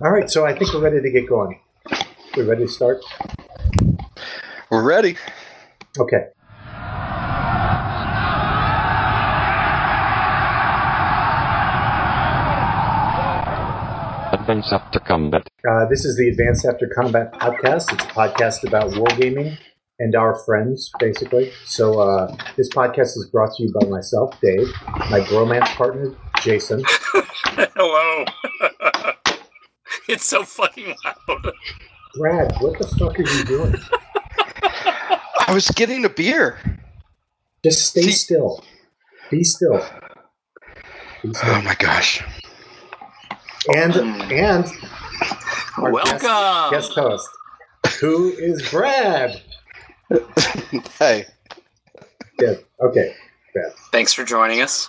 All right, so I think we're ready to get going. We're ready to start? We're ready. Okay. Advance After Combat. Uh, this is the Advanced After Combat podcast. It's a podcast about wargaming and our friends, basically. So uh, this podcast is brought to you by myself, Dave, my bromance partner, Jason. Hello. it's so fucking loud. Brad, what the fuck are you doing? I was getting a beer. Just stay See- still. Be still. Be still. Oh my gosh. And and our guest- Welcome. guest host, who is Brad. hey, Good. Okay. Brad. Thanks for joining us.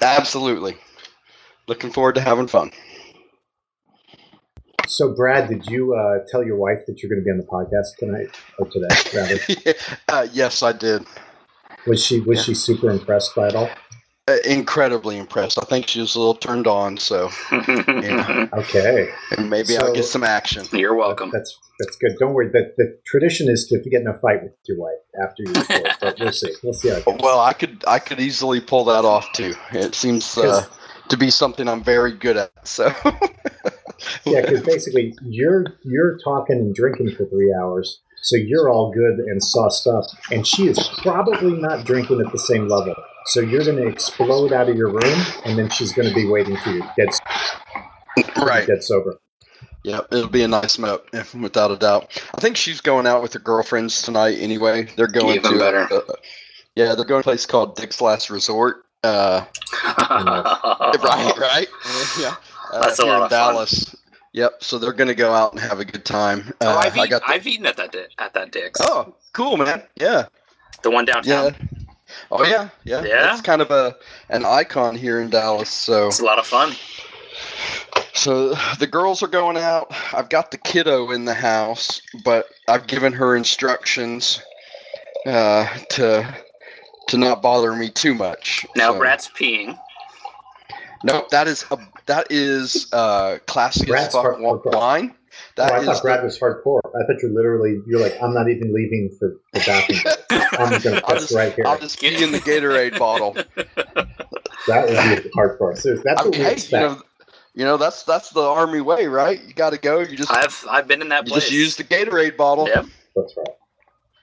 absolutely. Looking forward to having fun. So, Brad, did you uh, tell your wife that you're going to be on the podcast tonight or today? Rather, uh, yes, I did. was she was she super impressed by it all? Uh, incredibly impressed. I think she was a little turned on, so Okay, and maybe I'll get some action. You're welcome. that's that's good. Don't worry. The, the tradition is to get in a fight with your wife after you record, but we'll see. We'll see how it goes. Well, I could I could easily pull that off too. It seems uh, to be something I'm very good at. So Yeah, because basically you're you're talking and drinking for three hours, so you're all good and sauced up, and she is probably not drinking at the same level. So you're going to explode out of your room, and then she's going to be waiting for you dead, right. dead sober. Yeah, it'll be a nice moat, without a doubt. I think she's going out with her girlfriends tonight anyway. They're going Even to better. uh, yeah, they're going to a place called Dick's Last Resort. Uh, right, right. Yeah, uh, That's a here lot in of fun. Dallas. Yep. So they're going to go out and have a good time. Uh, oh, I've, I got. The, I've eaten at that di- at that Dick's. oh, cool, man. Yeah, The one downtown. yeah. Oh yeah, yeah. Yeah? It's kind of a an icon here in Dallas. So It's a lot of fun. So the girls are going out. I've got the kiddo in the house, but I've given her instructions uh, to to not bother me too much. Now So- Brad's peeing. Nope, that is a, that is uh, classy as fuck hard- wa- hardcore. wine. Oh, I is thought Brad was hardcore. I thought you're literally you're like I'm not even leaving for the bathroom. I'm going to I'll piss just, right here. I'll just pee in the Gatorade bottle. That would be hardcore. So that's what we Okay, you expect. know, you know that's that's the army way, right? You got to go. You just I've I've been in that you place. just use the Gatorade bottle. Yep. That's right.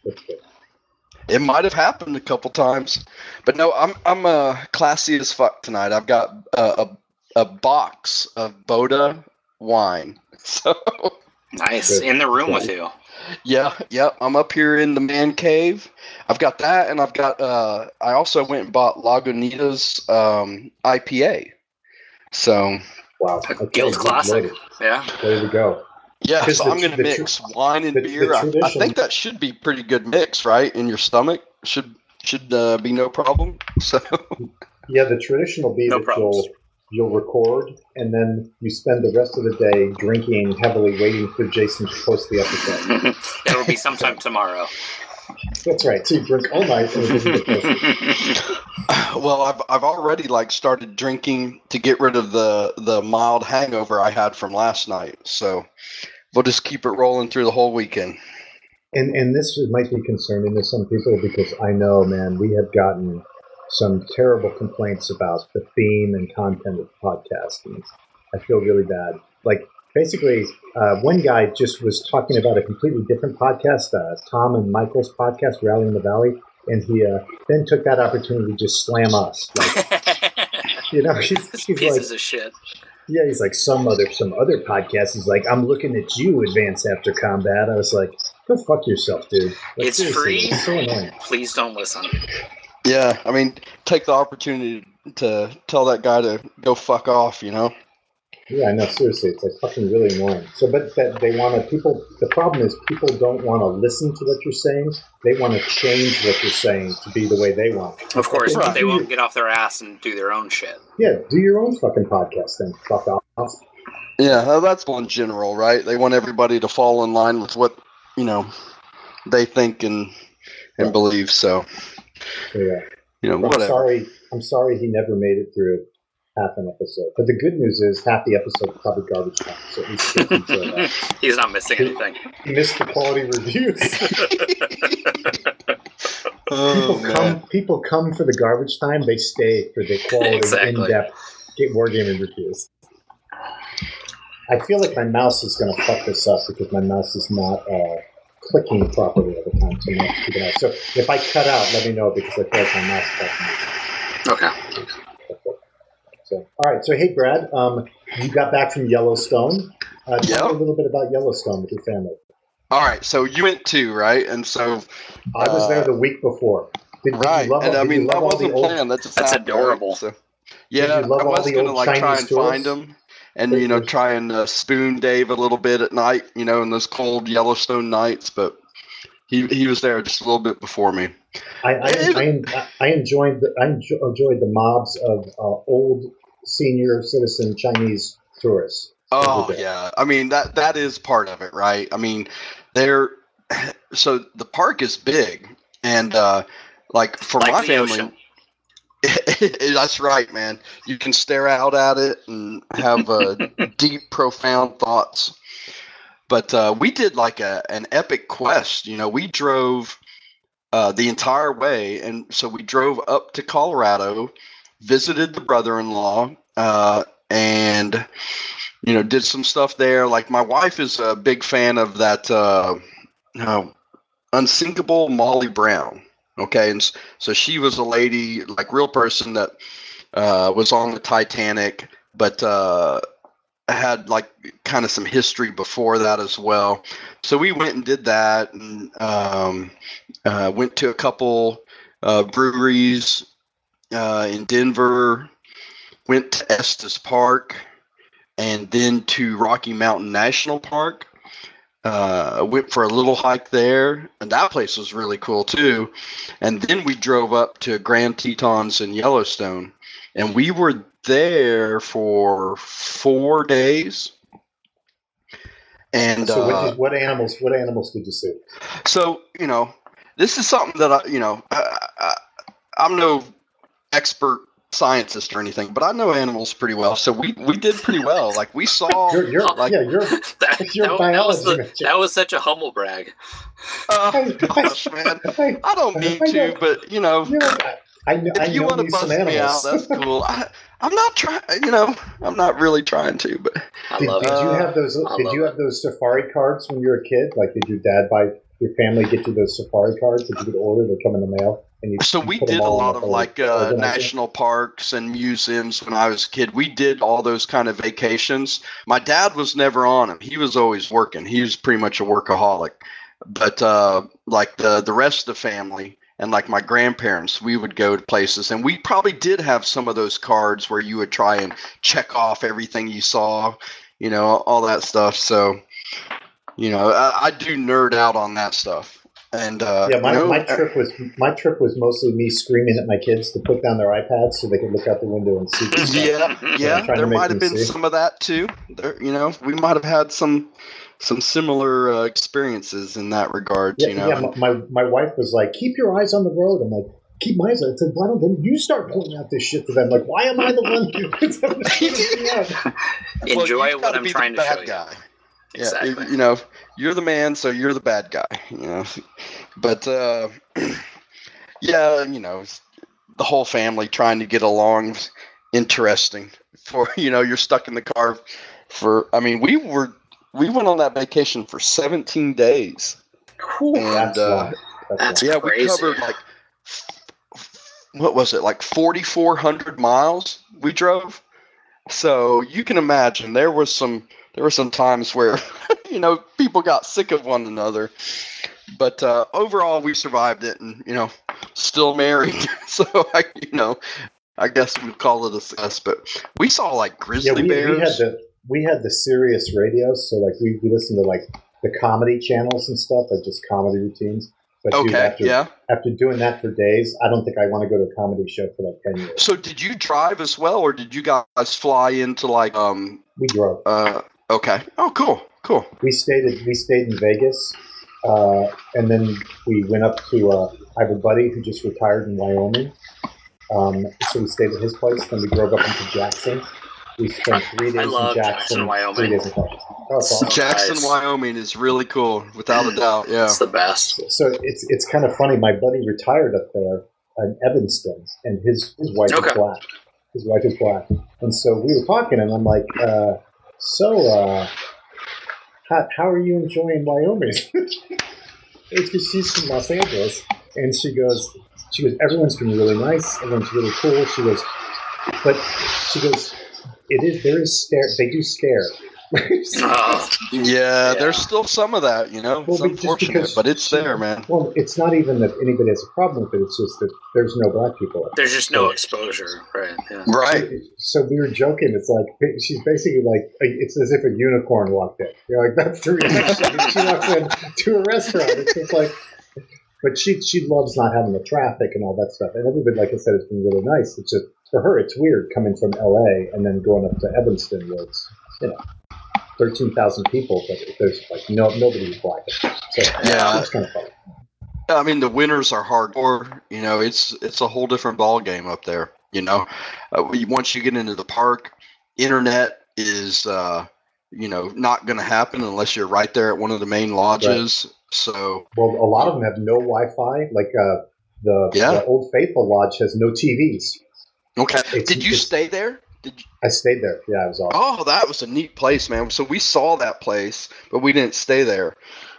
That's good. It might have happened a couple times, but no, I'm I'm uh, classy as fuck tonight. I've got uh, a a box of Bota wine. So Nice. In the room with you. yeah, yeah, I'm up here in the man cave. I've got that, and I've got uh, I also went and bought Lagunitas um, IPA. So Wow. A Okay, guild classic. Yeah. there to go. Yeah, so the I'm gonna the tr- mix wine and the- the beer. I, I think that should be pretty good mix, right? In your stomach should should uh, be no problem. So Yeah, the tradition will be No that problems. you'll you'll record and then you spend the rest of the day drinking heavily, waiting for Jason to post the episode. It'll be sometime tomorrow. That's right. So you drink all night and it doesn't get posted. Well, I've I've already like started drinking to get rid of the the mild hangover I had from last night. So we'll just keep it rolling through the whole weekend. And and this might be concerning to some people because I know, man, we have gotten some terrible complaints about the theme and content of the podcast, and I feel really bad. Like basically, uh, one guy just was talking about a completely different podcast, uh, Tom and Michael's podcast, Rally in the Valley, and he uh, then took that opportunity to just slam us. Like, you know, he's, he's pieces like, of shit. yeah, he's like some other some other podcast. He's like, I'm looking at you, Advance After Combat. I was like, go fuck yourself, dude. Like, It's free. It's so annoying. Please don't listen. Yeah, I mean, take the opportunity to tell that guy to go fuck off. You know. Yeah, I know. Seriously, it's like fucking really annoying. So, but that they want to people. The problem is people don't want to listen to what you're saying. They want to change what you're saying to be the way they want. it. Of course, but they won't get off their ass and do their own shit. Yeah, do your own fucking podcast then. Fuck off. Yeah, that's one general, right? They want everybody to fall in line with what you know they think and and believe. So So, yeah. you know, I'm whatever. sorry. I'm sorry he never made it through half an episode. But the good news is half the episode is probably garbage time. So at least you enjoy that. He's not missing anything. He missed the quality reviews. Oh people come. People come for the garbage time. They stay for the quality, Exactly. in-depth get wargaming reviews. I feel like my mouse is going to fuck this up because my mouse is not uh, clicking properly all the time. So, I'm not keeping out. so if I cut out, let me know because I feel like my mouse is fucking me. Okay. So, all right. So, hey, Brad, um, you got back from Yellowstone. Uh, tell Yeah. me a little bit about Yellowstone with your family. All right, so you went too, right? And so, I was Uh, there the week before. Did, did right, you love, and all- I mean that love all wasn't old- planned. That just That's adorable. So, yeah, I was the gonna old like try Chinese and tourists? find them, and you know, try and uh, spoon Dave a little bit at night, you know, in those cold Yellowstone nights. But he he was there just a little bit before me. I, I, I, I enjoyed the, I enjoyed the mobs of uh, old senior citizen Chinese tourists. Oh yeah, I mean that that is part of it, right? I mean, they're so the park is big, and uh, like for Like my the family, ocean. that's right, man. You can stare out at it and have uh, deep, profound thoughts. But uh, we did like a an epic quest. You know, we drove uh, the entire way, and so we drove up to Colorado, visited the brother-in-law, uh, and you know, did some stuff there. Like my wife is a big fan of that. Uh, no, unsinkable Molly Brown. Okay, and so she was a lady, like real person that uh, was on the Titanic, but uh, had like kind of some history before that as well. So we went and did that, and um, uh, went to a couple uh, breweries uh, in Denver. Went to Estes Park, and then to Rocky Mountain National Park. Uh, went for a little hike there, and that place was really cool too. And then we drove up to Grand Tetons in Yellowstone, and we were there for four days. And so, uh, what, did, what animals? What animals did you see? so you know, this is something that I, you know, I, I, I'm no expert scientist or anything, but I know animals pretty well. So we we did pretty well. Like we saw. You're, you're like- yeah, you're. that, your that- that was biology the- that was such a humble brag. Oh gosh, man. I, I don't mean I to, but you know, you know, I, I, if you know want to bust me out, animals. that's cool. I, I'm not trying. You know, I'm not really trying to, but I Did, love did it. you Uh, have those? I Did love you it. have those safari cards when you were a kid? Like, did your dad buy your family get you those safari cards? that you could order? They come in the mail, and you. So we did a lot of like uh, national parks and museums when I was a kid. We did all those kind of vacations. My dad was never on them. He was always working. He was pretty much a workaholic. But uh, like the the rest of the family and like my grandparents, we would go to places, and we probably did have some of those cards where you would try and check off everything you saw, you know, all that stuff. So, you know, I, I do nerd out on that stuff. And uh, Yeah, my, you know, my trip was my trip was mostly me screaming at my kids to put down their iPads so they could look out the window and see. the. Yeah, yeah, there might have been see. some of that too. There, you know, we might have had some some similar uh, experiences in that regard. Yeah, you know, yeah. My, my wife was like, "Keep your eyes on the road." I'm like, "Keep my eyes on." I said, "Why don't then you start pointing out this shit to them?" Like, why am I the one who? Well, Enjoy you've what I'm trying to bad show you. guy. Yeah, Exactly. you, you know, you're the man, so you're the bad guy. You know, but uh, yeah, you know, the whole family trying to get along, interesting. For you know, you're stuck in the car for. I mean, we were we went on that vacation for 17 days. Whew. And, That's uh. That's That's why. yeah, we covered like what was it, like forty four hundred miles we drove. So you can imagine there was some there were some times where you know people got sick of one another. But uh, overall, we survived it, and you know, still married. so I, you know, I guess we'd call it a success. But we saw like grizzly Yeah, we, bears. we had the we had the Sirius radios, so like we, we listened to like the comedy channels and stuff, like just comedy routines. But dude, okay, after, yeah. after doing that for days, I don't think I want to go to a comedy show for like ten years. So did you drive as well, or did you guys fly into like um We drove. uh okay? Oh, cool, cool. We stayed at, we stayed in Vegas, uh, and then we went up to. Uh, I have a buddy who just retired in Wyoming, Um, so we stayed at his place. Then we drove up into Jackson. We spent three days love in Jackson, Jackson, Wyoming. three days in Texas. Oh, awesome. Jackson, Nice. Wyoming is really cool, without a doubt. Yeah. It's the best. So it's it's kind of funny. My buddy retired up there in Evanston, and his his wife Okay. is black. His wife is black, and so we were talking, and I'm like, uh, "So, uh, how how are you enjoying Wyoming?" it's because she's from Los Angeles, and she goes, she goes, everyone's been really nice, everyone's really cool. She goes, but she goes, it is. They do scare. Yeah, Yeah. there's still some of that, you know. Well, It's but unfortunate, because but it's she- there, man. Well, it's not even that anybody has a problem with it. It's just that there's no black people. there's just no exposure, right? Yeah. Right. So we were joking. It's like she's basically like it's as if a unicorn walked in. You're like that's the reaction. she walks in to a restaurant. It's just like, but she she loves not having the traffic and all that stuff. And everybody, like I said, has been really nice. It's just for her, it's weird coming from L.A. and then going up to Evanston, where it's you know thirteen thousand people, but there's like no nobody black. So Yeah. it's kind of funny. I mean, the winners are hardcore. You know, it's it's a whole different ball game up there. You know, uh, once you get into the park, internet is uh, you know not going to happen unless you're right there at one of the main lodges. So Well, a lot of them have no Wi-Fi. Like uh, the, Yeah. the Old Faithful Lodge has no TVs. okay, It's- did you stay there? Did you, I stayed there. Yeah, it was awesome. oh, that was a neat place, man. So we saw that place, but we didn't stay there.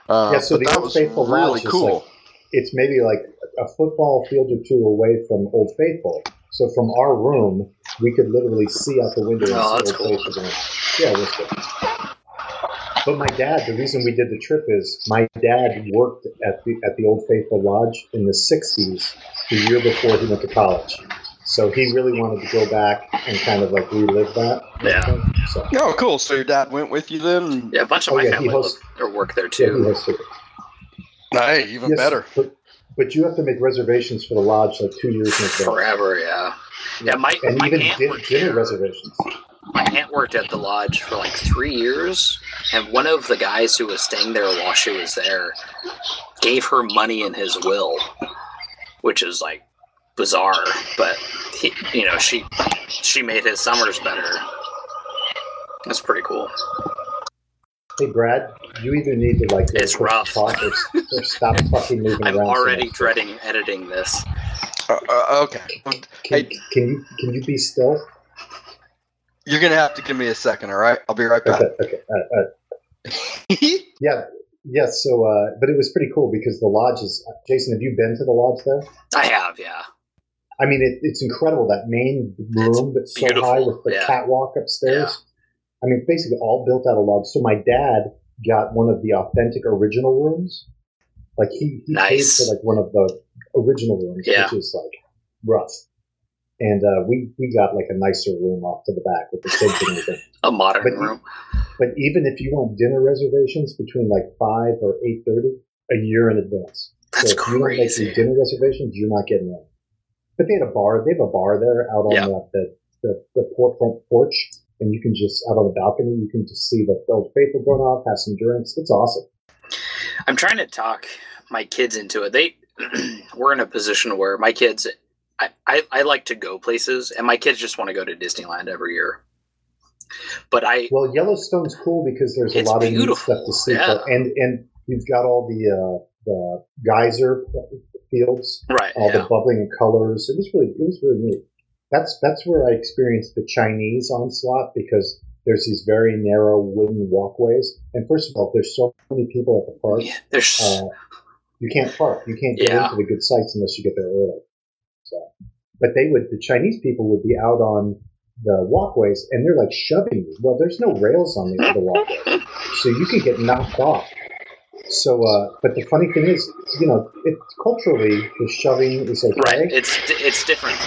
Uh, Yeah, so the that Old was Faithful really Lodge cool. like- It's maybe like a football field or two away from Old Faithful. So from our room, we could literally see out the window Oh, that's Old cool. Faithful. Yeah, it was good. But my dad, the reason we did the trip is my dad worked at the at the Old Faithful Lodge in the '60s, the year before he went to college. So he really wanted to go back and kind of like relive that. Yeah. So Oh, cool. So your dad went with you then? Yeah, a bunch of Oh, my yeah, family hosts- live or work there yeah, he too. hosted it. Hey, even Yes, better. But, but you have to make reservations for the lodge like two years in advance. Forever, yeah. Yeah, my and my even aunt din- worked dinner reservations. My aunt worked at the lodge for like three years, and one of the guys who was staying there while she was there gave her money in his will, which is like bizarre. But he, you know, she she made his summers better. That's pretty cool. Hey Brad, you either need to like It's rough. talk or, or stop fucking moving I'm around. so already much. dreading editing this. Uh, uh, okay. Can, Hey. can you can you be still? You're gonna have to give me a second, all right? I'll be right back. Okay, okay. Uh, uh, yeah, yes. So, uh, but it was pretty cool because the lodge is. Jason, have you been to the lodge there? I have, yeah. I mean, it, it's incredible that main room that's so beautiful, high with the yeah. catwalk upstairs. I mean, basically all built out of logs. So my dad got one of the authentic original rooms. Like he, he Nice. paid for like one of the original rooms, Yeah. which is like rough. And uh, we we got like a nicer room off to the back with the kids and everything. A modern But- room. But even if you want dinner reservations between like five or eight thirty, a year in advance. That's so if you don't make your dinner reservations, you're not getting in. But they had a bar. They have a bar there out on Yeah. the, the the the port front porch, and you can just out on the balcony. You can just see the old faithful going off, have some drinks. It's awesome. I'm trying to talk my kids into it. They we're in a position where my kids I, I, I like to go places and my kids just want to go to Disneyland every year. But I Well, Yellowstone's cool because there's a lot of neat stuff to see, yeah. and and you've got all the uh, the geyser fields, right all yeah. the bubbling colors. It was really it was really neat. That's that's where I experienced the Chinese onslaught because there's these very narrow wooden walkways, and first of all, there's so many people at the park. Yeah, there's Uh, you can't park. You can't get Yeah. into the good sites unless you get there early. So, but they would the Chinese people would be out on the walkways and they're like shoving you. Well, there's no rails on the, the walkway, so you could get knocked off. So, uh, but the funny thing is, you know, it culturally the shoving is okay. right. It's it's different.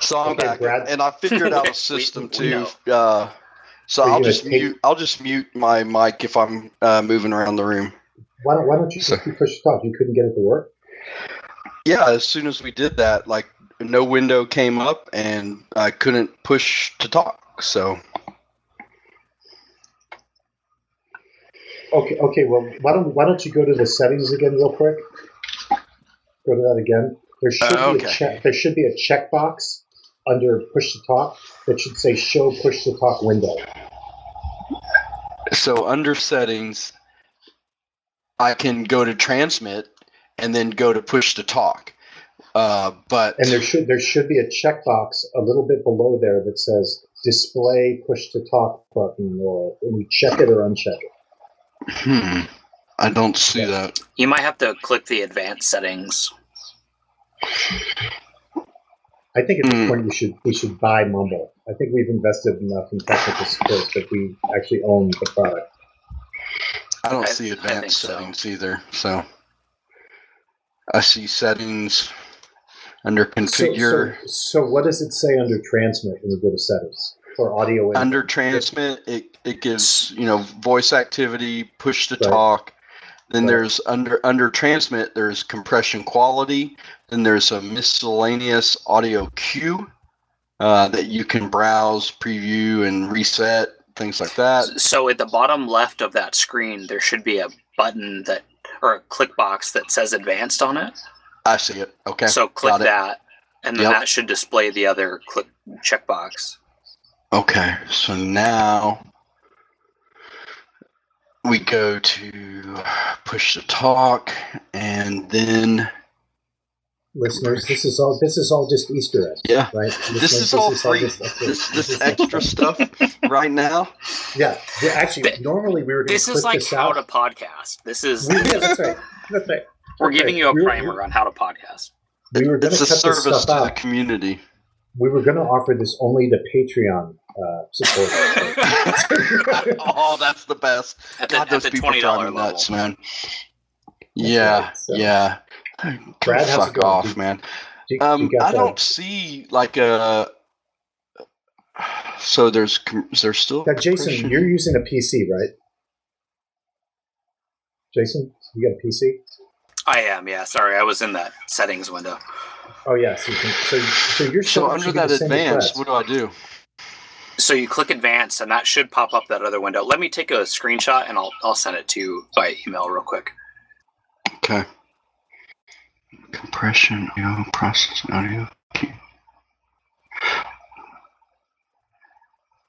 So I'm Okay, back, Brad. and I figured out a system we too. know. Uh, so I'll just take- mute. I'll just mute my mic if I'm uh, moving around the room. Why don't Why don't you just keep push stop? You couldn't get it to work. Yeah, as soon as we did that, like no window came up, and I couldn't push to talk. So Okay, okay. Well, why don't Why don't you go to the settings again real quick? Go to that again. There should Uh, be a check. There should be a checkbox under push to talk that should say show push to talk window. So under settings, I can go to transmit and then go to push to talk. Uh, but And there should there should be a checkbox a little bit below there that says display push to talk button or and you check it or uncheck it. Hmm, I don't see that. You might have to click the advanced settings. I think at this Hmm. point we should we should buy Mumble. I think we've invested enough in technical support that we actually own the product. I don't I- see I think advanced so. settings either. So I see settings under So, configure. so, so what does it say under transmit when you go to settings for audio? and- under transmit, it, it gives you know voice activity, push to Right. talk. Then Right. there's under under transmit. There's compression quality. Then there's a miscellaneous audio cue uh, that you can browse, preview, and reset things like that. So at the bottom left of that screen, there should be a button that or a click box that says advanced on it. I see it. Okay. So click got it. that, and then Yep. that should display the other click checkbox. Okay, so now we go to push to talk, and then listeners, this is all this is all just Easter eggs, yeah, right? this Listeners, is all free. just extra- This this this is- extra stuff right now. Yeah, yeah, actually, Th- normally we were. This is like this how out. to podcast. This is We, yeah, that's right. That's right. we're Okay, giving you a we were- primer on how to podcast. We were going to It's a cut this service stuff to the out. community. We were going to offer this only to Patreon uh, supporters. oh, that's the best. At the, God, at those the people twenty drive me level. nuts, man. Yeah, right, so- yeah. Brad, how's it fuck going? off, You- man. You- Um, you got I the- don't see like a. So there's there's still. Now, Jason, compression. you're using a PC, right? Jason, you got a PC? I am, yeah. Sorry, I was in that settings window. Oh yes. You can, so, so you're So under that advanced, what do I do? So you click advanced, and that should pop up that other window. Let me take a screenshot, and I'll I'll send it to you by email real quick. Okay. Compression, audio, processing audio. key.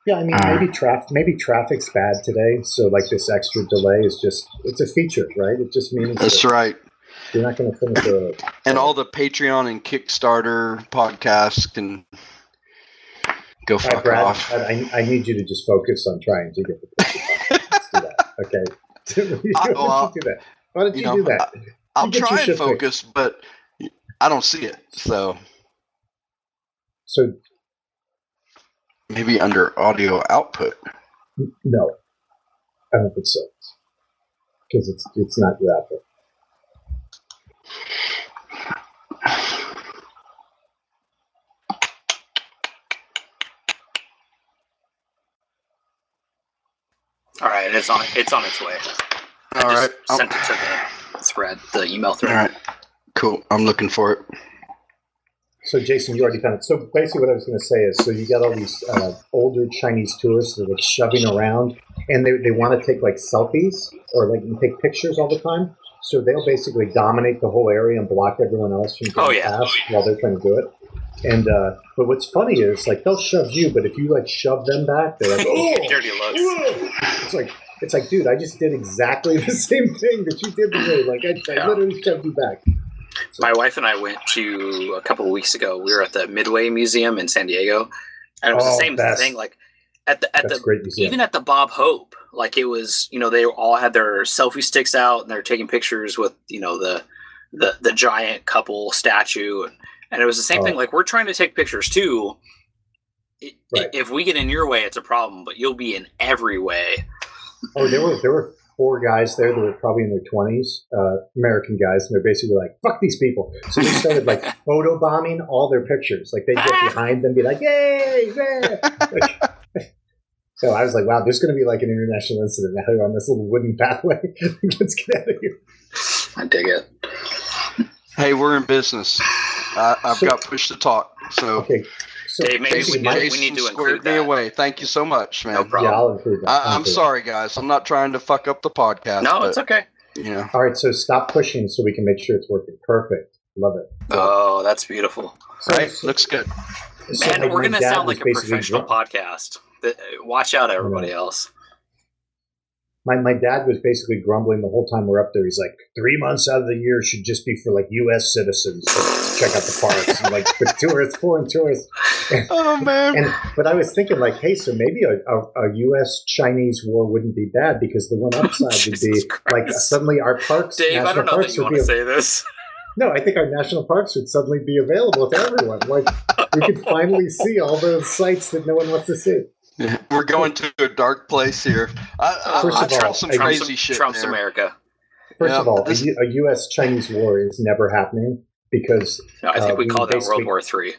Yeah, I mean, Uh, maybe traffic, maybe traffic's bad today, so like this extra delay is just, it's a feature, right? It just means That's that right. you're not going to finish a, And all the Patreon and Kickstarter podcasts can go fuck Brad, off. I, I need you to just focus on trying to get the Let's do that, okay? Why uh, don't well, you do that? Why don't you, you know, do that? I'll you get try and shit fixed. focus, but I don't see it. So So, maybe under audio output. no, I don't think so. Because it's, it's not your output. All right, it's on it's on its way. I All just right. I'll- sent it to the thread, the email All thread. right. Cool. I'm looking for it. So, Jason, you already found it. So, basically, what I was going to say is so you got all these uh, older Chinese tourists that are like shoving around and they, they want to take like selfies or like take pictures all the time. So, they'll basically dominate the whole area and block everyone else from Oh, yeah. past while they're trying to do it. And, uh, but what's funny is like they'll shove you, but if you like shove them back, they're like, oh, Dirty looks. whoa." It's like, it's like, dude, I just did exactly the same thing that you did to me. Like, I, I Yeah. literally shoved you back. My wife and I went to a couple of weeks ago. We were at the Midway Museum in San Diego, and it was Oh, the same that's- thing. Like at the at That's the even at the Bob Hope, like it was, you know, they all had their selfie sticks out and they're taking pictures with, you know, the the the giant couple statue, and, and it was the same Oh. thing. Like we're trying to take pictures too. Right. If we get in your way, it's a problem, but you'll be in every way. Oh, there were there were four guys there that were probably in their twenties, uh, American guys, and they're basically like, "Fuck these people." So they started like photo bombing all their pictures. Like they'd get behind them, be like, "Yay!" yeah!" Like- so I was like, "Wow, there's going to be like an international incident out here on this little wooden pathway. Let's get out of here." I dig it. Hey, we're in business. I, I've So- got push to talk. So Okay, so Dave, maybe basically we my- need- Jason need to squared me that. away. Thank you so much, man. No yeah. I'll include that. I'll I, I'm include sorry, guys. I'm not trying to fuck up the podcast. No, but, it's okay. You know. All right, so stop pushing so we can make sure it's working. Perfect. Love it. Oh, that's beautiful. So, right? so- Looks good. so, Man, like, we're gonna sound like a professional drunk. podcast. Th- Watch out, everybody else. my, my dad was basically grumbling the whole time we're up there. He's like, three months out of the year should just be for like U.S. citizens to check out the parks and like the tourists, foreign tourists. Oh man. And but I was thinking like, hey, so maybe a, a, a U.S. Chinese war wouldn't be bad because the one upside would be Jesus like suddenly our parks, Dave, national I don't know parks that you would want be to say this. no. I think our national parks would suddenly be available to everyone. Like we could finally see all those sites that no one wants to see. We're going to a dark place here. I, I, First I of all, some I- crazy Trump's, shit. Trump's there. America. First Yeah, of all, this- a, U- a U.S. Chinese war is never happening because No, I think Uh, we we call that World War Three.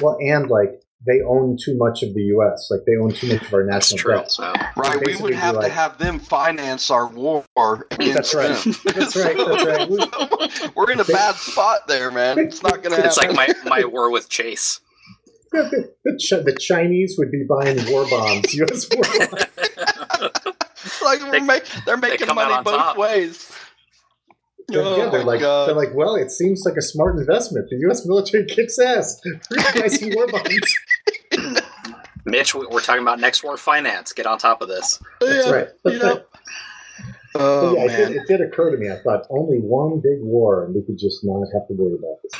well, and like they own too much of the U.S. Like they own too much of our national true. debt. So. Right, we would have like- to have them finance our war That's against right. That's right. That's right. We- We're in a bad spot there, man. It's not going to happen. It's like my, my war with Chase. The, the, the Chinese would be buying war bombs, U.S. war bombs. Like They- make, they're making come out money both top. ways. Oh yeah, they're oh, my like, God. they're like, well, it seems like a smart investment. The U.S. military kicks ass. We can buy some war bombs. Mitch, we- we're talking about next war finance. Get on top of this. That's Yeah, right. That's you know. right. Oh But yeah, it did, man. it did occur to me. I thought only one big war, and we could just not have to worry about this.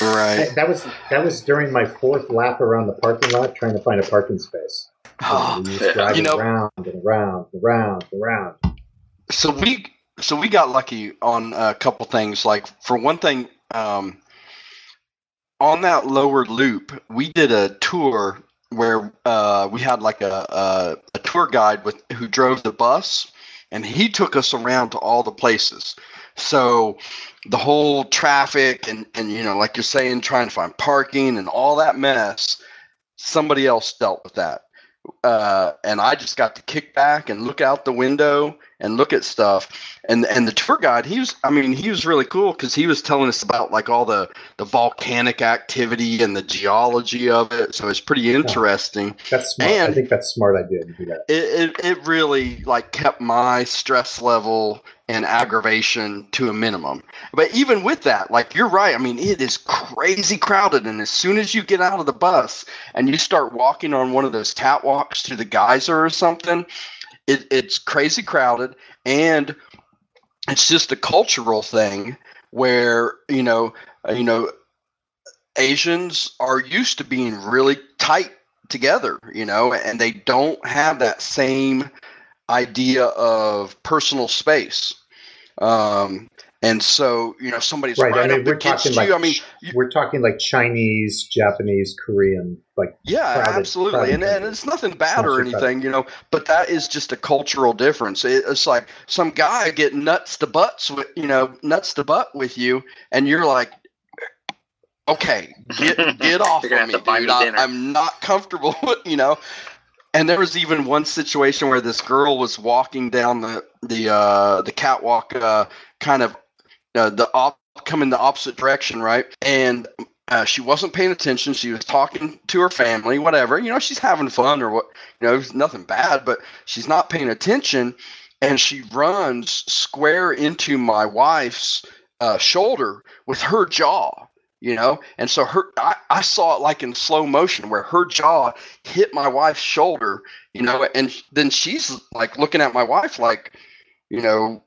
Right. That was that was during my fourth lap around the parking lot, trying to find a parking space. Oh, You know- around and around and around and around. so we so we got lucky on a couple things. Like for one thing, um, on that lower loop, we did a tour where uh, we had like a, a a tour guide with who drove the bus, and he took us around to all the places. So the whole traffic and and you know, like you're saying, trying to find parking and all that mess. Somebody else dealt with that. Uh, and I just got to kick back and look out the window and look at stuff. And and the tour guide, he was, I mean, he was really cool because he was telling us about like all the the volcanic activity and the geology of it. So it's pretty interesting. That's smart. I think that's a smart idea to do that. It, it it really like kept my stress level and aggravation to a minimum. But even with that, like you're right. I mean, it is crazy crowded, and as soon as you get out of the bus and you start walking on one of those catwalks to the geyser or something, it, it's crazy crowded, and it's just a cultural thing where you know, uh, you know, Asians are used to being really tight together, you know, and they don't have that same idea of personal space. Um, and so, you know, somebody's Right, right, I mean, up we're against talking you. like I mean, you- We're talking like Chinese, Japanese, Korean, like yeah, crowded- absolutely. crowded And, and it's nothing bad or too anything, you know, but that is just a cultural difference. It, it's like some guy getting nuts to butts with, you know, nuts to butt with you, and you're like, okay, get get off of me, dude. me I, I'm not comfortable with, you know. And there was even one situation where this girl was walking down the the uh, the catwalk, uh, kind of uh, the op- coming the opposite direction, right? And uh, she wasn't paying attention. She was talking to her family, whatever. You know, she's having fun or what. You know, nothing bad, but she's not paying attention, and she runs square into my wife's uh, shoulder with her jaw. You know, and so her, I, I saw it like in slow motion where her jaw hit my wife's shoulder. You know, and then she's like looking at my wife like, you know,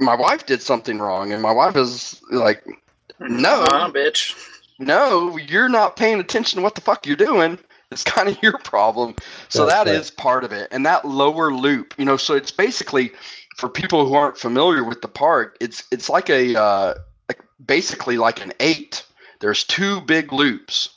my wife did something wrong, and my wife is like, No. uh, bitch. no, you're not paying attention to what the fuck you're doing. It's kind of your problem. So That's that is right. part of it. And that lower loop, you know, so it's basically for people who aren't familiar with the park, it's it's like a uh, like basically like an eight. There's two big loops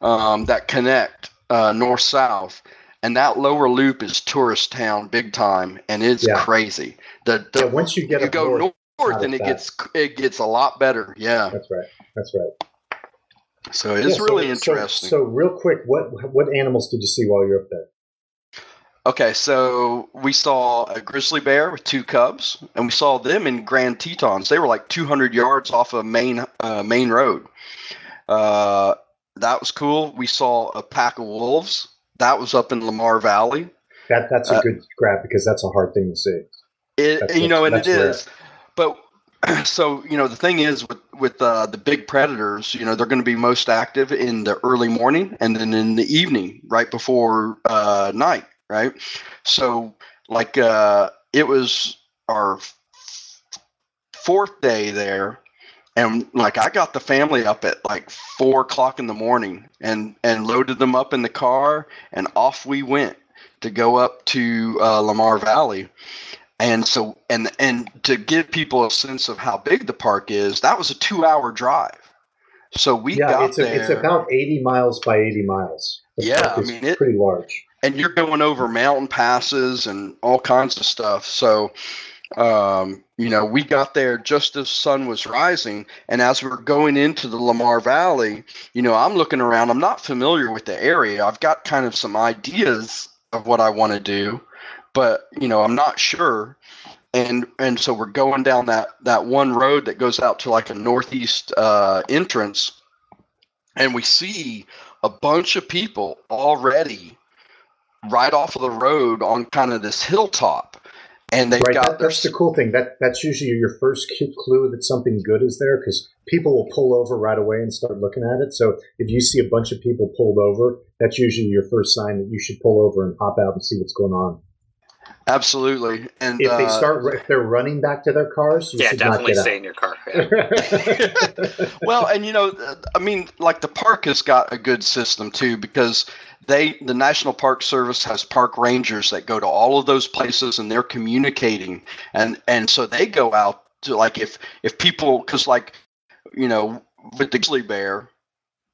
um, that connect uh, north south, and that lower loop is tourist town big time, and it's Yeah. crazy. The, the yeah. Once you get you go north, north, and it gets it gets a lot better. Yeah, that's right. That's right. so it's Yeah, really so- interesting. So, real quick, what what animals did you see while you're up there? Okay, so we saw a grizzly bear with two cubs, and we saw them in Grand Tetons. They were like 200 yards off of main uh, main road. Uh, that was cool. We saw a pack of wolves. That was up in Lamar Valley. That that's a Uh, good grab because that's a hard thing to see. It, That's- you know, and it rare. is. But so you know the thing is with with uh, the big predators, you know they're going to be most active in the early morning and then in the evening, right before uh, night, right? So like uh, it was our fourth day there, and like I got the family up at like four o'clock in the morning and and loaded them up in the car and off we went to go up to uh, Lamar Valley and so and and to give people a sense of how big the park is that was a two hour drive so we yeah, got it's, a, there it's about 80 miles by 80 miles. The Yeah, I mean, it- pretty large. And you're going over mountain passes and all kinds of stuff. So um, you know we got there just as sun was rising. And as we are going into the lamar valley you know i'm looking around. I'm not familiar with the area. I've got kind of some ideas of what i want to do but you know i'm not sure. And and so we're going down that that one road that goes out to like a northeast uh, entrance. And we see a bunch of people already right off of the road on kind of this hilltop and they've Right, got that, their that's the cool thing. That that's usually your first clue that something good is there because people will pull over right away and start looking at it. So if you see a bunch of people pulled over, that's usually your first sign that you should pull over and hop out and see what's going on. absolutely and If they uh, start, if they're running back to their cars, you yeah, definitely not stay in your car. Yeah. well and you know i mean like the park has got a good system too because they the national park service has park rangers that go to all of those places and they're communicating. And and so they go out to like if if people because like you know with the grizzly bear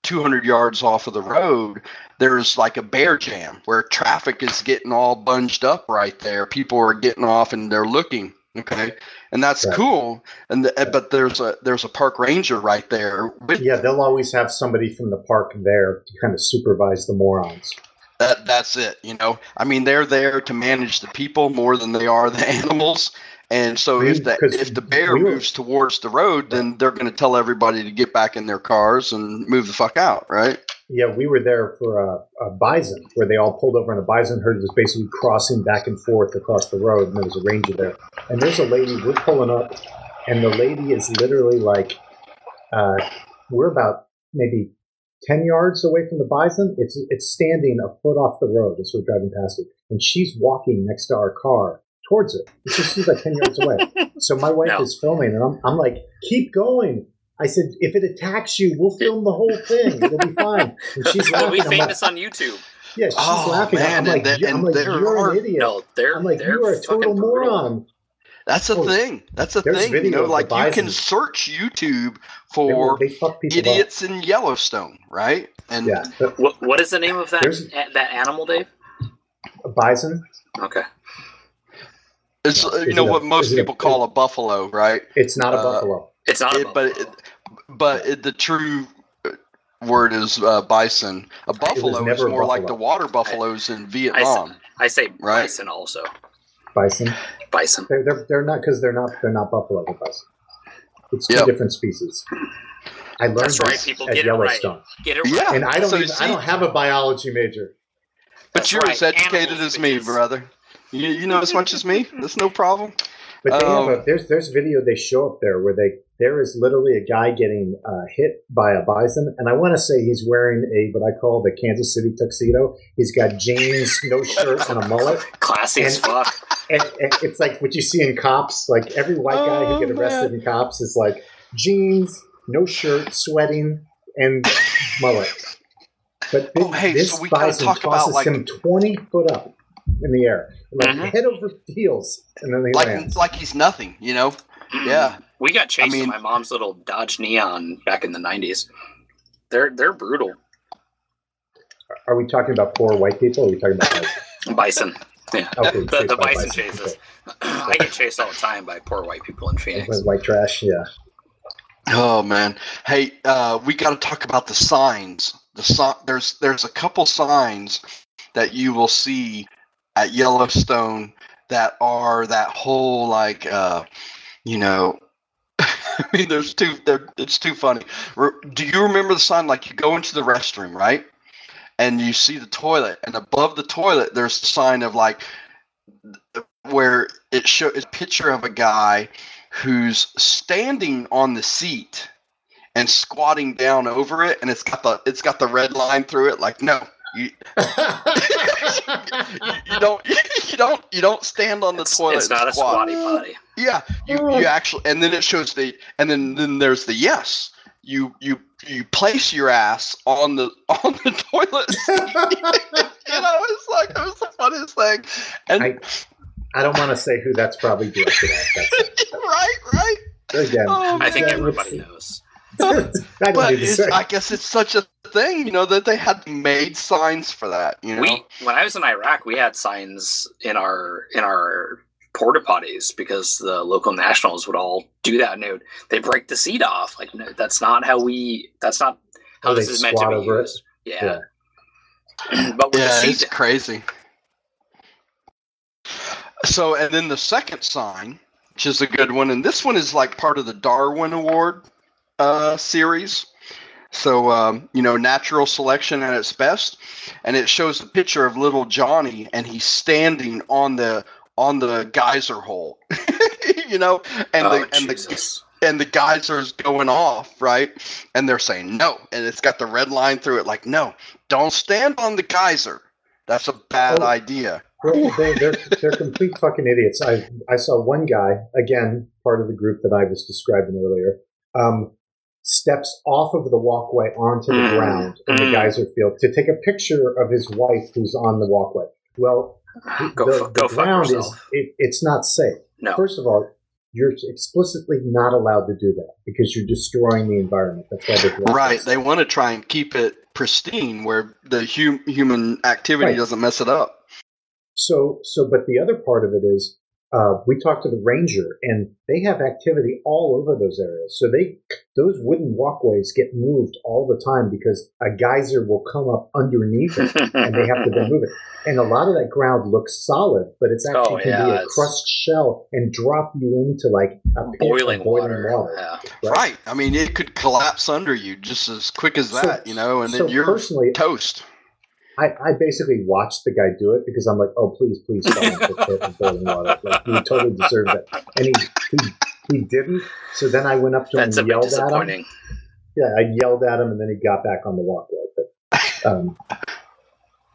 200 yards off of the road there's like a bear jam where traffic is getting all bunged up right there. People are getting off and they're looking okay. And that's Right. cool. And the, eh, but there's a there's a park ranger right there. Yeah, they'll always have somebody from the park there to kind of supervise the morons. that that's it you know? I mean they're there to manage the people more than they are the animals and so We- if the if the bear we were- moves towards the road then they're going to tell everybody to get back in their cars and move the fuck out right Yeah, we were there for a, a bison where they all pulled over and a bison herd was basically crossing back and forth across the road, and there was a ranger there. And there's a lady, we're pulling up, and the lady is literally like, uh, we're about maybe 10 yards away from the bison. It's, it's standing a foot off the road as we're driving past it. And she's walking next to our car towards it. It's just, she's like 10 yards away. So my wife No. is filming, and I'm, I'm like, keep going. I said, if it attacks you, we'll film the whole thing. It'll be fine. And she's It'll be laughing. I'm like, famous on YouTube. yeah, she's Oh, laughing. man, I'm like, and they- "You- I'm and like there you're are- an idiot. No, they're I'm like, they're you are a fucking total brutal. moron. That's a Oh, thing. That's a thing. You know, like you can search YouTube for they fuck people idiots in Yellowstone, right? And. Yeah, What what is the name of that a- that animal, Dave? a bison. Okay. It's Yeah. uh, you know it a- what most is a- people call a buffalo, right? It's not a Uh, buffalo. It's not a It, but it, but it, the true uh, word is uh, bison. A buffalo is never a more like the water buffaloes in I, Vietnam. say, I say Right. bison also. Bison. Bison. They're they're, they're not because they're not they're not buffalo. They're bison. It's two Yep. different species. I learned That's right, this people, at get it right. Yellowstone, Get it right. Yeah, and I don't So even, see- I don't have a biology major. but That's you're right, as educated animals, as me, brother. You, you know as much as me. That's no problem. But they Um, have a, there's there's video they show up there where they there is literally a guy getting uh, hit by a bison, and I want to say he's wearing a what I call the Kansas City tuxedo. He's got jeans, no shirt, and a mullet. Classy as fuck. And, and it's like what you see in cops. Like every white guy Oh, who get arrested in cops is like jeans, no shirt, sweating, and mullet. But Oh, hey, this so we bison talk about, tosses like- him twenty foot up in the air, like Mhm. head over heels, and then he Like lands. like he's nothing. You know. Yeah. We got chased I mean- in my mom's little Dodge Neon back in the nineties. They're they're brutal. Are we talking about poor white people? Or are we talking about bison? Bison. Yeah. Okay, The, the by bison chases. I get chased all the time by poor white people in Okay. Phoenix. White trash, yeah. Oh man. Hey, uh, we got to talk about the signs. The si- there's there's a couple signs that you will see at Yellowstone that are that whole like uh, you know. I mean, there's too. It's too funny. Do you remember the sign? Like you go into the restroom, right? And you see the toilet, and above the toilet, there's a sign of like where it show a picture of a guy who's standing on the seat and squatting down over it, and it's got the it's got the red line through it. Like, no, you, you don't you don't you don't stand on the It's, toilet. it's not and a squat. squatty potty. Yeah, you you actually, and then it shows the, and then then there's the yes. You you you place your ass on the on the toilet. seat. you know, it's like it was the funniest thing. And I- I don't want to say who that's probably directed at. That's right, right. again. Oh, I think everybody knows. I but it's. I guess it's such a thing, you know, that they had made signs for that. You know, We when I was in Iraq, we had signs in our in our porta potties because the local nationals would all do that. And they would they break the seat off. Like no, that's not how we. That's not how Oh, this is meant to be over it? used. Yeah. but with yeah, the it's seat, crazy. So, and then the second sign, which is a good one, and this one is like part of the Darwin Award uh, series. So, um, you know, natural selection at its best, and it shows a picture of little Johnny, and he's standing on the on the geyser hole, you know, and oh, the and the and the geysers going off, right? And they're saying no, and it's got the red line through it, like no, don't stand on the geyser. That's a bad Oh. idea. Well, they, they're they're complete fucking idiots. I I saw one guy again, part of the group that I was describing earlier, um, steps off of the walkway onto the Mm, ground in the mm. geyser field to take a picture of his wife who's on the walkway. Well, Go the, go the ground is it, it's not safe. No. First of all, you're explicitly not allowed to do that because you're destroying the environment. That's why they're Right. They want to try and keep it pristine where the hum- human activity Right. doesn't mess it up. So, so, but the other part of it is, uh, we talked to the ranger, and they have activity all over those areas. So they, those wooden walkways get moved all the time because a geyser will come up underneath it, and they have to then move it. And a lot of that ground looks solid, but it's actually Oh, can yeah, be a it's- crushed shell and drop you into like a boiling, boiling water. water. Yeah. Right. I mean, it could collapse under you just as quick as So- that, you know, and then you're personally, toast. I, I basically watched the guy do it because I'm like, oh, please, please fall into the pit of boiling water. Like, he totally deserved it. And he, he, he didn't. So then I went up to him That's a and bit yelled at him. Yeah, I yelled at him and then he got back on the walkway. But um,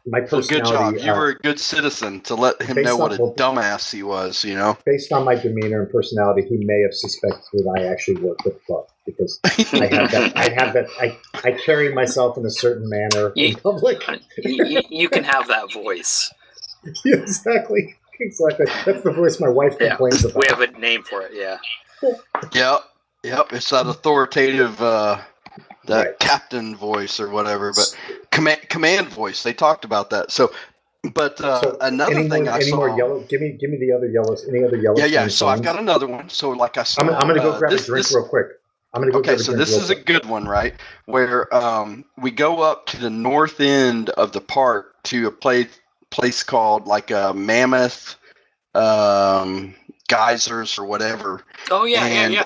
my Well, good personality, job. You uh, were a good citizen to let him based know what on- a well- dumbass he was, you know? based on my demeanor and personality, he may have suspected that I actually work with Buck because I have that. I have that. I, I carry myself in a certain manner in You- public. you, you- you can have that voice. exactly. Exactly. That's the voice my wife Yeah. complains about. We have a name for it. Yeah. Yep. Yep. It's that authoritative, uh, that Right. captain voice or whatever, but command, command voice. They talked about that. So, but uh, So, another any thing more, I any saw. more yellow? Give me, give me the other yellows. Any other yellows? yeah, yeah. So I've got another one. So, like I said, I'm, I'm going to go uh, grab this- a drink this- real quick. I'm going to go Okay, so this real is a good one, right? Where um, we go up to the north end of the park to a place place called like a Mammoth um, Geysers or whatever. Oh yeah, And- yeah,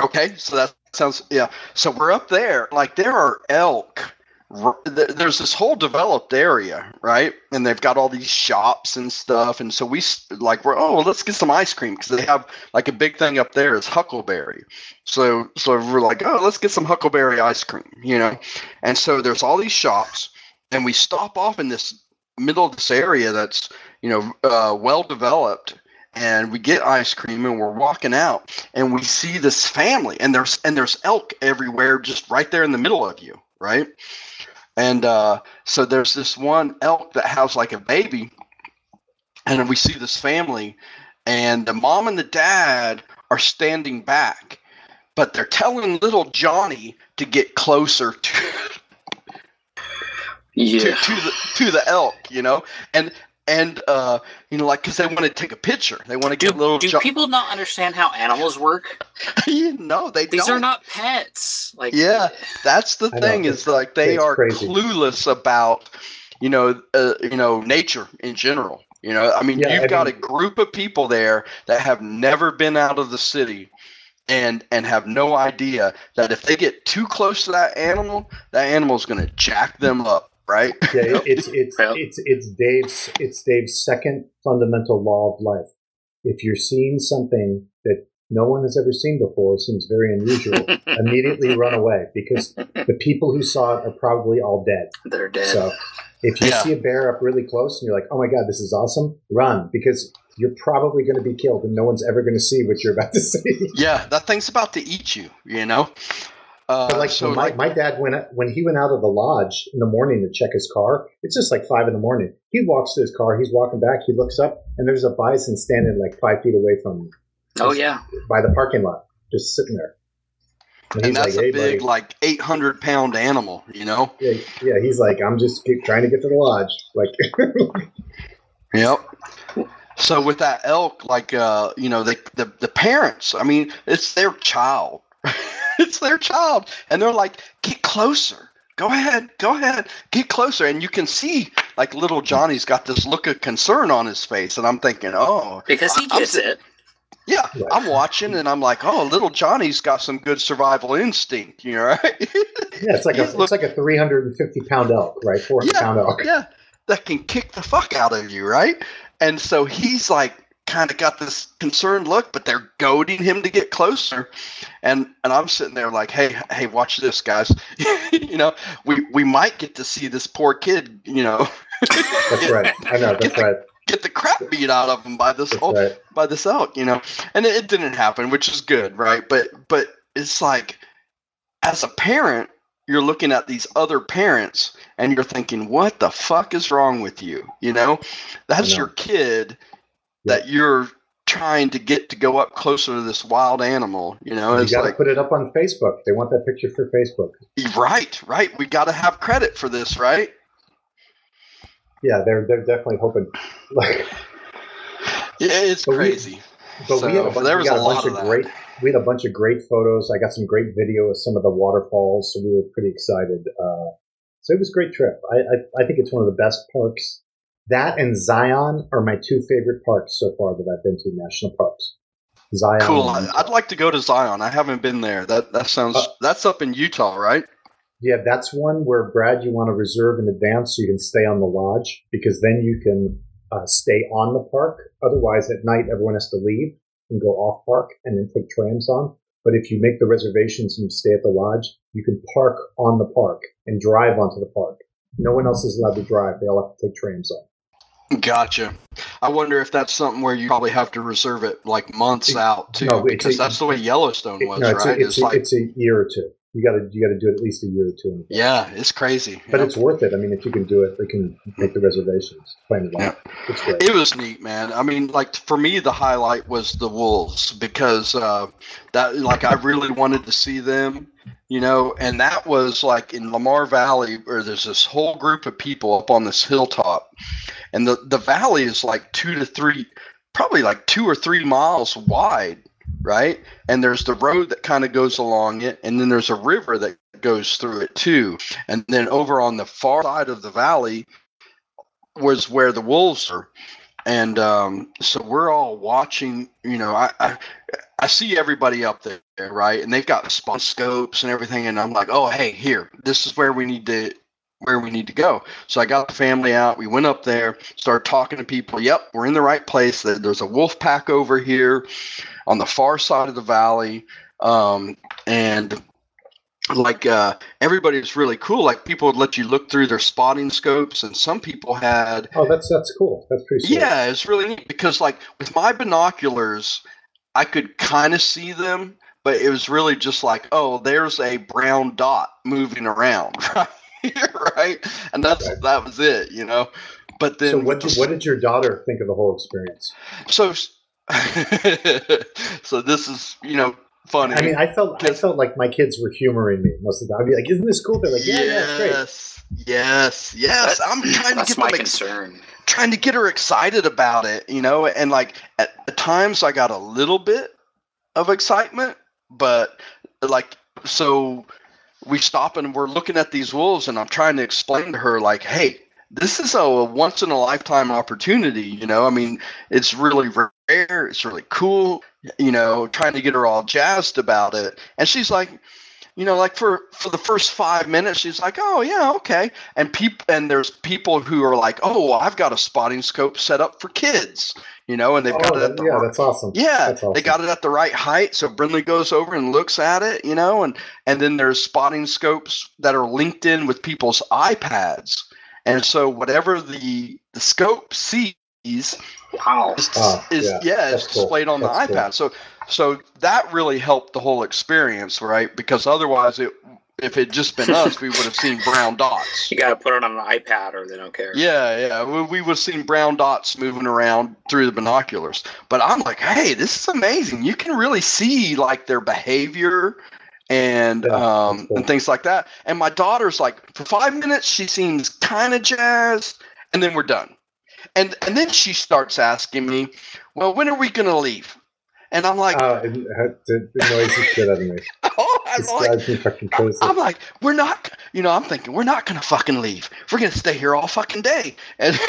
Okay, so that sounds yeah. So we're up there. Like there are elk. There's this whole developed area, right? And they've got all these shops and stuff. And so we like we're oh well, let's get some ice cream because they have like a big thing up there is Huckleberry. So so we're like oh let's get some Huckleberry ice cream, you know. And so there's all these shops, and we stop off in this middle of this area that's you know uh, well developed and we get ice cream and we're walking out and we see this family and there's and there's elk everywhere just right there in the middle of you right and uh, so there's this one elk that has like a baby and we see this family and the mom and the dad are standing back but they're telling little johnny to get closer to yeah. to, to the to the elk, you know, and and uh, you know, like because they want to take a picture, they want to Do, get little. do Jo- people not understand how animals work? no, they These don't. are not pets. Like Yeah. That's the I thing it's- is like they are crazy. clueless about, you know, uh, you know, nature in general. You know, I mean, Yeah, you've I got mean- a group of people there that have never been out of the city. And, and have no idea that if they get too close to that animal, that animal's going to jack them up, right? Yeah, it's it's Yep. it's it's Dave's it's Dave's second fundamental law of life. If you're seeing something that no one has ever seen before, seems very unusual, immediately run away because the people who saw it are probably all dead. They're dead. So if you Yeah. see a bear up really close and you're like, oh my God, this is awesome, run because you're probably going to be killed and no one's ever going to see what you're about to see. Yeah, that thing's about to eat you. You know. Uh, But like, so my, like, my dad went when he went out of the lodge in the morning to check his car. It's just like five in the morning. He walks to his car. He's walking back. He looks up, and there's a bison standing like five feet away from him oh yeah. by the parking lot, just sitting there. And, and that's like, a "Hey, big, buddy." like eight hundred pound animal. You know. Yeah, yeah. He's like, I'm just get, trying to get to the lodge. Like, Yep. So with that elk, like uh, you know, they, the the parents. I mean, it's their child. it's their child, and they're like, "Get closer. Go ahead. Go ahead. Get closer." And you can see, like, little Johnny's got this look of concern on his face, and I'm thinking, "Oh, Because he I- I'm gets it. Yeah, Right. I'm watching, and I'm like, "Oh, little Johnny's got some good survival instinct." You know, right? yeah, it's like a Yeah, look- it's like a 350 pound elk, right? 400 Yeah. pound elk. yeah, that can kick the fuck out of you, right? And so he's like kind of got this concerned look, but they're goading him to get closer. And and I'm sitting there like, hey, hey, watch this, guys. you know, we we might get to see this poor kid, you know, That's right. I know. That's right. get the crap beat out of him by this That's old right. by this elk, you know. And it, it didn't happen, which is good, right? But but it's like as a parent, you're looking at these other parents and you're thinking, what the fuck is wrong with you? You know, that's know. your kid that you're trying to get to go up closer to this wild animal. You know, You got to like put it up on Facebook. They want that picture for Facebook. right, right. We got to have credit for this, right? Yeah, they're they're definitely hoping. Like, Yeah, it's But we- crazy. but we had a bunch, there was a a bunch of of great. We had a bunch of great photos. I got some great video of some of the waterfalls, so we were pretty excited. Uh, so it was a great trip. I, I I think it's one of the best parks. That and Zion are my two favorite parks so far that I've been to. National parks. Zion. Cool. I'd like to go to Zion. I haven't been there. That that sounds. Uh, that's up in Utah, right? Yeah, that's one where Brad, you want to reserve in advance so you can stay on the lodge because then you can uh, stay on the park. Otherwise, at night everyone has to leave and go off park and then take trams on. But if you make the reservations and you stay at the lodge, you can park on the park and drive onto the park. No one else is allowed to drive; they all have to take trams on. Gotcha. I wonder if that's something where you probably have to reserve it like months out too, no, because a- that's the way Yellowstone was, no, it's, right? a, it's, it's a, like, it's a year or two. You got to you got to do it at least a year or two. in yeah, it's crazy. But you it's worth it. I mean, if you can do it, we can make the reservations. Plan it great. It was neat, man. I mean, like for me, the highlight was the wolves because uh, that, like, I really wanted to see them, you know. And that was like in Lamar Valley, where there's this whole group of people up on this hilltop, and the the valley is like two to three, probably like two or three miles wide, right? And there's the road that kind of goes along it, and then there's a river that goes through it too. And then over on the far side of the valley was where the wolves are and um, so we're all watching. You know, I, I I see everybody up there, right? And they've got spot scopes and everything, and I'm like, oh, hey, here, this is where we need to where we need to go. So I got the family out. We went up there, started talking to people. Yep, we're in the right place. There- There's a wolf pack over here on the far side of the valley, um, and like uh, everybody was really cool. Like people would let you look through their spotting scopes, and some people had Oh, that's that's cool. That's pretty. Sweet. yeah, it's really neat because like with my binoculars, I could kind of see them, but it was really just like, oh, there's a brown dot moving around, right? right? And that's Right. that was it, you know. But then So what the did, what did your daughter think of the whole experience? so so this is you know funny. I mean, I felt I felt like my kids were humoring me most of the time. I'd be like, "Isn't this cool?" They're like, "Yeah, yeah, it's great." yes, yes, yes. That- I'm trying to get my them ex- concern. trying to get her excited about it, you know, and like at, at times I got a little bit of excitement, but like so we stop and we're looking at these wolves and I'm trying to explain to her like, hey, this is a once in a lifetime opportunity, you know. I mean, it's really rare, it's really cool, you know, trying to get her all jazzed about it. And she's like, you know, like for for the first five minutes, she's like, "Oh yeah, okay." And people and there's people who are like, "Oh, well, I've got a spotting scope set up for kids," you know, and they've oh, got it at the yeah, right- that's awesome. yeah, That's awesome. they got it at the right height. So Brinley goes over and looks at it, you know, and and then there's spotting scopes that are linked in with people's iPads, and so whatever the the scope sees ah, is, Wow. Oh, is yeah, yeah, it's cool. displayed on the That's cool. iPad. So so that really helped the whole experience, right? Because otherwise, it if it just been us, we would have seen brown dots. You got to put it on an iPad or they don't care. Yeah, yeah. We, we would have seen brown dots moving around through the binoculars. But I'm like, hey, this is amazing. You can really see like their behavior and Yeah, um cool. and things like that. And my daughter's like, for five minutes she seems kind of jazzed, and then we're done. And and then she starts asking me, well, when are we gonna leave? And I'm like, Uh, it, it, it annoys the shit out of me. oh, I'm This like, drives me fucking crazy. I'm like, we're not, you know, I'm thinking we're not gonna fucking leave. We're gonna stay here all fucking day. And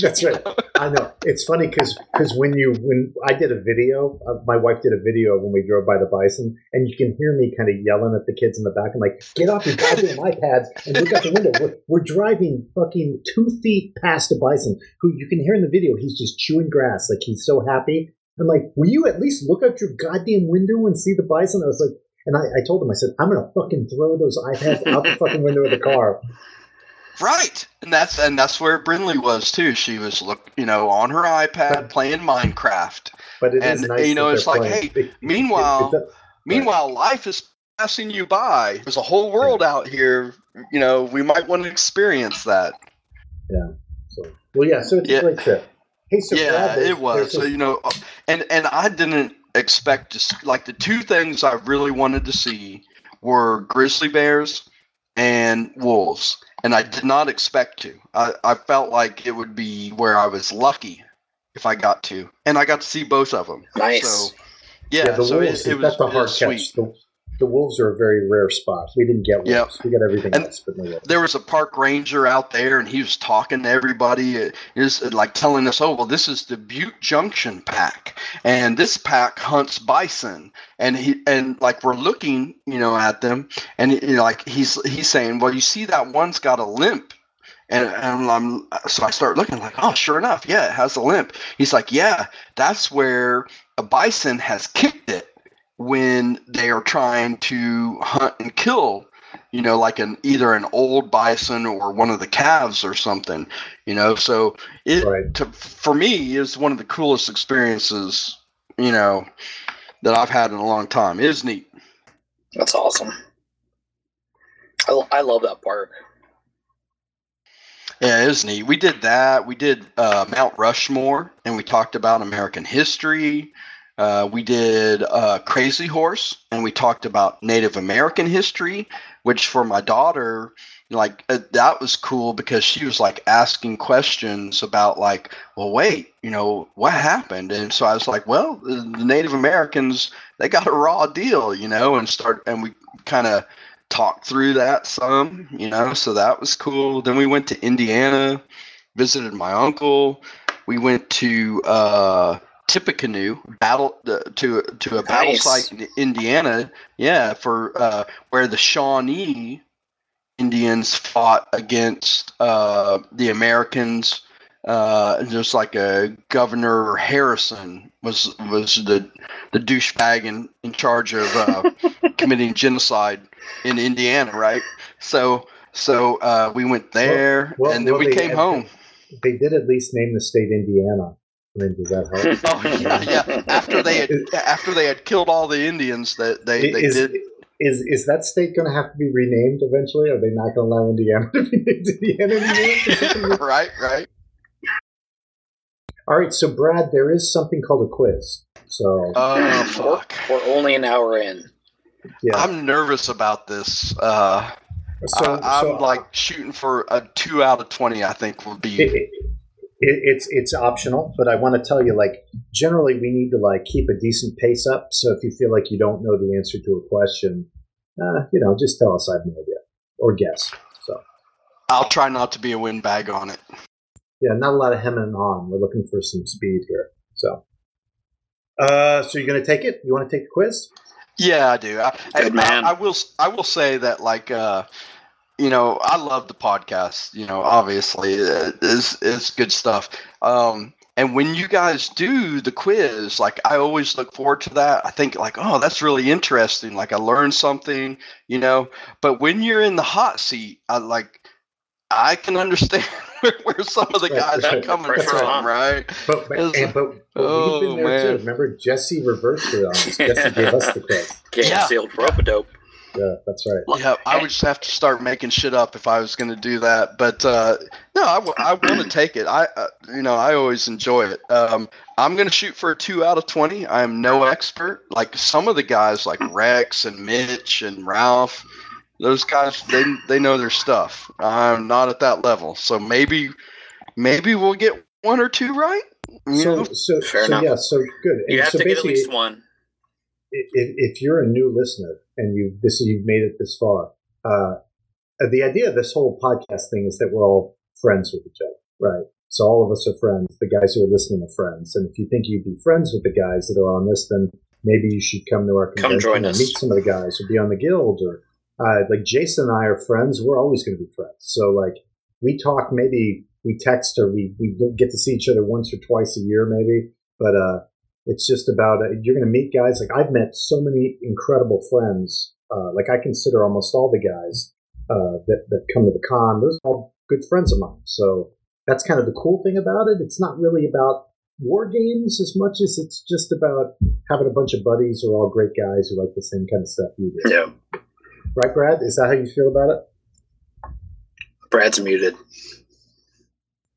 That's right. I know. It's funny because when you when I did a video, uh, my wife did a video when we drove by the bison, and you can hear me kind of yelling at the kids in the back. I'm like, "Get off your goddamn iPads and look out the window." We're, we're driving fucking two feet past a bison, who you can hear in the video. He's just chewing grass, like he's so happy. I'm like, "Will you at least look out your goddamn window and see the bison?" I was like, and I, I told him, I said, "I'm gonna fucking throw those iPads out the fucking window of the car." Right, and that's and that's where Brinley was too. She was look, you know, on her iPad playing Minecraft. But it is And, nice. you know, it's like, playing. hey, it- Meanwhile, it- it- meanwhile, life is passing you by. There's a whole world out here. You know, we might want to experience that. Yeah. So, well, yeah. So it's Yeah. a great trip. Hey, so yeah, Brad, it was. So, you know, and and I didn't expect to see, like the two things I really wanted to see were grizzly bears and wolves, and I did not expect to. I, I felt like it would be where I was lucky if I got to, and I got to see both of them. Nice. So, yeah, the so wolves. it, it was, that's a it hard was catch. sweet. The, the wolves are a very rare spot. We didn't get wolves. Yep. We got everything And else, but no wolves. there was a park ranger out there and he was talking to everybody was uh, like telling us oh well this is the butte junction pack and this pack hunts bison and he and like we're looking you know at them and you know like he's he's saying well you see that one's got a limp and, and I'm so I start looking like oh sure enough yeah it has a limp he's like yeah that's where a bison has kicked it when they are trying to hunt and kill you know, like an either an old bison or one of the calves or something, you know. So it Right. to, for me is one of the coolest experiences, you know, that I've had in a long time. It is neat. That's awesome. I, I love that park. Yeah, it is neat. We did that. We did uh, Mount Rushmore, and we talked about American history. Uh, we did uh, Crazy Horse, and we talked about Native American history, which for my daughter, like uh, that was cool because she was like asking questions about like, well, wait, you know, what happened? And so I was like, well, the Native Americans they got a raw deal, you know, and start and we kind of talked through that some, you know, so that was cool. Then we went to Indiana, visited my uncle. We went to uh, Tippecanoe battle uh, to to a battle site in Indiana, yeah, for uh, where the Shawnee Indians fought against uh, the Americans. Uh, just like a Governor Harrison was was the the douchebag in, in charge of uh, committing genocide in Indiana, right? So so uh, we went there, well, and then well, we came had- home. They did at least name the state Indiana. I mean, does that help? Oh yeah, yeah. After they had after they had killed all the Indians, that they, they is, did. is is that state going to have to be renamed eventually? Are they not going to allow Indiana to be named Indiana anymore? right, right. All right, so Brad, there is something called a quiz. So Oh we're, fuck! we're only an hour in. yeah, I'm nervous about this. Uh, so, I, I'm so, like shooting for a two out of twenty. I think will it, be. it, it, it's it's optional, but I want to tell you, like, generally we need to like keep a decent pace up. So if you feel like you don't know the answer to a question, uh, you know, just tell us I have no idea or guess. So I'll try not to be a windbag on it. yeah, not a lot of hemming and hawing. We're looking for some speed here. So, uh, so you're going to take it? You want to take the quiz? Yeah, I do. I, Good I, man. I, I will. s- I will say that, like, uh, you know, I love the podcast. You know, obviously, uh, it's it's good stuff. Um, and when you guys do the quiz, like, I always look forward to that. I think, like, oh, that's really interesting. Like, I learned something. You know, but when you're in the hot seat, I like. I can understand where, where some of the Right, guys are coming Pressure from, on. right? But, but, It's- and, but, but oh, we've been there man. too. Remember, Jesse reversed it on us. Jesse gave us the quiz. Game Yeah. sealed rope a dope. Yeah, that's right. Yeah, I would just have to start making shit up if I was going to do that. But uh, no, I, w- I want to take it. I, uh, you know, I always enjoy it. Um, I'm going to shoot for a two out of twenty. I'm no expert. Like some of the guys, like Rex and Mitch and Ralph, those guys, they they know their stuff. I'm not at that level, so maybe maybe we'll get one or two right. You know? So, so, Fair so enough. yeah, so good. You And have so to get at basically, least one. If, if you're a new listener and you this you've made it this far, uh, the idea of this whole podcast thing is that we're all friends with each other, right? So all of us are friends. The guys who are listening are friends, and if you think you'd be friends with the guys that are on this, then maybe you should come to our convention Come join and us. meet some of the guys or be on the guild or uh, like Jason and I are friends. We're always going to be friends. So like we talk, maybe we text or we we get to see each other once or twice a year, maybe. But uh, it's just about uh, you're going to meet guys. Like I've met so many incredible friends. Uh, like I consider almost all the guys uh, that that come to the con. Those are all good friends of mine. So that's kind of the cool thing about it. It's not really about war games as much as it's just about having a bunch of buddies who are all great guys who like the same kind of stuff you do. Yeah. Right, Brad? Is that how you feel about it? Brad's muted.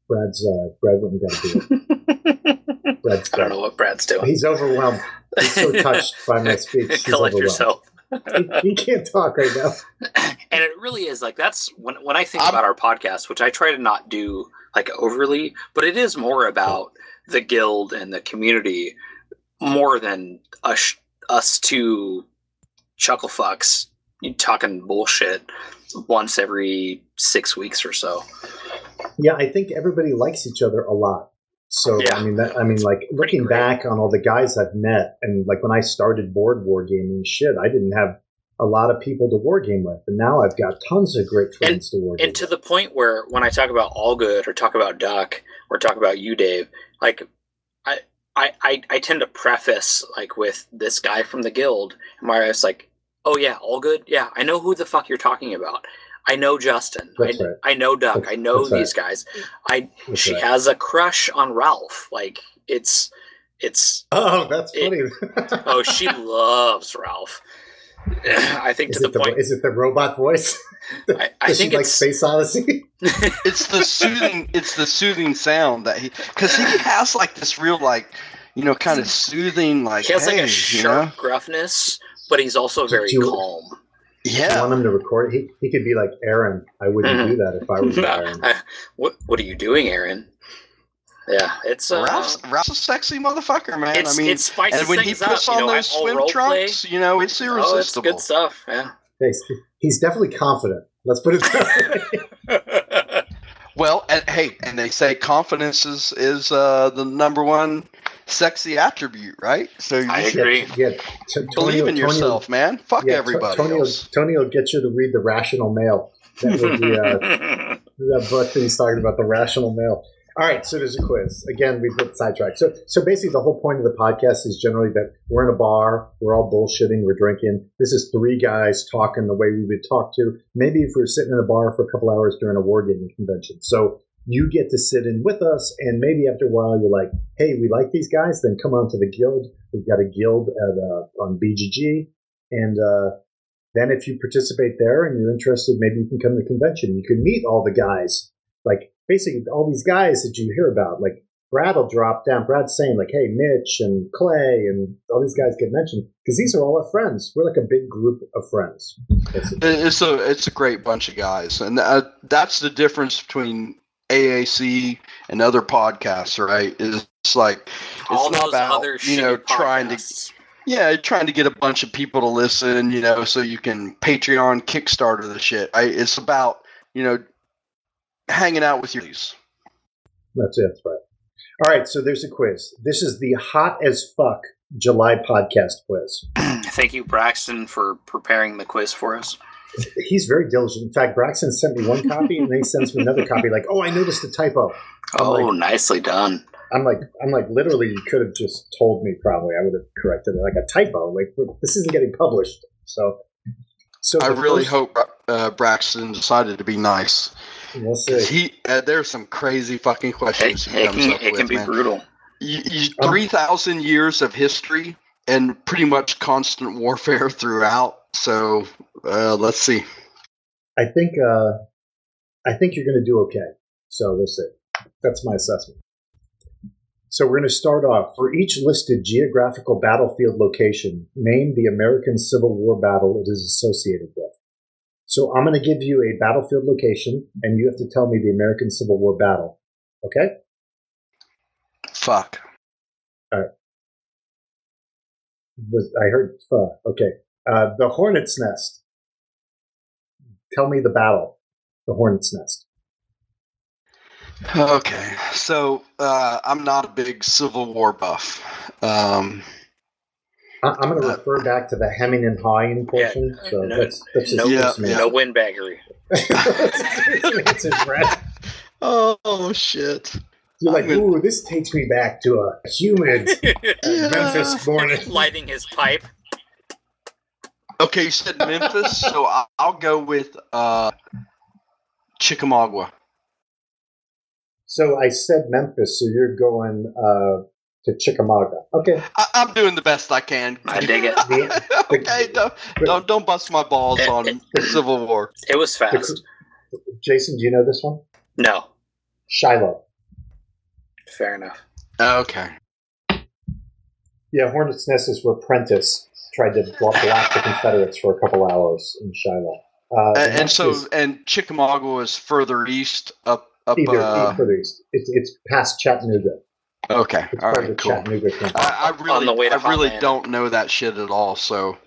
Brad's uh, Brad wouldn't got to do it. Brad's I don't know what Brad's doing. He's overwhelmed. He's so touched by my speech. He's Collect yourself. He, he can't talk right now. and it really is like that's when when I think I'm- about our podcast, which I try to not do like overly, but it is more about the guild and the community more than us us two chuckle fucks talking bullshit once every six weeks or so. Yeah, I think everybody likes each other a lot. So Yeah. I mean, that, I mean, like looking back on all the guys I've met, and like when I started board wargaming, shit, I didn't have a lot of people to wargame with, and now I've got tons of great friends to wargame. And to with. the point where when I talk about all good or talk about Duck or talk about you, Dave, like I I, I, I tend to preface like with this guy from the guild, and it's like, oh yeah, all good, yeah, I know who the fuck you're talking about. I know Justin. I, right. I know Duck. That's- I know that's right. these guys. Mm-hmm. I That's she right. has a crush on Ralph. Like it's it's oh, that's it- funny. oh she loves Ralph. I think is to the it the point. is it the robot voice? I, I think she like it's Space Odyssey? it's the soothing it's the soothing sound that he because he has like this real like you know kind of hmm. soothing like he has like hey, a you sharp know gruffness, but he's also very you- calm. You yeah want him to record? He he could be like Aaron. I wouldn't Mhm. do that if I was Aaron. I- what what are you doing, Aaron? Yeah, it's uh, Ralph's, Ralph's a sexy motherfucker man it's I mean it spices and when he puts up. on you know, those swim role play. trunks you know it's Oh, it's irresistible good stuff. Yeah. He's, he's definitely confident. Let's put it that way. well and hey and they say confidence is is uh the number one sexy attribute right so you I should agree. Yeah, yeah. T- believe Tony- in Tony- yourself man fuck yeah, T- everybody Tony, will, else Tony will get you to read the Rational Male. That would be uh, that book that he's talking about, the Rational Male. All right, so there's a quiz. Again, we've been sidetracked. So, so basically, the whole point of the podcast is generally that we're in a bar, we're all bullshitting, we're drinking. This is three guys talking the way we would talk to. Maybe if we were sitting in a bar for a couple hours during a wargaming convention. So you get to sit in with us, and maybe after a while, you're like, "Hey, we like these guys." Then come on to the guild. We've got a guild at uh, on BGG, and uh, then if you participate there and you're interested, maybe you can come to the convention. You can meet all the guys, like basically all these guys that you hear about. Like Brad will drop down. Brad's saying like, "Hey, Mitch and Clay and all these guys get mentioned because these are all our friends. We're like a big group of friends." basically. It's a it's a great bunch of guys, and uh, that's the difference between AAC and other podcasts, right? Is it's like All it's not about other you know shitty trying to yeah trying to get a bunch of people to listen, you know, so you can Patreon, Kickstarter the shit. Right? It's about you know hanging out with your buddies. That's it. That's right. All right. So there's a quiz. This is the hot as fuck July podcast quiz. Thank you, Braxton, for preparing the quiz for us. He's very diligent. In fact, Braxton sent me one copy, and then he sends me another copy. Like, oh, I noticed a typo. I'm Oh, like- nicely done. I'm like, I'm like, literally, you could have just told me. Probably, I would have corrected it. Like a typo. Like this isn't getting published. So, so I really first- hope uh, Braxton decided to be nice. We'll 'Cause see. He uh, there's some crazy fucking It, questions he it can, up it with, can be man. brutal. You, you, Um, Three thousand years of history and pretty much constant warfare throughout. So uh, let's see. I think, uh, I think you're going to do okay. So we'll see. That's my assessment. So we're going to start off for each listed geographical battlefield location. Name the American Civil War battle it is associated with. So I'm going to give you a battlefield location, and you have to tell me the American Civil War battle. Okay? Fuck. All right. Was I heard? fuck? okay. Uh, the Hornet's Nest. Tell me the battle. The Hornet's Nest. Okay, so uh, I'm not a big Civil War buff. Um, I, I'm going to Uh, refer back to the hemming and hawing portion. so no- let's, let's just no- Yeah, let's yeah. No windbaggery. It's in red. oh shit! You're like, I'm ooh, this takes me back to a humid Yeah. Memphis morning. Lighting his pipe. Okay, you said Memphis, so I- I'll go with uh, Chickamauga. So I said Memphis, so you're going uh, to Chickamauga. Okay. I- I'm doing the best I can. I dig it. The- okay, don't, don't don't bust my balls on Civil War. It was fast. Jason, do you know this one? No. Shiloh. Fair enough. Okay. Yeah, Hornet's Nest is where Prentiss tried to block block the Confederates for a couple hours in Shiloh. Uh, And, and so is and Chickamauga is further east up up. either, Uh, further east. It's, it's past Chattanooga. okay, It's all part of right, the cool. Chattanooga. I, I really, the way to I really Hotlanta. don't know that shit at all. So,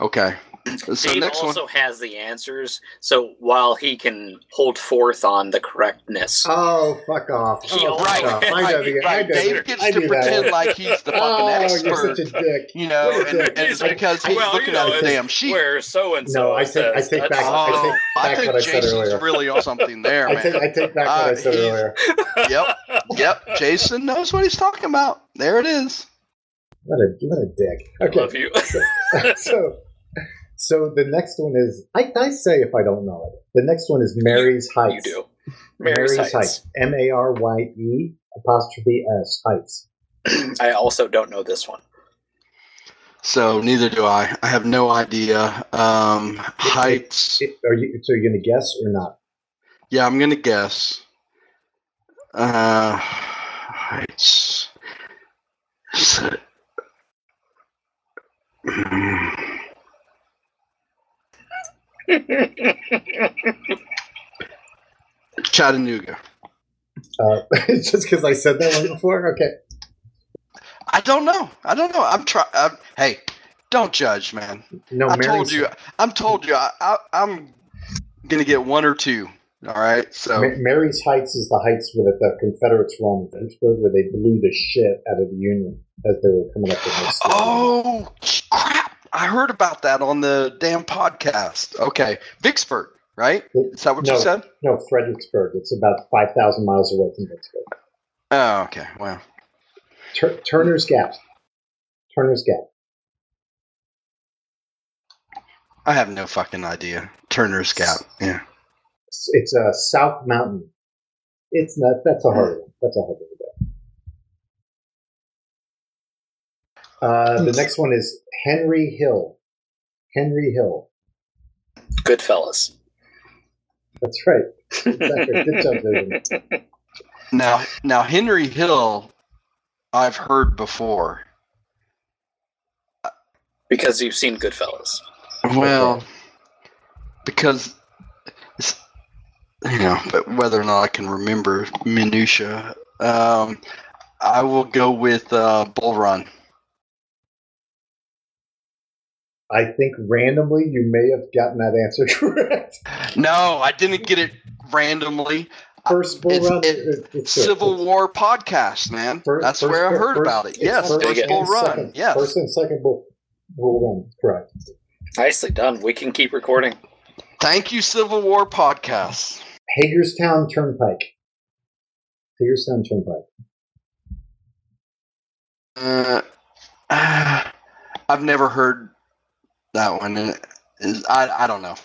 okay. So Dave next also one. has the answers, so while he can hold forth on the correctness, Oh, fuck off. He Oh, fuck right, off. I know the, I Right, know Dave gets I to knew that pretend like he's the fucking oh, expert. you're such a dick. You know, What a and, and it's because he's well, looking you know, at a it's damn sheet. where so and so. No, I take- I take back- I Oh, take I back think what I said Jason's earlier. really on something there, I take, I take back what I Uh, said earlier. Yep, yep. Jason knows what he's talking about. There it is. What a what a dick. Okay. Love you. so so the next one is I, I say if I don't know it. The next one is Marye's Heights. you do. Marye's, Marye's Heights. M A R Y E apostrophe S Heights. I also don't know this one. So neither do I. I have no idea. Um, heights. It- are you so you're gonna guess or not? Yeah, I'm gonna guess. Uh, heights. Chattanooga. Uh, just because I said that one before? Okay. I don't know. I don't know. I'm trying. Hey, don't judge, man. No, I Marye's told you. I'm told you. I, I'm gonna get one or two. All right. So Ma- Marye's Heights is the heights where the, the Confederates roamed Vicksburg, where they blew the shit out of the Union as they were coming up this. Oh crap! I heard about that on the damn podcast. Okay, Vicksburg, right? Is that what No. you said? No, Fredericksburg. It's about 5,000 miles away from Vicksburg. Oh, okay. Well, Tur- Turner's Gap. Turner's Gap. I have no fucking idea. Turner's Gap. Yeah. It's, it's a South Mountain. It's not. That's a hard one. That's a hard one to get. Uh, the next one is Henry Hill. Henry Hill. Goodfellas. That's right. Exactly. Good job, Jason. Now, now Henry Hill, I've heard before. Because you've seen Goodfellas. Well, because it's, you know, but whether or not I can remember minutia, um, I will go with uh, Bull Run. I think randomly you may have gotten that answer correct. No, I didn't get it randomly. first bull It's- run. it- it- it's Civil good. War podcast, man. First- That's first- where I heard first- about it. Yes, first first bull run. second- Yes. First and second bull, bull run. Correct. Nicely done. We can keep recording. Thank you, Civil War podcast. Hagerstown Turnpike. Hagerstown Turnpike. Uh, I've never heard that one. And it is I I don't know.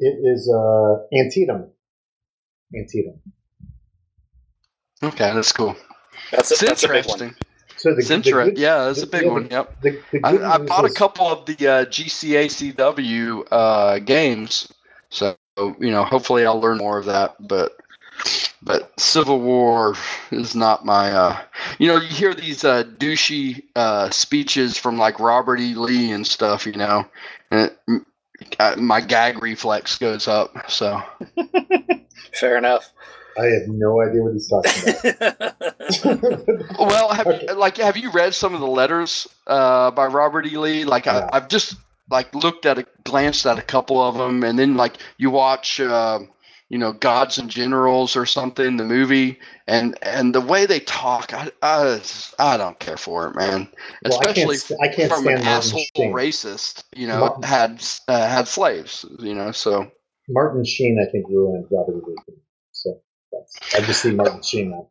It is uh, Antietam. Antietam. Okay, that's cool. That's a, It's that's a big one. interesting. So the, It's the good- Yeah, that's a big yeah, one. Yep. The, the I, I news bought a couple of the uh, GCACW uh, games, so you know, hopefully, I'll learn more of that. But but Civil War is not my. Uh, you know, you hear these uh, douchey uh, speeches from like Robert E. Lee and stuff. You know, and it, uh, my gag reflex goes up. So Fair enough. I have no idea what he's talking about. Well, have Okay. you, like have you read some of the letters uh, by Robert E. Lee? Like Yeah. I, I've just like looked at a glanced at a couple of them, and then like you watch, uh, you know, Gods and Generals or something, the movie, and and the way they talk, I I, I don't care for it, man. Well, I can't Especially I can't from stand an asshole Sheen. racist, you know, Martin- had uh, had slaves, you know, so. Martin Sheen, I think, ruined Robert. Lee. So that's, I just see Martin Sheen now.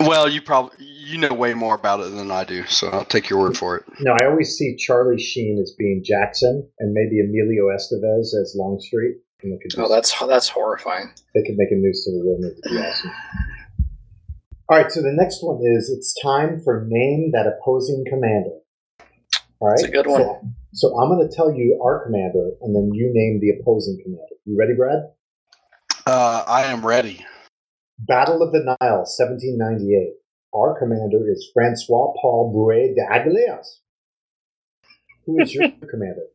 Well, you probably you know way more about it than I do, so I'll take your word for it. No, I always see Charlie Sheen as being Jackson and maybe Emilio Estevez as Longstreet. And they could, oh, that's that's horrifying. they could make a new Civil War movie. It'd be awesome. All right, so the next one is it's time for name that opposing commander. All right, That's a good one. So, so I'm going to tell you our commander, and then you name the opposing commander. You ready, Brad? Uh, I am ready. Battle of the Nile, 1798. Our commander is Francois Paul Brueys d'Aigalliers. Who is your commander?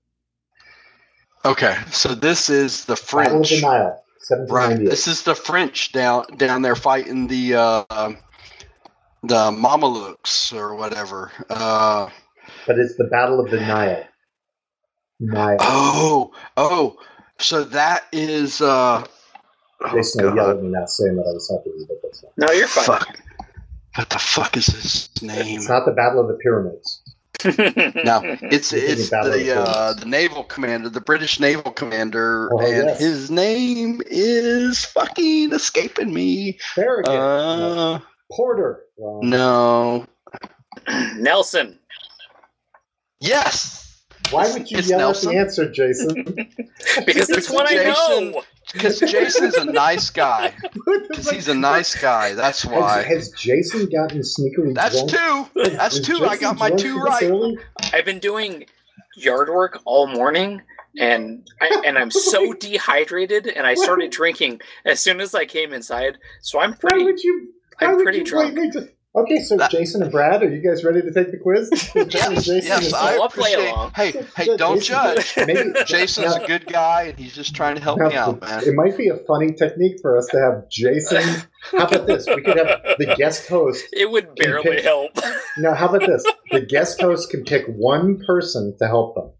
Okay, so this is the French. the Nile, Right. This is the French down down there fighting the uh, the Mamelukes or whatever. Uh, but it's the Battle of the Nile. Nile. oh, oh. So that is. Uh, oh, Jason will God. at me now saying that I was helping you, but that's not. No, you're fine. Fuck. What the fuck is his name? It's not the Battle of the Pyramids. No, It's it's the the uh, the naval commander, the British naval commander, Oh, and yes. his name is fucking escaping me. Farragut. Uh, Porter. Wrong. no. Nelson. Yes. Why would you It's yell Nelson? at the answer, Jason? Because that's what I know. Because Jason's a nice guy. Because he's a nice guy. That's Has, why. has Jason gotten sneakily That's drunk? two. That's Is two. I got my two right. early? I've been doing yard work all morning, and I, and I'm so dehydrated, and I started drinking as soon as I came inside. So I'm pretty. Why pretty. would you? Why I'm would pretty you drunk. Blame me to- Okay, so That- Jason and Brad, are you guys ready to take the quiz? Yes, Jason yes, I I'll play along. Hey, hey, don't judge. Maybe, Jason's now- a good guy, and he's just trying to help now, me out, man. It might be a funny technique for us to have Jason. How about this? We could have the guest host. It would barely pick- help. No, how about this? The guest host can pick one person to help them,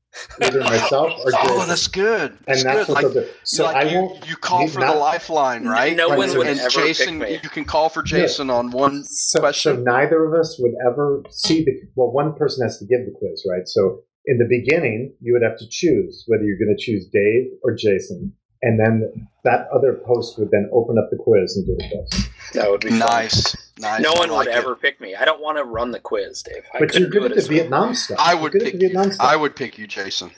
either myself or oh, Jason. Oh, that's good. and That's that's good. what Like, do. So like I you, won't. you call for not- the lifeline, right? No one would and ever Jason, pick me. you can call for Jason on one. So, so neither of us would ever see the. Well, one person has to give the quiz, right? So in the beginning, you would have to choose whether you're going to choose Dave or Jason, and then that other post would then open up the quiz and do the quiz. That would be fun. Nice, nice. No I one like would it. ever pick me. I don't want to run the quiz, Dave. I But you're good at the well. Vietnam stuff. I would pick. Vietnam stuff. I would pick you, Jason.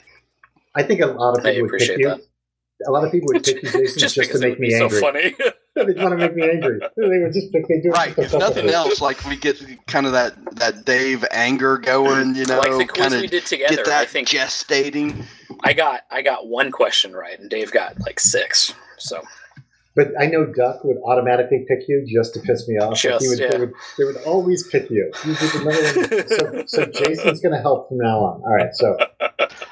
I think a lot of people would pick appreciate you. A lot of people would pick you, Jason, just, Just to make me be so angry. funny. They want to make me angry. They would just pick me. do Right. just If nothing else, like we get kind of that that Dave anger going, you know, like the quiz kind we of did together, get that I think gestating. I got I got one question right, and Dave got like six. So But I know Duck would automatically pick you just to piss me off. Like, he would, yeah. they, would, they would always pick you. You did another one. So, so Jason's going to help from now on. All right. So,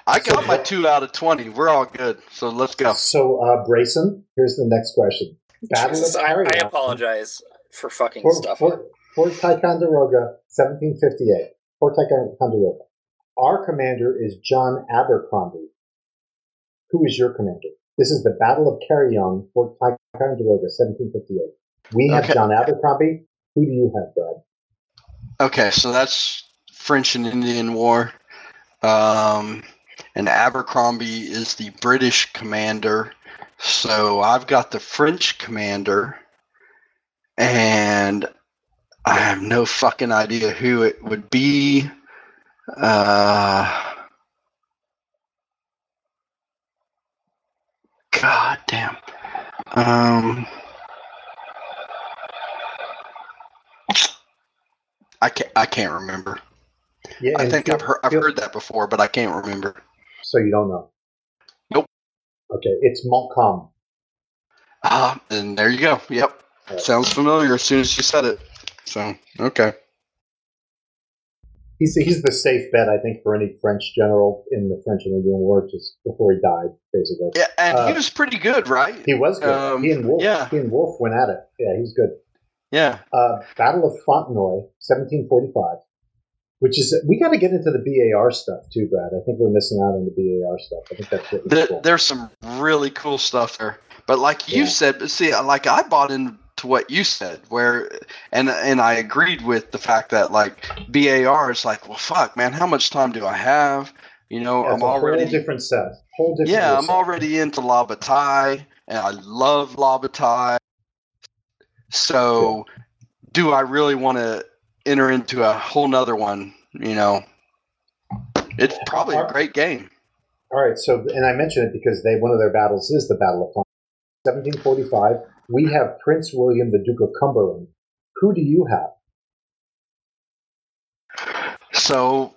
I So got my two out of twenty. We're all good. So let's go. so uh, Brayson, here's the next question. Battle Jesus, of I, I apologize for fucking Fort, stuff. Fort, Fort Ticonderoga, 1758. Fort Ticonderoga. Our commander is John Abercrombie. Who is your commander? This is the Battle of Carillon, Fort Ticonderoga, 1758. We have Okay. John Abercrombie. Who do you have, Brad? Okay, so that's French and Indian War. Um, and Abercrombie is the British commander. So I've got the French commander, and I have no fucking idea who it would be. Uh, God damn. Um, I can't. I can't remember. Yeah, I think feel- I've heard. I've feel- heard that before, but I can't remember. So you don't know? Nope. Okay, it's Montcalm. Ah, and there you go. Yep, Right. sounds familiar as soon as you said it. So okay. He's he's the safe bet, I think, for any French general in the French and Indian War, just before he died, basically. Yeah, and he Uh, was pretty good, right? He was good. Um, he and Wolfe. yeah. He and Wolfe went at it. Yeah, he's good. Yeah. Uh, Battle of Fontenoy, 1745, which is we got to get into the BAR stuff too, Brad. I think we're missing out on the BAR stuff. I think that's really There, cool. there's some really cool stuff there. But like you Yeah. said, see, like I bought into what you said, where and and I agreed with the fact that like BAR is like, well, fuck, man, how much time do I have? You know, That's I'm a already whole different set. Whole different. yeah, I'm already into La Bataille, and I love La Bataille. So, do I really want to enter into a whole nother one? You know, it's probably a great game. All right, so and I mention it because they one of their battles is the Battle of 1745. We have Prince William, the Duke of Cumberland. Who do you have? So,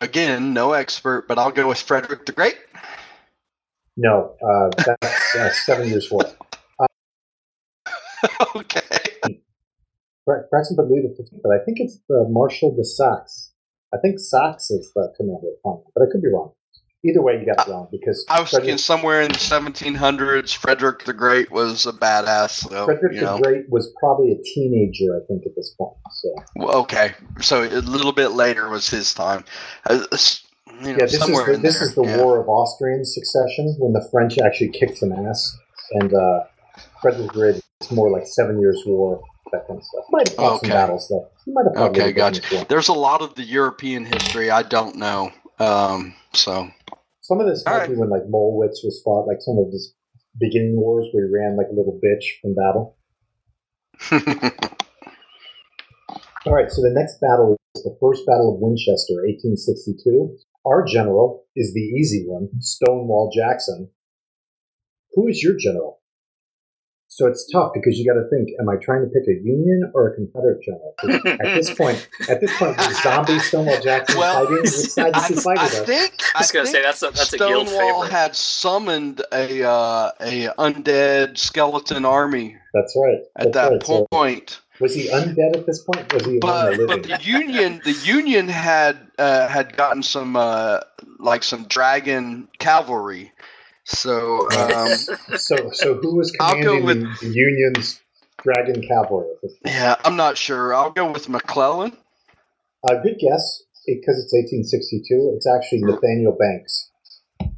again, no expert, but I'll go with Frederick the Great. No, uh, that's uh, Seven Years' War. okay. Pre- Preston but Louis the 15th, but I think it's the Marshal de Saxe. I think Saxe is the commander of Fontenoy, but I could be wrong. Either way, you got it wrong because I was Frederick, thinking somewhere in the 1700s, Frederick the Great was a badass. So, Frederick the know. Great was probably a teenager, I think, at this point. So Well, okay, so a little bit later was his time. Uh, you know, yeah, this is somewhere the, this there. is the yeah. War of Austrian Succession when the French actually kicked some ass, and uh, Frederick the Great is more like Seven Years' War, that kind of stuff. Might have fought Okay. some battles though. Might have Okay, gotcha. There's a lot of the European history I don't know. Um, so Some of this right. when like Mollwitz was fought, like some of his beginning wars where he ran like a little bitch from battle. All right, so the next battle is the First Battle of Winchester, 1862. Our general is the easy one, Stonewall Jackson. Who is your general? So it's tough because you got to think: Am I trying to pick a Union or a Confederate general? 'Cause At this point, at this point, with zombie Stonewall Jackson well, fighting, which side does I, he fight I with us? think I was gonna say that's a that's a guild Stonewall had summoned a uh, a undead skeleton army That's right. at That's that right. So point. was he undead at this point? Was he among But, the but the Union the Union had uh, had gotten some uh, like some dragon cavalry. So um, So, so who was commanding the, the Union's Dragon Cavalry at this point? yeah, I'm not sure. I'll go with McClellan. Uh, good guess, because it's 1862. It's actually Nathaniel Banks.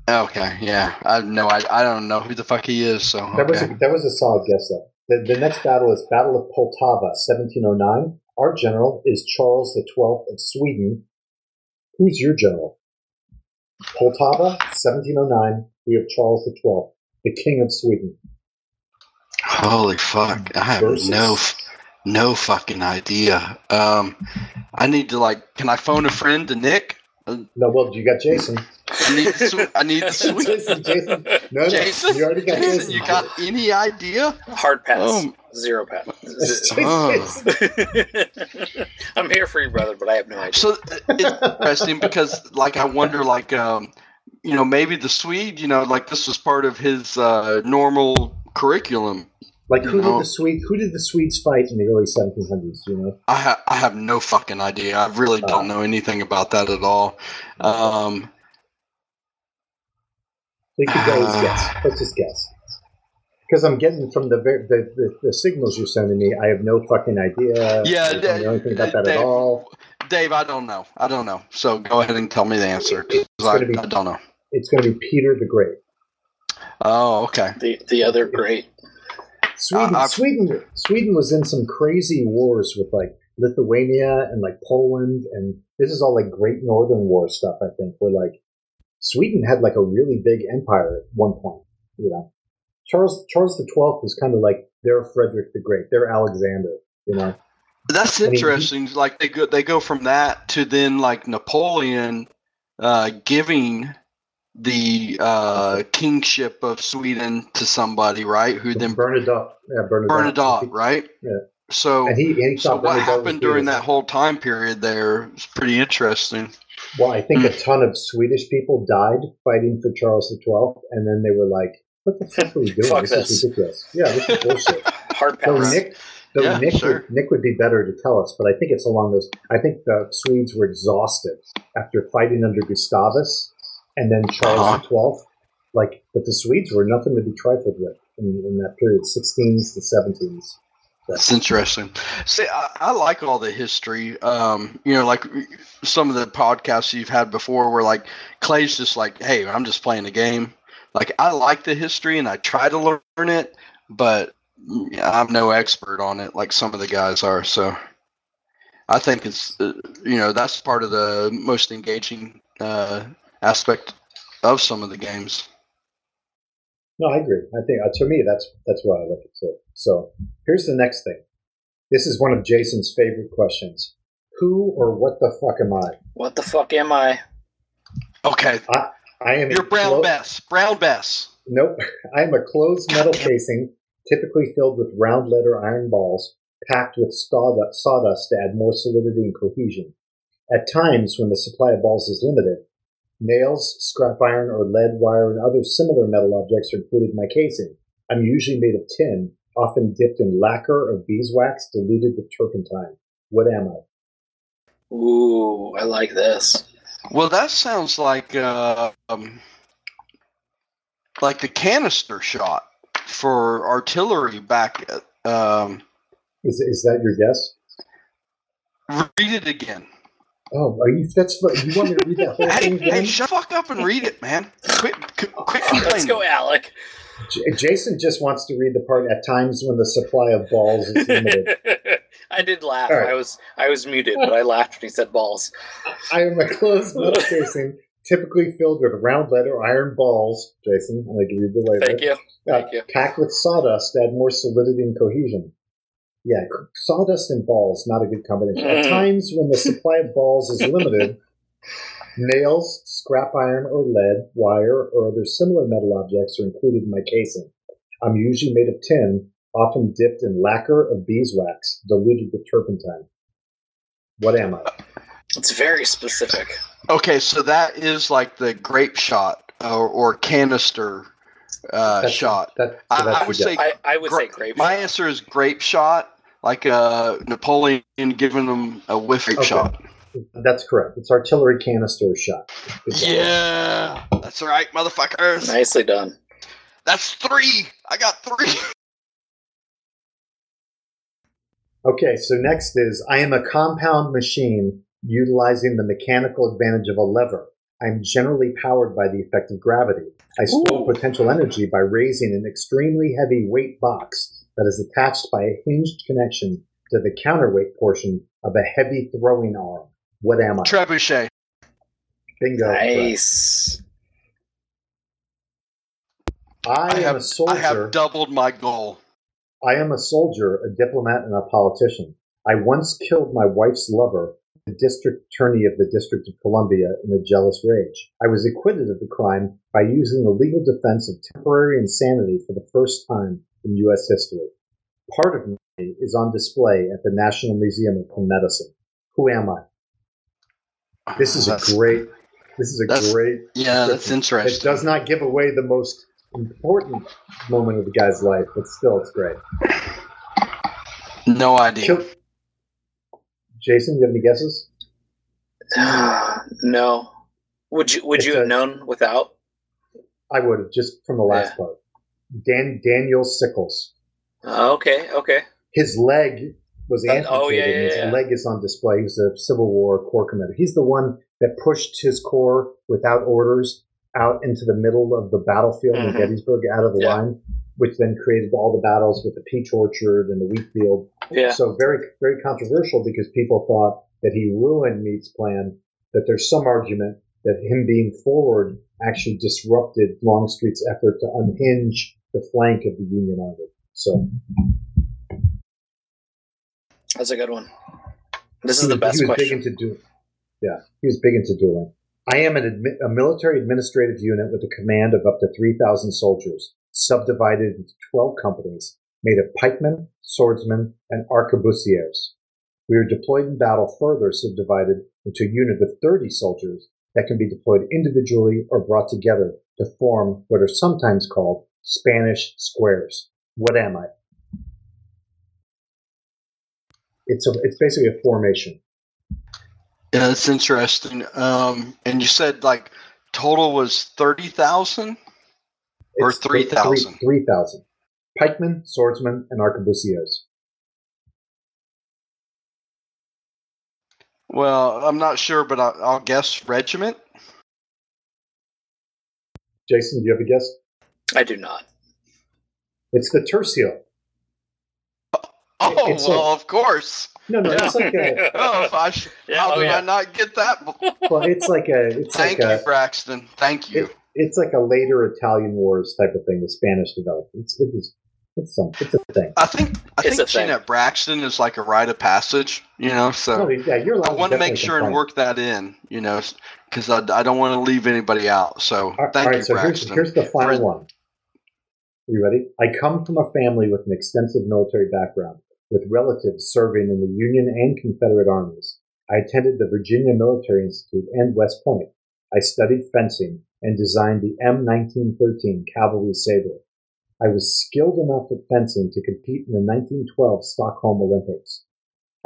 Okay, yeah. I no, I, I don't know who the fuck he is. So That was a, that was a solid guess, though. The, the next battle is Battle of Poltava, 1709. Our general is Charles XII of Sweden. Who's your general? Poltava, 1709. We have Charles XII, the King of Sweden. Holy fuck! I have Versus- no no fucking idea. Um, I need to like. Can I phone a friend to Nick? No, well, you got Jason. I need the sw- I need the sweet. Jason, Jason. No, no, Jason, you already got Jason, Jason. you got any idea? Hard pass. Oh. Zero pass. Oh. I'm here for you, brother, but I have no idea. So it's interesting because, like, I wonder, like, um, you know, maybe the Swede, you know, like this was part of his uh, normal curriculum. Like who know. did the Swedes? Who did the Swedes fight in the early 1700s? You know, I ha- I have no fucking idea. I really Uh. don't know anything about that at all. Um, we could always Uh. guess. Let's just guess. Because I'm getting from the, the, the the signals you're sending me, I have no fucking idea. Yeah, I don't know anything about that Dave- at all. Dave, I don't know. I don't know. So go ahead and tell me the answer 'cause It's I, be- I don't know. It's going to be Peter the Great. Oh, okay. The the other great. Sweden, Uh, Sweden, Sweden was in some crazy wars with like Lithuania and like Poland, and this is all like Great Northern War stuff. I think where like Sweden had like a really big empire at one point. You know, Charles Charles the Twelfth was kind of like their Frederick the Great, their Alexander. You know, That's I mean, he- interesting. like they go they go from that to then like Napoleon uh, giving the uh, kingship of Sweden to somebody, right? Who then Bernadotte, yeah, Bernadotte, Bernadotte, right? Yeah. So, And he, and he so what Bernadotte happened during that whole time period there is pretty interesting. Well, I Hmm. think a ton of Swedish people died fighting for Charles the Twelfth, and then they were like, "What the fuck are we doing? Fuck this, this." is ridiculous." Yeah, this is bullshit. Hard So pass. Nick, though Yeah, Nick, sure. would, Nick would be better to tell us, but I think it's along those. I think the Swedes were exhausted after fighting under Gustavus and then Charles Uh-huh. the Twelfth. Like, but the Swedes were nothing to be trifled with in, in that period, 16s to 17s. That's interesting. See, I, I like all the history. Um, you know, like some of the podcasts you've had before, where like Clay's just like, "Hey, I'm just playing the game." Like, I like the history and I try to learn it, but I'm no expert on it like some of the guys are. So, I think it's uh, you know that's part of the most engaging uh, aspect of some of the games. No, I agree. I think uh, to me that's that's why I like it too. So here's the next thing. This is one of Jason's favorite questions. Who or what the fuck am I? What the fuck am I? Okay, I I am. a you're Brown clo- Bess. Brown Bess. Nope. I am a closed metal casing, typically filled with round lead or iron balls, packed with sawdust, sawdust to add more solidity and cohesion. At times, when the supply of balls is limited, nails, scrap iron, or lead wire and other similar metal objects are included in my casing. I'm usually made of tin, often dipped in lacquer or beeswax diluted with turpentine. What am I? Ooh, I like this. Well, that sounds like uh, um, like the canister shot for artillery back. At, um, Is, is that your guess? read it again. Oh, are you? That's fu- you want me to read that whole Hey, thing again? hey, shut the fuck up and read it, man. Quit, qu- quit Let's go, Alec. J- Jason just wants to read the part at times when the supply of balls is limited. I did laugh. All right. I was I was muted, but I laughed when he said balls. I am a closed metal casing, typically filled with round lead or iron balls. Jason, I'm going to read the later. Thank you. Uh, Thank you. Packed with sawdust to add more solidity and cohesion. Yeah, sawdust and balls, not a good combination. At Mm. times when the supply of balls is limited, nails, scrap iron or lead, wire, or other similar metal objects are included in my casing. I'm usually made of tin, often dipped in lacquer or beeswax, diluted with turpentine. What am I? It's very specific. Okay, so that is like the grape shot or, or canister uh, That's- shot. That, so I, I would say I, I would gra- say grape. My shot. answer is grape shot, like uh, Napoleon giving them a whiff Okay. shot. That's correct. It's artillery canister shot. Good job. Yeah, that's right, motherfuckers. Nicely done. That's three. I got three. Okay, so next is I am a compound machine utilizing the mechanical advantage of a lever. I'm generally powered by the effect of gravity. I store Ooh. potential energy by raising an extremely heavy weight box that is attached by a hinged connection to the counterweight portion of a heavy throwing arm. What am I? Trebuchet. Bingo. correct. Nice. I, I am have, a soldier. I have doubled my goal. I am a soldier, a diplomat, and a politician. I once killed my wife's lover, the district attorney of the District of Columbia, in a jealous rage. I was acquitted of the crime by using the legal defense of temporary insanity for the first time in U.S. history. Part of me is on display at the National Museum of Medicine. Who am I? This is a great. This is a great. Yeah, that's interesting. It does not give away the most important moment of the guy's life, but still, it's great. No idea. Kill- Jason, you have any guesses? no. Would you Would It's you have a- known without? I would have just from the last Yeah. part. Dan Daniel Sickles. Oh, okay. Okay. His leg was Uh, amputated. oh, yeah, and yeah, his yeah. leg is on display. He's a Civil War Corps commander. He's the one that pushed his corps without orders out into the middle of the battlefield in Mhm. Gettysburg, out of the line, which then created all the battles with the peach orchard and the wheat field. Yeah. So very, very controversial because people thought that he ruined Meade's plan. That there's some argument that him being forward actually disrupted Longstreet's effort to unhinge the flank of the Union army. So That's a good one. This is the best he was question. big into du- Yeah, he was big into dueling. I am an admi- a military administrative unit with a command of up to 3,000 soldiers, subdivided into 12 companies, made of pikemen, swordsmen, and arquebusiers. We are deployed in battle further subdivided into a unit of 30 soldiers that can be deployed individually or brought together to form what are sometimes called Spanish squares. What am I? It's a, it's basically a formation. Yeah, that's interesting. Um, and you said like total was thirty thousand. Or It's 3,000. 3,000. Pikemen, swordsmen, and arquebusiers. Well, I'm not sure, but I'll, I'll guess regiment. Jason, do you have a guess? I do not. It's the tercio. Oh it's well, like- of course. No, no, it's like a, Oh, if I sh- Yeah, how oh, did yeah. I not get that? well, it's like a, it's Thank like you, a, Braxton. Thank you. it, it's like a later Italian wars type of thing. The Spanish developed. It's, it was, it's some, it's a thing. I think I It's a think thing. Jeanette Braxton is like a rite of passage. You know, so. No, yeah, you're I want to make sure and complain. work that in, you know, because I, I don't want to leave anybody out. So All right, thank all right, you, so here's, Braxton. here's the final For- one. You ready? I come from a family with an extensive military background, with relatives serving in the Union and Confederate armies. I attended the Virginia Military Institute and West Point. I studied fencing and designed the M1913 cavalry saber. I was skilled enough at fencing to compete in the 1912 Stockholm Olympics.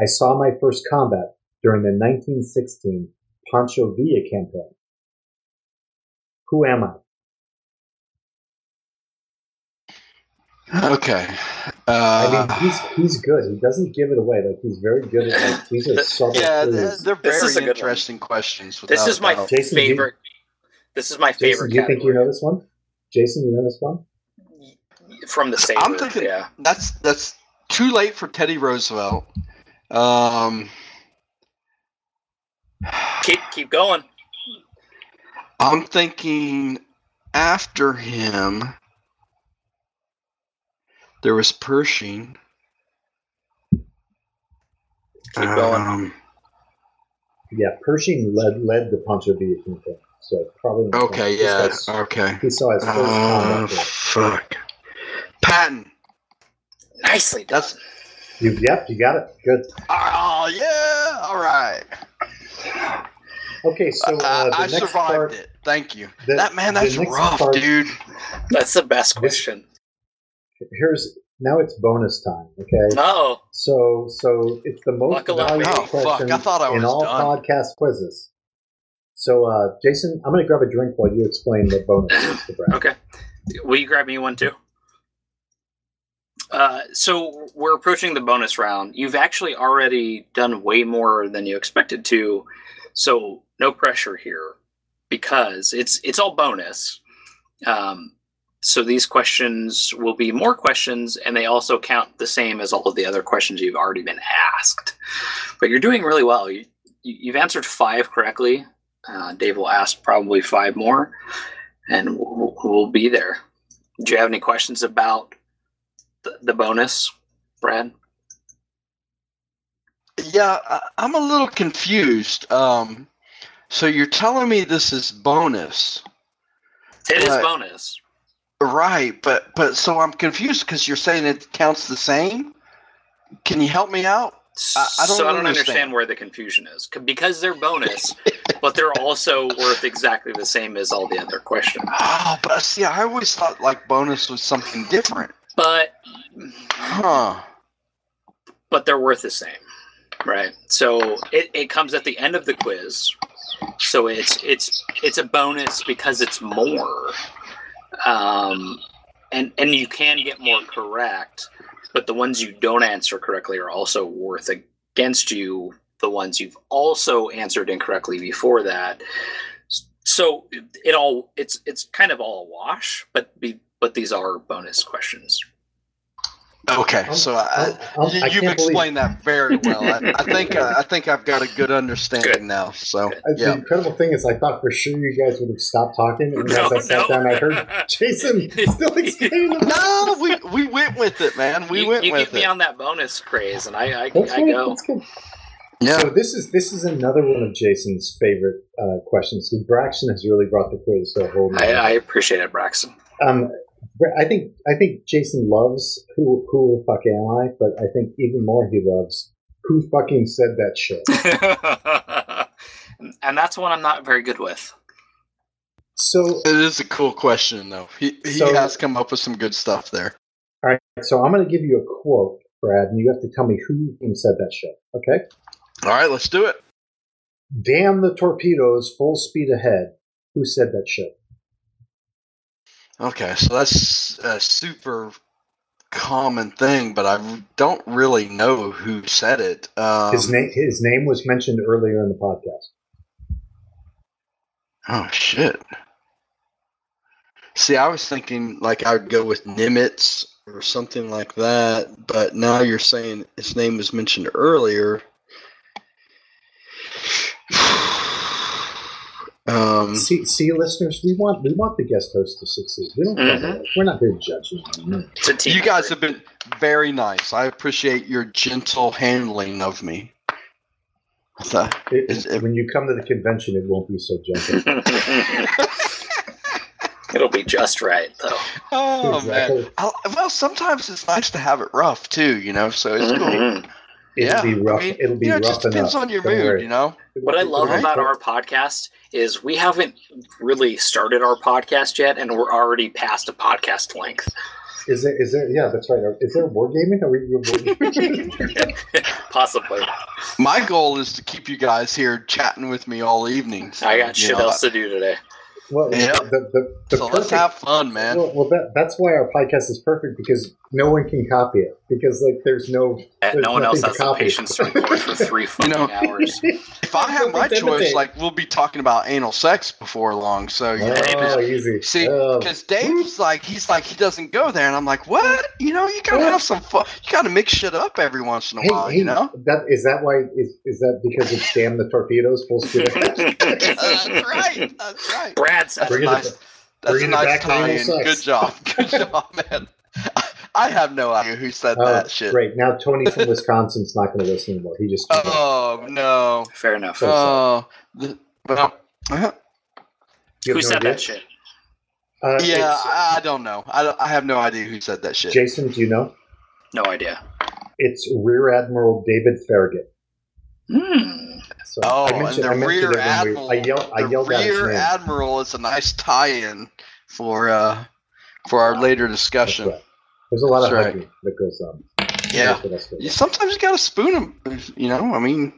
I saw my first combat during the 1916 Pancho Villa campaign. Who am I? Okay. I Uh, mean, he's he's good. He doesn't give it away. Like he's very good at like these are subtle yeah, they're, they're This is a very good one. interesting questions. This is my a doubt. Jason, do you- favorite. This is my Jason, favorite. do you think you know this one? Jason, you know this one? from the saber? I'm thinking yeah. that's that's too late for Teddy Roosevelt. Um, Keep keep going. I'm thinking after him, there was Pershing. Keep going. Um, Yeah, Pershing led led the Pancho Villa campaign. So probably okay, this yeah, guy's- okay. He saw his first Uh, fuck. Patton. Nicely done. That's You, yep, you got it. Good. oh yeah. All right. Okay, so uh, I, the I survived part, it. Thank you. the- that man, that's rough, part- dude. That's the best question. Here's now it's bonus time. Okay, Oh, so so it's the most Buckle up, valuable baby. Oh, fuck, question I thought I in all done. podcast quizzes. So, uh, Jason, I'm going to grab a drink while you explain the bonus is to Brad. okay. Will you grab me one too? Uh, so we're approaching the bonus round. You've actually already done way more than you expected to, so no pressure here because it's it's all bonus. Um, so these questions will be more questions, and they also count the same as all of the other questions you've already been asked. But you're doing really well. You, you- you've answered five correctly. Uh, Dave will ask probably five more, and we'll, we'll be there. Do you have any questions about the, the bonus, Brad? Yeah, I'm a little confused. Um, so you're telling me this is bonus, It is Right. bonus. right? But but so I'm confused because you're saying it counts the same. Can you help me out? I- I don't so I don't understand. understand where the confusion is because they're bonus, but they're also worth exactly the same as all the other questions. Oh, but see, I always thought like bonus was something different. But Huh? but they're worth the same, right? So it, it comes at the end of the quiz. So it's it's it's a bonus because it's more, um, and and you can get more correct, but the ones you don't answer correctly are also worth against you. The ones you've also answered incorrectly before that. So it, all it's it's kind of all a wash, but be, but these are bonus questions. Okay, so I, you, I you've can't believe- explained that very well. I, I think uh, I think I've got a good understanding Good. now. So Good. Uh, The incredible thing is, I thought for sure you guys would have stopped talking, and No, as I sat no. down, I heard Jason still explaining. the no, we we went with it, man. We you, went you with get me it. on that bonus craze, and I I, That's I good, go. That's good. Yeah, So this is this is another one of Jason's favorite uh, questions. So Braxton has really brought the quiz to a whole. new I. I appreciate it, Braxton. Um, but I think I think Jason loves who who the fuck am I, but I think even more he loves who fucking said that shit. and that's one I'm not very good with. So it is a cool question though. He he So- has come up with some good stuff there. all right, so I'm going to give you a quote, Brad, and you have to tell me who fucking said that shit. Okay? All right, let's do it. Damn the torpedoes, full speed ahead. Who said that shit? Okay, so that's a super common thing, but I don't really know who said it. Um, His name his name was mentioned earlier in the podcast. Oh shit. See, I was thinking like I would go with Nimitz or something like that, but now you're saying his name was mentioned earlier. um, See, see, listeners, we want we want the guest host to succeed. We don't. care Mhm. We're not here to judge you. It's a team you guys have been very nice. I appreciate your gentle handling of me. So- It- Is it- when you come to the convention, it won't be so gentle. It'll be just right, though. Oh man. exactly. I, well, sometimes it's nice to have it rough too, you know. So it's cool. Mhm. It'll yeah, be rough. I mean, It'll be you know, it just depends enough. on your Don't mood, worry. you know. What I love Right. about our podcast is we haven't really started our podcast yet, and we're already past a podcast length. Is there? Is there? Yeah, that's right. Is there wargaming? Are we? Wargaming? Possibly. My goal is to keep you guys here chatting with me all evening. so, I got shit know, else to do today. well, Yeah. the the, the So perfect, let's have fun, man. Well, well that, that's why our podcast is perfect because no one can copy it because like there's no. There's no one else has the patience to record for three fucking know, hours. if I have my choice, like we'll be talking about anal sex before long. So you know, Oh, easy. See, Oh. because Dave's like, he's like, he doesn't go there, and I'm like, what? You know, you gotta have some fun. You gotta mix shit up every once in a Hey, while, hey, you know. that is that why is is that because it's damn the torpedoes full speed ahead? that's right. That's right. Brad said That's Bring a it nice. back. That's a Bringing nice back to tie-in. Good job. Good job, man. I have no idea who said Oh, that shit. great! Now Tony from Wisconsin's not going to listen anymore. He just Oh no. Fair enough. So Oh. the- well, uh, You Who no said idea? that shit? Uh, yeah, I, I don't know. I, don't- I have no idea who said that shit. Jason, do you know? No idea. It's Rear Admiral David Farragut. Hmm. So Oh, I and the I rear it when we- admiral. I yelled, I yelled out his rear name. admiral is a nice tie-in for uh for our later That's discussion. right. There's a lot of That's right. hugging that goes on. Yeah. That's what I said. You- Sometimes you gotta spoon them. You know, I mean,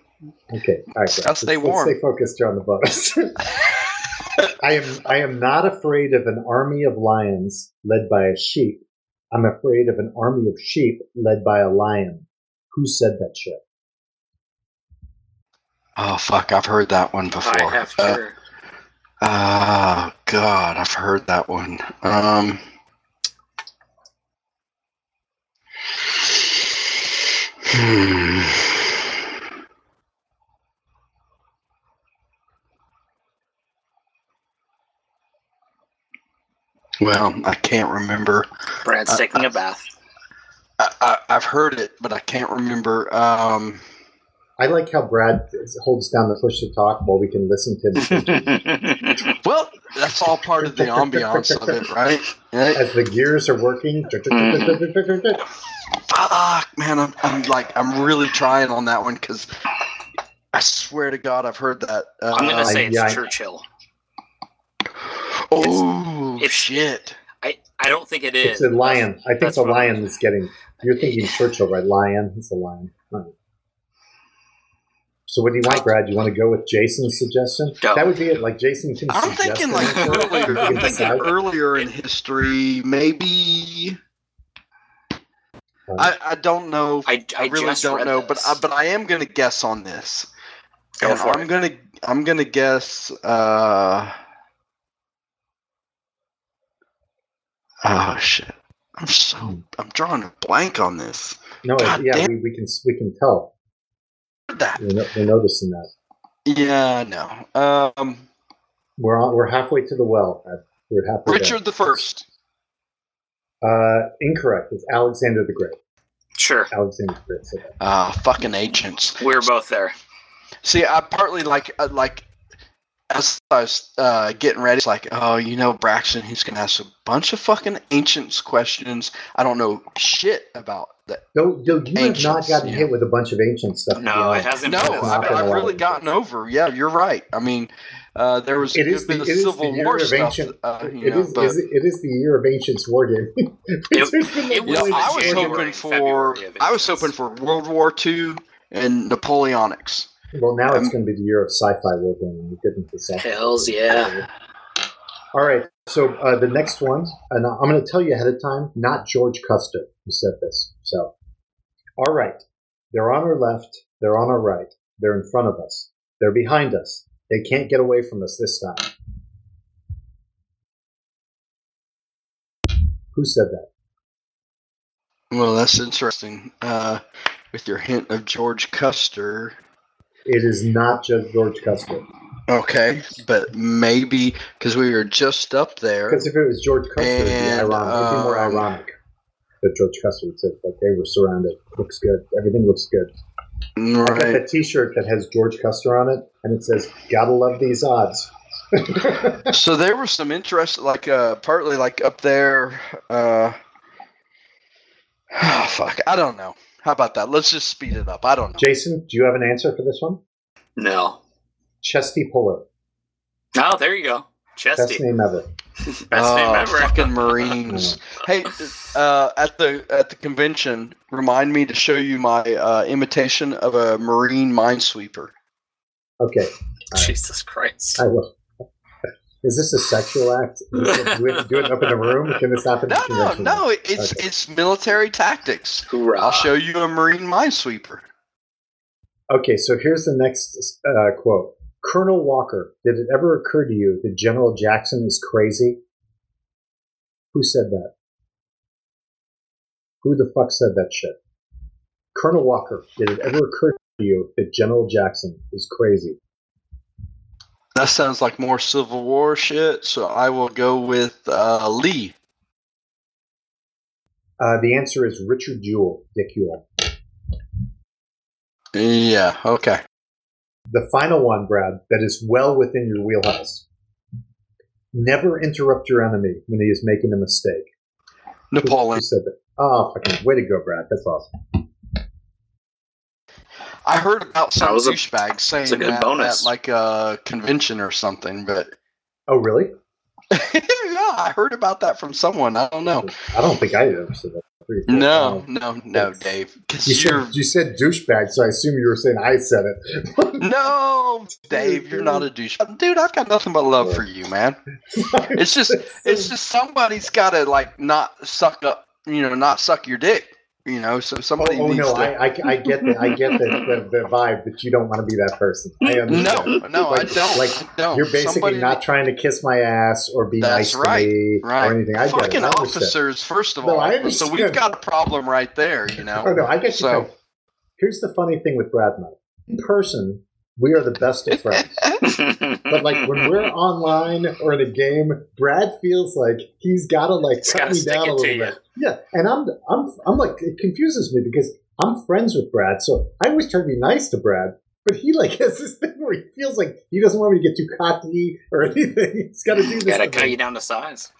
Okay. All right. Gotta let's- stay let's warm. stay focused here on the bonus. I am I am not afraid of an army of lions led by a sheep. I'm afraid of an army of sheep led by a lion. Who said that shit? oh fuck, I've heard that one before. I have Uh. Oh God, I've heard that one. Um, hmm. Well, I can't remember. Brad's uh, taking a bath. I, I, I've heard it, but I can't remember. Um, I like how Brad holds down the push to talk while we can listen to him well, that's all part of the ambiance of it, right? Right? as the gears are working. Fuck, man, I'm, I'm like, I'm really trying on that one because I swear to God, I've heard that. Uh, I'm gonna say it's yeah, Churchill. oh it's- shit! I, I don't think it is. It's a lion. I think That's the lion is getting. You're thinking Churchill, right? Lion. It's a lion. Right. So what do you want, Brad? Do You want to go with Jason's suggestion? Don't. That would be it. Like Jason can. I'm suggest thinking like earlier. I'm can thinking decide. earlier in history, maybe. I, I don't know. I, I, I really don't know, this. but I, but I am going to guess on this. Go and I'm going to I'm going to guess. Uh, oh shit! I'm so I'm drawing a blank on this. No, God yeah, we, we, can we can tell. That we're, no, we're noticing that. Yeah, no. Um, we're on, we're halfway to the well. We're halfway. Richard down. the First. Uh, incorrect. It's Alexander the Great. Sure. Alexander the Great said that. Ah, fucking ancients. We were both there. See, I partly like uh, like as I was uh, getting ready, it's like, oh, you know, Braxton, he's gonna ask a bunch of fucking ancients questions. I don't know shit about that. No, no, you have not gotten yeah. hit with a bunch of ancient stuff. to be No, it hasn't No, been. It's as not I've, been a I've really gotten over. Yeah, you're right. I mean, uh, there was It is the- the it is Civil the year War of stuff. ancient- uh, It know, is, but, is it, it is the year of ancients war game. There's it you know, was I was hoping for I was hoping for World War II and Napoleonics. well, now it's Um, going to be the year of sci-fi war game. and We get into sci-fi. Hells yeah. All right. So uh, the next one, and I'm going to tell you ahead of time, not George Custer who said this. So, all right, they're on our left, they're on our right, they're in front of us, they're behind us. They can't get away from us this time. Who said that? Well, that's interesting. Uh, with your hint of George Custer. It is not just George Custer. Okay, but maybe because we were just up there. Because if it was George Custer, it'd be, And, ironic. it'd be more um, ironic that George Custer would say, like, they were surrounded. Looks good. Everything looks good. I got Right. that T-shirt that has George Custer on it, and it says "Gotta love these odds." So there was some interest, like uh, partly like up there. Uh, oh, fuck, I don't know. How about that? Let's just speed it up. I don't know. Jason, do you have an answer for this one? No. Chesty Puller, Oh, there you go. best Chesty. name ever. Best oh, name ever. Fucking Marines. hey, uh, at the at the convention, remind me to show you my uh, imitation of a Marine minesweeper. Okay, Jesus Christ. I will. Is this a sexual act? Do we have to do it up in the room? Can this happen? No, no, no. It's Okay. it's military tactics. Hoorah. I'll show you a Marine minesweeper. Okay, so here's the next uh, quote. Colonel Walker, did it ever occur to you that General Jackson is crazy? Who said that? Who the fuck said that shit? Colonel Walker, did it ever occur to you that General Jackson is crazy? That sounds like more Civil War shit. So I will go with uh, Lee. Uh, the answer is Richard Ewell, Dick Ewell. Yeah. Okay. The final one, Brad, that is well within your wheelhouse. Never interrupt your enemy when he is making a mistake. Who- Napoleon. Who said that? Oh, fucking way to go, Brad. That's awesome. I heard about some That was a- douchebag saying a good that bonus. at like a convention or something, but Oh, really? yeah, I heard about that from someone. I don't know. I don't think I ever said that. No, no, no, Dave. You said, you said douchebag, so I assume you were saying I said it. no, Dave. You're not a douche, dude. I've got nothing but love for you, man. It's just, it's just somebody's got to like not suck up, you know, not suck your dick, you know. So Oh, somebody oh needs no, to. I, I, I get the I get the, the, the vibe that you don't want to be that person. I no, understand. no, Like- I don't. like, I don't. You're basically Somebody- not trying to kiss my ass or be nice right, to me right. or anything. I get Fucking it. I understand. officers, first of No, all. I so we've got a problem right there, you know. Oh no, I get you. So- Frank. Here's the funny thing with Brad and In person, we are the best of friends. But like when we're online or in a game, Brad feels like he's got to like He's cut gotta me down a to little you. bit. Yeah, and I'm I'm I'm like it confuses me because I'm friends with Brad, so I always try to be nice to Brad. But he like has this thing where he feels like he doesn't want me to get too cocky or anything. He's got to do this. Gotta to cut you down to size.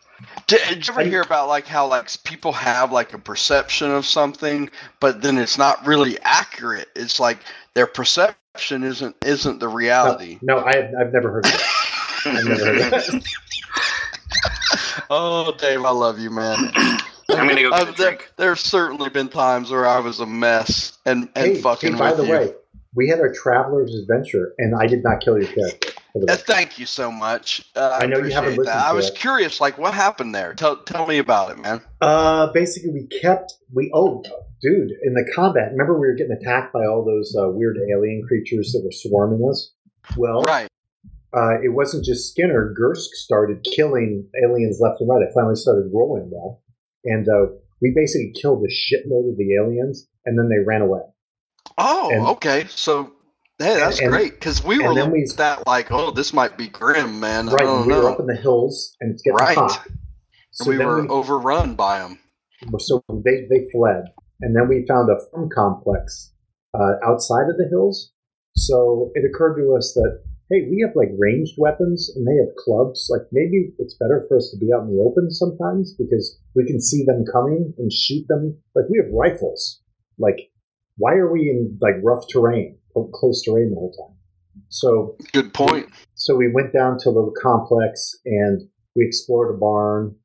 Did, did you ever hear about like how like people have like a perception of something, but then it's not really accurate? It's like their perception isn't isn't the reality. No, I have, I've never heard that. I've never heard of that. Oh, Dave, I love you, man. I'm gonna go get a there, there's certainly been times where I was a mess and and hey, fucking hey, by with the you. way, we had our traveler's adventure, and I did not kill your character. Uh, thank you so much. Uh, I know you haven't listened that. I was it. curious, like what happened there. Tell tell me about it, man. Uh, basically, we kept we. Oh, dude, in the combat, remember we were getting attacked by all those uh, weird alien creatures that were swarming us. Well, Right. uh, it wasn't just Skinner. Gersk started killing aliens left and right. It finally started rolling well, and uh, we basically killed a shitload of the aliens, and then they ran away. Oh, And- okay. So, hey, that's and- great because we were then we- at that like, oh, this might be grim, man. I right, don't we know. were up in the hills, and it's getting Right. hot. So we were we, overrun by them. so they they fled, and then we found a farm complex uh, outside of the hills. So it occurred to us that hey, we have like ranged weapons, and they have clubs. Like maybe it's better for us to be out in the open sometimes because we can see them coming and shoot them. Like we have rifles. Like why are we in like rough terrain, close terrain the whole time? So Good point. so we went down to a little complex and we explored a barn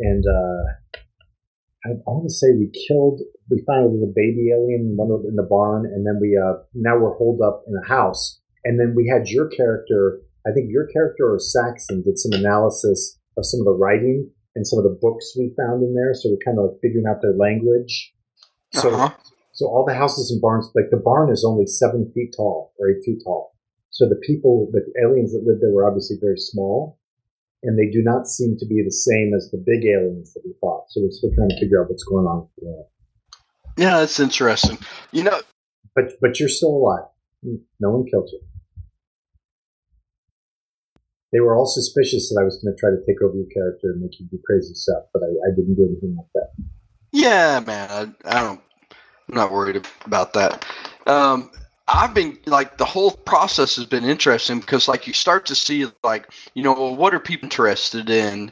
and uh, I want to say we killed we found a little baby alien in one in the barn and then we uh, now we're holed up in a house and then we had your character I think your character or Saxon did some analysis of some of the writing and some of the books we found in there so we're kind of figuring out their language so Uh-huh. so all the houses and barns, like the barn is only seven feet tall or eight feet tall. So the people, the aliens that lived there were obviously very small, and they do not seem to be the same as the big aliens that we fought. So we're still trying to figure out what's going on. Yeah, that's interesting. You know, But but you're still alive. No one killed you. They were all suspicious that I was going to try to take over your character and make you do crazy stuff, but I, I didn't do anything like that. yeah, man, I, I don't, I'm not worried about that. Um, I've been like the whole process has been interesting because like you start to see like you know well, what are people interested in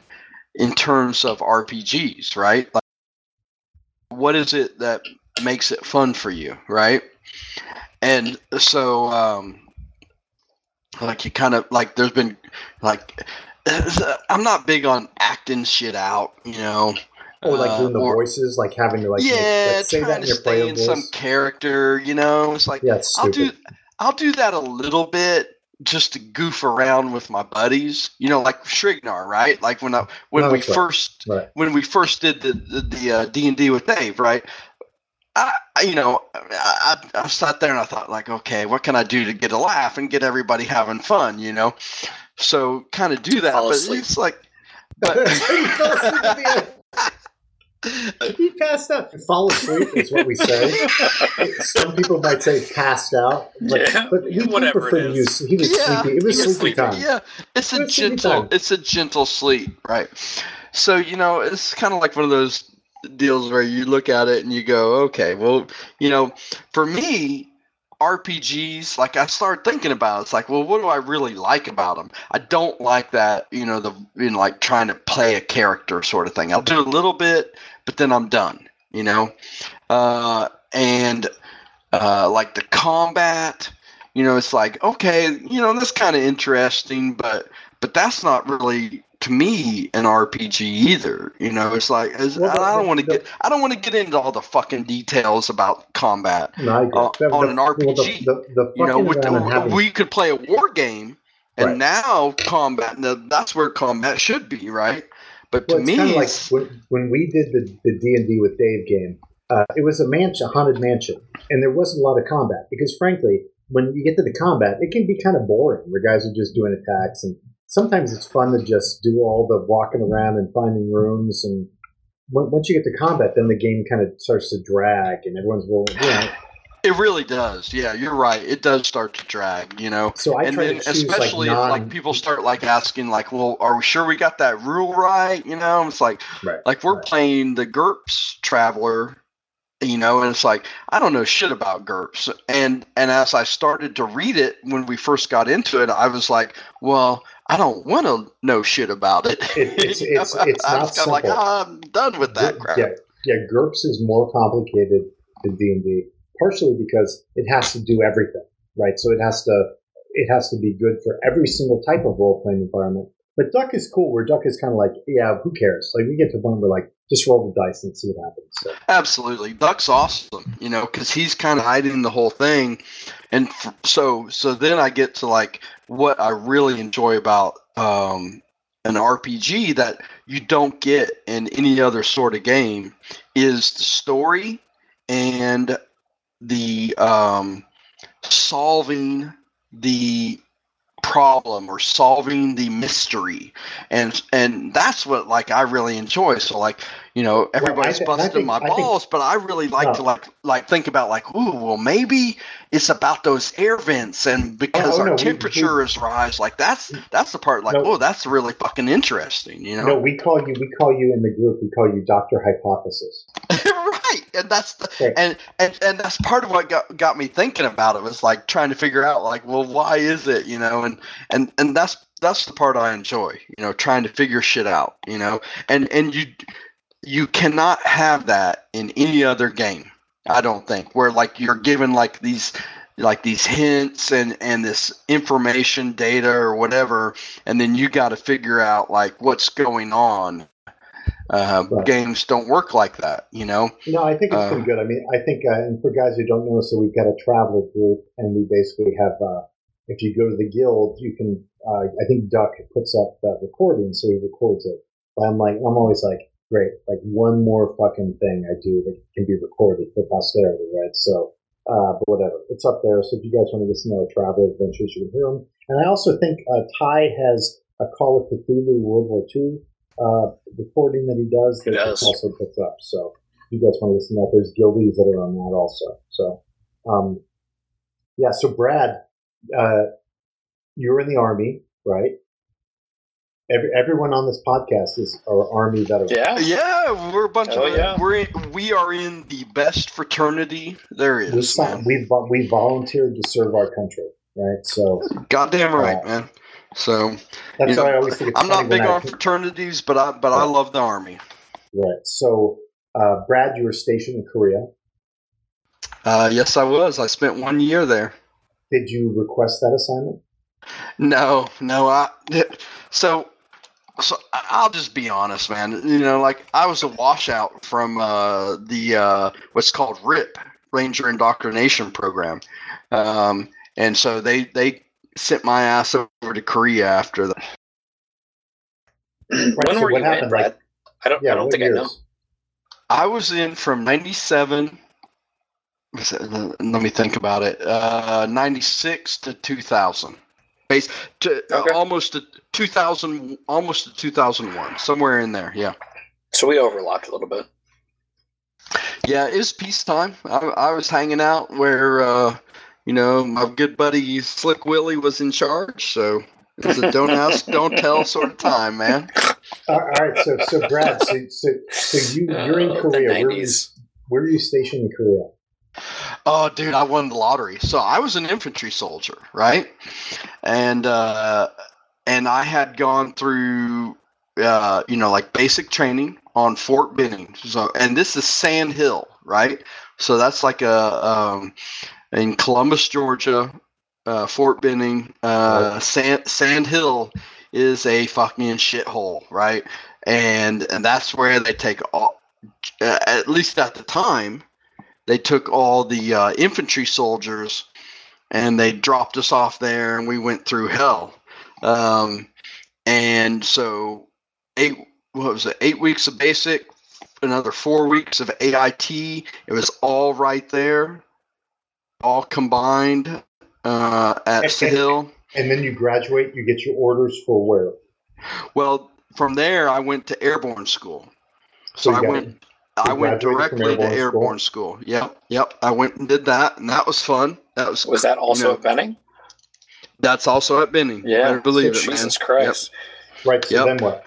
in terms of RPGs, right? Like, what is it that makes it fun for you, right? And so, um, like you kind of like there's been like I'm not big on acting shit out, you know. Or like uh, doing the or- voices, like having to like, make- yeah, like, say that in to your stay in some character, you know. It's like Yeah, it's I'll do I'll do that a little bit just to goof around with my buddies. You know, like Shrignar, right? Like when I when No, we right. first Right. when we first did the the, the uh, D and D with Dave, right? I, I you know I, I I sat there and I thought like, okay, what can I do to get a laugh and get everybody having fun? You know, so kind of do that, Fall but asleep. it's like, but He fell asleep at the end. He passed out. Fall asleep is what we say. Some people might say passed out, but, Yeah, but we whatever prefer it to use. He was Yeah, sleepy. It was he was sleepy sleeping. time. Yeah, it's a It's gentle time. it's a gentle sleep, right? So, you know, it's kind of like one of those deals where you look at it and you go, okay, well, you know, for me, RPGs, like I started thinking about, it, it's like, well, what do I really like about them? I don't like that, you know, the you know, like trying to play a character sort of thing. I'll do a little bit, but then I'm done, you know, uh, and uh, like the combat, you know, it's like okay, you know, that's kind of interesting, but but that's not really to me an RPG either. You know, it's like it's- Well, I don't want to get I don't want to get into all the fucking details about combat. No, Uh, The- on an well, the- RPG, the, You know, the, we could play a war game, and Right. now combat. Now that's where combat should be, right? But to Well, it's me, kind of like when, when we did the the D and D with Dave game. Uh, it was a mansion, a haunted mansion, and there wasn't a lot of combat because, frankly, when you get to the combat, it can be kind of boring. The guys are just doing attacks, and sometimes it's fun to just do all the walking around and finding rooms. And once you get to combat, then the game kind of starts to drag, and everyone's rolling. You know, it really does. Yeah, you're right. It does start to drag. You know, so I and try then to especially like non. like people start like asking like well are we sure we got that rule right you know it's like right, like we're right. playing the GURPS traveler you know and it's like i don't know shit about GURPS and and as i started to read it when we first got into it i was like well i don't want to know shit about it, It- it's- it's- it's I not kinda like simple. "Ah, i'm done with that Gr- crap Yeah, yeah. GURPS is more complicated than D and D, partially because it has to do everything, right? So it has to it has to be good for every single type of role playing environment. But Duck is cool. Where Duck is kind of like, yeah, who cares? Like we get to one where like just roll the dice and see what happens. So, Absolutely, Duck's awesome. You know, because he's kind of hiding the whole thing, and f- so so then I get to like what I really enjoy about um, an RPG that you don't get in any other sort of game is the story and the um, solving the problem or solving the mystery, and and that's what like I really enjoy. So like you know everybody's I busting think- my I think- balls, but I really like No. to like like think about like ooh well maybe it's about those air vents and because Oh, our no, we- temperature is rise like that's that's the part like No. oh that's really fucking interesting you know No, we call you. We call you in the group. We call you Doctor Hypothesis. right and that's the, Right. and, and and that's part of what got, got me thinking about it was like trying to figure out like well why is it you know and and and that's that's the part i enjoy you know trying to figure shit out you know and and you you cannot have that in any other game i don't think where like you're given like these like these hints and and this information data or whatever and then you got to figure out like what's going on uh, Right. games don't work like that you know No, I think it's Uh, pretty good. I mean, I think, uh, and for guys who don't know, so we've got a traveler group, and we basically have. Uh, if you go to the guild, you can. Uh, I think Duck puts up the recording, so he records it. But I'm like, I'm always like, great, like one more fucking thing I do that can be recorded for posterity, right? So, uh, but whatever, it's up there. So if you guys want to listen to our travel adventures, you can hear them. And I also think uh, Ty has a Call of Cthulhu World War II uh, recording that he does He that does. also puts up. So if you guys want to listen to that, there's guildies that are on that also. So, um, yeah. So Brad, uh, you're in the army, right? Every, everyone on this podcast is are army veterans. Yeah. Yeah, we're a bunch Oh, of yeah. we're in, we are in the best fraternity there is. We, is. signed- Man. we vo- we volunteered to serve our country, right? So Goddamn right, Uh, man. So that's You know, why I always think I'm not big when I- on fraternities, but I but I love the army. Right. So, uh, Brad, you were stationed in Korea. Uh, yes, I was. I spent one year there. Did you request that assignment? No, no, I so so I'll just be honest, man. You know, like I was a washout from uh, the uh, what's called RIP Ranger Indoctrination Program, um, and so they they sent my ass over to Korea after that. Right, when so were you happened, in, Brad? like- I don't. Yeah. I don't what think I know. I was in from '97. Let me think about it. Uh, '96 to 2000, base to uh, almost to 2000, almost to 2001, somewhere in there. Yeah, So we overlapped a little bit. yeah. It was peacetime. I, I was hanging out where, uh, you know, my good buddy Slick Willie was in charge. So it was a don't ask, don't tell sort of time, man. All all right. So, so Brad, so, so, so you you're in Oh, Korea. The Where were, you, where were you stationed in Korea? Oh, dude, I won the lottery. So I was an infantry soldier, right? And uh, and I had gone through, uh, you know, like basic training on Fort Benning. So, and this is Sand Hill, right? So that's like a um, in Columbus, Georgia, uh, Fort Benning, uh, Sand Sand Hill is a fucking shithole, right? And and that's where they take all, uh, at least at the time they took all the uh, infantry soldiers and they dropped us off there and we went through hell. Um, and so eight what was it eight weeks of basic another four weeks of AIT it was all right there all combined uh, at Sand Hill. And then you graduate. You get your orders for where? well from there i went to airborne school so, you i got- went I went graduated from directly to airborne school? airborne school. Yep, yep. I went and did that, and that was fun. That was Was that also know, at Benning? That's also at Benning. Yeah. Better believe it, man. Jesus Christ. Right. So Yep. then what?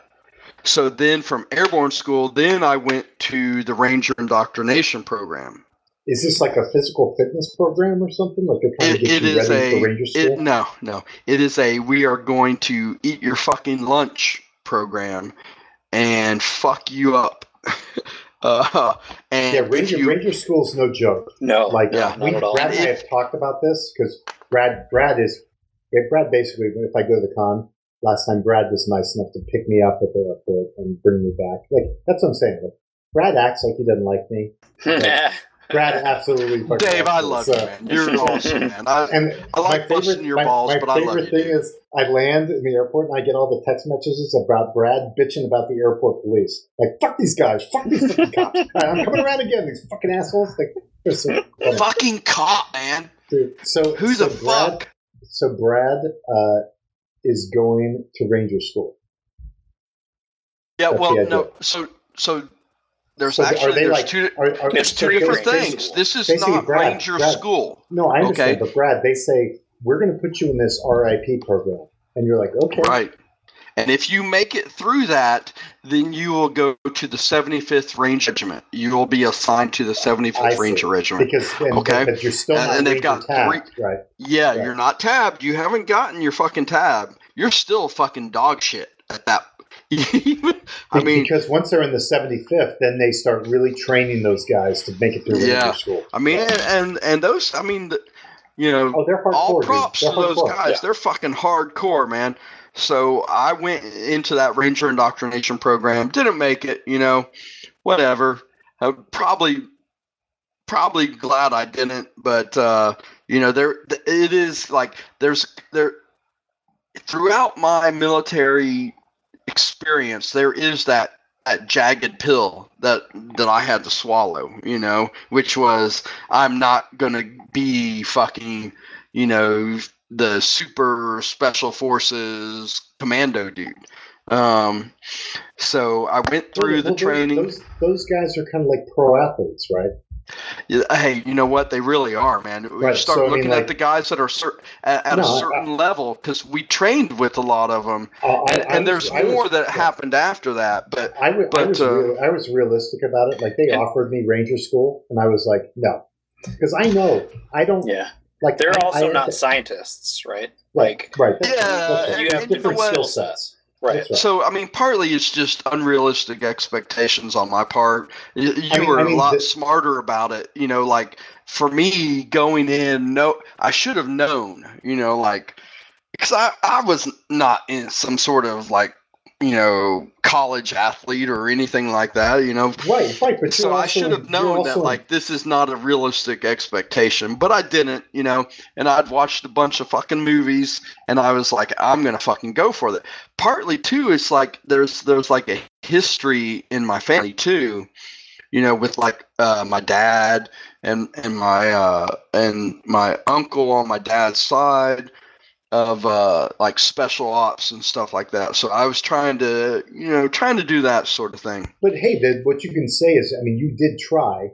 So then from airborne school, then I went to the Ranger Indoctrination Program. Is this like a physical fitness program or something? Like they're trying It, to get it you is ready a for Ranger School? it, no, no. It is a we are going to eat your fucking lunch program and fuck you up. uh, and yeah, if Ranger you- Ranger School's no joke. No. Like Yeah. not we, at all. Brad and I have talked about this because Brad Brad is yeah, Brad basically if I go to the con last time Brad was nice enough to pick me up at the airport and bring me back. Like that's what I'm saying. Like, Brad acts like he doesn't like me. Brad absolutely. Dave, I love so- you, man. You're awesome, man. I, And I like favorite, busting your my, balls, my but I love favorite you. thing is I land in the airport and I get all the text messages about Brad bitching about the airport police. Like, fuck these guys, fuck these fucking cops. I'm coming around again, these fucking assholes. Like, they're so funny. fucking cop, man. Dude, so who's so the Brad, fuck? So Brad, uh, is going to ranger school. Yeah, That's well, no. So, so there's So actually there's like- two Are, are, It's two different things. This is not Brad, Ranger Brad. School. No, I understand, Okay. but Brad, they say we're going to put you in this RIP program, and you're like, okay, Right. And if you make it through that, then you will go to the 75th Ranger Regiment. You will be assigned to the 75th. Ranger Regiment. because and, Okay. but you're still And- and they've got tagged, right? Yeah, Right. you're not tabbed. You haven't gotten your fucking tab. You're still fucking dog shit at that. I mean, because once they're in the 75th, then they start really training those guys to make it through Yeah. ranger school. I mean, and and, and those. I mean, the, you know, Oh, they're hardcore. all props They're to those guys. Yeah. They're fucking hardcore, man. So I went into that Ranger indoctrination program. Didn't make it, you know. Whatever. I'm probably probably glad I didn't, but uh, you know, there it is like there's there throughout my military experience, there is that that jagged pill that that I had to swallow, you know, which was I'm not gonna be fucking, you know, the super special forces commando dude. Um, so I went through Well, the those- training. Those, those guys are kind of like pro athletes, right? Yeah, Hey, you know what? They really are, man. We Right, start so, I mean, looking like- at the guys that are cer- at, at No, a I- certain level because we trained with a lot of them, Uh, I- and, I and there's I was- more that yeah. happened after that. But I, w- I But, was uh, real, I was realistic about it. Like they and- offered me ranger school, and I was like, no, because I know I don't Yeah. like. They're I- also I- not scientists, right? Like right, that's- Yeah, that's you have and you know different skill sets. Right. Right. so, I mean, partly it's just unrealistic expectations on my part. You, you I mean- were I mean, a lot the- smarter about it. You know, like for me going in, no, I should have known. You know, like because I I was not in some sort of like you know college athlete or anything like that. You know, Right, right. But so you're I should have known that also- like this is not a realistic expectation, but I didn't, you know. And I'd watched a bunch of fucking movies, and I was like, I'm gonna fucking go for it. Partly too, it's like there's there's like a history in my family too, you know, with like uh, my dad and and my uh, and my uncle on my dad's side of uh, like special ops and stuff like that. So I was trying to, you know, trying to do that sort of thing. But hey, what you can say is, I mean, you did try.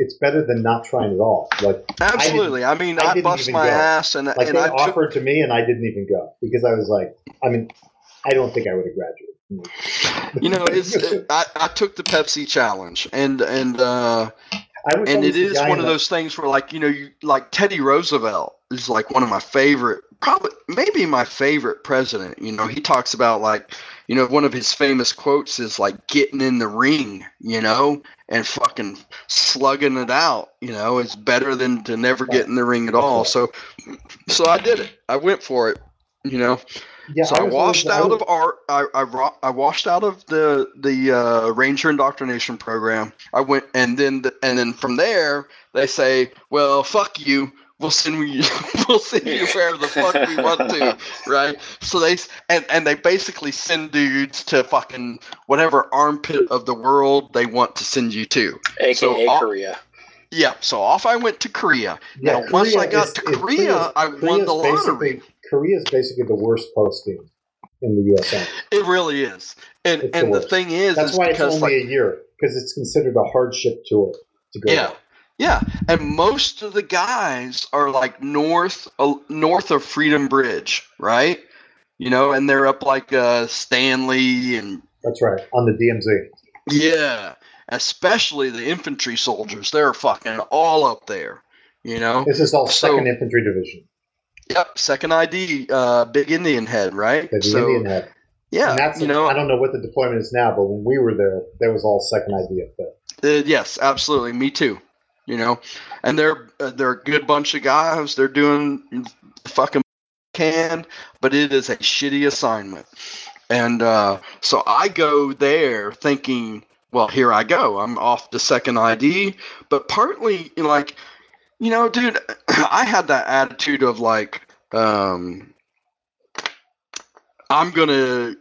It's better than not trying at all. Like, Absolutely. I, mean, I I, bust my go. ass, and like and they I took, offered to me, and I didn't even go because I was like, I mean, I don't think I would have graduated. you know, it's I, I took the Pepsi challenge, and and uh, I and it is one of those things where, like, you know, you like Teddy Roosevelt is like one of my favorite, probably maybe my favorite president. You know, he talks about like, you know, one of his famous quotes is like getting in the ring, you know, and fucking slugging it out. You know, it's better than to never get in the ring at all. So, so I did it. I went for it. You know, Yeah, so I, was washed I out was- of art. I, I ro- I washed out of the the uh, Ranger indoctrination program. I went and then the, and then from there they say, well, fuck you. We'll send you. We'll send you wherever the fuck we want to, right? So they and and they basically send dudes to fucking whatever armpit of the world they want to send you to. AKA So all- Korea. Yeah. So off I went to Korea. Yeah, now once I got is- to is- Korea, Korea's- I won Korea's the lottery. basically- Korea is basically the worst posting in the U.S. It really is. And It's and the worst. thing is, That's is why it's only like a year because it's considered a hardship tour to go. yeah, there. Yeah, and most of the guys are like north uh, north of Freedom Bridge, right? You know, and they're up like uh, Stanley and That's right on the DMZ. yeah, especially the infantry soldiers. They're fucking all up there. You know, This is all So- Second Infantry Division, yep, second ID, uh, big Indian head, right? the so Indian head. yeah, and that's you know, I don't know what the deployment is now, but when we were there, that was all Second ID up there. Uh, yes, absolutely. Me too. You know, and they're uh, they're a good bunch of guys. They're doing fucking can, but it is a shitty assignment. And uh, so I go there thinking, well, here I go. I'm off the second ID, but partly like, you know, dude, I had that attitude of like, um, I'm gonna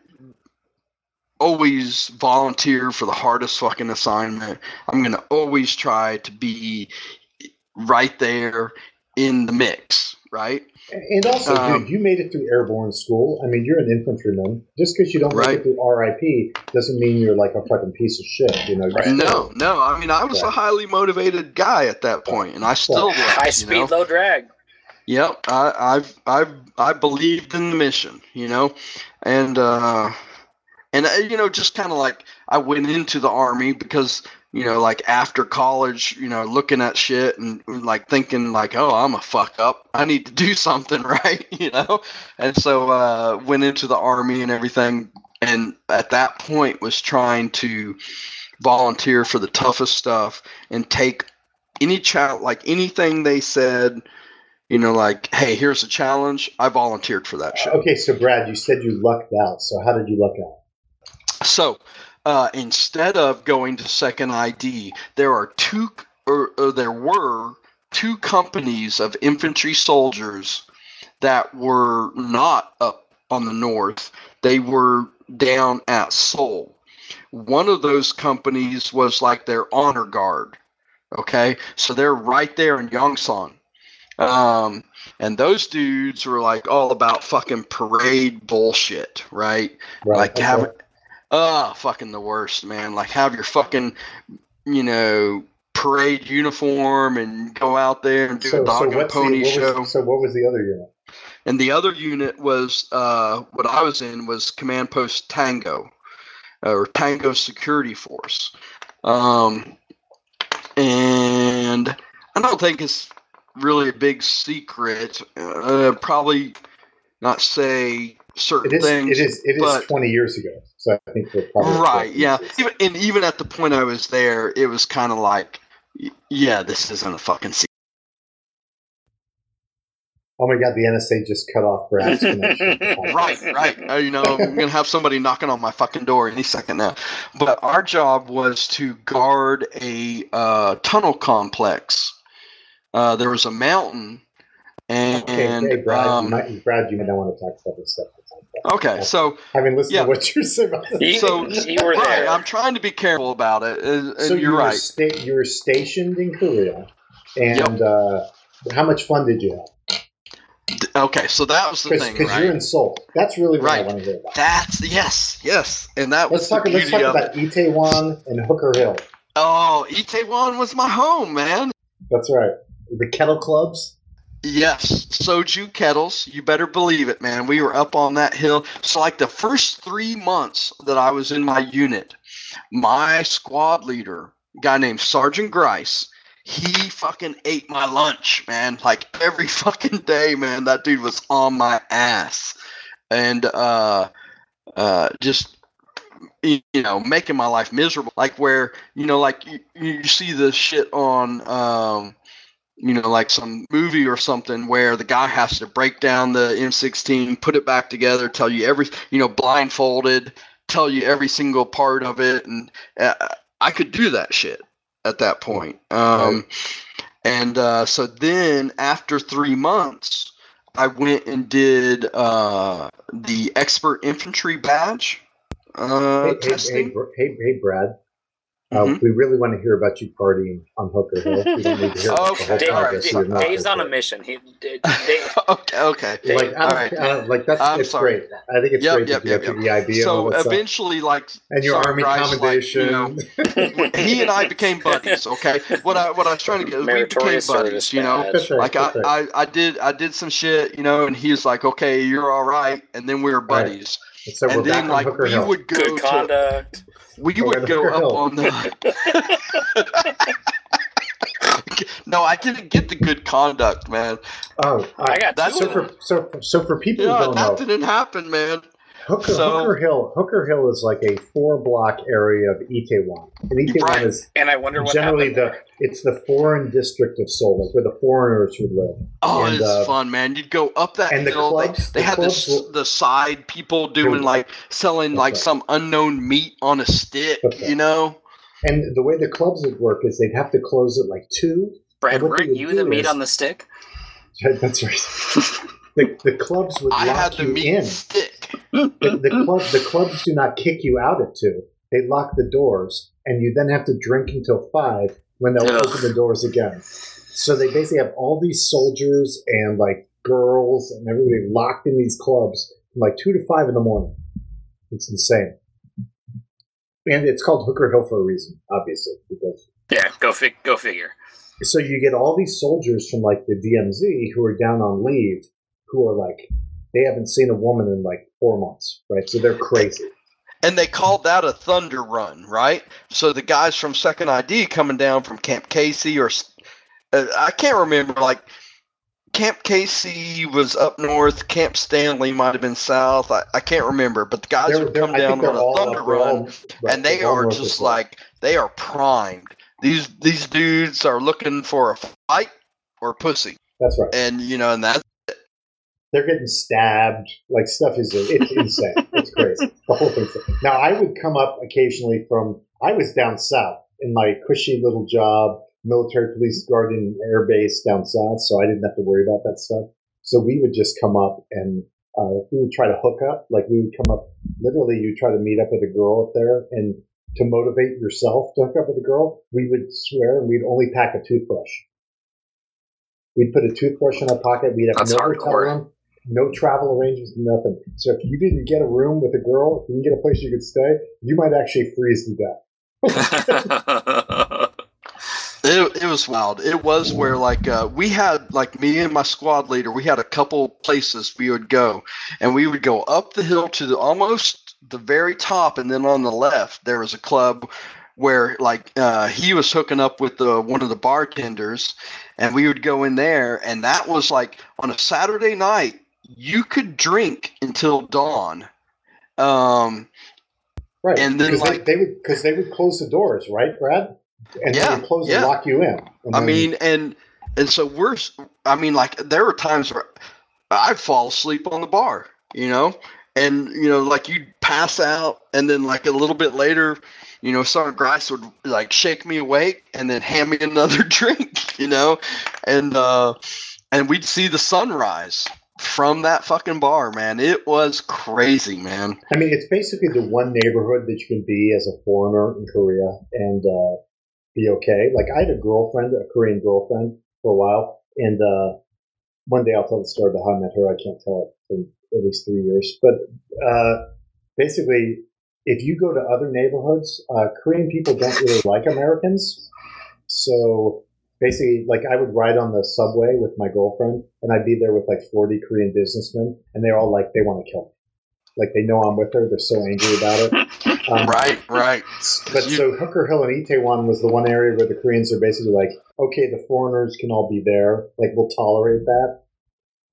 always volunteer for the hardest fucking assignment. I'm gonna always try to be right there in the mix. right? And also, Um, dude, you made it through airborne school. I mean, you're an infantryman. Just because you don't make Right. it through RIP doesn't mean you're like a fucking piece of shit. You know, Right. No, no. I mean, I was a highly motivated guy at that point, and I still was. High speed, know? low drag. Yep, I, I've I've I believed in the mission, you know, and uh, and uh, you know, just kind of like I went into the army because you know, like after college, you know, looking at shit and like thinking like, oh, I'm a fuck up. I need to do something right, you know, and so uh, went into the army and everything, and at that point was trying to volunteer for the toughest stuff and take any child like anything they said you know, like, hey, here's a challenge. I volunteered for that shit. Okay, so Brad, you said you lucked out. So how did you luck out? So uh, instead of going to Second ID, there are two, or, or there were two companies of infantry soldiers that were not up on the north. They were down at Seoul. One of those companies was like their honor guard. Okay, so they're right there in Yongsan. Um, and those dudes were like all about fucking parade bullshit, right? Right. like okay. have uh fucking the worst man. Like have your fucking you know parade uniform and go out there and do a dog and what's the- pony was- show. so what was the other unit? and the other unit was uh what i was in was command post tango or tango security force. Um and i don't think it's really a big secret. Uh, probably not say certain It is. things it is. It is but- twenty years ago. So I think we're probably right yeah even, and even at the point i was there it was kind of like yeah this isn't a fucking secret Oh my god, the NSA just cut off Brad's connection. right right uh, you know i'm gonna have somebody knocking on my fucking door any second now but our job was to guard a uh, tunnel complex uh, there was a mountain and Okay, okay, Brad, um, you might, Brad, you might not want to talk about this stuff. Okay so Having listened Yeah. to what you're saying about this. So- you were right i'm trying to be careful about it and, and so you're you right sta- you were stationed in Korea, and uh, how much fun did you have? okay so that was the Because thing right you're in Seoul. That's really what I Right. want to hear about. That's yes, yes, and that Let's was talk. the Let's beauty talk of about Itaewon and Hooker Hill. Oh, Itaewon was my home, man. That's right. The kettle clubs. Yes, soju kettles. You better believe it, man. We were up on that hill. So, like the first three months that I was in my unit, my squad leader, guy named Sergeant Grice, he fucking ate my lunch, man. Like every fucking day, man. That dude was on my ass, and uh, uh, just you you know making my life miserable. Like where you know, like you, you see the shit on. Um, you know, like some movie or something where the guy has to break down the M16, put it back together, tell you every, you know, blindfolded, tell you every single part of it, and uh, I could do that shit at that point. Um, and uh, so then after three months, I went and did uh, the expert infantry badge uh, hey, hey, hey, testing. Br- hey, hey, Brad. Uh, Mhm. We really want to hear about you partying on Hooker Hill. We don't need to hear about the whole Okay, Dave, all right, Dave- Dave's on a mission. He, Dave, Dave, okay, okay. Dave, Like, I all don't. I don't- like that's I'm it's sorry. great. I think it's Yep, great yep, that you yep, got the idea So all that eventually, like and your Sergeant army Grice, like, commendation. you know, he and I became buddies. Okay, what I what I was trying to get is we became buddies. You know, right. like I, right. I I did I did some shit, you know, and he was like, okay, you're all right, and then we were Right. buddies. And so we're and then like we would go Good to conduct. We would go Hooker up Hill. on the. no, I didn't get the good conduct, man. Oh, I uh, got That's two so for so so for people who don't know, that didn't happen, man. Hooker, so- Hooker Hill Hooker Hill is like a four block area of Itaewon, and Itaewon Right. is And I wonder what generally happened the there. It's the foreign district of Seoul, like where the foreigners would live. Oh, And, it's uh, fun, man. You'd go up that and the hill. clubs- they, they the had clubs this, will- the side people doing like selling That's like right. some unknown meat on a stick, That's right. you know? And the way the clubs would work is they'd have to close at like two. Brad, and weren't you the meat is- on the stick? That's right. The, the clubs would I lock had the you meat in. stick. The, the club the clubs do not kick you out at two. They lock the doors, and you then have to drink until five when they'll Ugh. open the doors again. So they basically have all these soldiers and like girls, and everybody locked in these clubs from like two to five in the morning. It's insane. And it's called Hooker Hill for a reason, obviously, because Yeah, go fig- go figure. so you get all these soldiers from like the DMZ who are down on leave, who are like they haven't seen a woman in like four months, right? So they're crazy. And they called that a thunder run, right? So the guys from Second ID coming down from Camp Casey or uh, I can't remember. Like Camp Casey was up north. Camp Stanley might have been south. I, I can't remember. But the guys They're- would come down on a thunder run, and they are just like they are primed. These these dudes are looking for a fight or pussy, that's right. and you know, and that They're getting stabbed. Like stuff is it's insane. It's crazy. The whole thing's now. I would come up occasionally from. I was down south in my cushy little job, military police guardian air base down south, so I didn't have to worry about that stuff. So we would just come up and uh, we would try to hook up. Like we would come up. Literally, you try to meet up with a girl up there, and to motivate yourself to hook up with a girl, we would swear and we'd only pack a toothbrush. We'd put a toothbrush in our pocket. We'd have That's no hotel hardcore. Room, no travel arrangements, nothing. So if you didn't get a room with a girl, if you didn't get a place you could stay, you might actually freeze to death. It, it was wild. It was where like uh, we had like me and my squad leader. We had a couple places we would go, and we would go up the hill to the almost the very top, and then on the left there was a club where like uh, he was hooking up with the one of the bartenders, and we would go in there, and that was like on a Saturday night you could drink until dawn. Um, Right. And then, like- they, they would because they would close the doors, right, Brad? And Yeah, they would close yeah. and lock you in. I mean, and and so we're, I mean, like there were times where I'd fall asleep on the bar, you know, and you know, like you'd pass out, and then like a little bit later, you know, Sergeant Grice would like shake me awake and then hand me another drink, you know, and uh, and we'd see the sunrise from that fucking bar, man. It was crazy, man. I mean, it's basically the one neighborhood that you can be as a foreigner in Korea and uh, be okay. Like, I had a girlfriend, a Korean girlfriend, for a while, and uh, one day I'll tell the story about how I met her. I can't tell it for at least three years, but uh, basically, if you go to other neighborhoods, uh, Korean people don't really like Americans, so. Basically, like I would ride on the subway with my girlfriend, and I'd be there with like 40 Korean businessmen, and they're all like, they want to kill me like they know I'm with her. They're so angry about it. Um, Right, right. But You- so Hooker Hill and Itaewon was the one area where the Koreans are basically like, okay, the foreigners can all be there. Like we'll tolerate that,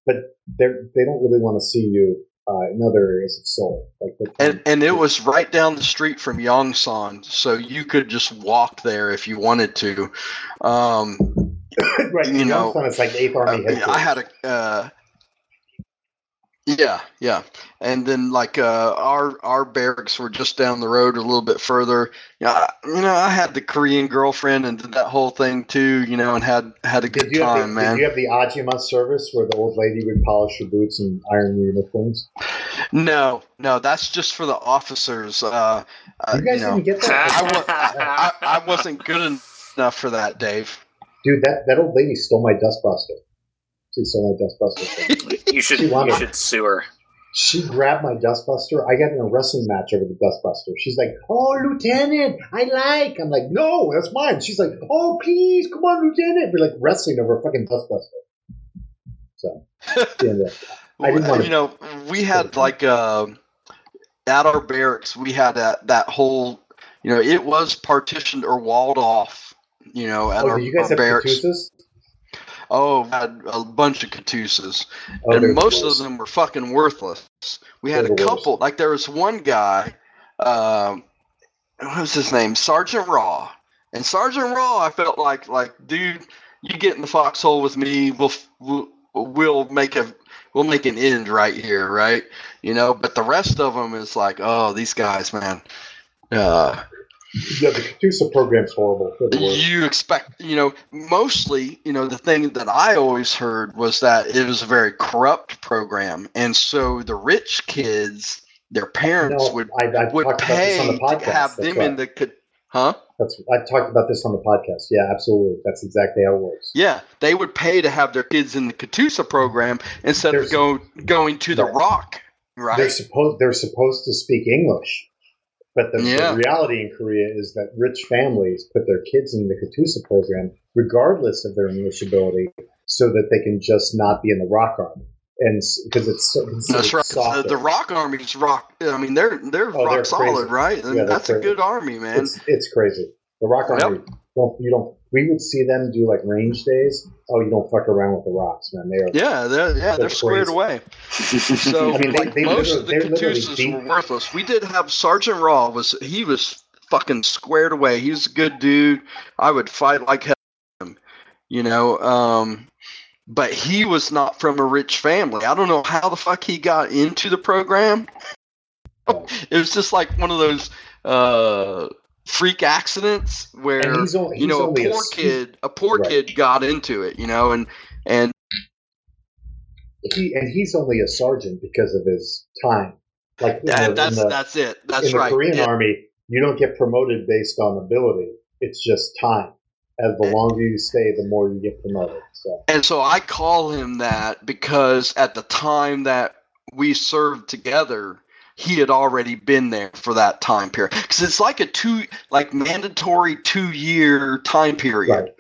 but they they don't really want to see you uh, in other areas of Seoul. Like And and it was right down the street from Yongsan, so you could just walk there if you wanted to. Um, right, you know, Yongsan is like Eighth Army I, mean. I had a uh, yeah, yeah, and then like uh, our our barracks were just down the road a little bit further. You know, I, you know, I had the Korean girlfriend and did that whole thing too. You know, and had had a good did have the, time, man. did you have the Ajima service where the old lady would polish your boots and iron your uniforms? No, no, that's just for the officers. Uh, uh, You guys you know, didn't get that, I, I, I, I wasn't good enough for that, Dave. dude. That that old lady stole my dustbuster. She stole my dustbuster. You should She wanted- you should sue her. She grabbed my dustbuster. I got in a wrestling match over the dustbuster. She's like, "Oh, Lieutenant, I like." I'm like, "No, that's mine." She's like, "Oh, please, come on, Lieutenant." We're like wrestling over a fucking dustbuster. So, the end of that. I didn't wanna- you know, we had like uh, at our barracks, we had that that whole, you know, it was partitioned or walled off. You know, at oh, our, you guys our have barracks. Katusas? Oh, we had a bunch of Katusas, Oh, and most gross. of them were fucking worthless. We had They're a couple. Like there was one guy, um, what was his name? Sergeant Raw. And Sergeant Raw, I felt like like dude, you get in the foxhole with me. We'll we'll, we'll make a we'll make an end right here, right? You know. But the rest of them is like, oh, these guys, man. Uh, Yeah, the Katusa program's horrible. They're the worst. you expect, you know, mostly, you know, the thing that I always heard was that it was a very corrupt program, and so the rich kids, their parents No, would I, I would talked about this on pay the podcast. to have them right. in the, huh? That's I've talked about this on the podcast. Yeah, absolutely. That's exactly how it works. Yeah, they would pay to have their kids in the Katusa program instead There's- of go going to the Right. Rock, They're supposed they're supposed to speak English, but the, Yeah. the reality in Korea is that rich families put their kids in the Katusa program, regardless of their English ability, so that they can just not be in the ROK Army, and because it's so That's right. The, the ROK Army's rock. I mean, they're they're Oh, rock they're solid, right? And Yeah, that's a good army, man. It's it's crazy. The ROK Army don't you don't we would see them do like range days. Oh, you don't fuck around with the rocks, man. They are Yeah, they're yeah they're, They're squared away. So I mean, they- like they most of the they're Katusas were worthless. We did have Sergeant Raw was he was fucking squared away. He was a good dude. I would fight like hell him, you know. Um, but he was not from a rich family. I don't know how the fuck he got into the program. it was just like one of those uh, freak accidents where only, you know a poor s- kid a poor Right. kid got into it you know and and He and he's only a sergeant because of his time. Like that, that's the, that's it that's right. in the Korean army, you don't get promoted based on ability. It's just time. As the longer you stay, the more you get promoted. So and so i call him that because at the time that we served together he had already been there for that time period because it's like a two like mandatory two year time period right,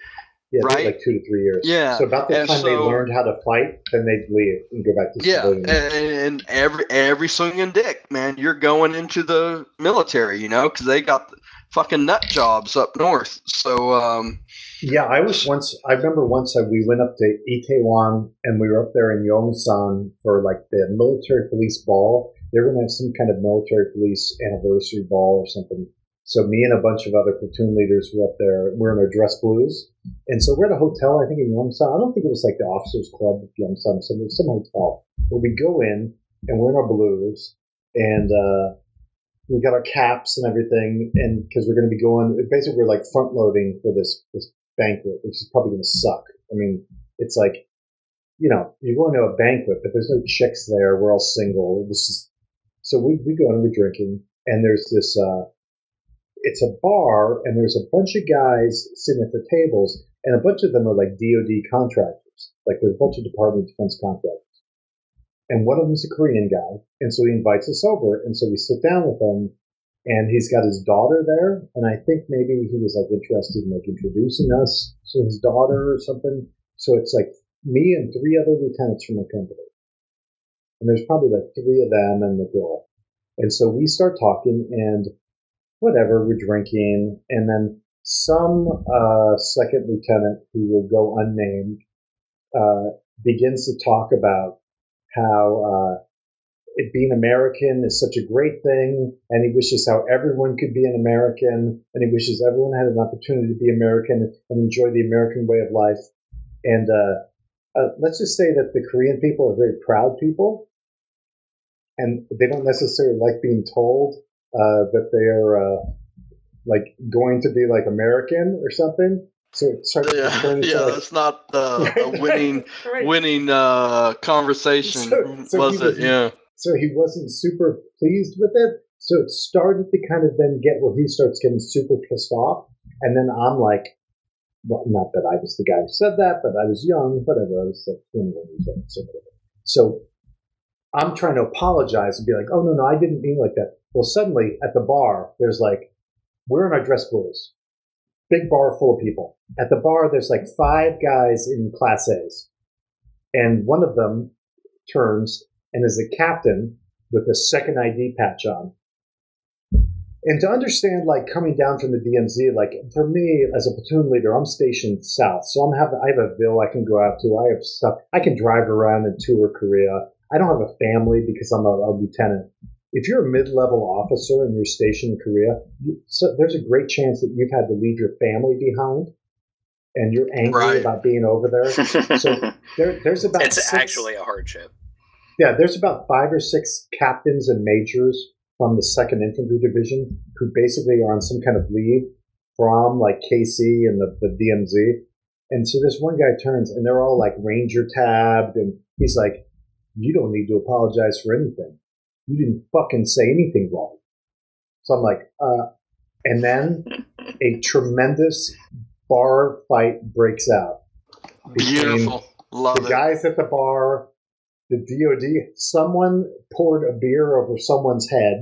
yeah, Right? like two to three years. Yeah, So about the and time they learned how to fight, then they'd leave and go back to Yeah, civilian. and, and every every swinging dick, man, you're going into the military, you know, because they got fucking nut jobs up north. So, um, Yeah, I was once. I remember once uh, we went up to Itaewon and we were up there in Yongsan for like the military police ball. They were going to have some kind of military police anniversary ball or something. So me and a bunch of other platoon leaders were up there. We're in our dress blues, and so we're at a hotel. I think in Yongsan. I don't think it was like the Officers Club of Yongsan. So it was some hotel. But we go in and we're in our blues, and uh, we got our caps and everything, and because we're going to be going, basically we're like front loading for this this banquet, which is probably going to suck. I mean, it's like, you know, you're going to a banquet, but there's no chicks there. We're all single. This is so we we go and we're drinking, and there's this. uh It's a bar, and there's a bunch of guys sitting at the tables, and a bunch of them are like DoD contractors. Like there's a bunch of Department of Defense contractors and one of them's a Korean guy, and so he invites us over, and so we sit down with him, and he's got his daughter there, and I think maybe he was like interested in like introducing us to his daughter or something. So it's like me and three other lieutenants from the company, and there's probably like three of them and the girl, and so we start talking, and whatever we're drinking, and then some uh, second lieutenant who will go unnamed uh, begins to talk about how uh, it, being American is such a great thing, and he wishes how everyone could be an American, and he wishes everyone had an opportunity to be American and enjoy the American way of life. And uh, uh, let's just say that the Korean people are very proud people, and they don't necessarily like being told uh, that they are uh, like going to be like American or something. So it started to yeah, turn into yeah, like, that's not uh, a winning Right. winning uh, conversation, So- so was he was- it? Yeah. so he wasn't super pleased with it. So it started to kind of then get where he starts getting super pissed off, and then I'm like, well, not that I was the guy who said that, but I was young, whatever. I was like 21 years old, so whatever. So I'm trying to apologize and be like, oh no, no, I didn't mean like that. Well, suddenly at the bar, there's like, we're in our dress blues, big bar full of people. At the bar, there's like five guys in class A's, and one of them turns and is a captain with a second ID patch on. And to understand, like coming down from the DMZ, like for me as a platoon leader, I'm stationed south, so I'm having I have a bill I can go out to. I have stuff I can drive around and tour Korea. I don't have a family because I'm a, a lieutenant. If you're a mid-level officer and you're stationed in Korea, you, so there's a great chance that you've had to leave your family behind, and you're angry Right. about being over there. So there, there's about it's six- actually a hardship. yeah, there's about five or six captains and majors from the Second Infantry Division who basically are on some kind of leave from like Casey and the, the DMZ. And so this one guy turns and they're all like ranger tabbed and he's like, You don't need to apologize for anything. You didn't fucking say anything wrong. So I'm like, uh, And then a tremendous bar fight breaks out. Beautiful. Love The it. guys at the bar, the DOD, someone poured a beer over someone's head.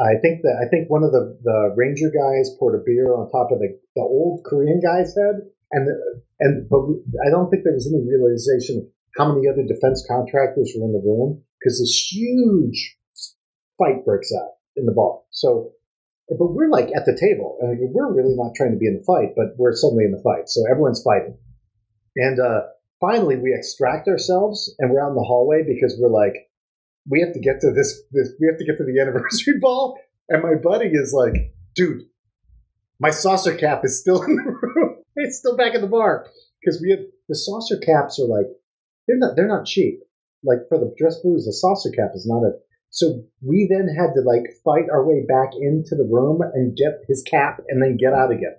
I think that I think one of the, the ranger guys poured a beer on top of the, the old Korean guy's head, and and but I don't think there was any realization how many other defense contractors were in the room because this huge fight breaks out in the bar. So, but we're like at the table, and we're really not trying to be in the fight, but we're suddenly in the fight. So everyone's fighting, and uh, finally we extract ourselves, and we're out in the hallway because we're like, we have to get to this, this we have to get to the anniversary ball, and my buddy is like, dude, my saucer cap is still in the room. It's still back in the bar because we have the saucer caps are like they're not they're not cheap. Like for the dress blues, the saucer cap is not a. So we then had to like fight our way back into the room and get his cap and then get out again.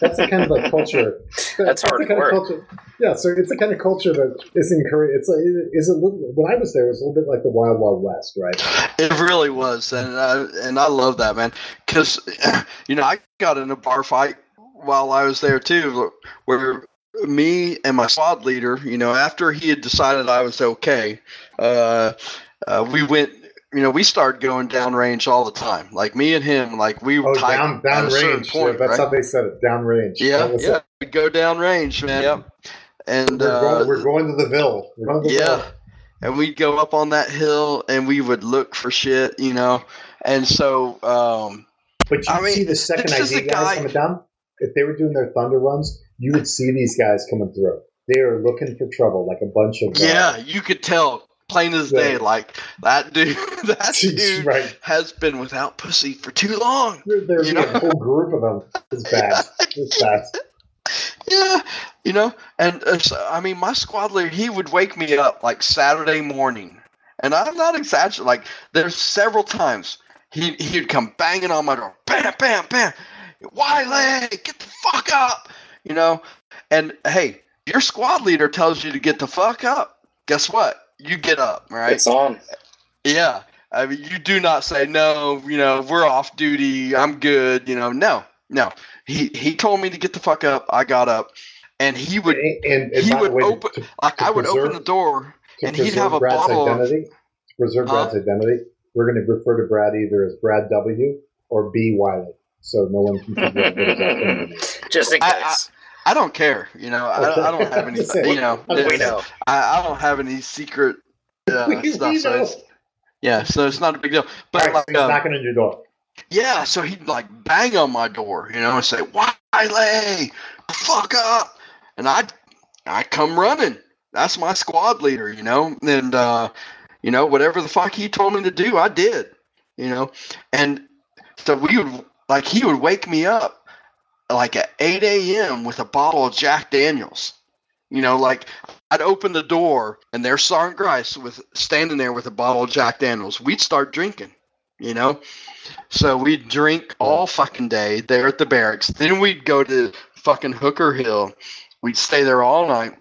That's the kind of like culture. That's hard kind work. of culture. Yeah, so it's the kind of culture that is in Korea. It's like is a little. When I was there, it was a little bit like the Wild Wild West, right? It really was, and I, and I love that man, because you know I got in a bar fight while I was there too, where me and my squad leader, you know, after he had decided I was okay, uh, uh, we went. You know, we started going downrange all the time. Like me and him, like we were Oh, down at a certain downrange. yeah, that's right? how they said it. Downrange. Yeah, yeah, it. we go downrange, man. Yep. And We're, uh, going, we're going to the Ville. To the yeah. Ville. And we'd go up on that hill and we would look for shit, you know. And so, um, But you I mean, see the second ID guys guy- coming down. If they were doing their thunder runs, you would see these guys coming through. They are looking for trouble, like a bunch of uh, yeah, you could tell plain as day, like that dude, that dude right. has been without pussy for too long. There's You a whole group of them. It's bad. It's bad. Yeah, you know, and uh, so, I mean, my squad leader, he would wake me up like Saturday morning, and I'm not exaggerating. Like, there's several times he he'd come banging on my door, bam, bam, bam, Wiley, get the fuck up, you know. And hey, your squad leader tells you to get the fuck up. Guess what? You get up, right? It's on. Yeah. I mean, you do not say no. You know, we're off duty. I'm good. You know, no, no. He he told me to get the fuck up. I got up, and he would And, and, and he would way, open to, like to I would open the door. and he'd have a Brad's bottle of- identity. To preserve Huh? Brad's identity. We're going to refer to Brad either as Brad W or B Wiley, so no one can figure out what his actual name is. Just in I- case. I don't care. You know, I, don't- I don't have any. You know, We we know. I, I don't have any secret uh, We- we stuff. So it's, yeah, so it's not a big deal. But All right, so like, he's um, knocking on your door. Yeah, so he'd like bang on my door, you know, and say, Wiley, fuck up. And I'd, I'd come running. That's my squad leader, you know, and, uh, you know, whatever the fuck he told me to do, I did, you know. And so we would, like, he would wake me up like at 8 a.m. with a bottle of Jack Daniels. You know, like I'd open the door and there's Sergeant Grice with standing there with a bottle of Jack Daniels. We'd start drinking, you know. So we'd drink all fucking day there at the barracks. Then we'd go to fucking Hooker Hill. We'd stay there all night.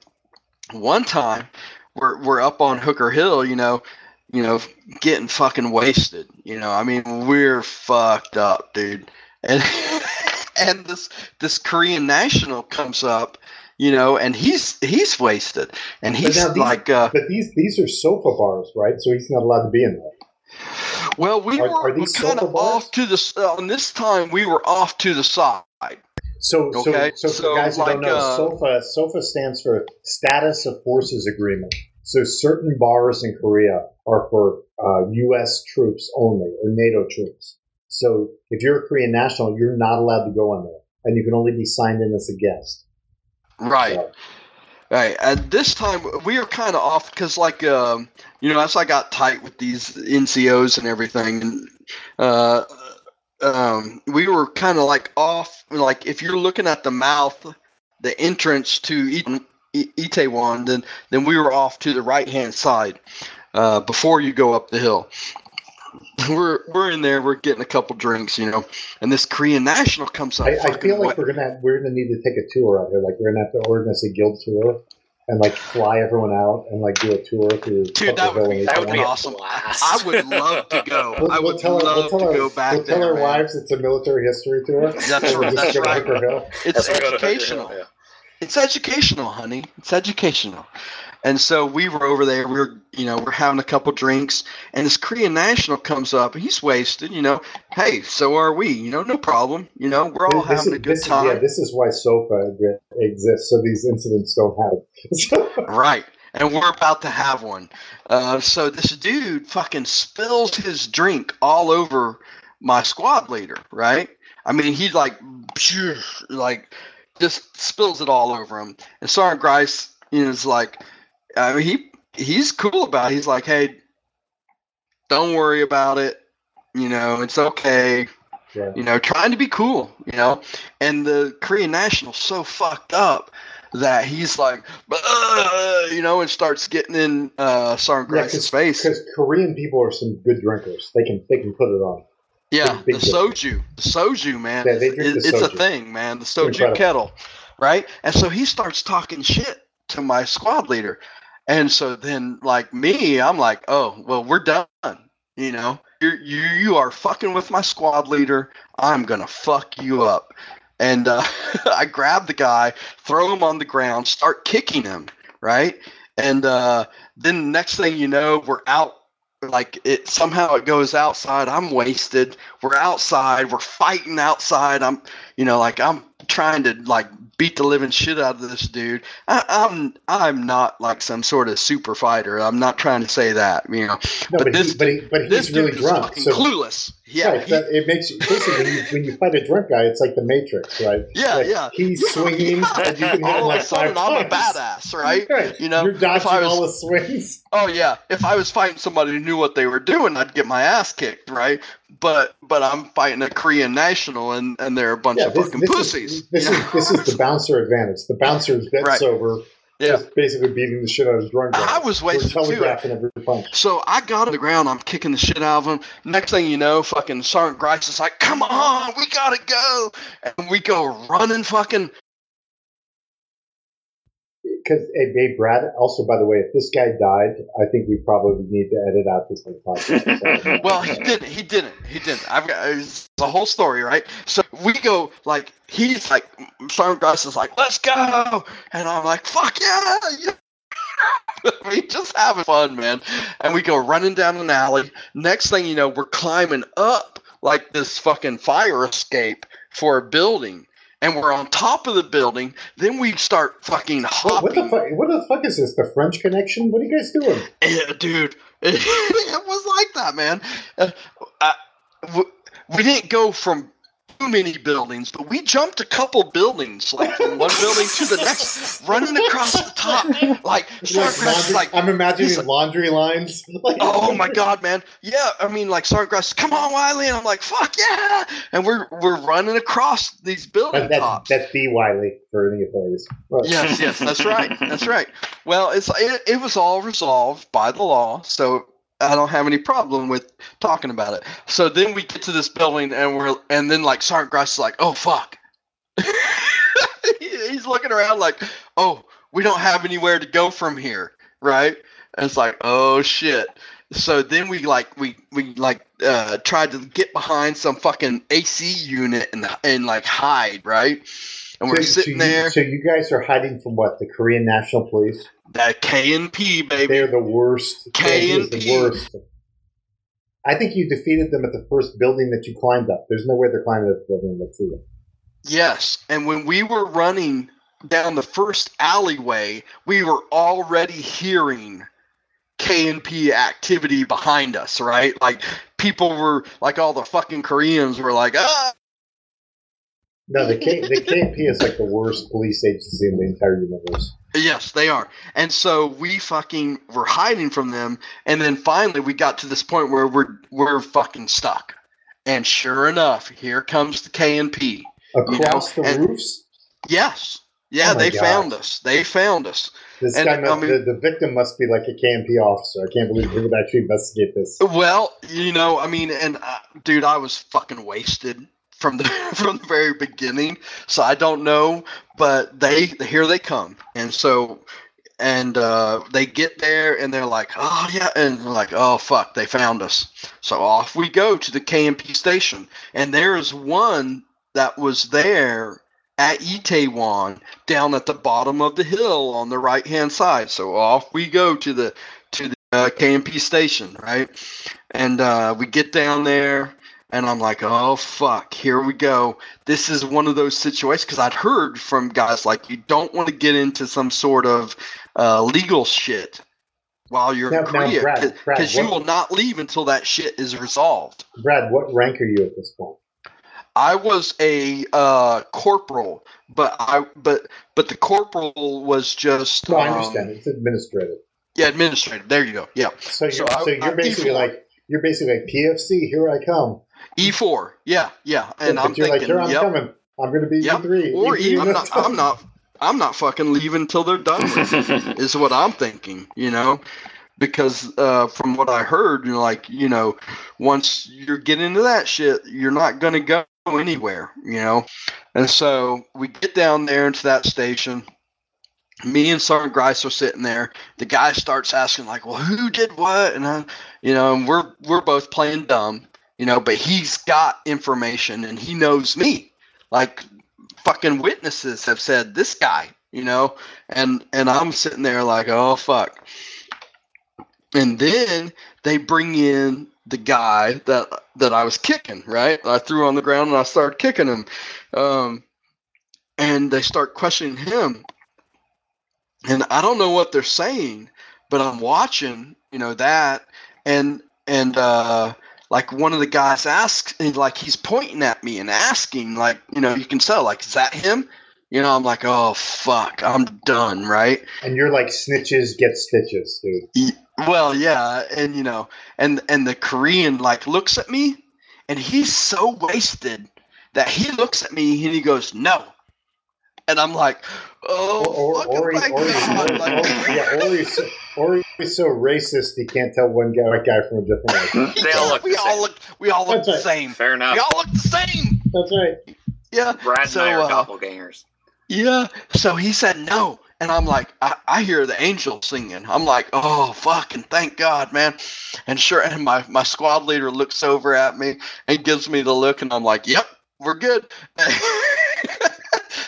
One time, we're we're up on Hooker Hill, you know, you know, getting fucking wasted. You know, I mean, we're fucked up, dude. And and this this Korean national comes up, you know, and he's he's wasted, and he's these- like, uh, But these these are sofa bars, right? So he's not allowed to be in there. well, we Are- were are these kind sofa of bars? off to the uh, on this time we were off to the side. So, Okay, so, so, so, for guys who don't know, uh, SOFA SOFA stands for Status of Forces Agreement. So certain bars in Korea are for uh, U.S. troops only or NATO troops. So if you're a Korean national, you're not allowed to go in there, and you can only be signed in as a guest. Right. So, Right. At this time we are kind of off because, like, um, you know, as I got tight with these NCOs and everything, and uh, um, we were kind of like off. Like, if you're looking at the mouth, the entrance to Itaewon, then then we were off to the right hand side uh, before you go up the hill. We're we're in there. We're getting a couple drinks, you know, and this Korean national comes up. I, I feel like wet- we're gonna we're gonna need to take a tour out here. Like we're gonna have to organize a guild tour and like fly everyone out and like do a tour through. Dude, that would be, That that would would be be awesome. I would love to go. We'll, I we'll would tell, love we'll tell to our, go back we'll there. tell our man. wives it's a military history tour. That's, We'll that's right. It's That's what I- educational. yeah. It's educational, honey. It's educational. And so we were over there. We were, you know, we're having a couple drinks, and this Korean national comes up. and He's wasted, you know. Hey, so are we? You know, no problem. You know, we're all This having is- a good is- time. yeah, this is why SOFA exists, so these incidents don't happen. Right. And we're about to have one. Uh, so this dude fucking spills his drink all over my squad leader, right? I mean, he like, like, just spills it all over him. And Sergeant Grice is like, I mean, he he's cool about it. He's like, hey, don't worry about it. You know, it's okay Yeah. you know, trying to be cool, you know. And the Korean national's so fucked up that he's like, you know, and starts getting in uh, Sergeant Yeah, Grice's face. Because Korean people are some good drinkers. They can they can put it on. Yeah, the soju, the soju, man, Yeah, drink the it's a thing, man. The soju incredible. kettle, right? And so he starts talking shit to my squad leader, and so then like me, I'm like, oh, well, we're done. You know, you're, you you are fucking with my squad leader. I'm gonna fuck you up. And uh, I grab the guy, throw him on the ground, start kicking him, right? And uh, then next thing you know, we're out like it somehow it goes outside i'm wasted we're outside we're fighting outside i'm you know like i'm trying to like beat the living shit out of this dude I, i'm i'm not like some sort of super fighter i'm not trying to say that you know No, But but, this- he, but, he, but this he's really drunk. So clueless yeah right, he- that, it makes you basically when you, when you fight a drunk guy, it's like the Matrix, right? Yeah, Like, yeah. He's swinging, and you can hit all of like a sudden i'm a badass right Right. you know You're dodging was- all the swings. Oh yeah, if I was fighting somebody who knew what they were doing, I'd get my ass kicked, right? But but I'm fighting a Korean national, and and they're a bunch Yeah, of this, fucking this pussies. is this is this is the bouncer advantage. The bouncer's dead Right. sober, yeah. just basically beating the shit out of his drunk. I was wasted too. telegraphing every punch. So I got on the ground, I'm kicking the shit out of him. Next thing you know, fucking Sergeant Grice is like, "Come on, we gotta go," and we go running, fucking. Because hey, hey, Brad. Also, by the way, if this guy died, I think we probably need to edit out this whole podcast. Well, he didn't. He didn't. He didn't. I've got it's the whole story, right? So we go like he's like Sergeant Grice is like, "Let's go," and I'm like, "Fuck yeah!" yeah. we just having fun, man. And we go running down an alley. Next thing you know, we're climbing up like this fucking fire escape for a building. And we're on top of the building. Then we start fucking hopping. what the fuck? What the fuck is this? The French Connection? What are you guys doing? Yeah, dude, it was like that, man. Uh, I, w- we didn't go from many buildings, but we jumped a couple buildings, like from one building to the next, running across the top. Like, Like Sergeant Grass is laundry- like, I'm imagining he's like- laundry lines. Oh my god, man, yeah. I mean, like Sergeant Grass, come on, Wiley, and I'm like, fuck yeah, and we're we're running across these building That, that's, tops. that's B. Wiley for the authorities. Right. Yes, yes, that's right. That's right. Well, it's it, it was all resolved by the law, so I don't have any problem with talking about it. So then we get to this building, and we're and then like Sergeant Grice is like, "Oh fuck," he's looking around like, "Oh, we don't have anywhere to go from here, right?" And it's like, "Oh shit." So then we like we we like uh tried to get behind some fucking AC unit and and like hide, right? And we're So- so sitting you- there. So you guys are hiding from what? The Korean National Police? That K and P baby. They're the worst. K and the P. worst. I think you defeated them at the first building that you climbed up. There's no way they're climbing up the building. Let's see them. Yes, and when we were running down the first alleyway, we were already hearing K and P activity behind us, right? Like people were like all the fucking Koreans were like, ah, No, the K, the KP is like the worst police agency in the entire universe. Yes, they are. And so we fucking were hiding from them, and then finally we got to this point where we're we're fucking stuck. And sure enough, here comes the K and P. Across the and- roofs, Well, yeah, Oh they God. found us. They found us. this and, guy I must, mean- the, the victim must be like a KMP officer. I can't believe he would actually investigate this. Well, you know, I mean, and uh, dude, I was fucking wasted from the from the very beginning, so I don't know, but they here they come, and so and uh, they get there and they're like, oh yeah, and like, oh fuck, they found us. So off we go to the KMP station, and there's one that was there at Itaewon down at the bottom of the hill on the right hand side. So off we go to the to the uh, KMP station, right? And uh, we get down there, and I'm like, oh fuck, here we go. This is one of those situations because I'd heard from guys like you don't want to get into some sort of uh, legal shit while you're Now- in Korea because you will not leave until that shit is resolved. Brad, what rank are you at this point? I was a uh, corporal, but I but but the corporal was just No, I um, understand. It's administrative. Yeah, administrative. There you go. Yeah, So you're, so so, I- you're basically E4. like you're basically like PFC. Here I come. E four. Yeah, yeah. And but I'm you're thinking, like, here I'm yep. coming. I'm going to be Yep. E3. Or E3 E, I'm not. time. I'm not. I'm not fucking leaving until they're done with it. is what I'm thinking. You know, because uh, from what I heard, you're like you know, once you're getting into that shit, you're not gonna go anywhere. You know, and so we get down there into that station. Me and Sergeant Grice are sitting there. The guy starts asking like, "Well, who did what?" And I, you know, and we're we're both playing dumb, you know. But he's got information and he knows me. Like fucking witnesses have said this guy, you know, and and I'm sitting there like, oh fuck. And then they bring in the guy that that I was kicking, right? I threw on the ground and I started kicking him, um, and they start questioning him, and I don't know what they're saying, but I'm watching, you know that, and and uh, like one of the guys asks, and like he's pointing at me and asking, like you know, you can tell, like, is that him? You know, I'm like, oh fuck, I'm done, right? And you're like snitches get stitches, dude. Well, yeah, and you know, and and the Korean like looks at me, and he's so wasted that he looks at me and he goes, no, and I'm like, oh, or or, or, or, or, like- or, yeah, or, or he's so racist he can't tell one guy, white guy from a different one. they all look we the all look, we all look That's the right. same. Fair enough. We all look the same. That's right. Yeah. Brad so, and I are uh, doppelgangers. Yeah. So he said no. And I'm like, I, I hear the angels singing. I'm like, oh, fucking thank God, man. And sure, and my, my squad leader looks over at me and gives me the look, and I'm like, yep, we're good.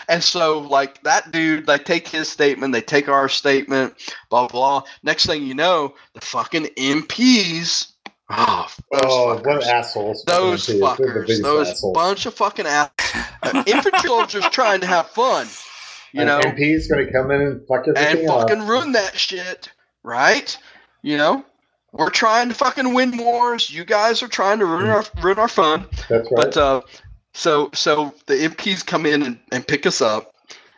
and so, like, that dude, they take his statement, they take our statement, blah, blah. Next thing you know, the fucking MPs, oh, those Oh, fuckers assholes! those fuckers, those assholes. bunch of fucking ass, uh, infantry soldiers trying to have fun, you And know, MP's going to come in and fuck and everything up. fucking ruin that shit, right? You know, we're trying to fucking win wars. You guys are trying to ruin our ruin our fun. That's right. But uh, so so the MPs come in and, and pick us up,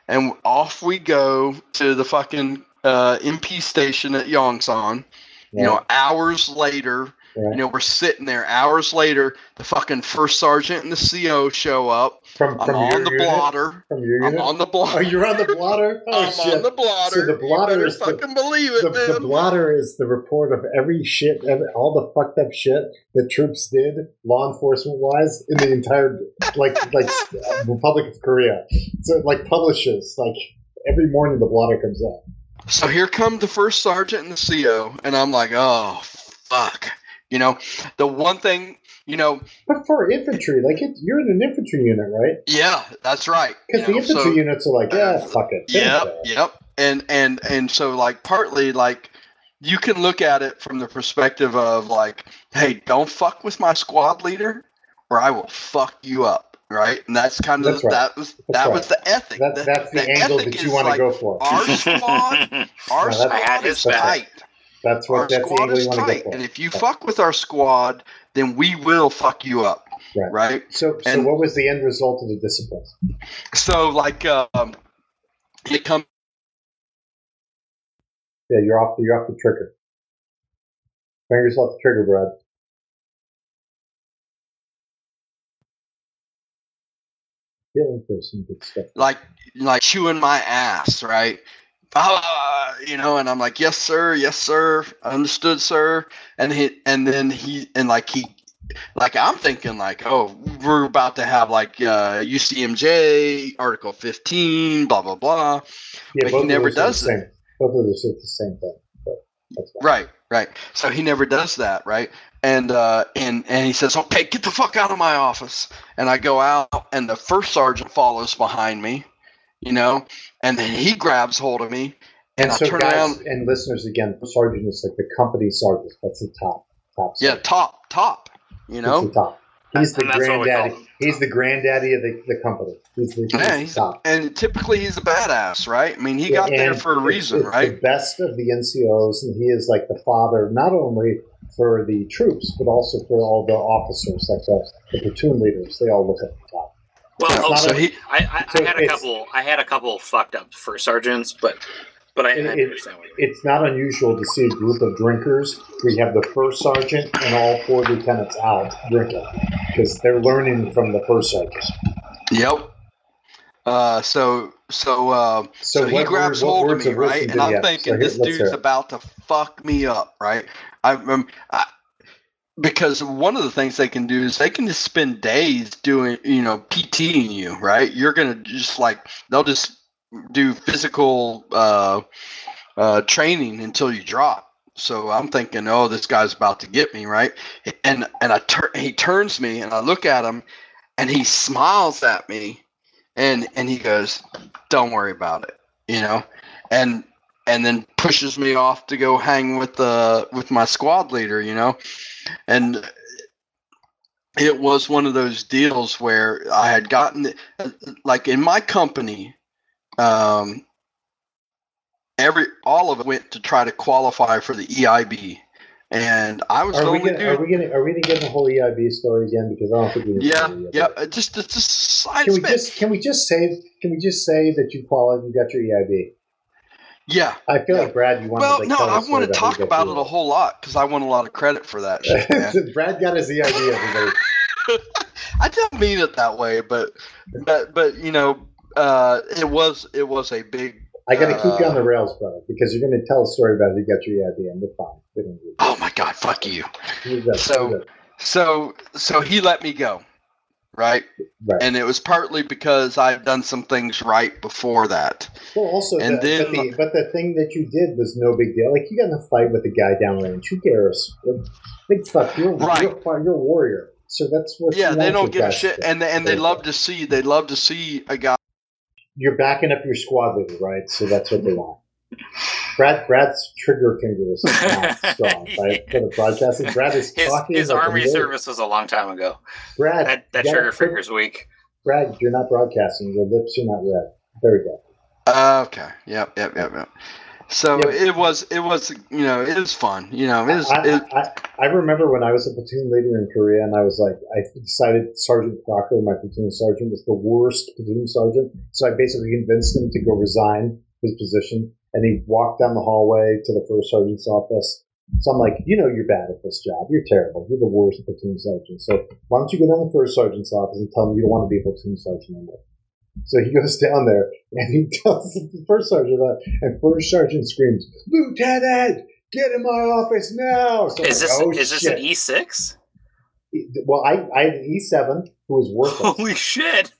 and off we go to the fucking uh, MP station at Yongsan. You know, hours later, Right. you know, we're sitting there. Hours later, the fucking first sergeant and the CO show up. from I'm from on the unit? blotter. From your I'm on the Oh, blotter. you're on the blotter. Oh I'm shit! on the blotter. So the blotter you better is the- fucking believe it, the, man. the blotter is the report of every shit, every, all the fucked up shit that troops did, law enforcement wise, in the entire like like uh, Republic of Korea. So it, like publishes like every morning the blotter comes out. So here come the first sergeant and the CO, and I'm like, oh fuck. You know, the one thing, you know, But for infantry, like it, you're in an infantry unit, right? yeah, that's right. Because the know, infantry so- units are like, yeah, fuck it. Yep, yep. And and and so like partly like you can look at it from the perspective of like, hey, don't fuck with my squad leader, or I will fuck you up, right? And that's kind of That's right. that was that right. was the ethic. That, The- that's the, angle ethic that you want to like, go for. Our squad, our No, squad is tight. That's Our what that's the squad is you want to tight, and if you Yeah. fuck with our squad, then we will fuck you up, Right. right? So, so and- what was the end result of the discipline? So like, um, it comes. Yeah, you're off. The, you're off the trigger. Fingers off the trigger, Brad. Yeah, there's some good stuff. like like chewing my ass, right? Ah, you know, and I'm like, yes, sir, yes, sir, understood, sir. And he, and then he, and like he, like I'm thinking, like, oh, we're about to have like uh, UCMJ Article 15, blah blah blah. Yeah, But he never those are the does that. Both of those are the same thing. But that's fine. Right, right. So he never does that, right? And uh, and and he says, "Okay, get the fuck out of my office." And I go out, and the first sergeant follows behind me, you know, and then he grabs hold of me, and, And I turn guys around. and listeners, again, sergeant is like the company sergeant. That's the top, top. Yeah, top, top. You know, the top. He's the And that's what we call granddaddy. He's the granddaddy of the, the company. He's the, he's Yeah, the he's- top. and typically he's a badass, right? I mean, he Yeah, got there and for a reason, it's right? The best of the NCOs, and he is like the father, not only for the troops, but also for all the officers, like the, the platoon leaders. They all look at the top. Well, It's oh, So he, I, I, So I had a couple. I had a couple fucked up first sergeants, but but I, I It- it- understand what you mean. It's not unusual to see a group of drinkers We have the first sergeant and all four lieutenants out drinking because they're learning from the first sergeant. yep. Uh, so so uh, So, So, he grabs word- hold of me, right? And I'm have? thinking So here- this dude's about to fuck me up, right? I, um, I because one of the things they can do is they can just spend days doing, you know, PTing you, right? You're gonna just like they'll just do physical uh, uh, training until you drop. So I'm thinking, oh, this guy's about to get me, right? And and I turn, he turns me, and I look at him, and he smiles at me, and and he goes, "Don't worry about it," you know, and and then pushes me off to go hang with the with my squad leader, you know, and it was one of those deals where I had gotten like in my company, um, every all of it went to try to qualify for the EIB, and I was Are we, gonna, dude. are we gonna are we gonna get the whole EIB story again? Because I don't think we yeah, yeah, uh, just just just side Can we just can we just say can we just say that you qualified you got your EIB? Yeah. I feel Yeah. like Brad, you want Well, to like, no, tell I the story want to talk about it a whole lot because I want a lot of credit for that shit, man. Brad got his EIB. Everybody. I don't mean it that way, but but but you know, uh, it was it was a big. I got to keep you on Uh, the rails, bro, because you're going to tell a story about who got your EIB, and we're fine. We don't Oh my God! Fuck you. So- So so he let me go, right? Right. And it was partly because I had done some things right before that. Well, also, and the, then- but, the, but the thing that you did was no big deal. Like you got in a fight with a guy downrange. Who cares? Big fuck. You're, Right. you're, a- you're a warrior. So that's what. Yeah, they don't give a guys. shit, and they, and they love to see they love to see a guy. You're backing up your squad leader, right? So that's what they want. Brad, Brad's trigger finger is not strong. Right? For the broadcasting, Brad is his talking. his like army nerd. service was a long time ago. Brad, That that you trigger finger's weak. Brad, you're not broadcasting. Your lips are not red. There we go. Uh, okay. Yep. Yep. Yep. Yep. So Yep. it was it was you know it was fun you know it was I, it, I, I remember when I was a platoon leader in Korea, and I was like, I decided Sergeant Crocker, my platoon sergeant, was the worst platoon sergeant. So I basically convinced him to go resign his position, and he walked down the hallway to the first sergeant's office. So I'm like, you know, you're bad at this job. You're terrible. You're the worst platoon sergeant. So why don't you go down to the first sergeant's office and tell him you don't want to be a platoon sergeant anymore? So he goes down there and he tells the first sergeant that, and first sergeant screams, "Lieutenant, get in my office now!" So Is like, this oh, is this an E six? Well, I, I had an E7 who was worthless. Holy shit!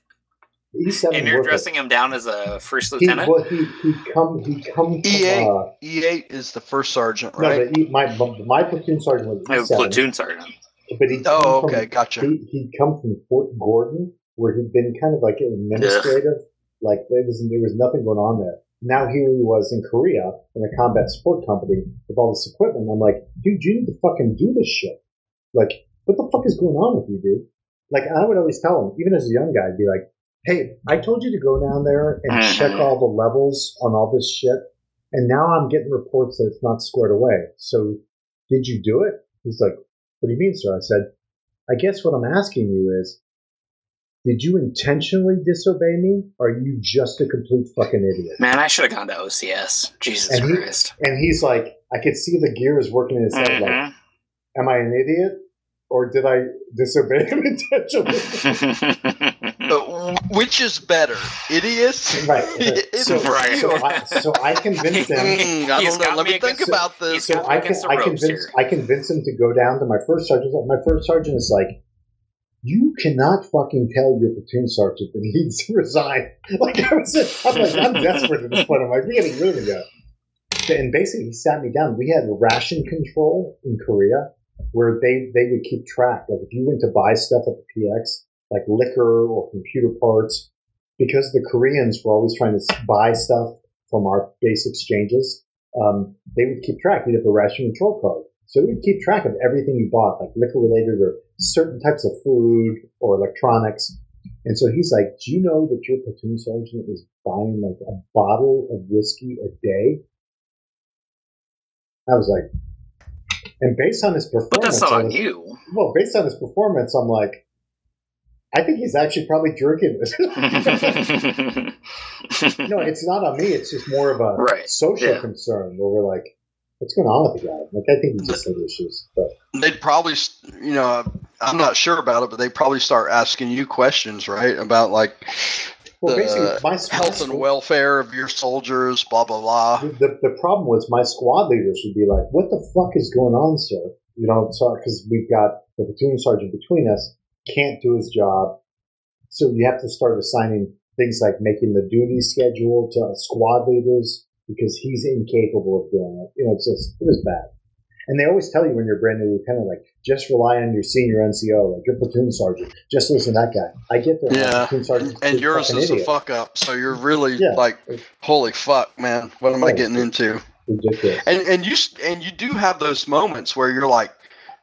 E7 And you're worthless. dressing him down as a first He, lieutenant. well, he he come he come E8. uh, E8 is the first sergeant right but he, my my platoon sergeant was Oh, E7, platoon sergeant. but he oh come okay from, gotcha he he'd come from Fort Gordon where he'd been kind of like administrative, like there was there was nothing going on there. Now here he was in Korea in a combat support company with all this equipment. I'm like, dude, you need to fucking do this shit. Like, what the fuck is going on with you, dude? Like, I would always tell him, even as a young guy, I'd be like, hey, I told you to go down there and Mhm. check all the levels on all this shit, and now I'm getting reports that it's not squared away. So, did you do it? He's like, what do you mean, sir? I said, I guess what I'm asking you is, did you intentionally disobey me? Or are you just a complete fucking idiot? Man, I should have gone to OCS. Jesus And he- Christ. And he's like, I could see the gears working in his head. Like, Mhm. am I an idiot, or did I disobey him intentionally? Uh, which is better idiot right. It's So, Right. so, I, so I convinced him. Mm, I don't know let me me think against- about this So got I can, I ropes convinced. I convinced him to go down to my first sergeant. My first sergeant is like, you cannot fucking tell your platoon sergeant that he needs to resign. Like I was, I'm like, I'm desperate at this point. I'm like, we gotta get rid of the and basically he sat me down. We had ration control in Korea where they they would keep track. Like if you went to buy stuff at the PX, like liquor or computer parts, because the Koreans were always trying to buy stuff from our base exchanges, um, they would keep track. We'd have a ration control card. So we'd keep track of everything you bought, like liquor related or certain types of food or electronics. And so he's like, Do you know that your platoon sergeant is buying like a bottle of whiskey a day? I was like, and based on his performance, But that's not on was, you. well, based on his performance, I'm like, I think he's actually probably drinking this. no, it's not on me. It's just more of a Right. social Yeah. concern where we're like, what's going on with the guy? Like, I think he just had issues. But They'd probably, you know, I'm not sure about it, but they probably start asking you questions, right? About like well, The basically, my health and welfare of your soldiers, blah blah blah. The, the problem was my squad leaders would be like, "What the fuck is going on, sir?" You know, because we've got the platoon sergeant between us can't do his job, so you have to start assigning things like making the duty schedule to squad leaders because he's incapable of doing it. You know, it's just it was bad. And they always tell you when you're a brand new lieutenant, like just rely on your senior NCO, like your platoon sergeant. Just listen to that guy. I get that. Yeah, platoon sergeant's and yours is a fuck up. So you're really Yeah. like, holy fuck, man, what am I getting into? ridiculous. And and you and you do have those moments where you're like,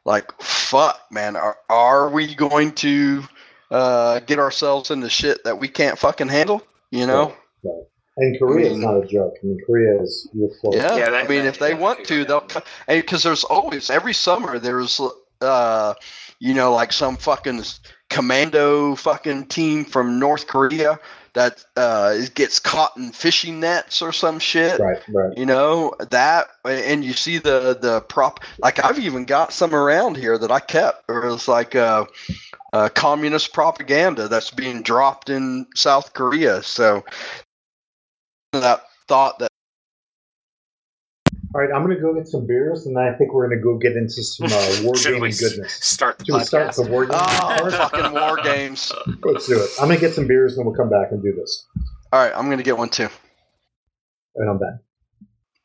like fuck, man, are are we going to uh, get ourselves into shit that we can't fucking handle? You know? Right. And Korea I mean- is not a joke. I mean, Korea is you're. Yeah, Yeah, I mean, if they want to, it they'll. out. co- And because there's always every summer there's, uh, you know, like some fucking commando fucking team from North Korea that uh gets caught in fishing nets or some shit. Right, right. You know that, and you see the the prop. Like I've even got some around here that I kept. Or it's like uh, uh, communist propaganda that's being dropped in South Korea. So that thought that All right, I'm going to go get some beers, and then I think we're going to go get into some uh, war Should we gaming s- goodness. start the Should we start podcast? the war gaming? oh fucking war games. Let's do it. I'm going to get some beers, and then we'll come back and do this. All right, I'm gonna get one too. And I'm back.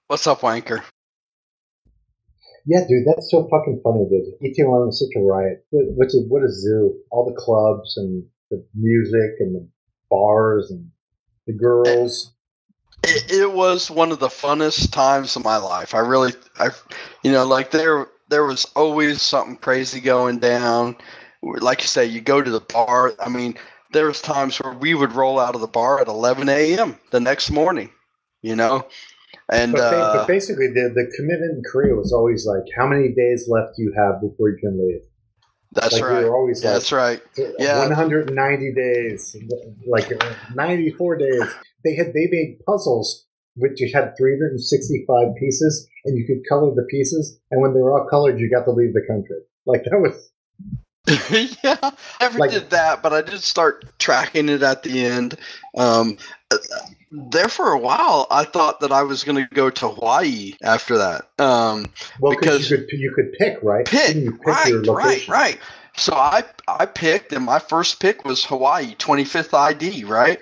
What's up, wanker? Yeah, dude, that's so fucking funny, dude. Itaewon was such a riot. What's a, what a zoo. All the clubs and the music and the bars and the girls. It, it was one of the funnest times of my life. I really, I, you know, like there, there was always something crazy going down. Like you say, you go to the bar. I mean, there was times where we would roll out of the bar at 11 a.m. the next morning. You know, and But, uh, but basically, the, the commitment in Korea was always like, how many days left do you have before you can leave? that's like, we right. were always Yeah, like, that's right. Yeah. 190 days, like uh, 94 days. They had they made puzzles which had 365 pieces, and you could color the pieces. And when they were all colored, you got to leave the country. Like that was yeah, I never Like- did that, but I did start tracking it at the end. Um, there for a while, I thought that I was going to go to Hawaii after that. Um, well Because- you could you could pick right. pick, pick right, right, right. So I I picked, and my first pick was Hawaii, 25th ID, right?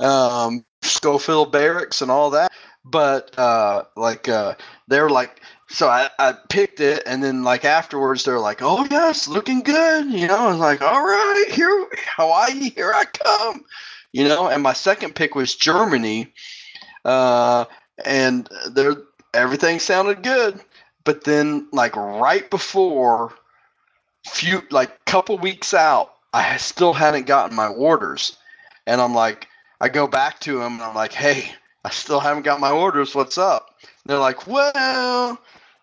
Um, Schofield Barracks and all that. But uh, like uh, they're like, so I, I picked it, and then like afterwards they're like, oh yes, looking good, you know. I was like, all right, here Hawaii, here I come, you know. And my second pick was Germany, uh, and there everything sounded good, but then like right before few like couple weeks out i still hadn't gotten my orders. And i'm like i go back to him and i'm like hey i still haven't got my orders. What's up? And they're like well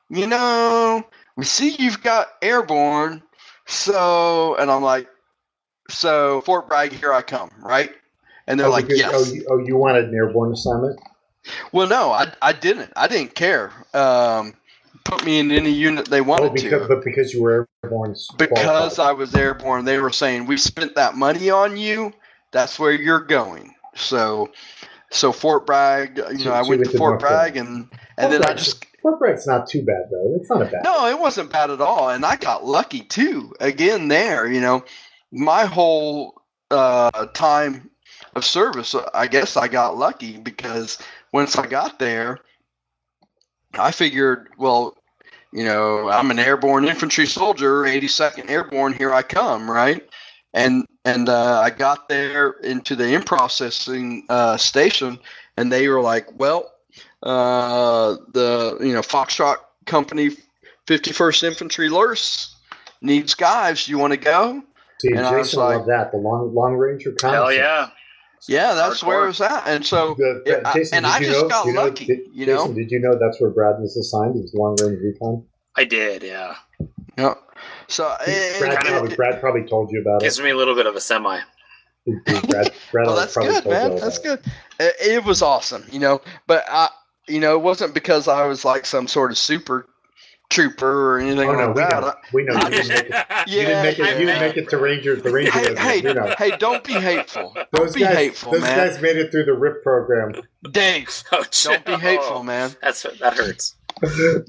you know we see you've got airborne. So and i'm like so fort bragg here i come right? And they're Oh, like because- yes. oh, you, oh, you wanted an airborne assignment? well no i, I didn't. I didn't care. Um, put me in any unit they wanted Oh, because to but because you were airborne. because qualified. I was airborne, they were saying we spent that money on you. That's where you're going. So, so Fort Bragg, you So- know, I went to Fort Bragg, and and then I Fort just Fort Bragg's not too bad though. It's not a bad. no, it wasn't bad at all, and I got lucky too. Again, there, you know, my whole uh, time of service, I guess I got lucky because once I got there, I figured, well, you know, I'm an airborne infantry soldier, 82nd Airborne. Here I come, right? And and uh, I got there into the in processing uh, station, and they were like, well, uh, the you know Foxtrot Company, 51st Infantry LRS needs guys. You want to go? See, And I was Jason like- loved that. The long long range Hell yeah. Yeah, that's where it was at. And so, The- the- Yeah, I- Jason, and I just know- got you know- lucky, did- you know? Jason, did you know that's where Brad was assigned? His long range recon. I did, yeah. yeah. So, and- Brad, kinda- probably, Brad probably told you about it. Gives me a little bit of a semi. Brad, Brad well, that's good, told man. That's about it. good. It, it was awesome, you know. But I, you know, it wasn't because I was like some sort of super trooper or anything Oh no, like we that. know. We know. You didn't make it. Yeah, you didn't make it. You didn't make it to Ranger. The Ranger. Hey, regiment, hey, you know. hey! Don't be hateful. Don't Those be guys, hateful, those man. guys made it through the RIP program. Dave, Oh, don't be hateful, man. That's that hurts.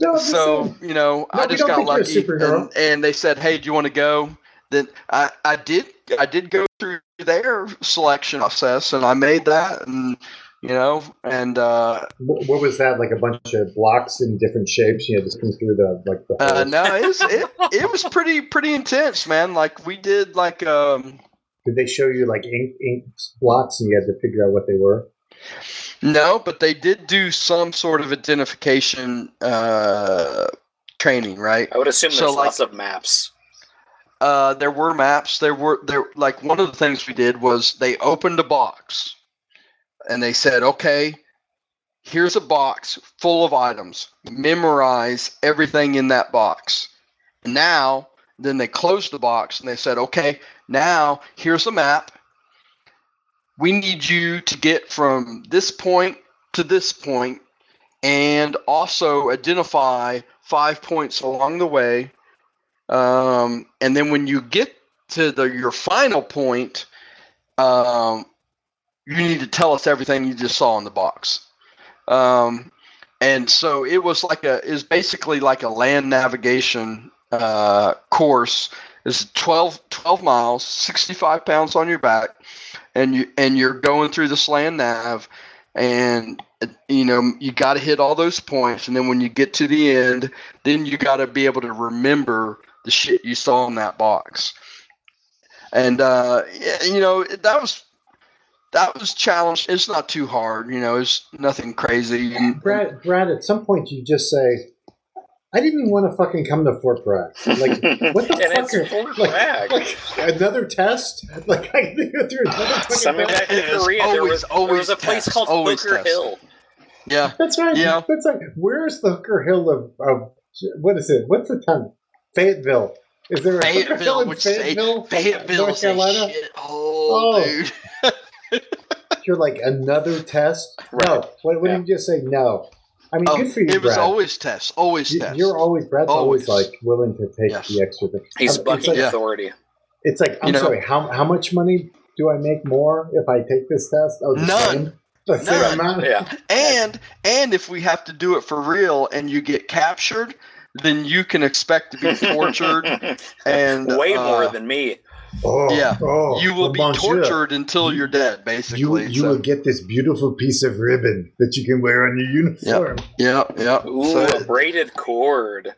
no, so saying. you know, No, I just got think you're a lucky, and, and they said, "Hey, do you want to go?" Then I, I did, I did go through their selection process, and I made that, and you know, and uh, what was that? Like a bunch of blocks in different shapes. You know to come through the like the. uh, no, it was it, it was pretty pretty intense, man. Like we did like um, Did they show you like ink ink blots and you had to figure out what they were? no, but they did do some sort of identification uh, training, right? I would assume So, there's like- lots of maps. Uh, there were maps. There were there like one of the things we did was they opened a box, and they said, "Okay, here's a box full of items. Memorize everything in that box." Now, then they closed the box and they said, "Okay, now here's a map. We need you to get from this point to this point, and also identify five points along the way." um, and then when you get to the your final point, um, you need to tell us everything you just saw in the box. Um, and so it was like a is basically like a land navigation uh, course. It's 12, 12 miles, sixty five pounds on your back, and you and you're going through this land nav, and you know you got to hit all those points, and then when you get to the end, then you got to be able to remember the shit you saw in that box. And uh, you know that was that was challenged. It's not too hard, you know. It's nothing crazy. And, Brad, Brad, at some point you just say, "I didn't even want to fucking come to Fort Bragg." Like, what the and fuck? it's are- Fort like, Bragg. like another test? Like I had to go through another fucking Send me test? back to It's Korea. there always- was, there always was a place tests, called always Hooker tests. Hill. yeah, That's right. Yeah. That's right. Where's the Hooker Hill of, of what is it? What's the town? Fayetteville. Is there a Hooker Hill Fayetteville, in which is a, Fayetteville, Fayetteville North is a Carolina? shit hole, Oh. dude. You're like another test. No. Right. What, what Yeah. did you just say? No. I mean, Oh, good for you, it was Brad. always tests, always You- tests. You're always Brad's always, Always. like willing to take Yes. the extra thing. He's Um, it's bucking like, Yeah. authority. it's like I'm You know- sorry. How how much money do I make more if I take this test? Oh, None. same? The None. amount. Yeah. and and if we have to do it for real and you get captured, then you can expect to be tortured and Way uh, more than me. Oh, Yeah. Oh, you will be well, monsieur, tortured until you're dead, basically. You you So- will get this beautiful piece of ribbon that you can wear on your uniform. yeah, yeah. Ooh, So- a braided cord.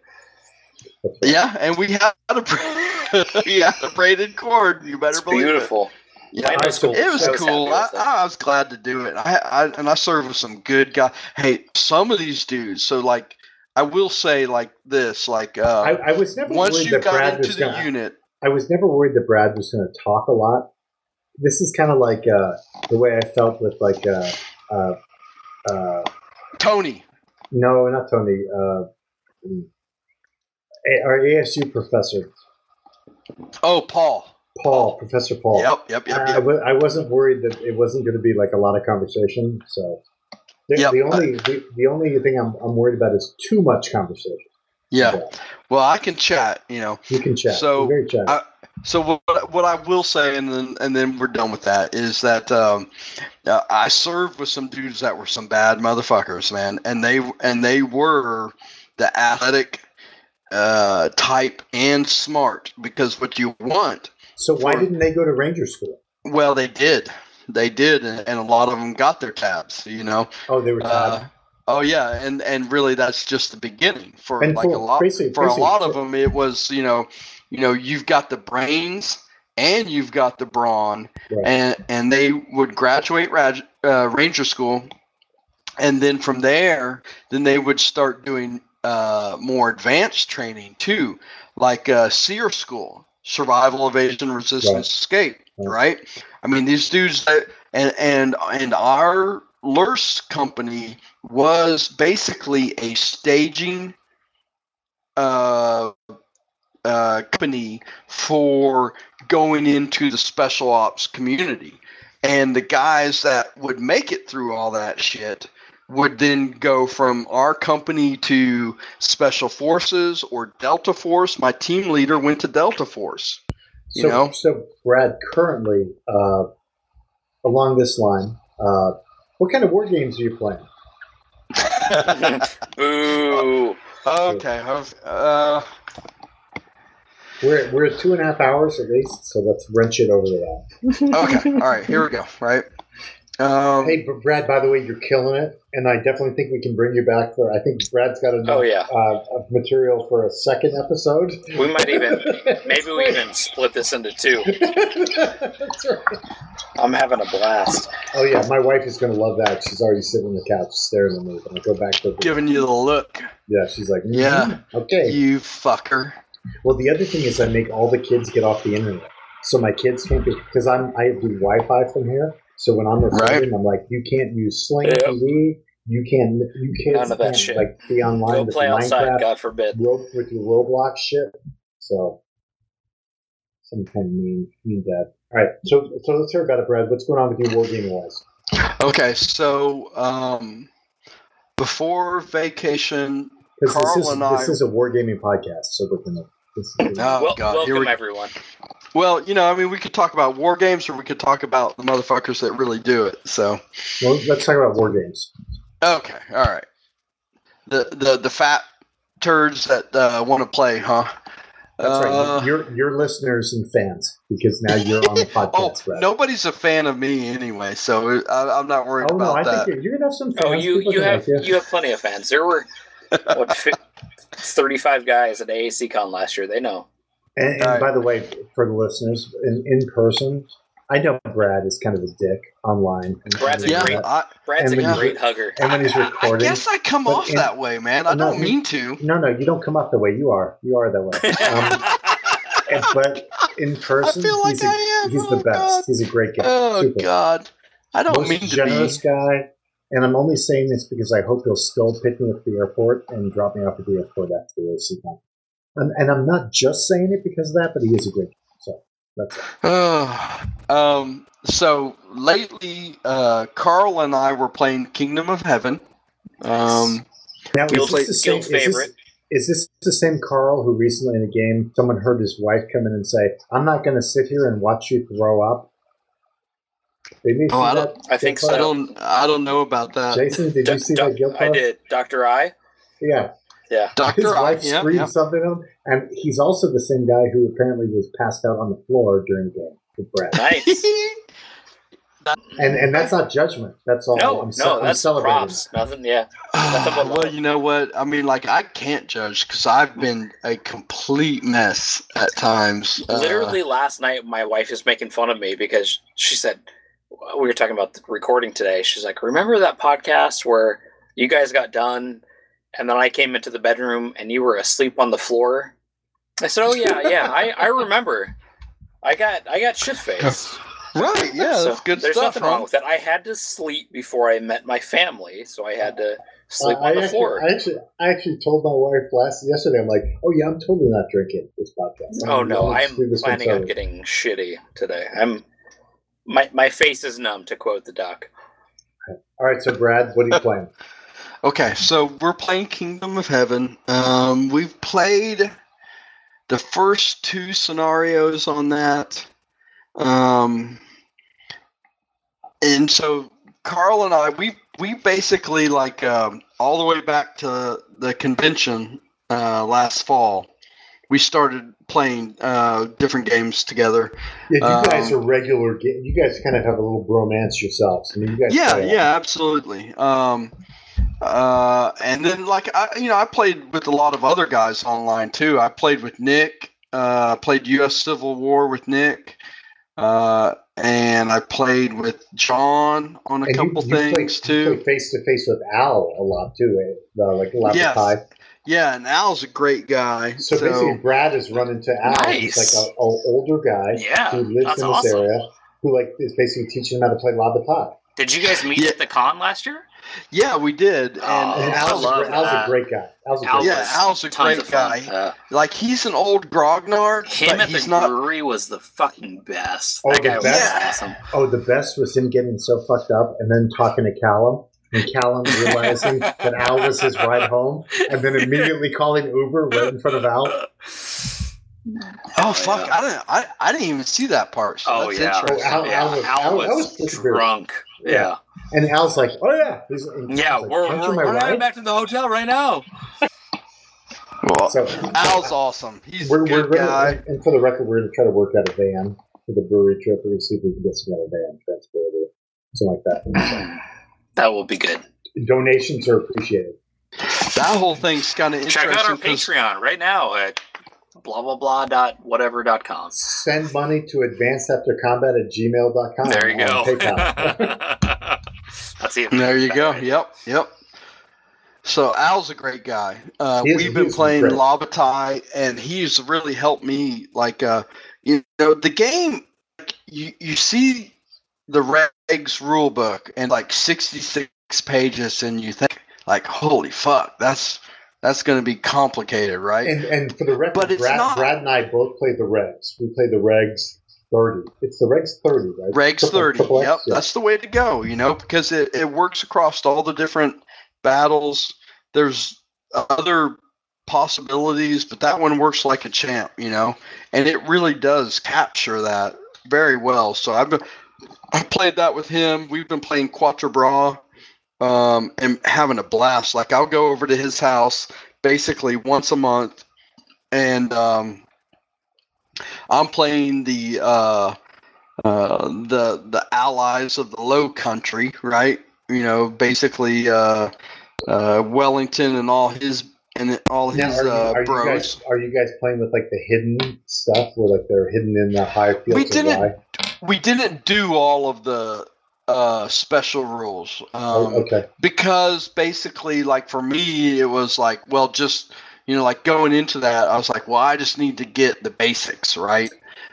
yeah, and we had a bra- we had a braided cord. You better It's believe beautiful. it. Yeah, I know school. it was I was cool. I. I was glad to do it. I, I and I served with some good guys. Hey, some of these dudes. So like, I will say like this. Like, uh, I, I was never once you got into the gonna. unit, I was never worried that Brad was going to talk a lot. This is kind of like uh, the way I felt with like uh, uh, uh, Tony. no, not Tony. Uh, our ASU professor, Oh, Paul. Paul, Professor Paul. Yep, yep, yep, I, yep. wa- I wasn't worried that it wasn't going to be like a lot of conversation. So the, Yep. the only the, the only thing I'm, I'm worried about is too much conversation. Yeah. Well, I can chat. You know. you can chat. So, chat. I- So what, what I will say, and then and then we're done with that, is that um, uh, I served with some dudes that were some bad motherfuckers, man, and they and they were the athletic uh, type and smart because what you want. so why for- didn't they go to Ranger School? Well, they did, they did, and, and a lot of them got their tabs, you know. Oh, they were Uh, tabbed. Oh yeah, and and really that's just the beginning for And like for- a lot basically- for a lot of them. It was you know, you know you've got the brains and you've got the brawn, Right. and and they would graduate uh, ranger school, and then from there, then they would start doing uh, more advanced training too, like uh, SERE school, survival, evasion, resistance, Right. escape. Right. Right? I mean, these dudes that and and and our LRS company was basically a staging uh, uh, company for going into the special ops community. And the guys that would make it through all that shit would then go from our company to special forces or Delta Force. My team leader went to Delta Force. You so, know? so Brad, currently uh, along this line, uh, what kind of war games are you playing? Boo. Okay. Uh, We're, we're at two and a half hours at least, so let's wrench it over to that. okay. All right. Here we go. Right. Um, Hey, Brad, by the way, you're killing it, and I definitely think we can bring you back for. I think Brad's got enough Oh yeah. uh, of material for a second episode. We might even maybe we even split this into two. That's right. I'm having a blast. Oh yeah, my wife is going to love that. She's already sitting on the couch staring at me. When I go back to giving you the look. yeah, she's like, mhm, Yeah. okay. You fucker. Well, the other thing is I make all the kids get off the internet, so my kids can't be because I'm I do Wi-Fi from here. So when I'm recording, I'm like, you can't use Sling Yep. TV. You can't. You kids None of that can't shit. like be online Go with play the outside, Minecraft God forbid. Ro- with your Roblox shit. So some kind of mean mean dad. All right, so so let's hear about it, Brad. What's going on with you wargaming wise? Okay, so um, before vacation, Because Carl this is and I- this is a wargaming podcast, so we're gonna. This is, Oh, well, God, here welcome we- everyone. well, you know, I mean, we could talk about war games, or we could talk about the motherfuckers that really do it. So, well, let's talk about war games. okay, all right, the the the fat turds that uh, want to play, huh? That's Uh, right. You're you're listeners and fans because now you're on the podcast. Oh, Brad. nobody's a fan of me anyway, so I, I'm not worried Oh no, I about that. think you're, you're gonna have some fans. Oh, you you have like you have plenty of fans. There were what fi- 35 guys at AAC Con last year. They know. And, and Alright. by the way, for the listeners, in, in person, I know Brad is kind of a dick online. Brad's a yeah, great- I, Brad's a great hugger. and when he's I- I recording. guess I come off in- that way, man. I No, don't mean to. no, no, you don't come off the way you are. You are that way. Um, and- but in person, feel like he's, a- I am. he's the Oh, best. God. He's a great guy. Oh Super. God, I don't Most mean to generous be. guy. And I'm only saying this because I hope he'll still pick me up at the airport and drop me off at the airport after the AC con. And, and I'm not just saying it because of that, but he is a great guy. So that's it. um. So lately, uh, Carl and I were playing Kingdom of Heaven. Um. Now, Guild- is this the same, Guild is this- Is this the same Carl who recently in a game someone heard his wife come in and say, "I'm not going to sit here and watch you throw up"? Did you Oh, I don't- I think Guild I so. don't. I don't know about that. Jason, did you see Doc- that guild I did. Doctor I. Yeah, Yeah. Doctor, I, wife yeah, screamed yeah. something at him, and he's also the same guy who apparently was passed out on the floor during the game with Brad. Nice. And and that's not judgment. That's all. No, I'm, ce- no, I'm that's celebrating. props. Nothing. Yeah. Nothing well, you know what? I mean, like I can't judge because I've been a complete mess at times. Uh, Literally last night, my wife is making fun of me because she said we were talking about the recording today. She's like, "Remember that podcast where you guys got done, and then I came into the bedroom and you were asleep on the floor?" I said, "Oh yeah, yeah, I, I remember. I got I got shit faced. right? Yeah, So that's good There's stuff. nothing huh? wrong with that. I had to sleep before I met my family, so I had to sleep Uh, on I the actually, floor. I actually, I actually told my wife last yesterday. I'm like, "Oh yeah, I'm totally not drinking this podcast." Oh no, I'll I'm do this planning on getting shitty today. I'm my my face is numb to quote the doc. All right, so Brad, what are you playing? Okay, so we're playing Kingdom of Heaven. Um, we've played the first two scenarios on that. Um, and so Carl and I, we we basically like um, all the way back to the convention uh, last fall. We started playing uh, different games together. Yeah, you guys Um, are regular. ga- You guys kind of have a little bromance yourselves. I mean, you guys. yeah a lot. yeah absolutely um Uh, and then like I, you know, I played with a lot of other guys online too. I played with Nick. Uh, I played U.S. Civil War with Nick. Uh, and I played with John on a And couple things too. face to face with Al a lot too, eh? Like Lava Yes. Pie. Yeah, and Al's a great guy. So, basically, Brad is running to Al. He's Nice. like an older guy Yeah, who lives that's in this awesome. area who like is basically teaching him how to play Lava Pie. Did you guys meet Yeah. at the con last year? yeah, we did. And, Oh, And and Al's, a, love great, Al's a great guy. Al's a Al great Yeah, was Al's a tons great guy. Uh, like he's an old grognard, him but at he's the not. brewery was the fucking best. Oh, that the guy was best? awesome. Oh, the best was him getting so fucked up and then talking to Callum. And Callum realizing that Al was his ride home, and then immediately calling Uber right in front of Al. Oh fuck! I didn't. I, I didn't even see that part. So Oh that's yeah, interesting. Al- yeah. Al was- Al Al- was, Al was drunk. Yeah, And Al's like, "Oh yeah, he's, he's yeah. like, we're "Aren't you we're, we're ride?" back to the hotel right now. Well, So Al's awesome. He's we're, a we're good gonna, guy. and for the record, we're gonna try to work out a van for the brewery trip. We're gonna see if we can get some other van transported, something like that. That will be good. Donations are appreciated. That whole thing's kind of interesting. Check out our Patreon right now at blah blah blah dot whatever dot com. Send money to advancedaftercombat at gmail.com. There you go. PayPal. That's it. There you go. Yep, yep. So Al's a great guy. Uh, is- we've been playing great. La Bataille, and he's really helped me. Like, uh, you know, the game. You you see the regs rule book and like sixty six pages, and you think like, holy fuck, that's that's going to be complicated, right? And and for the record, But it's Brad, not. Brad and I both played the regs. We played the regs thirty. It's the regs thirty, right? Regs Triple- 30. triple? Yep, Yeah. that's the way to go, you know, because it, it works across all the different battles. There's other possibilities, but that one works like a champ, you know, and it really does capture that very well. So I've been, I played that with him. We've been playing Quatre Bras um, and having a blast. Like I'll go over to his house basically once a month, and um, I'm playing the uh, uh, the the allies of the Low Country, right? You know, basically uh, uh, Wellington and all his and all Now, his are, you, uh, are you bros. guys are you guys playing with like the hidden stuff, where like they're hidden in the high fields We didn't-? We didn't do all of the uh, special rules um, Oh, okay. because basically, like for me, it was like, well, just you know, like going into that, I was like, well, I just need to get the basics right.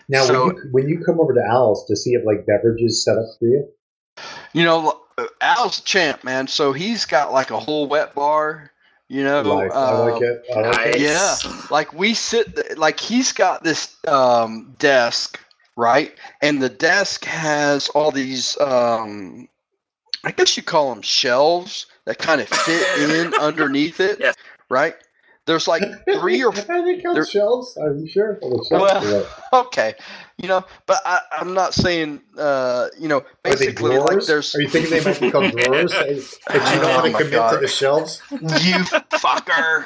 Now, so- when, you, when you come over to Al's, does he have like beverages set up for you? You know, Al's a champ, man. So he's got like a whole wet bar. You know, Like, I like it. I like it. Yeah. like we sit like he's got this um desk right and the desk has all these um i guess you call them shelves that kind of fit in underneath it Yes. right there's like three or I think shelves. Are you sure? Well, okay you know but I, i'm not saying uh you know Are they basically like there's Are you thinking they might be called drawers? that that you don't Oh want to commit God. to the shelves? you fucker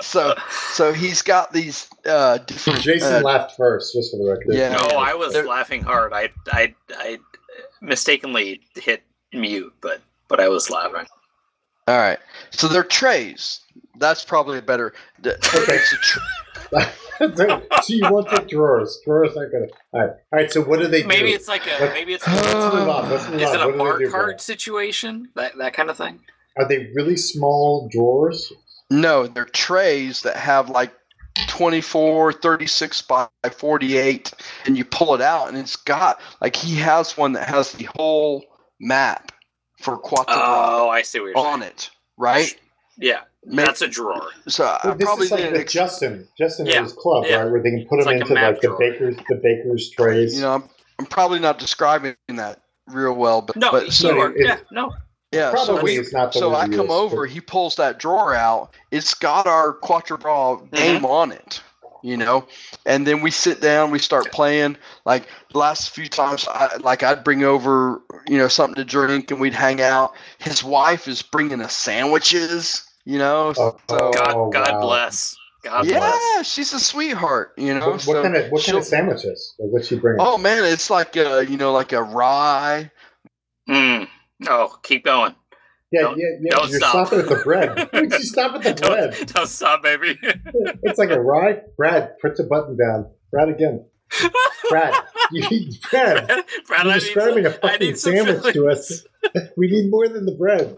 so so he's got these uh different Jason uh, laughed first, just for the record. Yeah. No, I was There- laughing hard. I I I mistakenly hit mute, but but I was laughing. All right. So they're trays. That's probably a better. Okay. It's a so you want the drawers? Drawers aren't gonna. All right. All right. So what do they do? Maybe it's like a Let- maybe it's Let's move on. Let's move is on. it a What do bar cart Brad? situation? That that kind of thing. Are they really small drawers? no, they're trays that have like 24, 36 by 48, and you pull it out, and it's got like he has one that has the whole map for Quatre Oh, I see what you're on saying. it, right? Yeah, Ma- that's a drawer. so I Well, this probably is like the ex- Justin, Justin Yeah, his club, yeah. right? Where they can put It's them like into map like the bakers, the bakers trays. you know, I'm, I'm probably not describing that real well, but No, but so are. it- yeah, no. yeah, so we not so I come use, over, but- he pulls that drawer out. It's got our Quatre Bras Mm-hmm. on it, you know. And then we sit down, we start playing. Like the last few times, I, like I'd bring over, you know, something to drink, and we'd hang out. His wife is bringing us sandwiches, you know. Oh, so God, Oh, God wow. bless. God bless yeah, bless. she's a sweetheart, you know. What, what so kind of what kind of sandwiches? Like, what's she bringing? Oh man, it's like a, you know, like a rye. Mm. Oh, keep going. Yeah, Don't- yeah, yeah. don't You're stop. stopping at the bread. Would you stop at the bread? Don't, don't stop, baby. It's like a rye. Brad, put the button down. Brad again. Brad, you, Brad, Brad, you're I need describing some- a I fucking need some sandwich to us. We need more than the bread.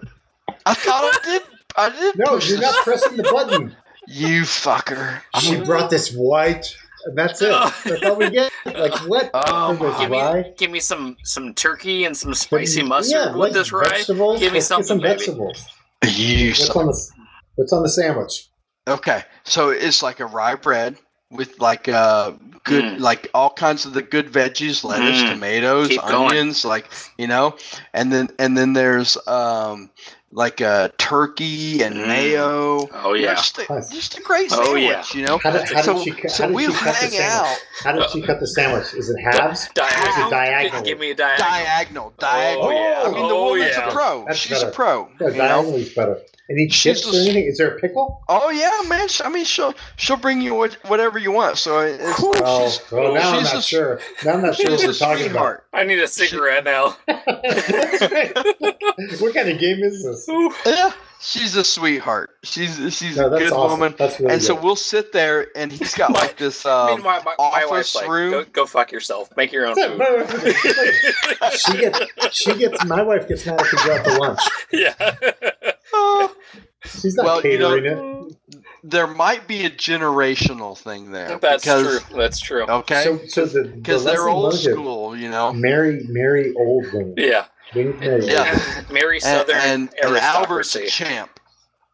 I thought I did. I did. No, push you're this. not pressing the button. You fucker. She brought this white, and that's it. That's all we get. Like what? Oh, There's my. Give me, rye. give me some some turkey and some spicy Yeah, mustard with like this rye. Vegetables. Give me Let's get some something, baby. vegetables. You. What's son- on the What's on the sandwich? Okay, so it's like a rye bread with like uh good Mm. like all kinds of the good veggies, lettuce, Mm. tomatoes, Keep going. onions, like you know, and then and then there's um like a turkey and Mm. mayo. Oh yeah. just a, Nice. just a great Oh, yeah. you know. How did, how so did she, cut- so did we'll she cut the hang sandwich? out How did she cut the sandwich? Is it halves? Diagonal. diagonal? Give me a diagonal. diagonal, diagonal. Oh, yeah. I mean, the Oh, woman's yeah. a pro. That's She's better. a pro. Yeah, you know? better. Any She's chips or anything? Is there a pickle? Oh yeah, man. I mean, she'll she'll bring you what, whatever you want. So it's, Oh, she's, well, now I'm she's not a- sure. Now I'm not sure what she's we're a talking about. I need a cigarette now. what kind of game is this? Yeah, she's a sweetheart. She's she's No, a good awesome. woman. Really And so we'll sit there, and he's got like this. Um, Meanwhile, my, my wife's office like, room. go, go fuck yourself. Make your own food. she gets, she gets. My wife gets mad if we go out to lunch. yeah. Oh, She's not Well, you know- catering there might be a generational thing there. That's because, true. That's true. Okay, it. So, so the because the they're old learned school, you know. Marry, marry old women. Yeah. We marry old Yeah. Mary And, Southern and, and Albert's a champ.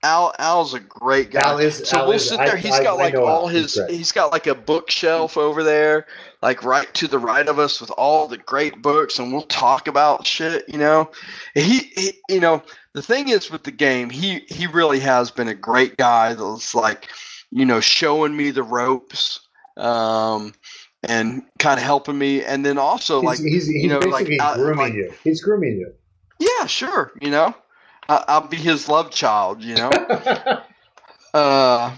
Al Al's a great guy. Al is- so Al we'll is- sit I- there. He's I- got I like all his. great. He's got like a bookshelf over there, like right to the right of us, with all the great books, and we'll talk about shit. You know, he, he you know, the thing is with the game, he he really has been a great guy. That's like, you know, showing me the ropes, um, and kind of helping me, and then also He's, like, he's, he's you know, like, grooming like- you. He's grooming you. yeah, sure, you know. I- I'll be his love child, you know. Uh,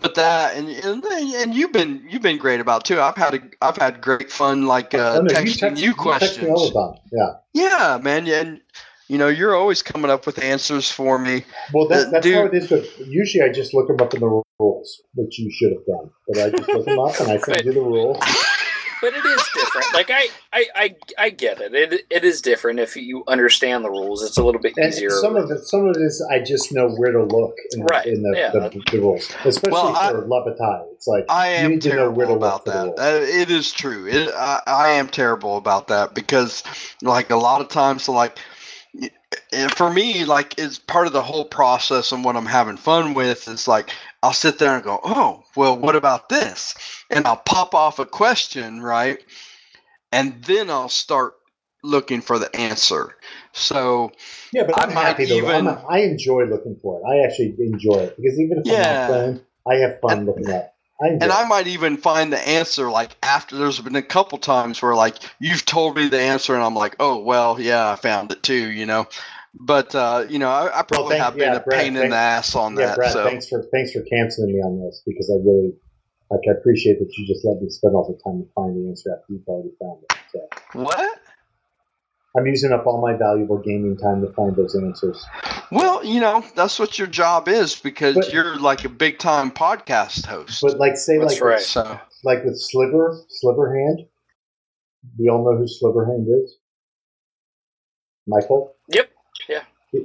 but that and, and and you've been you've been great about it, too. I've had a I've had great fun like uh, Oh, no, texting text, you, text me all the questions. Yeah. Yeah, man. Yeah, and you know you're always coming up with answers for me. Well, that, Uh, that's dude. how it is. With, usually, I just look them up in the rules, which you should have done. But I just look them up and I send you the rules. But it is different. Like I, I, I, I get it. It it is different if you understand the rules. It's a little bit And easier. some of it, some of it is I just know where to look in, Right, in the, yeah. the, the rules, especially Well, I- for La Bataille. It's like I you need to know where to terrible look about for the that. rules. Uh, it is true. It, I, I am terrible about that because, like, a lot of times, like, y- and for me, like, it's part of the whole process and what I'm having fun with is like, I'll sit there and go, oh, well, what about this? And I'll pop off a question, right? And then I'll start looking for the answer. So, Yeah, but I'm I might happy though. even- I'm, I enjoy looking for it. I actually enjoy it because even if Yeah. I'm not playing, I have fun And- looking at. it. I and it. I might even find the answer like after there's been a couple times where like you've told me the answer and I'm like, oh well, yeah, I found it too, you know. But uh, you know, I, I probably thank- have been yeah, a Brad, pain in the ass on yeah, that. Brad, so thanks for thanks for canceling me on this because I really like I appreciate that you just let me spend all the time to find the answer after you've already found it. So what? I'm using up all my valuable gaming time to find those answers. Well, you know, that's what your job is because But- you're like a big time podcast host. But like say That's like right. so like with Sliver Sliverhand, we all know who Sliverhand is. Michael. Yep.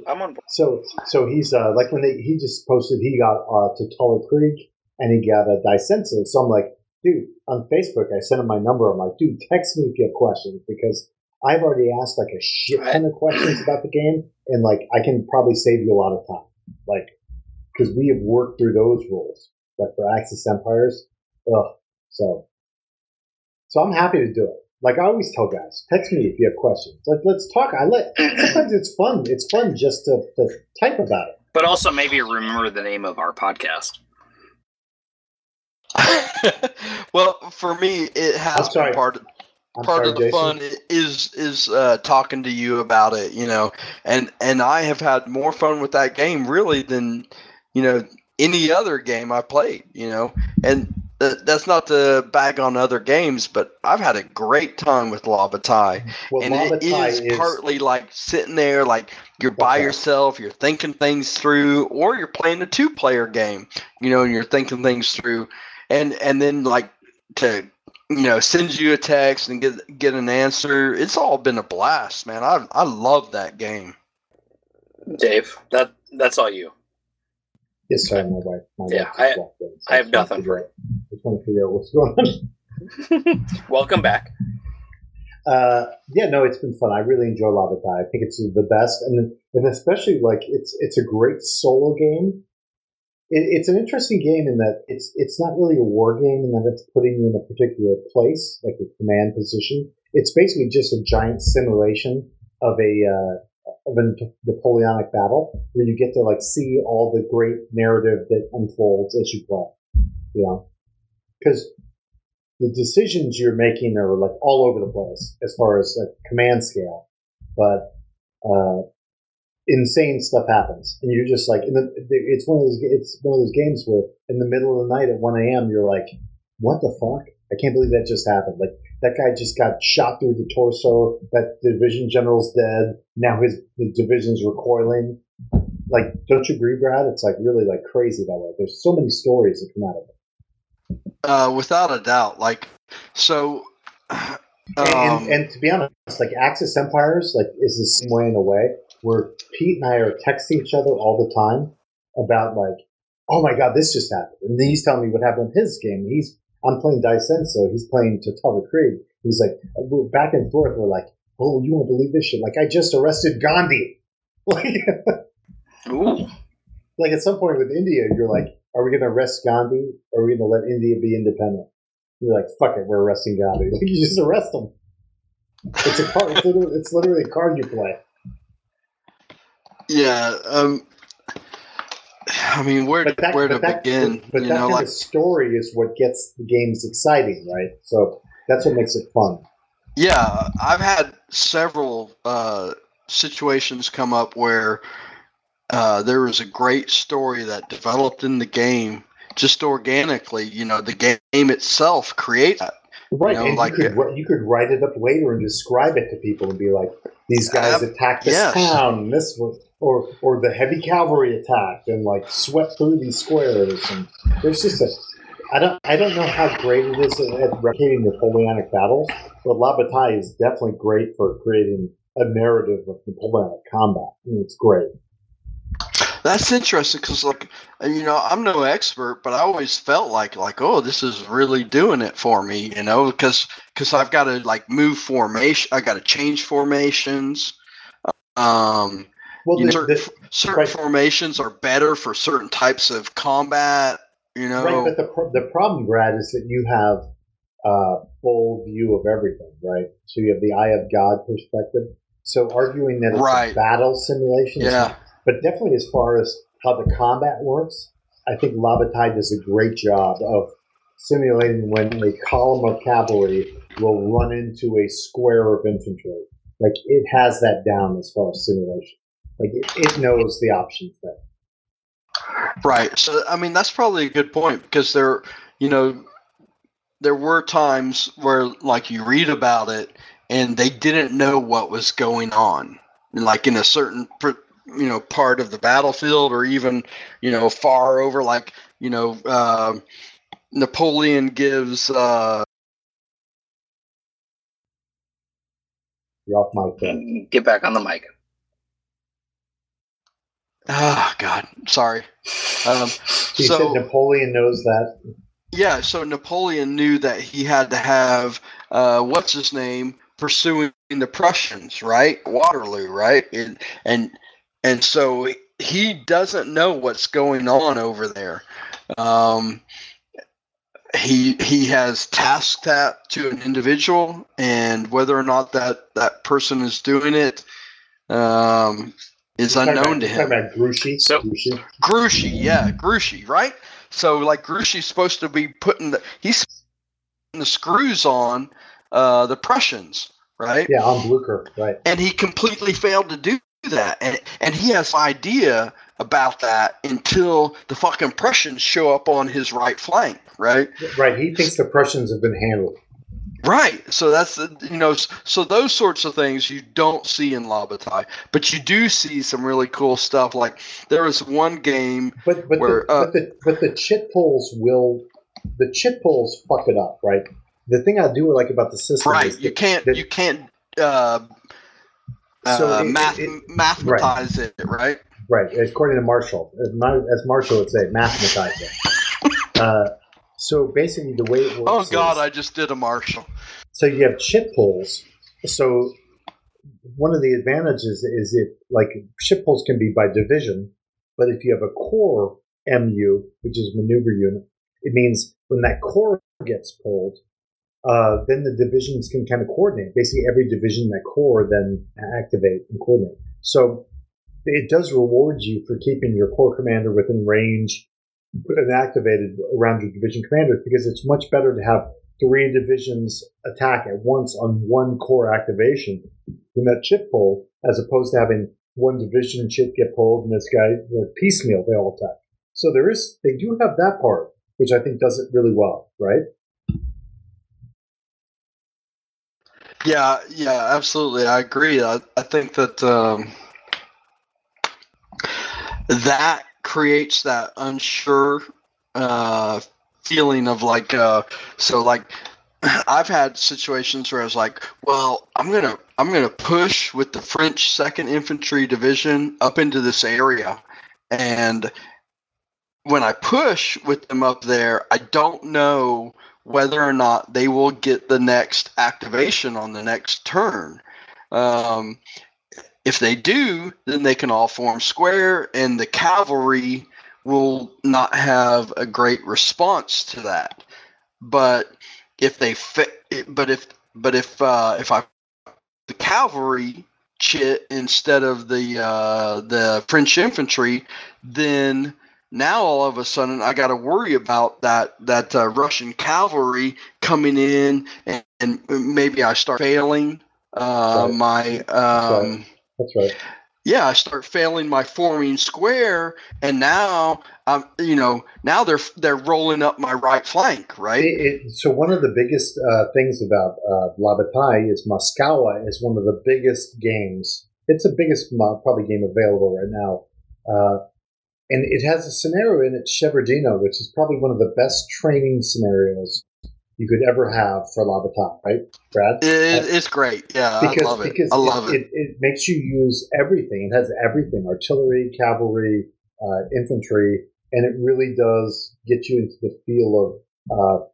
I'm on. board. So so he's uh like when they he just posted he got uh to Totaler Krieg and he got a Dai Senso. So I'm like, dude, on Facebook I sent him my number. I'm like, dude, text me if you have questions because I've already asked like a shit ton of questions about the game and like I can probably save you a lot of time. Like because we have worked through those rules. Like for Axis Empires. Ugh. So so I'm happy to do it. Like I always tell guys, text me if you have questions. Like let's talk. I let sometimes it's fun. It's fun just to, to type about it. But also maybe remember the name of our podcast. well, for me, it has been part of I'm part sorry, of the Jason. fun is is uh, talking to you about it, you know, and and I have had more fun with that game really than you know any other game I played, you know, and that- that's not to bag on other games, but I've had a great time with La Bataille. Well, and Lava it Tie is, is partly like sitting there, like you're by Okay. yourself, you're thinking things through, or you're playing a two-player game, you know, and you're thinking things through, and and then like to you know send you a text and get get an answer. It's all been a blast, man. I I love that game. Dave, that that's all you. Yes, sorry, my wife. My Yeah, wife I- in, so I have was trying to nothing figure out- Just want to figure out what's going on. Welcome back. Uh, yeah, no, it's been fun. I really enjoy La Bataille. I think it's the best, and and especially like it's it's a great solo game. It, it's an interesting game in that it's it's not really a war game in that it's putting you in a particular place, like a command position. It's basically just a giant simulation of a uh, of a Napoleonic battle where you get to like see all the great narrative that unfolds as you play. You know, because the decisions you're making are like all over the place as far as like command scale, but uh, insane stuff happens, and you're just like, the, it's one of those it's one of those games where in the middle of the night at 1 a.m. you're like, what the fuck? I can't believe that just happened. Like that guy just got shot through the torso. That division general's dead. Now his, his division's recoiling. Like, don't you agree, Brad? It's like really like crazy that way. There's so many stories that come out of it. Uh, without a doubt, like so. Um, and, and to be honest, like Axis Empires, like is the same way in a way where Pete and I are texting each other all the time about like, oh my god, this just happened, and then he's telling me what happened in his game. He's I'm playing Daisenso, he's playing Total Krieg. He's like, we're back and forth. We're like, oh, you won't believe this shit. Like I just arrested Gandhi. Like, Ooh. like at some point with India, you're like, are we going to arrest Gandhi or are we going to let India be independent? You're like, fuck it, we're arresting Gandhi. Like, you just arrest him. It's a card. It's literally, it's literally a card you play. yeah. Um. I mean, where that, where to that, begin? but you that know, kind like of story is what gets the games exciting, right? So that's what makes it fun. Yeah, I've had several uh, situations come up where uh, there was a great story that developed in the game just organically. You know, the game itself creates that. Right, know, and like- you could you could write it up later and describe it to people and be like, "These guys attacked this yes. town, and this was, or or the heavy cavalry attacked and like swept through these squares." And there's just a, I don't I don't know how great it is at, at replicating Napoleonic battles, but La Bataille is definitely great for creating a narrative of Napoleonic combat. I mean, it's great. That's interesting because, like, you know, I'm no expert, but I always felt like, like, oh, this is really doing it for me, you know, because because I've got to like move formation, I got to change formations. Um, Well, the- certain, the- certain right. formations are better for certain types of combat. You know, Right, but the the problem, Brad, is that you have uh, full view of everything, right? So you have the eye of God perspective. So arguing that it's Right. a battle simulation, yeah, but definitely as far as how the combat works, I think La Bataille does a great job of simulating when a column of cavalry will run into a square of infantry. Like it has that down as far as simulation. Like it, it knows the options there. right. So, I mean, that's probably a good point because there, you know, there were times where, like, you read about it and they didn't know what was going on, like in a certain, you know, part of the battlefield or even, you know, far over, like, you know, uh, Napoleon gives. Uh, You're off my thing. Get back on the mic. Oh God, sorry. Um, He so said Napoleon knows that. Yeah, so Napoleon knew that he had to have uh, what's his name pursuing the Prussians, right? Waterloo, right? And and and so he doesn't know what's going on over there. Um, he he has tasked that to an individual, and whether or not that that person is doing it um, is unknown about- to him. About Grouchy. So- Grouchy. Grouchy, yeah, Grouchy, right? So like Grouchy's supposed to be putting the he's putting the screws on uh, the Prussians, right? Yeah, on Blucher, right. And he completely failed to do that, and and he has idea about that until the fucking Prussians show up on his right flank, right? Right. He thinks the Prussians have been handled. Right. So that's the you know so those sorts of things you don't see in La Bataille, but you do see some really cool stuff. Like there was one game But but, Where, the, uh, but the but the chit pulls will the chit pulls fuck it up, right? The thing I do like about the system right. is You that- can't that- you can't uh, So uh, it- math, it- mathematize it, right? Right, according to Marshall, as, as Marshall would say, mathematize it. Uh, so basically, the way it works. Oh God, is- I just did a Marshall. so you have chip pulls. So one of the advantages is if like chip pulls can be by division, but if you have a core MU, which is maneuver unit, it means when that core gets pulled, uh, then the divisions can kind of coordinate. Basically, every division in that core then activate and coordinate. So it does reward you for keeping your core commander within range and activated around your division commanders because it's much better to have three divisions attack at once on one core activation than that chip pull, as opposed to having one division chip get pulled and this guy know, piecemeal they all attack. So there is they do have that part, which I think does it really well, right? Yeah, yeah, absolutely. I agree. I, I think that um, that creates that unsure uh, feeling of like, uh, so like, I've had situations where I was like, well, I'm gonna I'm gonna push with the French Second Infantry Division up into this area, and when I push with them up there, I don't know whether or not they will get the next activation on the next turn. Um, if they do, then they can all form square, and the cavalry will not have a great response to that. But if they fit, but if but if uh, if I the cavalry chit instead of the uh, the French infantry, then now all of a sudden I got to worry about that that uh, Russian cavalry coming in and, and maybe I start failing uh, Right. my um, right. That's right. yeah I start failing my forming square and now I'm you know now they're they're rolling up my right flank right It, it, so one of the biggest uh, things about uh, La Bataille is Moscow is one of the biggest games. It's the biggest probably game available right now, uh, and it has a scenario in it, Shevardino, which is probably one of the best training scenarios you could ever have for La Bataille, right, Brad? it, it's great. Yeah I because love it. because I love it, it, it makes you use everything. It has everything: artillery, cavalry, uh, infantry, and it really does get you into the feel of uh,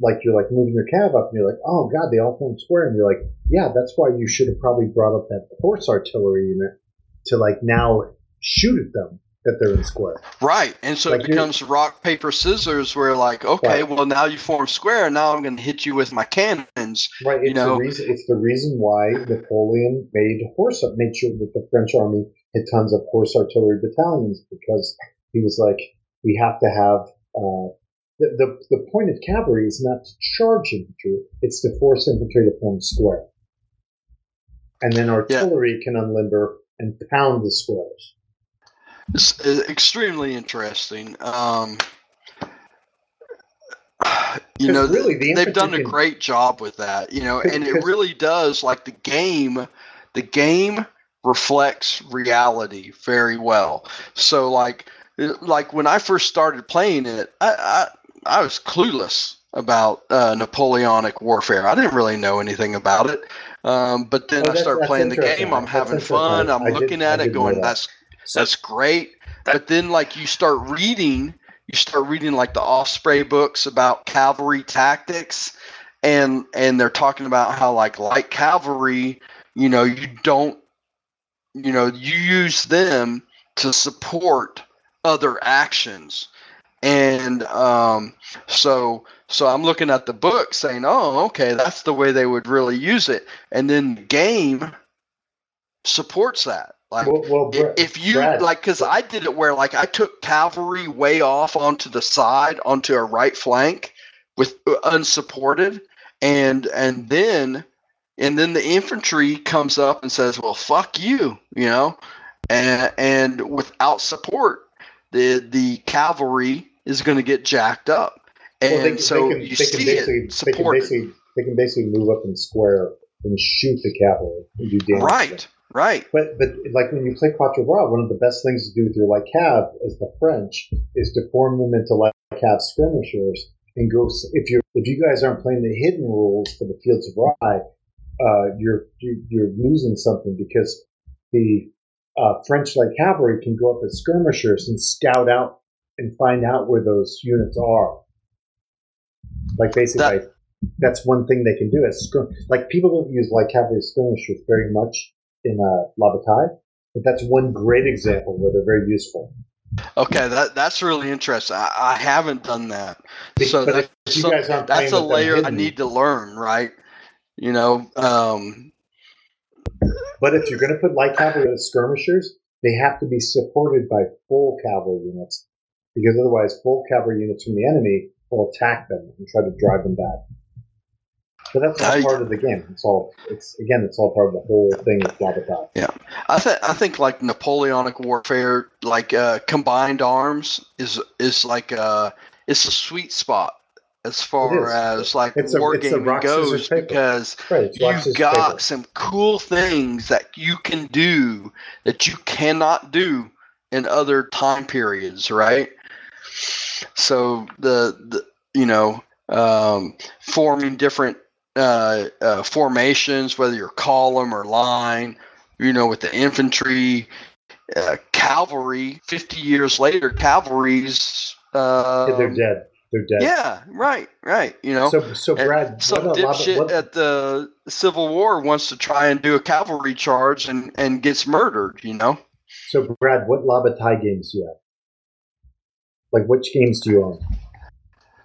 like you're like moving your cav up, and you're like, oh god, they all form square, and you're like, yeah, that's why you should have probably brought up that horse artillery unit to like now shoot at them that they're in square. right and so like it becomes rock paper scissors where like okay Right. well now you form square now I'm going to hit you with my cannons Right. It's You know- the reason. It's the reason why Napoleon made horse made sure that the French army had tons of horse artillery battalions because he was like, we have to have. Uh, the, the the point of cavalry is not to charge infantry; it's to force infantry to form square, and then artillery can unlimber and pound the squares. It's extremely interesting. Um, you know, really, the they've done a great job with that. You know, and it really does like the game. The game reflects reality very well. So, like, like when I first started playing it, I I, I was clueless about uh, Napoleonic warfare. I didn't really know anything about it. Um, but then Oh, I start playing the game. I'm That's having fun. I'm I did- looking I at it, going, that. "That's So that's great." That- but then, like, you start reading, you start reading like the Osprey books about cavalry tactics, and and they're talking about how like light cavalry, you know, you don't, you know, you use them to support other actions, and um, so so I'm looking at the book saying, oh, okay, that's the way they would really use it, and then the game supports that. Like Well, well if you Brad, like because i did it where like i took cavalry way off onto the side onto a right flank with uh, unsupported and and then and then the infantry comes up and says well fuck you you know and and without support, the the cavalry is going to get jacked up. And Well, they, so they can, you they see basically it they can basically they can basically move up in square and shoot the cavalry and do damage. Right, right. But but like when you play Quatre Bras, one of the best things to do with your light cav as the French is to form them into light cav skirmishers and go. If you if you guys aren't playing the hidden rules for the Fields of Rye, uh, you're you, you're losing something because the uh, French light cavalry can go up as skirmishers and scout out and find out where those units are. Like basically, That- that's one thing they can do as skirm. Like people don't use light cavalry skirmishers very much in uh, La Bataille, but that's one great example where they're very useful. Okay, that that's really interesting. I, I haven't done that, so but that, if you guys aren't that's a playing with them layer I need to learn, right? You know, um, But if you're going to put light cavalry as skirmishers, they have to be supported by full cavalry units, because otherwise, full cavalry units from the enemy will attack them and try to drive them back. But that's all I- part of the game. It's all. It's again, it's all part of the whole thing La Bataille. I think I think like Napoleonic warfare, like uh, combined arms, is is like uh, it's a sweet spot as far as like It's a- it's a rock, goes because Right. You've got paper. some cool things that you can do that you cannot do in other time periods, right? So the the you know um, forming different uh, uh, formations, whether you're column or line, you know, with the infantry, uh, cavalry. Fifty years later, cavalry's. Uh, Yeah, they're dead. They're dead. yeah, right, right. You know, So, so Brad, some what, a lot of- dipshit what, at the Civil War wants to try and do a cavalry charge and, and gets murdered, you know? so Brad, what La Bataille games do you have? Like, which games do you own?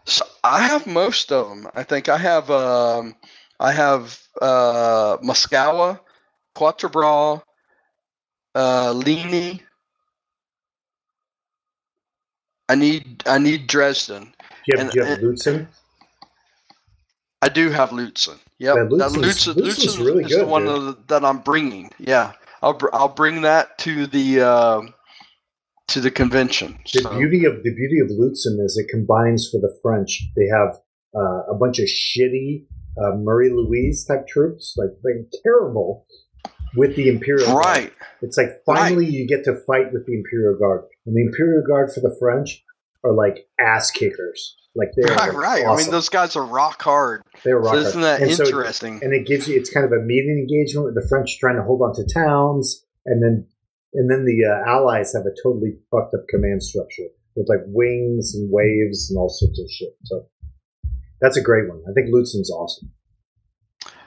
So I have most of them. I think I have um, I have uh, Moscow, Quatre Bras, uh, Ligny. I need I need Dresden. Do you have, And- do you have Lutzen? I do have Lutzen. Yep, Yeah, that Lutzen's- Lutzen, Lutzen's Lutzen really is the one of the- that I'm bringing. Yeah, I'll br- I'll bring that to the um to the convention. The So- beauty of the beauty of Lutzen is it combines for the French. They have uh, a bunch of shitty uh, Marie Louise type troops, like they're terrible, with the Imperial Guard. right, It's like finally you get to fight with the Imperial Guard, and the Imperial Guard for the French are like ass kickers. Like they're right, like, right. I mean, those guys are rock hard. they're rock So hard. isn't that And so- interesting? and it gives you it's kind of a meeting engagement with the French trying to hold on to towns, and then and then the uh, Allies have a totally fucked up command structure with like wings and waves and all sorts of shit. So that's a great one. I think Lutzen's awesome.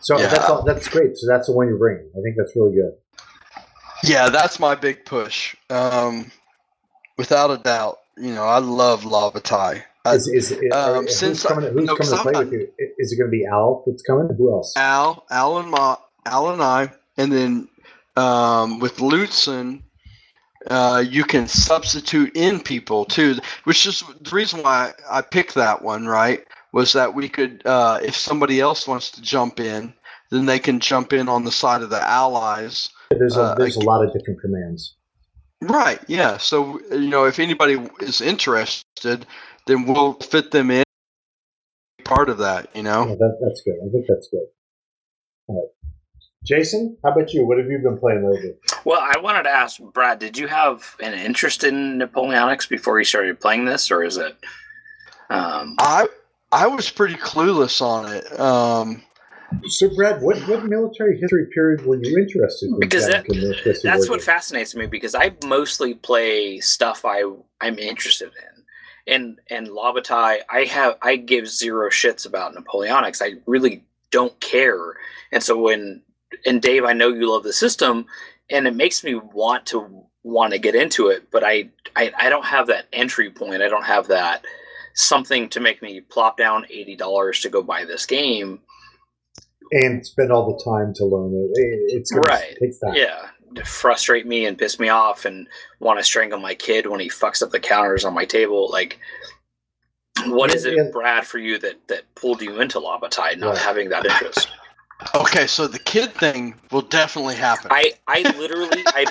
So Yeah. that's all, that's great. So that's the one you're bringing. I think that's really good. Yeah, that's my big push. Um, without a doubt, you know, I love La Bataille. I- Is, is, is- um, who's since- coming, who's no, coming to play I'm with you? Is it going to be Al that's coming? Who else? Al, Al and Ma, Al and I, and then um, with Lutzen, uh, you can substitute in people too, which is the reason why I picked that one. Right, was that we could, uh, if somebody else wants to jump in, then they can jump in on the side of the allies. There's a uh, there's I- a lot of different commands. Right. Yeah. So you know, if anybody is interested, then we'll fit them in. Part of that, you know. Yeah, that, that's good. I think that's good. All right. Jason, how about you? What have you been playing lately? Well, I wanted to ask Brad, did you have an interest in Napoleonics before you started playing this, or is it? Um, I I was pretty clueless on it. Um, So, Brad, what, what military history period were you interested in? Because that- in that's War what days? fascinates me because I mostly play stuff I I'm interested in. And and La Bataille, I have I give zero shits about Napoleonics. I really don't care. And so when and Dave, I know you love the system, and it makes me want to want to get into it, but I I, I don't have that entry point. I don't have that something to make me plop down eighty dollars to go buy this game. and spend all the time to learn it. It- It's Right. take time. yeah to frustrate me and piss me off and want to strangle my kid when he fucks up the counters on my table like what is it Yeah, yeah. brad for you that that pulled you into La Bataille not Right. having that interest okay, so the kid thing will definitely happen. i i literally i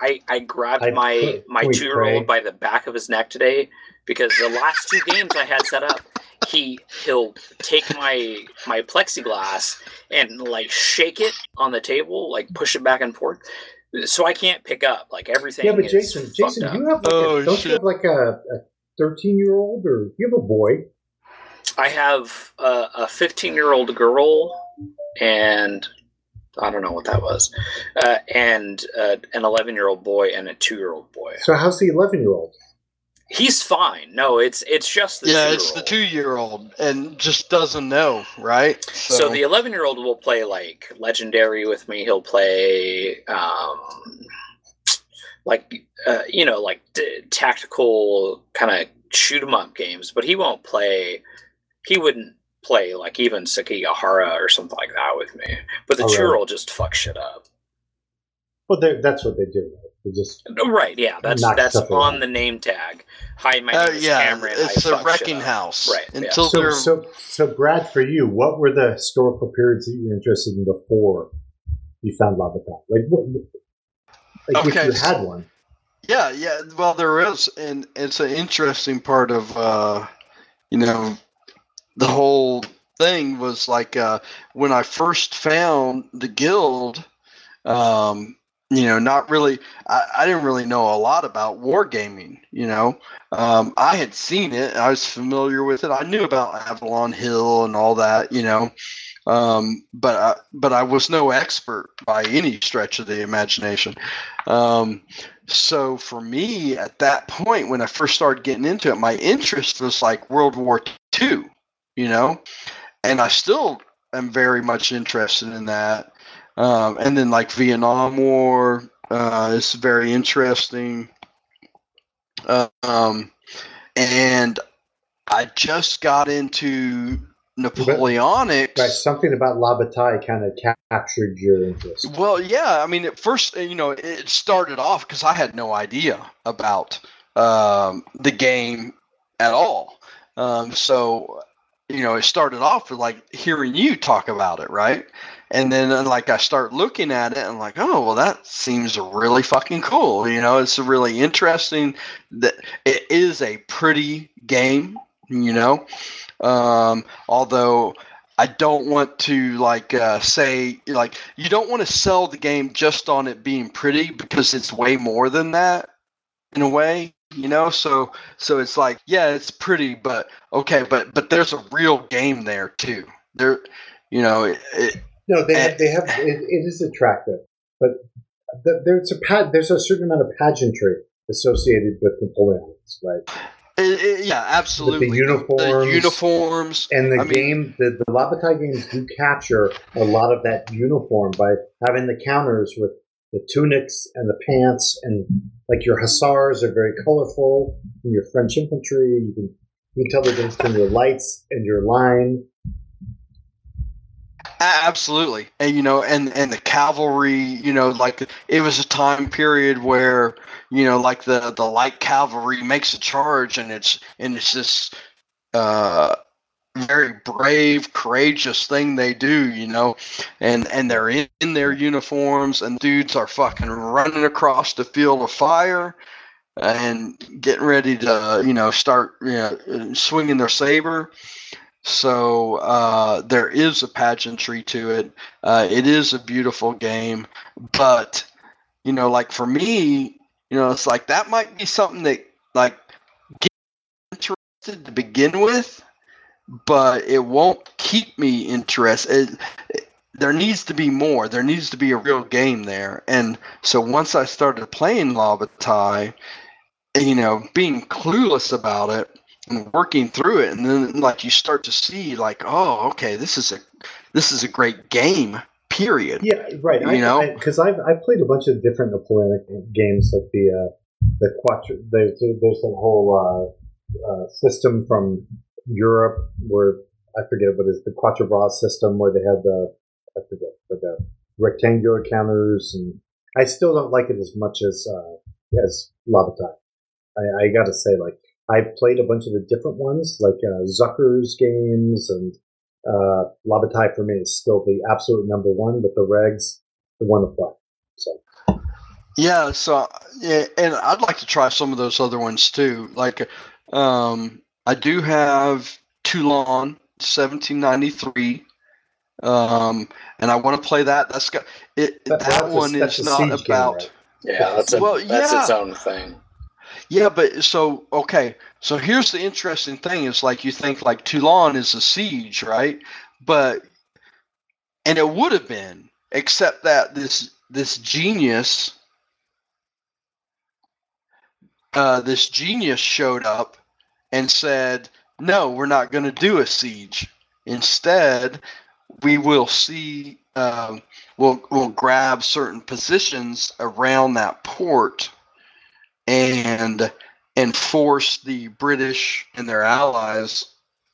I, I grabbed I- my my two year old by the back of his neck today because the last two games I had set up, he he'll take my my plexiglass and like shake it on the table, like push it back and forth, so I can't pick up. Like everything. Yeah, but is Jason, Jason, up. you have like Oh, a, don't shit. you have like a thirteen year old or you have a boy? I have a, a 15 year old girl and I don't know what that was, uh, and uh, an 11 year old boy and a two year old boy. So how's the eleven year old? He's fine. No, it's it's just the yeah, it's the two-year-old. two year old and just doesn't know, right? So, the 11 year old will play like legendary with me. He'll play um, like uh, you know like d- tactical kind of shoot 'em up games, but he won't play. He wouldn't play like even Sekigahara or something like that with me. But the Oh, two really? just fucks shit up. Well, they're- that's what they do. Right? They just Right? Yeah, that's that's on around. the name tag. Hi, my Uh, name is yeah, Cameron. it's I a wrecking house. Right, yeah. Until so they're so so. Brad, for you, what were the historical periods that you were interested in before you found La Bataille? Like what? Like Okay, if you had one. Yeah, yeah. Well, there is, and it's an interesting part of, uh, you know, the whole thing was like uh, when I first found the guild. Um, you know, not really. I, I didn't really know a lot about wargaming. You know, um, I had seen it. I was familiar with it. I knew about Avalon Hill and all that. You know, um, but I, but I was no expert by any stretch of the imagination. Um, so for me, at that point, when I first started getting into it, my interest was like World War II, you know, and I still am very much interested in that. Um, and then like Vietnam War uh, is very interesting. Uh, um, and I just got into Napoleonics. Right, something about La Bataille kind of captured your interest. Well, yeah. I mean, at first, uh, you know, it started off because I had no idea about um, the game at all. Um, so, you know, it started off with like hearing you talk about it, right? And then, uh, like, I start looking at it and like, oh, well, that seems really fucking cool. You know, it's really interesting. That it is a pretty game. You know, um, although I don't want to like uh, say like you don't want to sell the game just on it being pretty because it's way more than that in a way you know so so it's like yeah it's pretty but okay but but there's a real game there too there you know it, it, No, they Eh. have, they have it, it is attractive, but th- there's a pa- there's a certain amount of pageantry associated with Napoleonics, right? it- yeah absolutely The- uniforms. the uniforms And the I mean- game, the, the La Bataille games do capture a lot of that uniform by having the counters with the tunics and the pants, and like your hussars are very colorful, and your French infantry, you can, you can tell the difference between your lights and your line. Absolutely, and you know, and and the cavalry, you know, like it was a time period where you know, like the the light cavalry makes a charge, and it's and it's this uh, very brave, courageous thing they do, you know, and and they're in, in their uniforms, and dudes are fucking running across the field of fire, and getting ready to you know start you know, swinging their saber. So uh, there is a pageantry to it. Uh, it is a beautiful game, but you know, like for me, you know, it's like that might be something that like get interested to begin with, but it won't keep me interested. It, it- there needs to be more. There needs to be a real game there. And so once I started playing La Bataille, you know, being clueless about it and working through it, and then like you start to see like, oh, okay, this is a this is a great game. Period. Yeah, right. You I, know? because I've I played a bunch of different Napoleonic games, like the uh, the quattro. There's there's a whole uh, uh, system from Europe where I forget what is the Quatre Bras system where they have the I forget but the rectangular counters, and I still don't like it as much as uh, as La Bataille. I, I got to say, like I played a bunch of the different ones, like uh, Zucker's games and uh, La Bataille for me is still the absolute number one, but the regs, the one to play. So Yeah, so yeah, and I'd like to try some of those other ones too. Like, um, I do have Toulon, 1793, um, and I want to play that. That's got it. That- That, that's a- one that's is not siege game, about. right? Yeah, that's a, Well, that's its own thing. Yeah, but so okay. So here's the interesting thing: is like you think like Toulon is a siege, right? But and it would have been, except that this this genius, uh, this genius showed up and said, "No, we're not going to do a siege. Instead, we will see. Um, we'll we'll grab certain positions around that port." and and force the British and their allies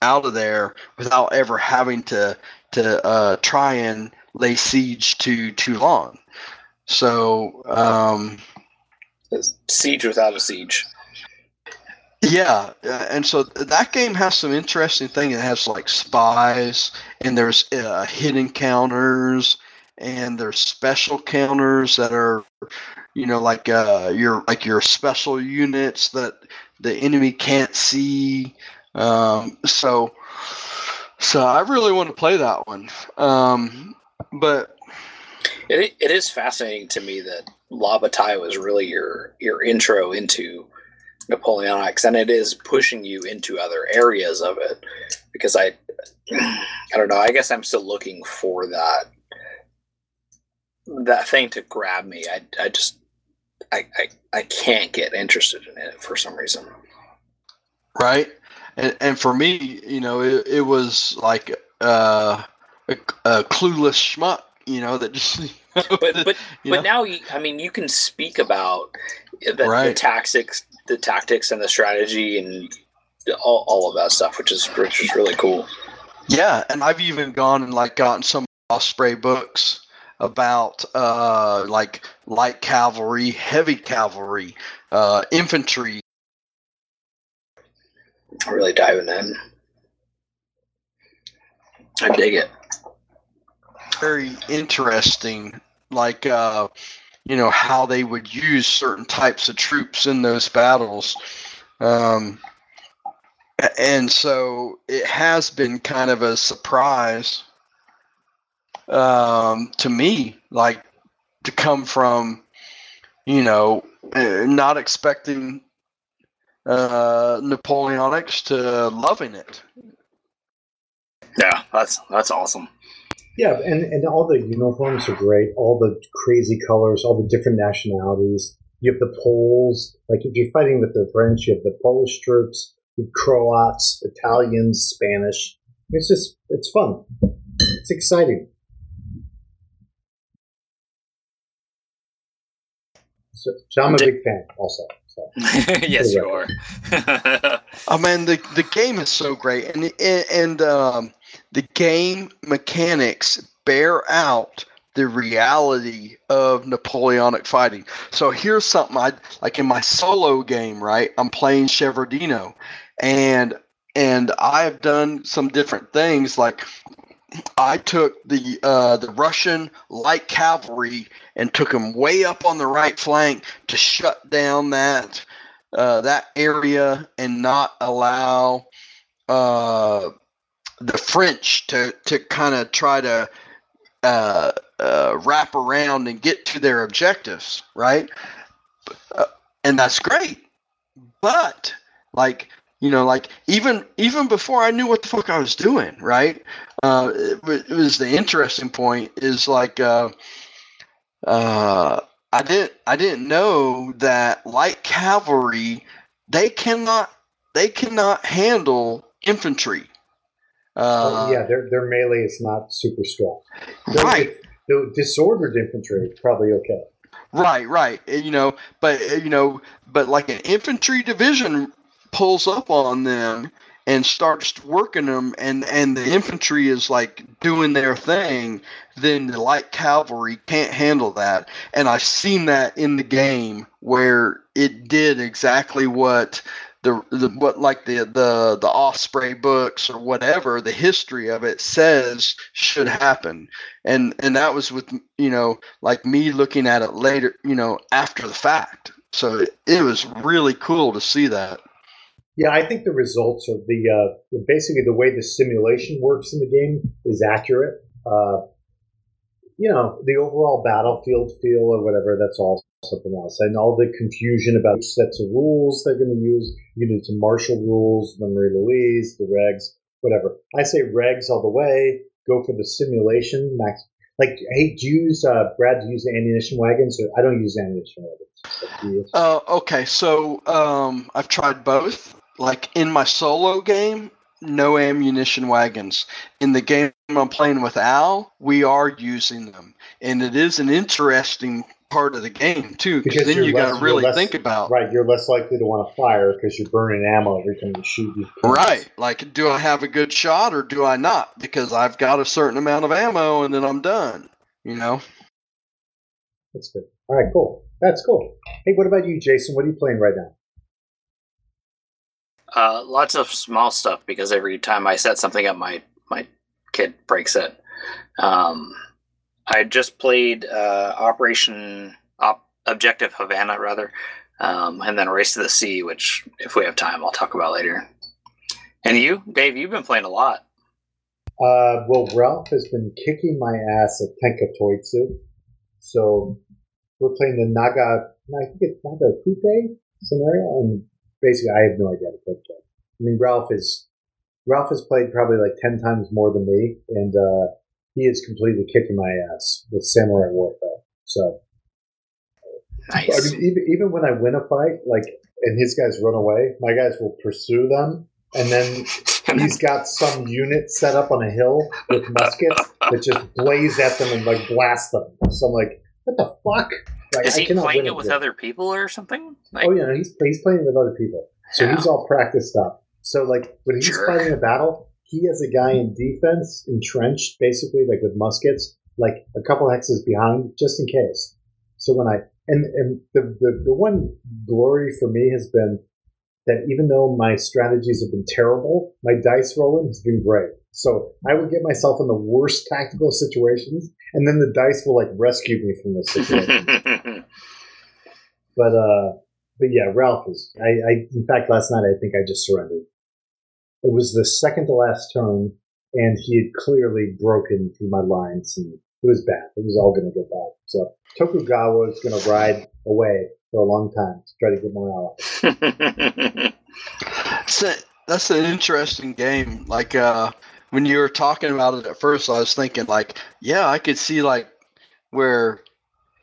out of there without ever having to to uh, try and lay siege to Toulon. So um, siege without a siege. Yeah, uh, and so that game has some interesting thing. It has like spies, and there's uh, hidden counters, and there's special counters that are, you know, like uh, your like your special units that the enemy can't see. Um, so, so I really want to play that one. Um, but It, it is fascinating to me that La Bataille was really your your intro into Napoleonics, and it is pushing you into other areas of it. Because I, I don't know. I guess I'm still looking for that that thing to grab me. I, I just I, I I can't get interested in it for some reason. right and, and for me you know it, it was like uh, a, a clueless schmuck you know that just But but you but now you, I mean you can speak about the, the Right. tactics, the tactics and the strategy and all, all of that stuff, which is which is really cool. yeah and i've even gone and like gotten some osprey books about uh like light cavalry heavy cavalry uh infantry Really diving in. I dig it. very interesting like uh you know how they would use certain types of troops in those battles um and so it has been kind of a surprise um to me like to come from you know uh, not expecting uh napoleonics to loving it Yeah, that's that's awesome. Yeah, and, and all the uniforms are great. All the crazy colors, all the different nationalities. You have the Poles. Like if you're fighting with the French, you have the Polish troops, you have Croats, Italians, Spanish. It's just it's fun. It's exciting. So, so I'm a big fan also. Yes, you are. I mean, the the game is so great, and and, um, the game mechanics bear out the reality of Napoleonic fighting. So here's something I like in my solo game. Right, I'm playing Shevardino, and and I've done some different things. Like I took the uh, the Russian light cavalry and took them way up on the right flank to shut down that uh, that area and not allow uh, the French to, to kind of try to uh, uh, wrap around and get to their objectives, right? Uh, and that's great. But like you know, like even even before I knew what the fuck I was doing, right? Uh, it, it was the interesting point is like uh, uh, I didn't I didn't know that light cavalry they cannot they cannot handle infantry. Uh, Oh, yeah, their their melee is not super strong. Right, The disordered infantry is probably okay. right, right. You know, but you know, but like an infantry division pulls up on them and starts working them, and and the infantry is like doing their thing. Then the light cavalry can't handle that, and I've seen that in the game where it did exactly what the, the what like the the the Osprey books or whatever the history of it says should happen, and and that was with you know like me looking at it later, you know, after the fact. So it, it was really cool to see that. Yeah, I think the results of the uh, basically the way the simulation works in the game is accurate. Uh, you know, the overall battlefield feel or whatever, that's all something else. And all the confusion about sets of rules they're going to use. You do some martial rules, memory release, the regs, whatever. I say regs all the way. Go for the simulation max. Like, hey, do you use uh, Brad? Do you use ammunition wagons? Or I don't use ammunition wagons. Uh, okay, so um, I've tried both. Like in my solo game, no ammunition wagons. In the game I'm playing with Al, we are using them, and it is an interesting part of the game too. Because then you got to really less, think about right. You're less likely to want to fire because you're burning ammo every time you shoot. You right. Like, do I have a good shot or do I not? Because I've got a certain amount of ammo and then I'm done. You know. That's good. All right. Cool. That's cool. Hey, what about you, Jason? What are you playing right now? Uh, lots of small stuff because every time I set something up, my my kid breaks it. Um, I just played uh, Operation Op- Objective Havana, rather, um, and then Race to the Sea, which, if we have time, I'll talk about later. And you, Dave, you've been playing a lot. Uh, well, Ralph has been kicking my ass at Tenkatoitsu. So we're playing the Naga, I think it's Naga Kupe scenario, and basically I have no idea how to play it. I mean, Ralph is Ralph has played probably like ten times more than me, and uh, he is completely kicking my ass with Samurai Warfare. So, nice. I mean, even even when I win a fight, like, and his guys run away, my guys will pursue them, and then he's got some unit set up on a hill with muskets that just blaze at them and like blast them. So I'm like, what the fuck? Like, is he playing it with other people or something? Like, oh yeah, he's he's playing with other people, so yeah. he's all practiced up. So like when he's sure. fighting a battle, he has a guy in defense, entrenched, basically like with muskets, like a couple hexes behind, just in case. So when I and and the the, the one glory for me has been that even though my strategies have been terrible, my dice rolling has been great. So I would get myself in the worst tactical situations, and then the dice will like rescue me from those situations. but uh, but yeah, Ralph is. I, I in fact last night I think I just surrendered. It was the second to last turn, and he had clearly broken through my lines, and it was bad. It was all going to go bad. So Tokugawa is going to ride away for a long time to try to get more allies. so that's an interesting game. Like uh, when you were talking about it at first, I was thinking like, yeah, I could see like where.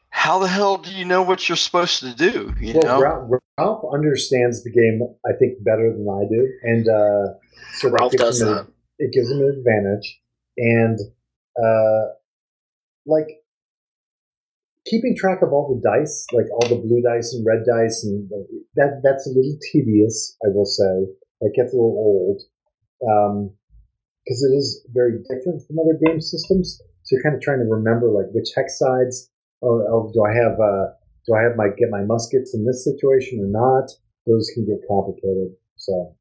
How the hell do you know what you're supposed to do? You well, know, Ralph, Ralph understands the game, I think, better than I do, and uh, so Ralph does that. A, it gives him an advantage, and uh, like keeping track of all the dice, like all the blue dice and red dice, and that that's a little tedious, I will say. Like gets a little old because it is very different from other game systems. So you're kind of trying to remember like which hex sides. Oh, oh do I have uh, do I have my get my muskets in this situation or not? Those can get complicated. So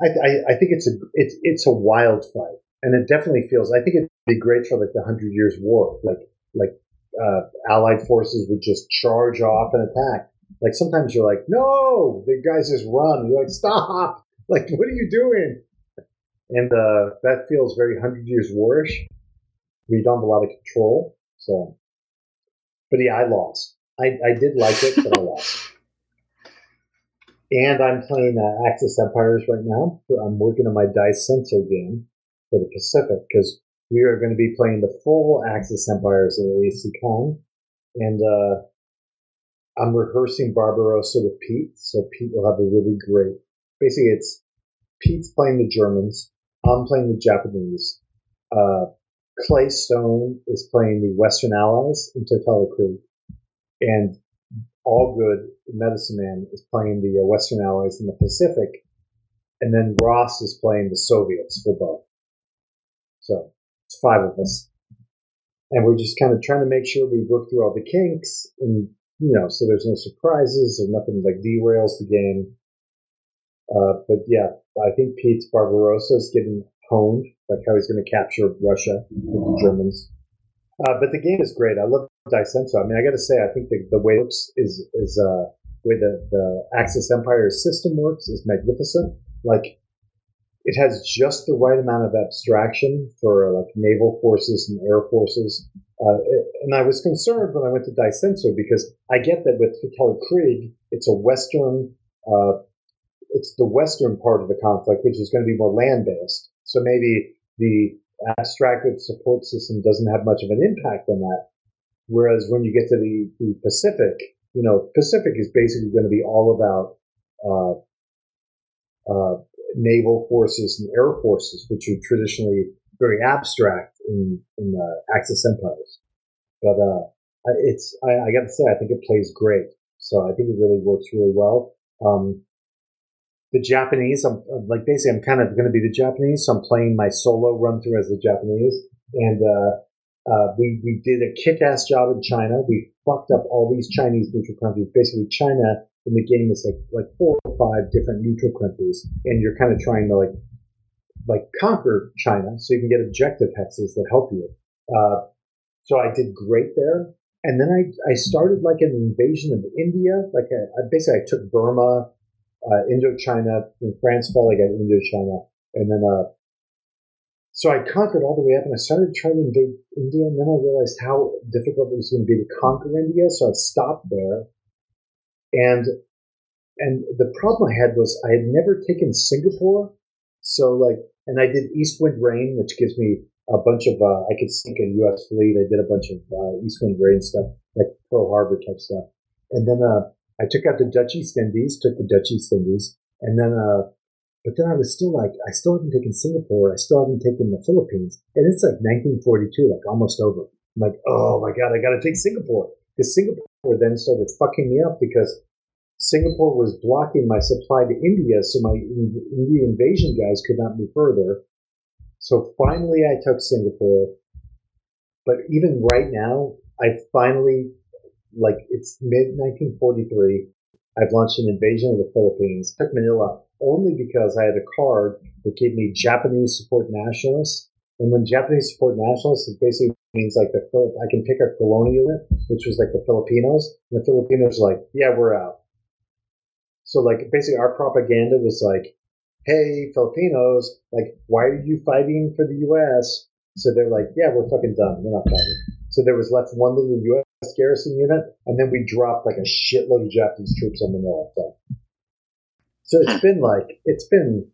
I, I, I think it's a it's it's a wild fight, and it definitely feels. I think it'd be great for like the Hundred Years' War, like like uh, Allied forces would just charge off and attack. Like sometimes you're like, no, the guys just run. You're like, stop! Like, what are you doing? And uh, that feels very Hundred Years' Warish. We don't have a lot of control, so. But yeah, I lost. I, I did like it, but I lost. And I'm playing uh, Axis Empires right now. I'm working on my Dai Senso game for the Pacific because we are going to be playing the full Axis Empires at ACCon. And uh, I'm rehearsing Barbarossa with Pete, so Pete will have a really great. Basically, it's Pete's playing the Germans, I'm playing the Japanese. Uh, Clay Stone is playing the Western Allies in Totaler Krieg, and all good medicine man is playing the uh, Western Allies in the Pacific, and then Ross is playing the Soviets for both. So it's five of us, and we're just kind of trying to make sure we work through all the kinks and you know, so there's no surprises or nothing like derails the game. Uh, but yeah, I think Pete Barbarossa is getting honed, like how he's going to capture Russia with the Germans. Uh, but the game is great. I love Dai Senso. I mean, I got to say, I think the, the way it looks is is uh, way the the Axis Empire system works is magnificent. Like it has just the right amount of abstraction for uh, like naval forces and air forces. Uh, and I was concerned when I went to Dai Senso because I get that with Totaler Krieg, it's a Western, uh, it's the Western part of the conflict, which is going to be more land based. So maybe the abstracted support system doesn't have much of an impact on that. Whereas when you get to the, the Pacific, you know, Pacific is basically going to be all about uh, uh, naval forces and air forces, which are traditionally very abstract in in uh, Axis empires. But uh, it's I, I got to say I think it plays great. So I think it really works really well. Um, the Japanese, I'm like basically I'm kind of going to be the Japanese, so I'm playing my solo run through as the Japanese, and uh, uh, we we did a kick-ass job in China. We fucked up all these Chinese neutral countries. Basically, China in the game is like like four or five different neutral countries, and you're kind of trying to like like conquer China so you can get objective hexes that help you. Uh, so I did great there, and then I I started like an invasion of India. Like I, I basically I took Burma, uh, Indochina. When France fell, I got Indochina, and then uh, so I conquered all the way up, and I started trying to invade India, and then I realized how difficult it was going to be to conquer India. So I stopped there and and the problem I had was I had never taken Singapore. So like, and I did East Wind Rain, which gives me a bunch of, uh, I could sink a U.S. fleet. I did a bunch of uh, East Wind Rain stuff, like Pearl Harbor type stuff. And then uh, I took out the Dutch East Indies, took the Dutch East Indies, and then, uh, but then I was still like, I still haven't taken Singapore. I still haven't taken the Philippines. And it's like 1942, like almost over. I'm like, oh my God, I got to take Singapore. Because Singapore then started fucking me up because Singapore was blocking my supply to India, so my Indian invasion guys could not move further. So finally, I took Singapore. But even right now, I finally, like, it's mid 1943. I've launched an invasion of the Philippines. took Manila only because I had a card that gave me Japanese support nationalists. And when Japanese support nationalists, it basically means like the Philip. I can pick a colonial which was like the Filipinos. And the Filipinos like, yeah, we're out. So like basically our propaganda was like, hey, Filipinos, like, why are you fighting for the U.S.? So they're like, yeah, we're fucking done. We're not fighting. So there was left one little U.S. garrison unit, and then we dropped like a shitload of Japanese troops on the north. So, so it's been like, it's been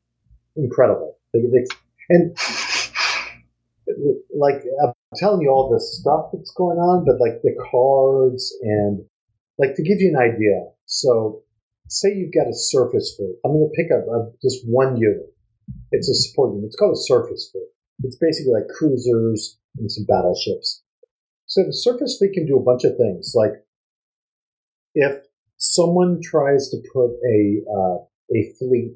incredible. And like, I'm telling you all this stuff that's going on, but like the cards and like to give you an idea. So say you've got a surface fleet. I'm going to pick up uh, just one unit. It's a support unit. It's called a surface fleet. It's basically like cruisers and some battleships. So the surface fleet can do a bunch of things. Like if someone tries to put a uh, a fleet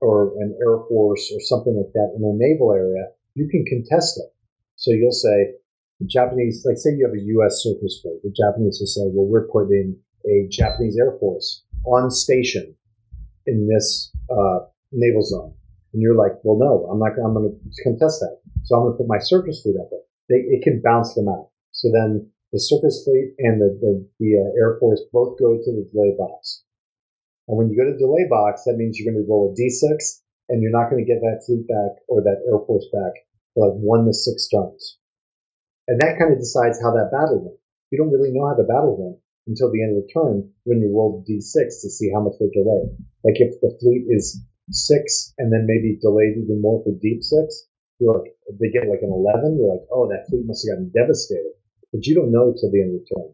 or an air force or something like that in a naval area, you can contest it. So you'll say the Japanese, like say you have a U.S. surface fleet, the Japanese will say, well, we're putting a Japanese air force on station in this uh, naval zone. And you're like, well, no, I'm not. I'm going to contest that. So I'm going to put my surface fleet up there. They, it can bounce them out. So then the surface fleet and the the, the uh, air force both go to the delay box. And when you go to delay box, that means you're going to roll a d6, and you're not going to get that fleet back or that air force back for like one to six turns. And that kind of decides how that battle went. You don't really know how the battle went until the end of the turn when you roll d6 to see how much they delay. Like if the fleet is six and then maybe delayed even more for deep six, you're like, they get like an 11, you're like, oh, that fleet must have gotten devastated. But you don't know till the end of the turn.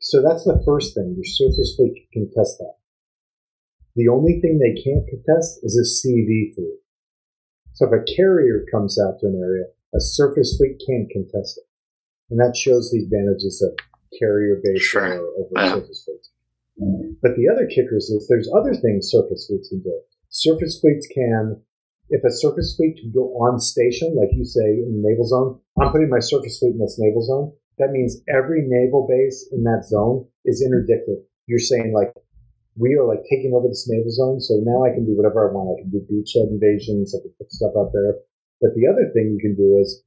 So that's the first thing. Your surface fleet can test that. The only thing they can't contest is a CV fleet. So if a carrier comes out to an area, a surface fleet can contest it. And that shows the advantages of carrier based sure. over yeah. surface fleets. But the other kickers is there's other things surface fleets can do. Surface fleets can, if a surface fleet can go on station, like you say in the naval zone, I'm putting my surface fleet in this naval zone. That means every naval base in that zone is interdicted. You're saying like we are like taking over this naval zone, so now I can do whatever I want. I can do beachhead invasions, I can put stuff out there. But the other thing you can do is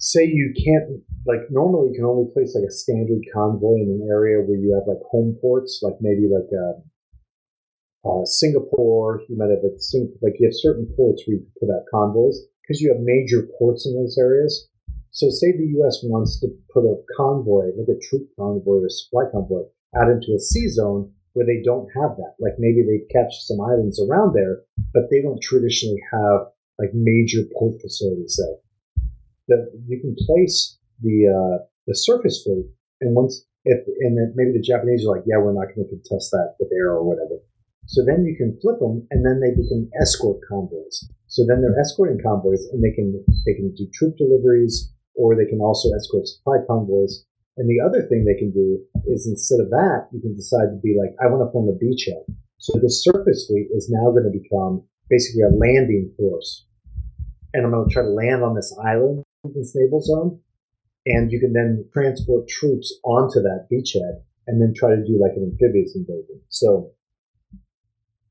say you can't like normally you can only place like a standard convoy in an area where you have like home ports, like maybe like uh, uh, Singapore. You might have a like you have certain ports where you can put out convoys because you have major ports in those areas. So say the U.S. wants to put a convoy, like a troop convoy or supply convoy, out into a sea zone where they don't have that. Like maybe they catch some islands around there, but they don't traditionally have like major port facilities there. That you can place the uh, the surface fleet, and once if and then maybe the Japanese are like, yeah, we're not going to contest that with air or whatever. So then you can flip them, and then they become escort convoys. So then they're escorting convoys, and they can they can do troop deliveries, or they can also escort supply convoys. And the other thing they can do is instead of that, you can decide to be like, I want to form a beachhead. So the surface fleet is now going to become basically a landing force. And I'm going to try to land on this island in naval zone. And you can then transport troops onto that beachhead and then try to do like an amphibious invasion. So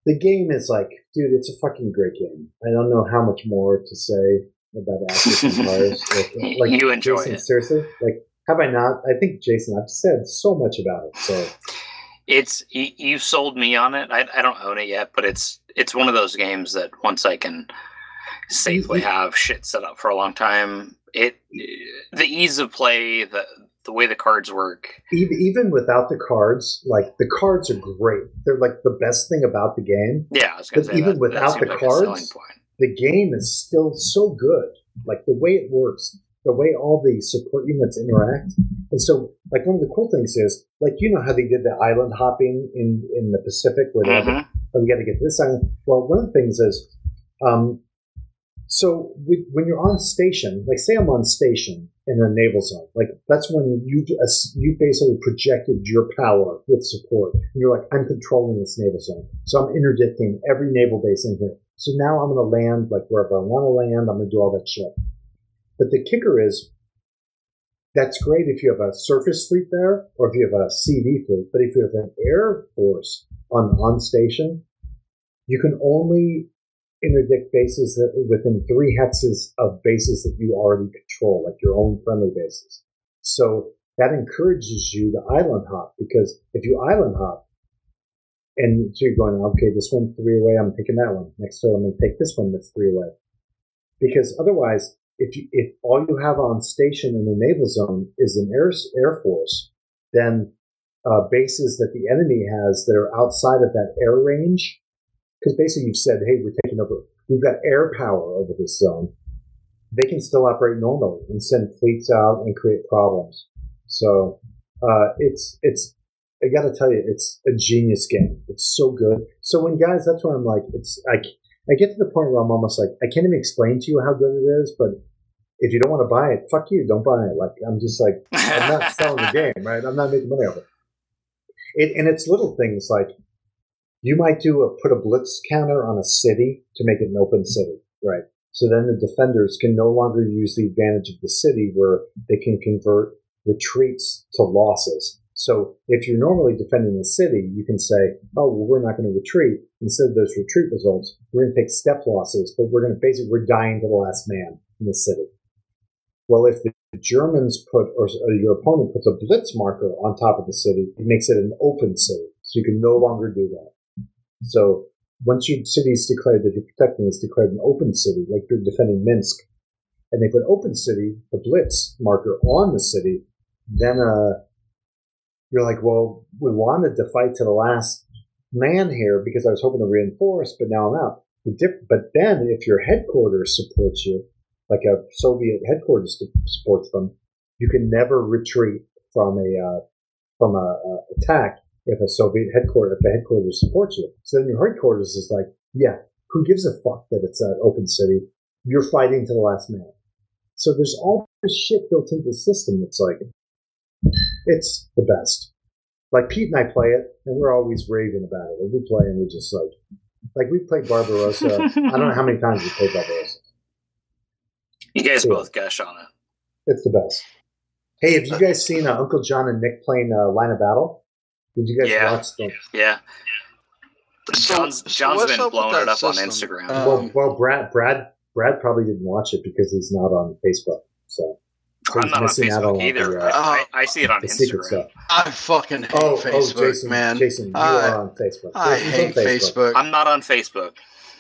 the game is like, dude, it's a fucking great game. I don't know how much more to say about Axis Empires. like, like, you enjoy Jason, it. Seriously, like, have I not? I think Jason, I've said so much about it. So it's you, sold me on it. I, I don't own it yet, but it's it's one of those games that once I can safely mm-hmm. have shit set up for a long time, it the ease of play, the the way the cards work. Even without the cards, like the cards are great. They're like the best thing about the game. Yeah, I was going to say even that, without that the like cards, the game is still so good. Like the way it works, the way all the support units interact. And so, like one of the cool things is, like you know how they did the island hopping in in the Pacific, where they mm-hmm. oh, we got to get this island. Well, one of the things is, um, so we, when you're on station, like say I'm on station in a naval zone, like that's when you you basically projected your power with support. And you're like, I'm controlling this naval zone, so I'm interdicting every naval base in here. So now I'm going to land like wherever I want to land. I'm going to do all that shit. But the kicker is, that's great if you have a surface fleet there, or if you have a CV fleet. But if you have an air force on on station, you can only interdict bases that within three hexes of bases that you already control, like your own friendly bases. So that encourages you to island hop because if you island hop and so you're going, okay, this one three away, I'm taking that one. Next turn, I'm going to take this one that's three away. Because otherwise, if you, if all you have on station in the naval zone is an air, air force, then uh, bases that the enemy has that are outside of that air range because basically you've said, hey, we're taking over, we've got air power over this zone. They can still operate normally and send fleets out and create problems. So uh, it's it's I got to tell you, it's a genius game. It's so good. So when guys, that's why I'm like, it's I I get to the point where I'm almost like I can't even explain to you how good it is, but if you don't want to buy it, fuck you, don't buy it. Like I'm just like I'm not selling the game, right? I'm not making money off it. it. And it's little things like you might do a put a blitz counter on a city to make it an open city, right? So then the defenders can no longer use the advantage of the city where they can convert retreats to losses. So if you're normally defending the city, you can say, oh, well, we're not going to retreat. Instead of those retreat results, we're going to take step losses, but we're going to basically, we're dying to the last man in the city. Well, if the Germans put, or, your opponent puts a blitz marker on top of the city, it makes it an open city. So you can no longer do that. So once your city is declared that you're protecting is declared an open city, like you're defending Minsk, and they put open city, the Blitz marker on the city, then uh, you're like, well, we wanted to fight to the last man here because I was hoping to reinforce, but now I'm out. But then if your headquarters supports you, like a Soviet headquarters supports them, you can never retreat from a uh, from a, attack if a Soviet headquarters, if the headquarters supports you. So then your headquarters is like, yeah, who gives a fuck that it's an open city? You're fighting to the last man. So there's all this shit built into the system that's like, it's the best. Like Pete and I play it, and we're always raving about it. Like we play, and we're just like, like we played Barbarossa. I don't know how many times we played Barbarossa. You guys yeah. both gush on it. It's the best. Hey, have you guys seen uh, Uncle John and Nick playing uh, Line of Battle? Did you guys Yeah. watch them? Yeah. So- John's, so John's what's been blowing it up on? Instagram. Uh, well, Um, well, Brad, Brad, Brad probably didn't watch it because he's not on Facebook. So, so I'm not on missing out Facebook either. the, uh, I, I see it on the secret Instagram. stuff. I fucking hate Oh, Facebook, oh, Jason, man. Jason, you I- are on Facebook. I Jason's hate on Facebook. I'm not on Facebook.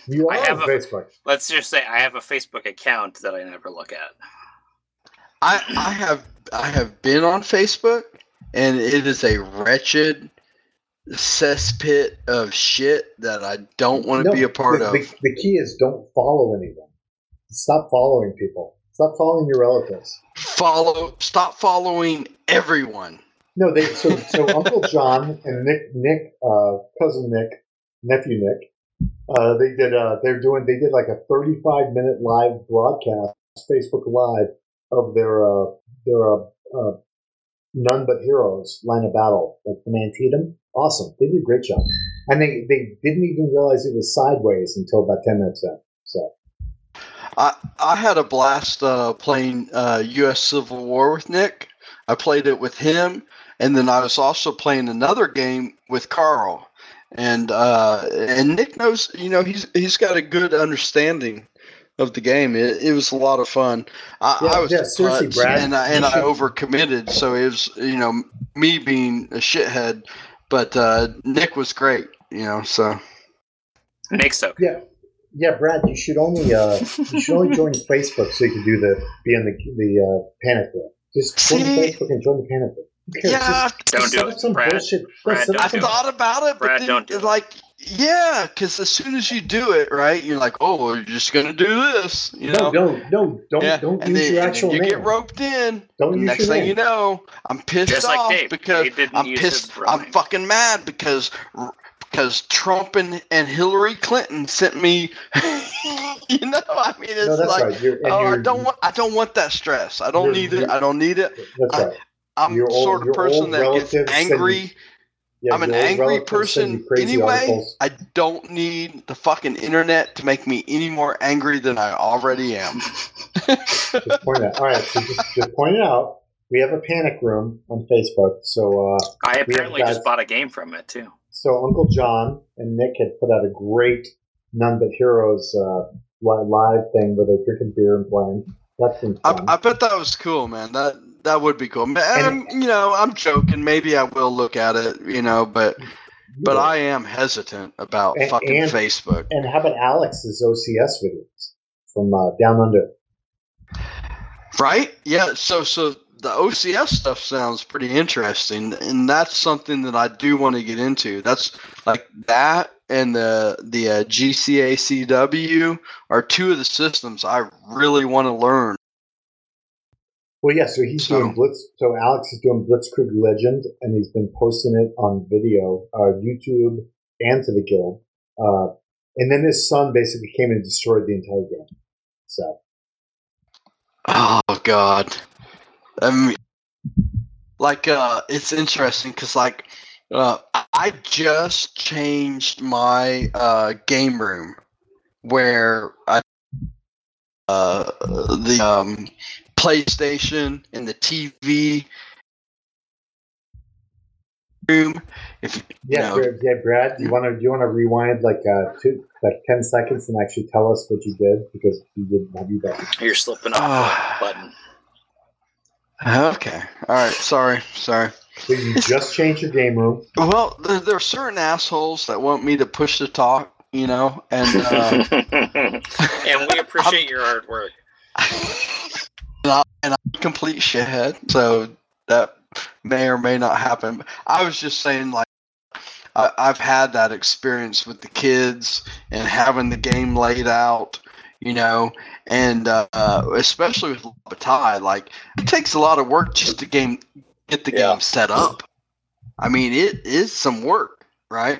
You are I have on a- Facebook. Let's just say I have a Facebook account that I never look at. I I have I have been on Facebook, and it is a wretched cesspit of shit that I don't want to No, be a part the, of. The, the key is don't follow anyone. Stop following people. Stop following your relatives. Follow, stop following everyone. No, they so so Uncle John and Nick Nick uh, cousin Nick nephew Nick uh, they did uh, they're doing they did like a 35 minute live broadcast Facebook Live of their uh, their uh, uh, none but heroes line of battle like the Antietam. Awesome, they did a great job, and they they didn't even realize it was sideways until about 10 minutes in. So I I had a blast uh, playing uh, U.S. Civil War with Nick. I played it with him, and then I was also playing another game with Carl. And uh, and Nick knows, you know, he's he's got a good understanding of the game. It, it was a lot of fun. I, Yeah, I was yeah, seriously, touched, Brad, and I, and you I overcommitted, so it was you know me being a shithead, but uh, Nick was great, you know. So Nick's okay. yeah. Yeah, Brad, you should only uh, you should only join Facebook so you can do the be in the the uh, panic room. Just join See? Facebook and join the panic room. Who cares? yeah, Just- Don't just do it, some Brad. bullshit. Brad, don't I do some- it. thought about it, but Brad, then, don't do it. like, yeah, because as soon as you do it, right, you're like, oh, well, you're just gonna do this, you No, know? no, no! Don't yeah, don't and use then, your actual then you name. get roped in. Don't use next your thing name. you know, I'm pissed Just like off Dave. because Dave didn't I'm use pissed. his I'm fucking mad because because Trump and, and Hillary Clinton sent me. you know, I mean, it's no, like. right. You're, Oh, I you're, don't want. I don't want that stress. I don't need it. I don't need it. That's I- right. I'm Your the old- sort of person that gets relatives send angry. Yeah, I'm an angry relatives send you person anyway. articles. I don't need the fucking internet to make me any more angry than I already am. Just point it out. All right, so just, just point it out. We have a panic room on Facebook. So, uh, I apparently guys- just bought a game from it too. So Uncle John and Nick had put out a great None But Heroes uh, live thing where they're drinking beer and playing. That's I. I bet that was cool, man. That that would be cool. Man, And- you know, I'm joking. Maybe I will look at it. You know, but but Yeah. I am hesitant about And- fucking and- Facebook. And how about Alex's OCS videos from uh, Down Under? Right? Yeah. So so the OCS stuff sounds pretty interesting, and that's something that I do want to get into. That's like that and the the uh, GCACW are two of the systems I really want to learn. Well, yeah. So he's So- doing Blitz. So Alex is doing Blitzkrieg Legend, and he's been posting it on video, uh, YouTube, and to the guild. Uh, and then his son basically came and destroyed the entire game. So Oh God. I mean, like uh, it's interesting because like uh, I just changed my uh game room where I uh the um PlayStation and the TV room. If you yeah, know, Brad, yeah, Brad, do you want to do you want to rewind like uh, two like ten seconds and actually tell us what you did because you didn't have you back. You're slipping off Ah. the button. Okay, all right, sorry, sorry. So you just changed your game room. Well, there, there are certain assholes that want me to push the talk, you know, and uh, and we appreciate your hard work. and, I, and I'm a complete shithead, so that may or may not happen. I was just saying, like, I, I've had that experience with the kids and having the game laid out, you know, and uh, especially with La Bataille, like, it takes a lot of work just to game get the Yeah. game set up. I mean, it is some work, right?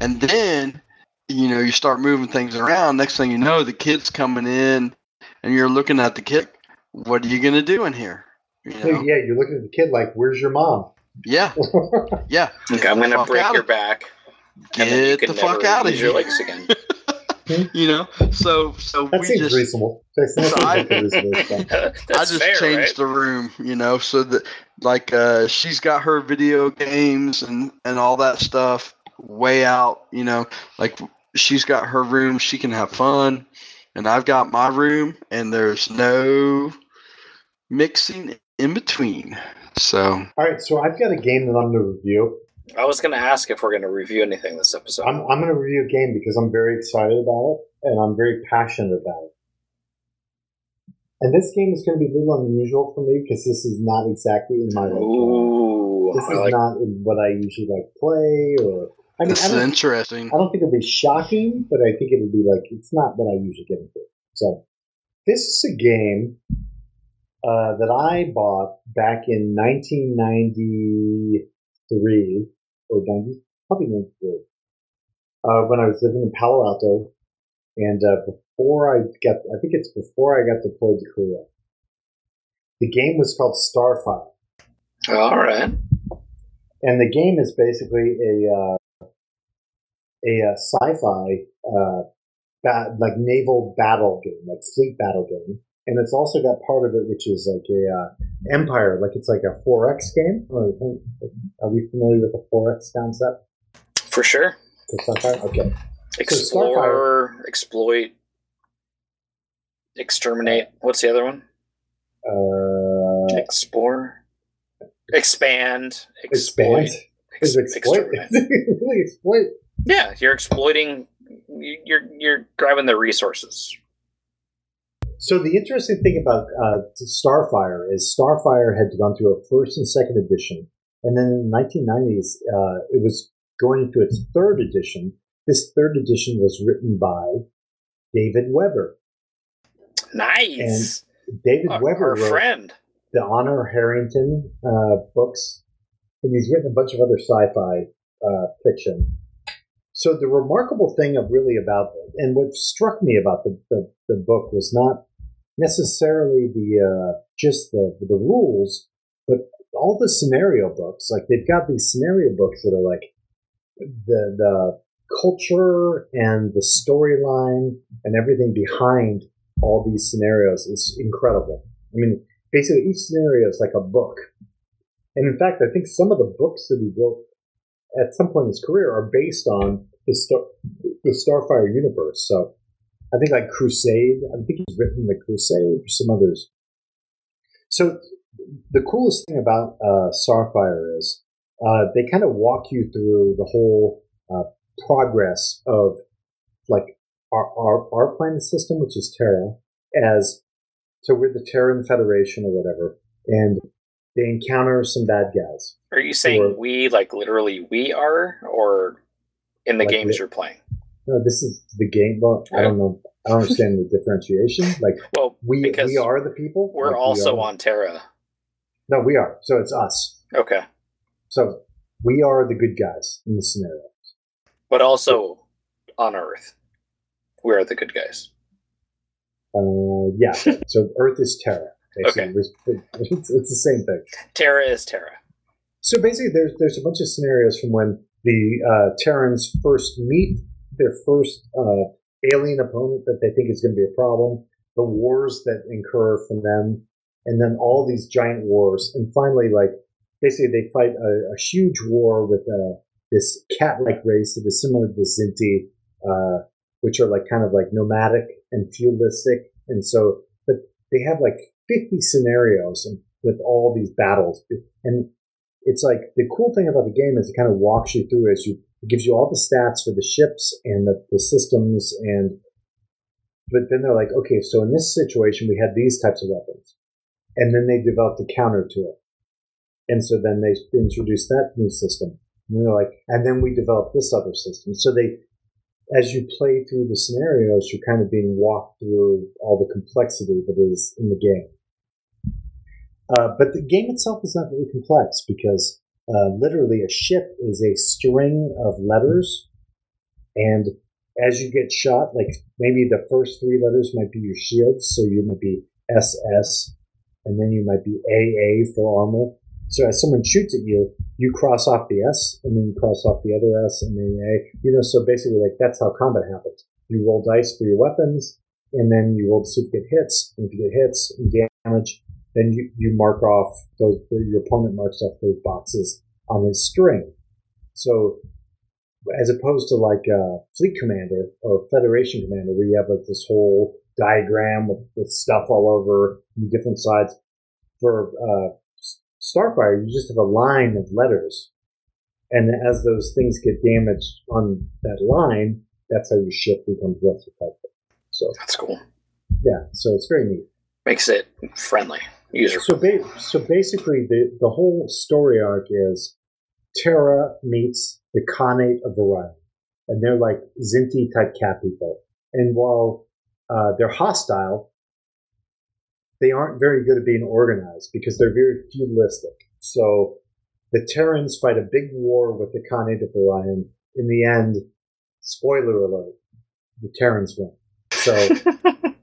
And then, you know, you start moving things around. Next thing you know, the kid's coming in, and you're looking at the kid. What are you gonna do in here? You know? yeah, you're looking at the kid like, "Where's your mom?" Yeah, yeah. Okay, I'm gonna break your back. and then you Get the fuck out of use your legs again. you know. So so That we seems just reasonable. So I- like a reasonable response. That's I just fair, changed right? the room, you know, so that like uh she's got her video games and and all that stuff way out, you know, like she's got her room, she can have fun, and I've got my room and there's no mixing in between. So, All right, so I've got a game that I'm going to review. I was going to ask if we're going to review anything this episode. I'm, I'm going to review a game because I'm very excited about it and I'm very passionate about it. And this game is going to be a little unusual for me because this is not exactly in my Ooh, This I is like not in what I usually like play or. I mean, this I is interesting. I don't think it'll be shocking, but I think it'll be like it's not what I usually get into. So, this is a game uh, that I bought back in 1993 or 90, probably 93, uh, when I was living in Palo Alto, and uh, before I got, I think it's before I got deployed to Korea. The game was called Starfire. All right. and the game is basically a uh, a, uh sci-fi uh, like naval battle game, like fleet battle game, and it's also got part of it which is like a uh, empire, like it's like a 4X game. Are we familiar with the 4X concept? For sure. Okay. Explore, exploit, exterminate. What's the other one? Uh, Explore, expand, exploit, expand. Is exploit? really exploit? Yeah, you're exploiting. You're you're grabbing the resources. So the interesting thing about uh, Starfire is Starfire had gone through a first and second edition, and then in the 1990s uh, it was going into its third edition. This third edition was written by David Weber. Nice. And David Our, Weber our friend. the Honor Harrington uh, books, and he's written a bunch of other sci-fi uh, fiction. So the remarkable thing of really about and what struck me about the, the, the book was not necessarily the uh, just the the rules, but all the scenario books. Like they've got these scenario books that are like the the culture and the storyline and everything behind all these scenarios is incredible. I mean, basically each scenario is like a book. And in fact, I think some of the books that he wrote at some point in his career are based on the, Star, the Starfire universe. So I think like Crusade, I think he's written the Crusade or some others. So the coolest thing about uh, Starfire is uh, they kind of walk you through the whole uh, progress of like our, our, our planet system, which is Terra, as so we're the Terran Federation or whatever, and they encounter some bad guys. Are you saying Or- we like literally we are, or in the Like games you're playing? No, this is the game. Well, I don't know. I don't understand the differentiation. Like Well, we we are the people. we're Like, also are- on Terra. No, we are. So it's us. Okay, So we are the good guys in the scenario. but also on Earth. We're the good guys. Uh, yeah. so Earth is Terra. Basically. It's, it's the same thing. Terra is Terra. So basically, there's there's a bunch of scenarios from when the uh, Terrans first meet their first uh, alien opponent that they think is going to be a problem, the wars that incur from them, and then all these giant wars, and finally, like basically, they fight a, a huge war with uh, this cat-like race that is similar to the Kzinti, uh, which are like kind of like nomadic and feudalistic, and so but they have like 50 scenarios and with all these battles. And it's like the cool thing about the game is it kind of walks you through as you it gives you all the stats for the ships and the, the systems and but then they're like okay so in this situation we had these types of weapons. And then they developed a counter to it. And so then they introduced that new system. And they're like and then we developed this other system. So they as you play through the scenarios you're kind of being walked through all the complexity that is in the game. Uh, but the game itself is not very complex because uh, literally a ship is a string of letters, and as you get shot, like maybe the first three letters might be your shields, so you might be SS, and then you might be AA for armor. So as someone shoots at you, you cross off the S, and then you cross off the other S, and then A. You know, so basically, like that's how combat happens. You roll dice for your weapons, and then you roll to get hits. And if you get hits and damage, then you, you mark off those. Your opponent marks off those boxes on his string. So, as opposed to like a fleet commander or Federation commander, where you have like this whole diagram with, with stuff all over different sides, for uh, Starfire, you just have a line of letters. And as those things get damaged on that line, that's how your ship becomes less effective. So That's cool. yeah, so it's very neat. Makes it friendly, user. So ba- so basically, the the whole story arc is Terra meets the Khanate of Orion, and they're like Kzinti type cat people. And while uh, they're hostile, they aren't very good at being organized because they're very feudalistic. So the Terrans fight a big war with the Khanate of Orion. In the end, spoiler alert, the Terrans win. So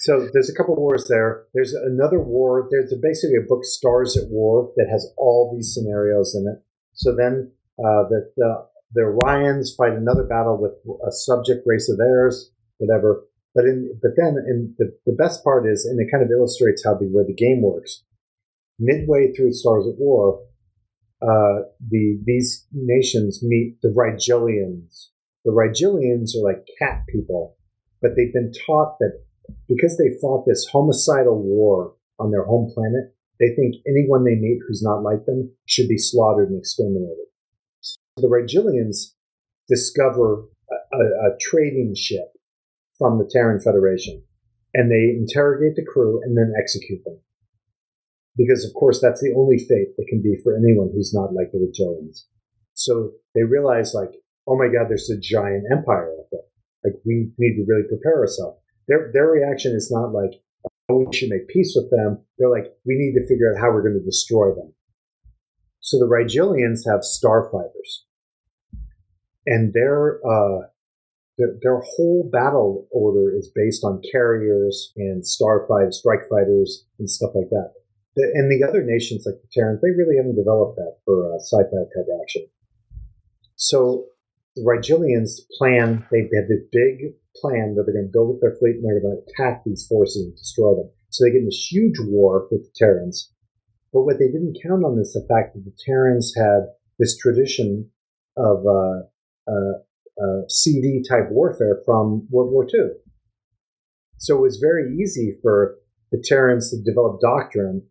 so there's a couple wars there. There's another war. There's basically a book, Stars at War, that has all these scenarios in it. So then uh, the, the the Orions fight another battle with a subject race of theirs, whatever. But in but then and the, the best part is, and it kind of illustrates how the way the game works. Midway through Stars at War, uh, the these nations meet the Rigelians. The Rigelians are like cat people, but they've been taught that because they fought this homicidal war on their home planet, they think anyone they meet who's not like them should be slaughtered and exterminated. So the Rigelians discover a, a, a trading ship from the Terran Federation, and they interrogate the crew and then execute them. Because of course that's the only fate that can be for anyone who's not like the Rigelians. So they realize like, oh my god, there's a giant empire out there. Like we need to really prepare ourselves. Their their reaction is not like, oh, we should make peace with them. They're like, we need to figure out how we're going to destroy them. So the Rigelians have starfighters, and their uh, their, their whole battle order is based on carriers and starfight strike fighters and stuff like that. The, and the other nations like the Terrans, they really haven't developed that for uh, sci-fi type action. So the Rigelians plan, they have this big plan that they're going to build up their fleet and they're going to attack these forces and destroy them. So they get in this huge war with the Terrans. But what they didn't count on is the fact that the Terrans had this tradition of uh, uh, uh, CV type warfare from World War II. So it was very easy for the Terrans to develop doctrine,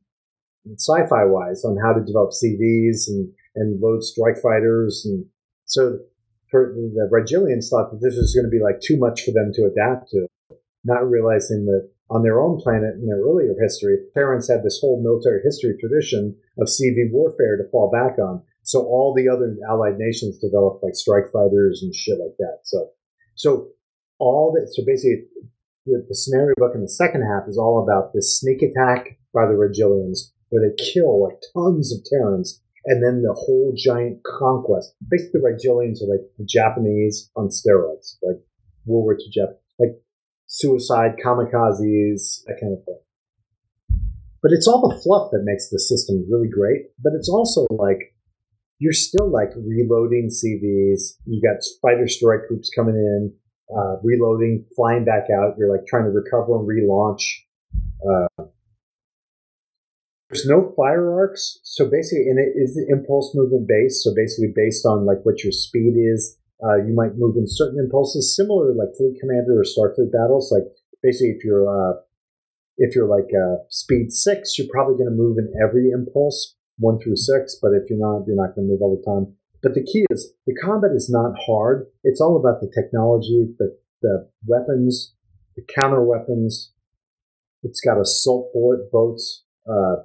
sci-fi wise, on how to develop CVs and, and load strike fighters. And so the Rigelians thought that this was going to be like too much for them to adapt to, not realizing that on their own planet in their earlier history, Terrans had this whole military history tradition of CV warfare to fall back on. So all the other allied nations developed like strike fighters and shit like that. So, so all that, so basically the, the scenario book in the second half is all about this sneak attack by the Rigelians where they kill like tons of Terrans and then the whole giant conquest. Basically, the Rigelians are like the Japanese on steroids, like World War II Japan, like suicide, kamikazes, that kind of thing. But it's all the fluff that makes the system really great. But it's also like you're still like reloading CVs. You got fighter strike groups coming in, uh, reloading, flying back out. You're like trying to recover and relaunch. Uh, there's no fire arcs, so basically, and it is the impulse movement based. So basically, based on like what your speed is, uh, you might move in certain impulses, similar like Fleet Commander or Starfleet battles. Like basically, if you're uh, if you're like uh, speed six, you're probably going to move in every impulse one through six. But if you're not, you're not going to move all the time. But the key is the combat is not hard. It's all about the technology, the the weapons, the counter weapons. It's got assault bullet boats. Uh,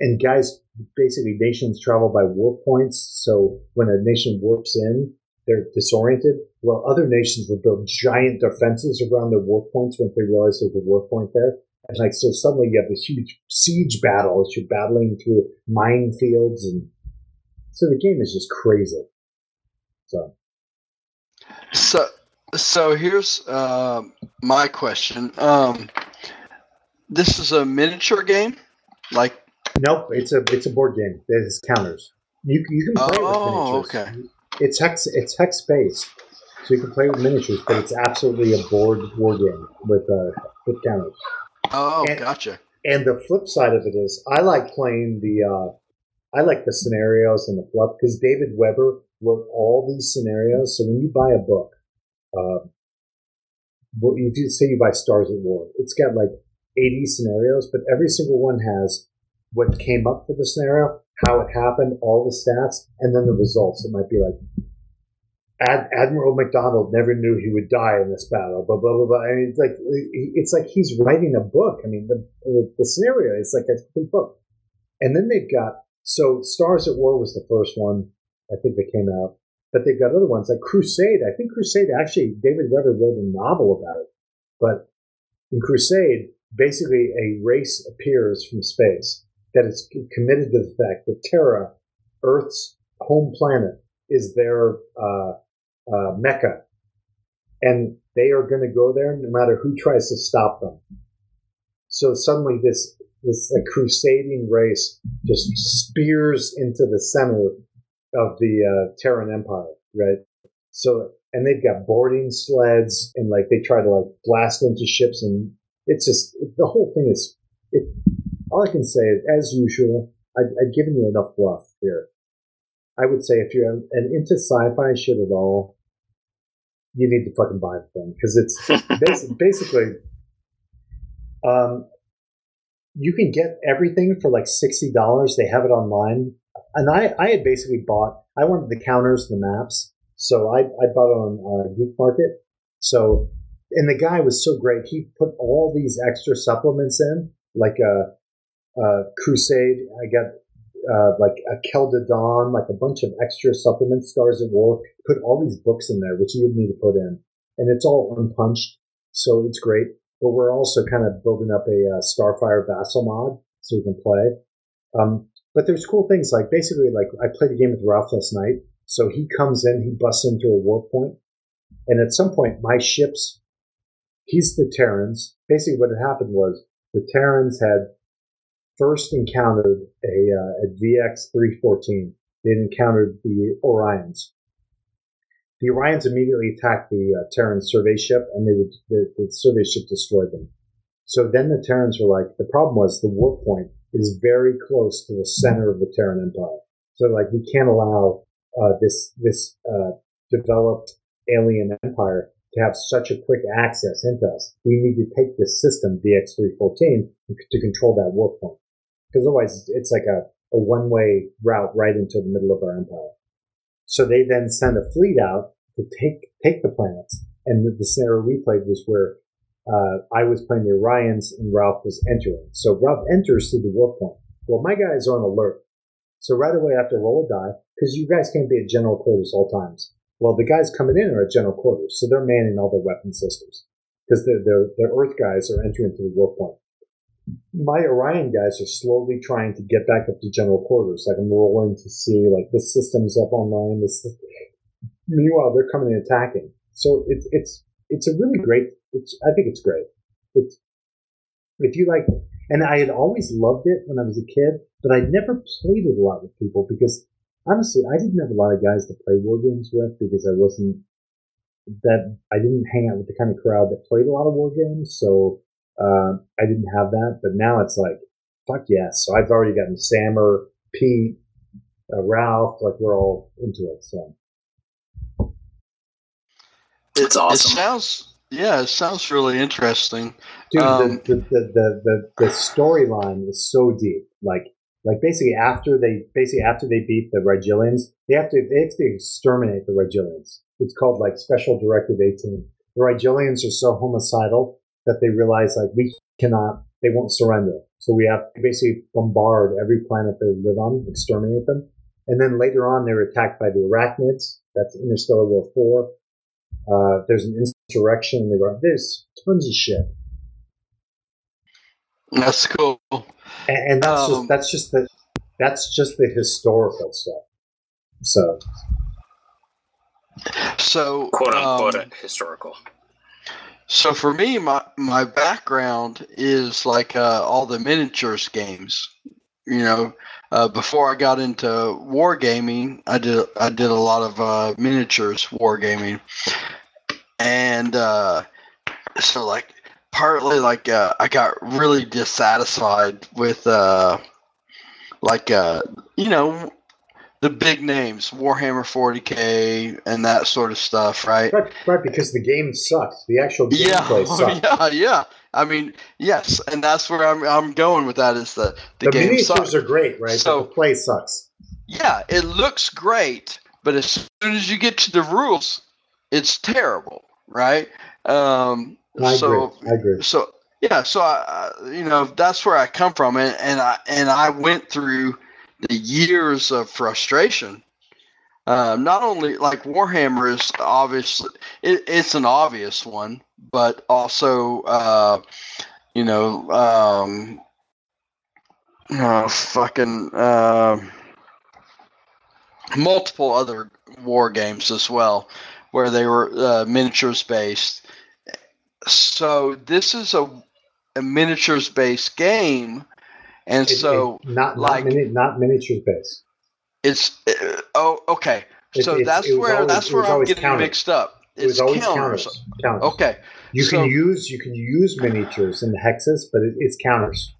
and guys, basically nations travel by warp points. So when a nation warps in, they're disoriented. Well, other nations will build giant defenses around their warp points once they realize there's a warp point there. And like, so suddenly you have this huge siege battle as you're battling through minefields. And so the game is just crazy. So, So, so here's uh, my question. Um, this is a miniature game, like nope, it's a, it's a board game. There's counters. You, you can play Oh, with miniatures. okay. It's hex, it's hex based. So you can play with miniatures, but it's absolutely a board war game with uh, with counters. Oh, And- gotcha. And the flip side of it is, I like playing the, uh, I like the scenarios and the fluff because David Weber wrote all these scenarios. So when you buy a book, uh, well, you say you buy Stars at War, it's got like 80 scenarios, but every single one has what came up for the scenario, how it happened, all the stats, and then the results. It might be like Ad- Admiral McDonald never knew he would die in this battle. Blah blah blah. blah. I mean, it's like it's like he's writing a book. I mean, the the scenario is like a book. And then they've got so Stars at War was the first one I think that came out, but they've got other ones like Crusade. I think Crusade actually David Weber wrote a novel about it, but in Crusade, basically a race appears from space that is committed to the fact that Terra, Earth's home planet, is their uh, uh, mecca, and they are going to go there no matter who tries to stop them. So suddenly, this this like crusading race just spears into the center of the uh, Terran Empire, right? So, and they've got boarding sleds, and like they try to like blast into ships, and it's just the whole thing is. It, all I can say is, as usual, I, I've given you enough fluff here. I would say if you're an into sci-fi shit at all, you need to fucking buy the thing because it's basi- basically, um, you can get everything for like sixty dollars. They have it online, and I I had basically bought. I wanted the counters, the maps, so I I bought it on uh, Geek Market. So, and the guy was so great. He put all these extra supplements in, like a, a Crusade. I got uh, like a Kelda Dawn, like a bunch of extra supplements, Stars at War. Put all these books in there, which you would need to put in, and it's all unpunched, so it's great. But we're also kind of building up a uh, Starfire Vassal mod so we can play. Um, but there's cool things like basically like I played a game with Ralph last night. So he comes in, he busts into a warp point, and at some point my ships, he's the Terrans. Basically, what had happened was the Terrans had first encountered a, uh, a VX 314. They'd encountered the Orions. The Orions immediately attacked the uh, Terran survey ship, and they would the, the survey ship destroyed them. So then the Terrans were like, the problem was the warp point is very close to the center of the Terran Empire. So like, we can't allow uh, this this uh, developed alien empire to have such a quick access into us. We need to take this system, VX314, to control that warp point. Because otherwise, it's like a, a one way route right into the middle of our empire. So they then send a fleet out to take take the planets. And the, the scenario we played was where uh, I was playing the Orions and Ralph was entering. So Ralph enters through the warp point. Well, my guys are on alert. So right away I have to roll a die because you guys can't be at general quarters all times. Well, the guys coming in are at general quarters, so they're manning all their weapon systems because the the the Earth guys are entering through the warp point. My Orion guys are slowly trying to get back up to general quarters. Like I'm rolling to see like the system's up online. This, meanwhile, they're coming and attacking. So it's it's it's a really great. It's I think it's great. It's if you like, and I had always loved it when I was a kid, but I never played it a lot with people because honestly, I didn't have a lot of guys to play war games with because I wasn't that I didn't hang out with the kind of crowd that played a lot of war games, so uh, I didn't have that. But now it's like, fuck yes! So I've already gotten Sammer, Pete, uh, Ralph, like we're all into it. So It's It awesome. sounds yeah, it sounds really interesting. dude, Um, the, the, the, the, the, the storyline is so deep. Like, like basically after they basically after they beat the Rigelians, they have to they have to exterminate the Rigelians. It's called like Special Directive 18. The Rigelians are so homicidal that they realize like we cannot, they won't surrender. So we have to basically bombard every planet they live on, exterminate them. And then later on, they're attacked by the Arachnids. That's Interstellar War 4. Uh, there's an insurrection. They were, there's tons of shit. That's cool. And, and that's Um, just that's just the that's just the historical stuff. So So quote unquote um, historical. So for me, my my background is like uh, all the miniatures games. You know, uh, before I got into wargaming, I did I did a lot of uh, miniatures wargaming, and uh, so like partly like uh, I got really dissatisfied with uh, like you know the big names, Warhammer 40k and that sort of stuff, right? Right, right because the game sucks. The actual Yeah, gameplay sucks. yeah, yeah. I mean, yes, and that's where I'm I'm going with that is the the, the game miniatures sucks. are great, right? So- but the play sucks. Yeah, it looks great, but as soon as you get to the rules, it's terrible, right? Um, I so agree. I agree. so yeah, so I, I- you know that's where I come from, and, and I and I went through the years of frustration. Um, not only like Warhammer is obviously it, it's an obvious one, but also uh, you know um, uh, fucking uh, multiple other war games as well, where they were uh, miniatures based. So this is a, a miniatures based game, and It- so it- not like- not, mini, not miniatures based. it's uh, oh okay. It- So that's it where always- that's where I'm getting mixed up. It was It's always counters. counters. counters. Okay. You so- can use you can use miniatures in the hexes, but it, it's counters.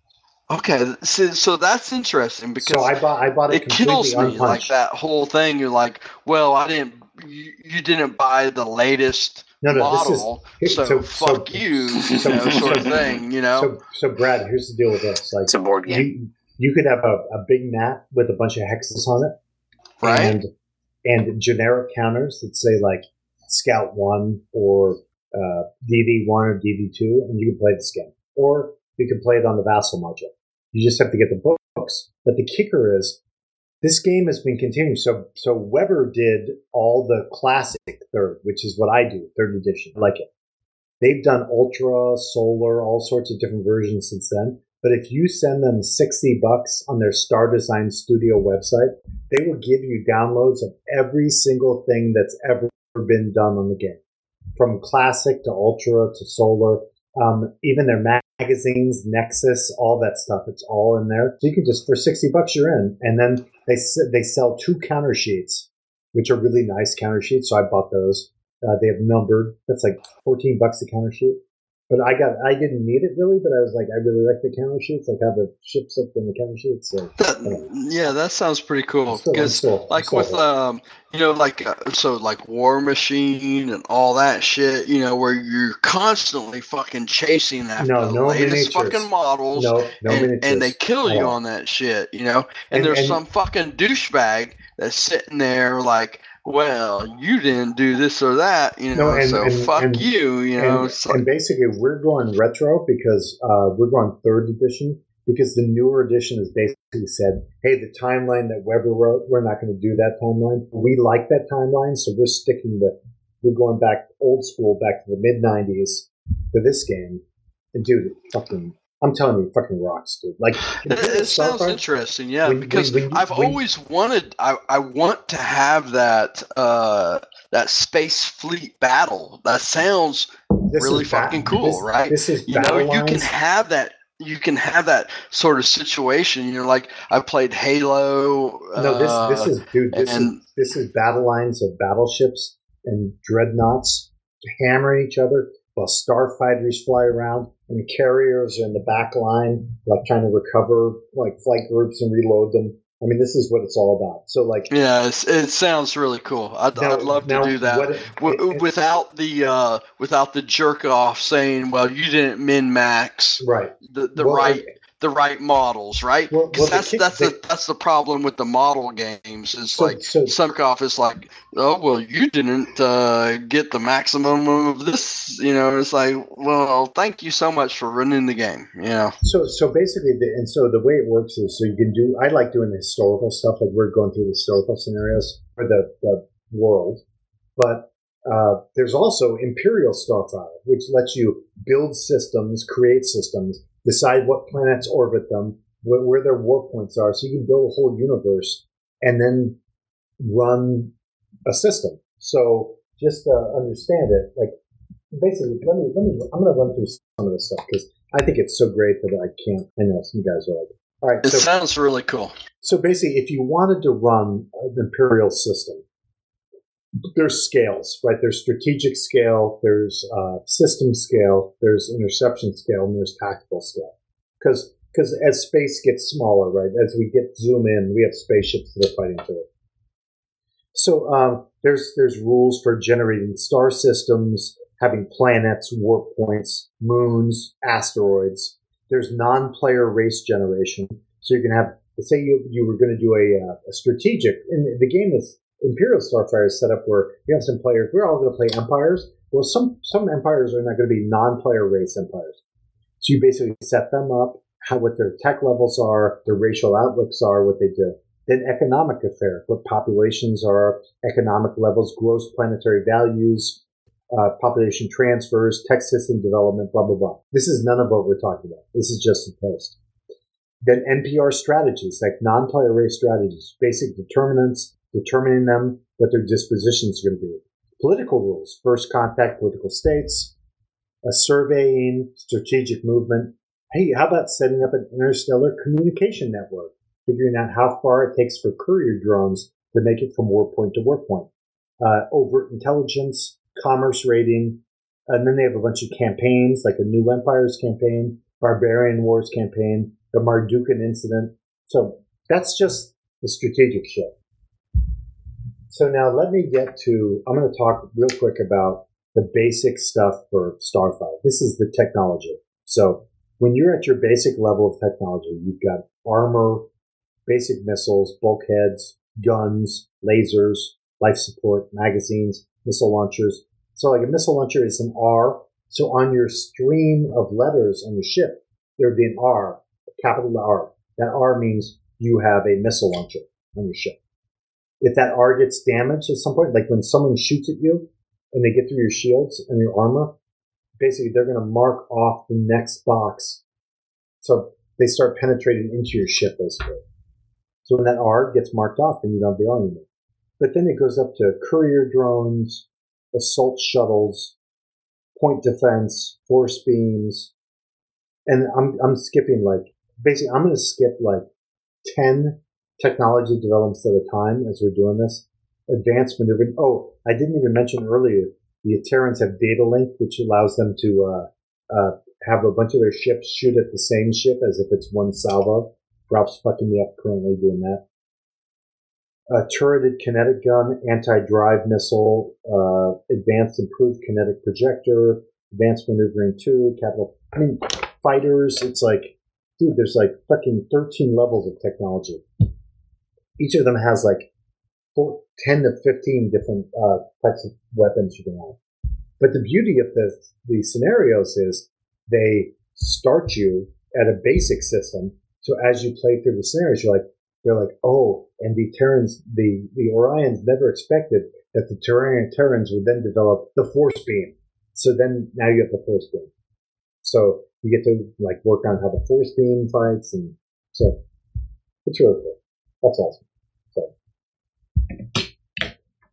Okay. So, so that's interesting because So I bought I bought it, it kills completely me like that whole thing. You're like, well, I didn't. You, you didn't buy the latest No, no, this is so, so- so- fuck you, you so- know, sort of thing. You know. so so Brad. Here's the deal with this. Like It's a board game. you you could have a, a big map with a bunch of hexes on it, Right. And and generic counters that say like Scout One or uh, DV One or DV Two, and you can play this game, or you can play it on the Vassal module. You just have to get the books. But the kicker is, this game has been continuing. So so Weber did all the classic third, which is what I do, third edition. I like it. They've done Ultra, Solar, all sorts of different versions since then. But if you send them 60 bucks on their Star Design Studio website, they will give you downloads of every single thing that's ever been done on the game. From classic to ultra to solar, um, even their magazines, Nexus, all that stuff, it's all in there. So you can just, for 60 bucks, you're in. And then they, they sell two counter sheets, which are really nice counter sheets. So I bought those. Uh, they have numbered. That's like 14 bucks a counter sheet. But I got, I didn't need it really, but I was like, I really like the counter sheets. Like have the ships up in the counter sheets. So That, yeah, that sounds pretty cool. I'm still- I'm Because like with um, you know, like uh, so like War Machine and all that shit. You know, where you're constantly fucking chasing after No, the no latest miniatures. fucking models. no, no and, miniatures. and they kill you all. on that shit, you know. And, And- there's and- some fucking douchebag that's sitting there like, well, you didn't do this or that, you know. No, and- so and- fuck and- you, you know. and, it's and basically, we're going retro because uh, we're going third edition because the newer edition has basically said, "Hey, the timeline that Weber wrote, we're not going to do that timeline. We like that timeline, so we're sticking with. We're going back old school, back to the mid '90s for this game." And dude, fucking, I'm telling you, fucking rocks, dude. Like, It, it sounds interesting, yeah, when- because when- when I've always wanted. I, I want to have that uh, that space fleet battle. That sounds really fucking cool, this- right? This is you know battle you can have that. You can have that sort of situation. You're like I played Halo. No, this uh, this is dude. This and- is this is battle lines of battleships and dreadnoughts hammering each other while starfighters fly around and the carriers are in the back line, like trying to recover like flight groups and reload them. I mean, this is what it's all about. So, like, yeah, it's, it sounds really cool. I'd, now- I'd love now to do that. it- W- it- without the uh, without the jerk off saying, "Well, you didn't min max right. the, the Well, right the right models, right?" 'Cause well, the that's kick- that's the- the that's the problem with the model games. Is So, like so Sunkoff is like, "Oh well, you didn't uh, get the maximum of this," you know. It's like, well, thank you so much for running the game. You know, So, so basically, the, and so the way it works is, so you can do. I like doing the historical stuff, like we're going through the historical scenarios for the, the world, but uh, there's also Imperial Starfire, which lets you build systems, create systems, decide what planets orbit them, where, where their warp points are, so you can build a whole universe and then run a system. So, just to understand it, like basically, let me let me. I'm going to run through some of this stuff because I think it's so great that I can't. I know some guys are like, All right. It So, sounds really cool. so basically, if you wanted to run an imperial system, there's scales, right? There's strategic scale, there's uh, system scale, there's interception scale, and there's tactical scale. Because because as space gets smaller, right? As we get zoom in, we have spaceships that are fighting to it. So um, there's there's rules for generating star systems, having planets, warp points, moons, asteroids. There's non-player race generation, so you can have. Say you you were going to do a, uh, a strategic, and the game is Imperial Starfire is set up where you have some players. We're all going to play empires. Well, some some empires are not going to be non-player race empires. So you basically set them up, how what their tech levels are, their racial outlooks are, what they do. Then economic affair, what populations are, economic levels, gross planetary values, uh, population transfers, tech system development, blah blah blah. This is none of what we're talking about. This is just a taste. Then NPR strategies, like non-player race strategies, basic determinants, determining them, what their dispositions are going to be. Political rules, first contact political states, a surveying, strategic movement. Hey, how about setting up an interstellar communication network? Figuring out how far it takes for courier drones to make it from warp point to warp point. Uh, overt intelligence, commerce rating, and then they have a bunch of campaigns, like a New Empires campaign, Barbarian Wars campaign, the Mardukan incident. So that's just the strategic shit. So now let me get to, I'm going to talk real quick about the basic stuff for Starfighter. This is the technology. So when you're at your basic level of technology, you've got armor, basic missiles, bulkheads, guns, lasers, life support, magazines, missile launchers. So like a missile launcher is an R. So on your stream of letters on your ship, there would be an R, a capital R. That R means you have a missile launcher on your ship. If that R gets damaged at some point, like when someone shoots at you and they get through your shields and your armor, basically they're going to mark off the next box. So they start penetrating into your ship basically. So when that R gets marked off, then you don't have the R anymore. But then it goes up to courier drones, assault shuttles, point defense, force beams, and I'm I'm skipping like basically I'm going to skip like ten technology developments at a time as we're doing this. Advanced maneuvering. Oh, I didn't even mention earlier the Terrans have data link, which allows them to uh, uh, have a bunch of their ships shoot at the same ship as if it's one salvo. Rob's fucking me up currently doing that. A turreted kinetic gun, anti-drive missile, uh, advanced improved kinetic projector, advanced maneuvering two, capital. I mean, fighters. It's like, dude, there's like fucking 13 levels of technology. Each of them has like four, 10 to 15 different uh, types of weapons you can have. But the beauty of the, the scenarios is they start you at a basic system. So as you play through the scenarios, you're like, they're like, oh, and the Terrans, the, the Orions never expected that the Terran Terrans would then develop the force beam. So then now you have the force beam. So you get to like work on how the force beam fights and so it's really cool. That's awesome. So,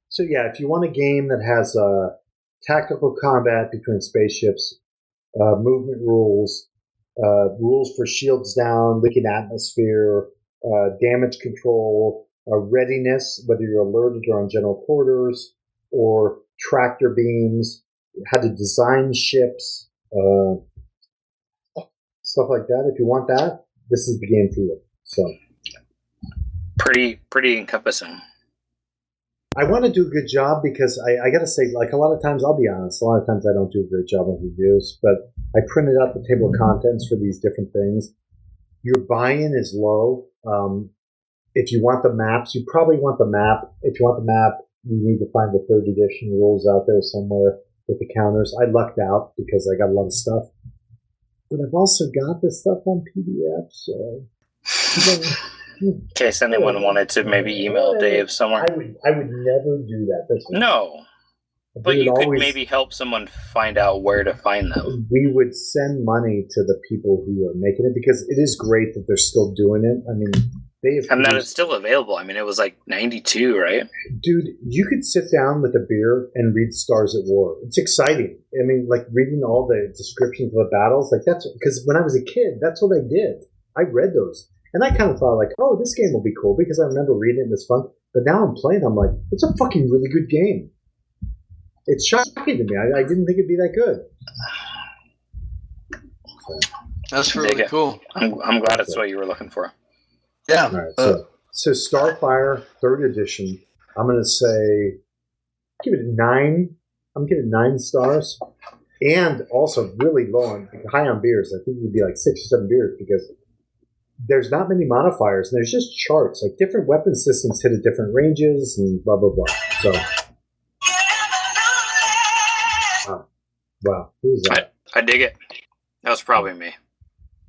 so yeah, if you want a game that has uh, tactical combat between spaceships, uh, movement rules, uh, rules for shields down, leaking atmosphere, uh, damage control, readiness, whether you're alerted or on general quarters, or tractor beams, how to design ships, uh, stuff like that. If you want that, this is the game for you. So Pretty pretty encompassing. I want to do a good job because I, I got to say, like a lot of times, I'll be honest, a lot of times I don't do a great job of reviews, but I printed out the table of contents for these different things. Your buy-in is low. Um, if you want the maps, you probably want the map. If you want the map, you need to find the third edition rules out there somewhere with the counters. I lucked out because I got a lot of stuff, but I've also got this stuff on PDF. So In case anyone wanted to maybe email Dave somewhere. I would, I would never do that. That's No, but you could always- maybe help someone find out where to find them. we would send money to the people who are making it because it is great that they're still doing it. I mean, they have And that it's still available. I mean, it was like 92, right? dude, you could sit down with a beer and read Stars at War. It's exciting. I mean, like reading all the descriptions of the battles, like that's because when I was a kid, that's what I did. I read those And I kind of thought like, oh, this game will be cool because I remember reading it and it's fun. But now I'm playing, I'm like, it's a fucking really good game. It's shocking to me. I, I didn't think it'd be that good. That's really cool. I'm, I'm glad it's what you were looking for. Yeah. All right, Uh, so so Starfire third edition. I'm gonna say give it a nine. I'm giving it nine stars, and also really low on high on beers. I think you'd be like six or seven beers because there's not many modifiers and there's just charts. Like different weapon systems hit at different ranges and blah blah blah. So wow, who's that? I dig it. That was probably me.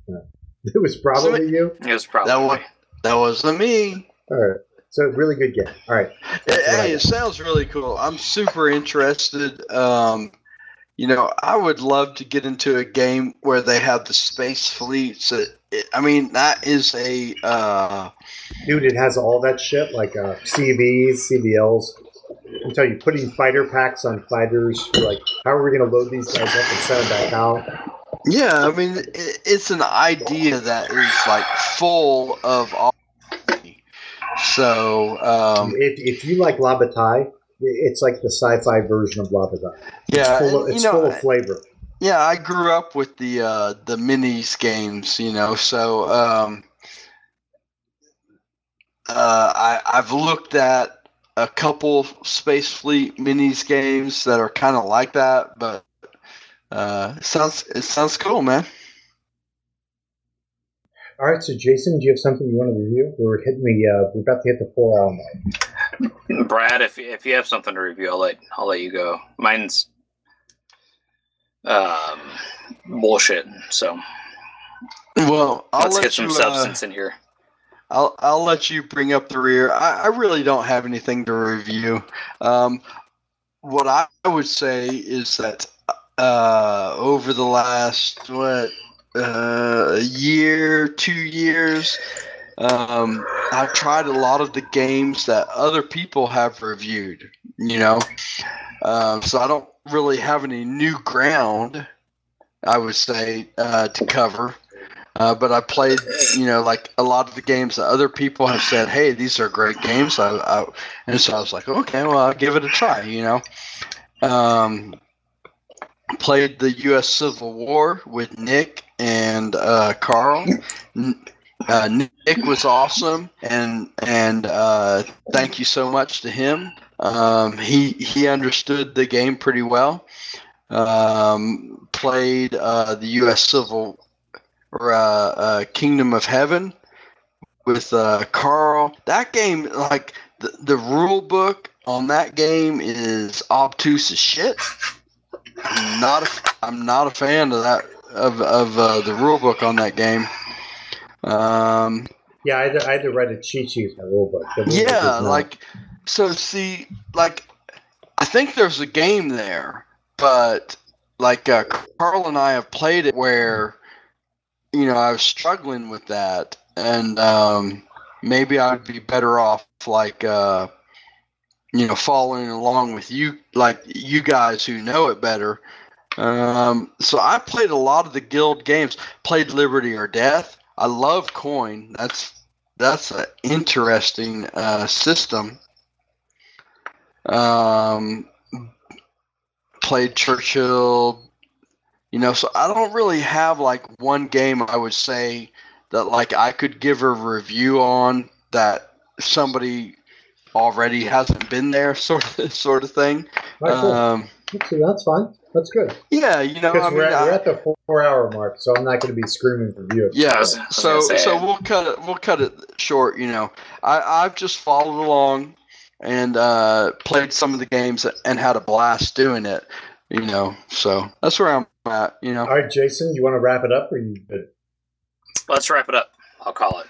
It was probably you. It was probably That one- me. that wasn't me. All right. So really good game. All right. That's Hey, it sounds really cool. I'm super interested. Um, you know, I would love to get into a game where they have the space fleets. It, it, I mean, that is a uh, Dude, it has all that shit like uh, CVs, CVLs. I'm telling you, putting fighter packs on fighters. Like, how are we going to load these guys up and send them back out? yeah. I mean, it, it's an idea that is like full of. all- So um, if, if you like La Bataille, it's like the sci-fi version of La Bataille. yeah, It's, full of, it's you know, full of flavor. Yeah, I grew up with the uh, the minis games, you know. So um, uh, I I've looked at a couple Space Fleet minis games that are kind of like that, but uh, it sounds it sounds cool, man. All right, so Jason, do you have something you want to review? We're hitting the, uh, we're about to hit the four hour mark. Brad, if if you have something to review, I'll let I'll let you go. Mine's um bullshit. So Well, I'll let's let get some you, uh, substance in here. I'll I'll let you bring up the rear. I, I really don't have anything to review. Um, what I would say is that uh, over the last what uh, year, two years, um, I've tried a lot of the games that other people have reviewed. You know, um, so I don't really have any new ground. I would say uh, to cover. Uh, but I played, you know, like a lot of the games that other people have said, "Hey, these are great games." I, I, and so I was like, "Okay, well, I'll give it a try." You know, um, played the U.S. Civil War with Nick and uh, Carl. Uh, Nick was awesome, and and uh, thank you so much to him. Um, he he understood the game pretty well. Um, played uh, the U.S. Civil or uh, uh, Kingdom of Heaven with uh, Carl. That game, like the, the rule book on that game, is obtuse as shit. I'm not a, I'm not a fan of that of of the rule book on that game. Um, Yeah, I had, to, I had to write a cheat sheet for the rule book. Yeah, like so. See, like I think there's a game there, but like uh, Carl and I have played it where you know I was struggling with that, and um, maybe I'd be better off like uh, you know following along with you, like you guys who know it better. Um, so I played a lot of the guild games. Played Liberty or Death. I love Coin. That's that's an interesting uh, system. Um, played Churchill, you know, so I don't really have like one game I would say that like I could give a review on that somebody already hasn't been there, sort of sort of thing. Right. Um, So that's fine. That's good. yeah, you know, Because I mean, we're, at, I- we're at the four, four hour mark, so I'm not going to be screaming for you. Yeah, I was- I was so so we'll cut it we'll cut it short. You know, I I've just followed along and uh, played some of the games and had a blast doing it. You know, so that's where I'm at. You know, All right, Jason, you want to wrap it up, or you good? Let's wrap it up. I'll call it.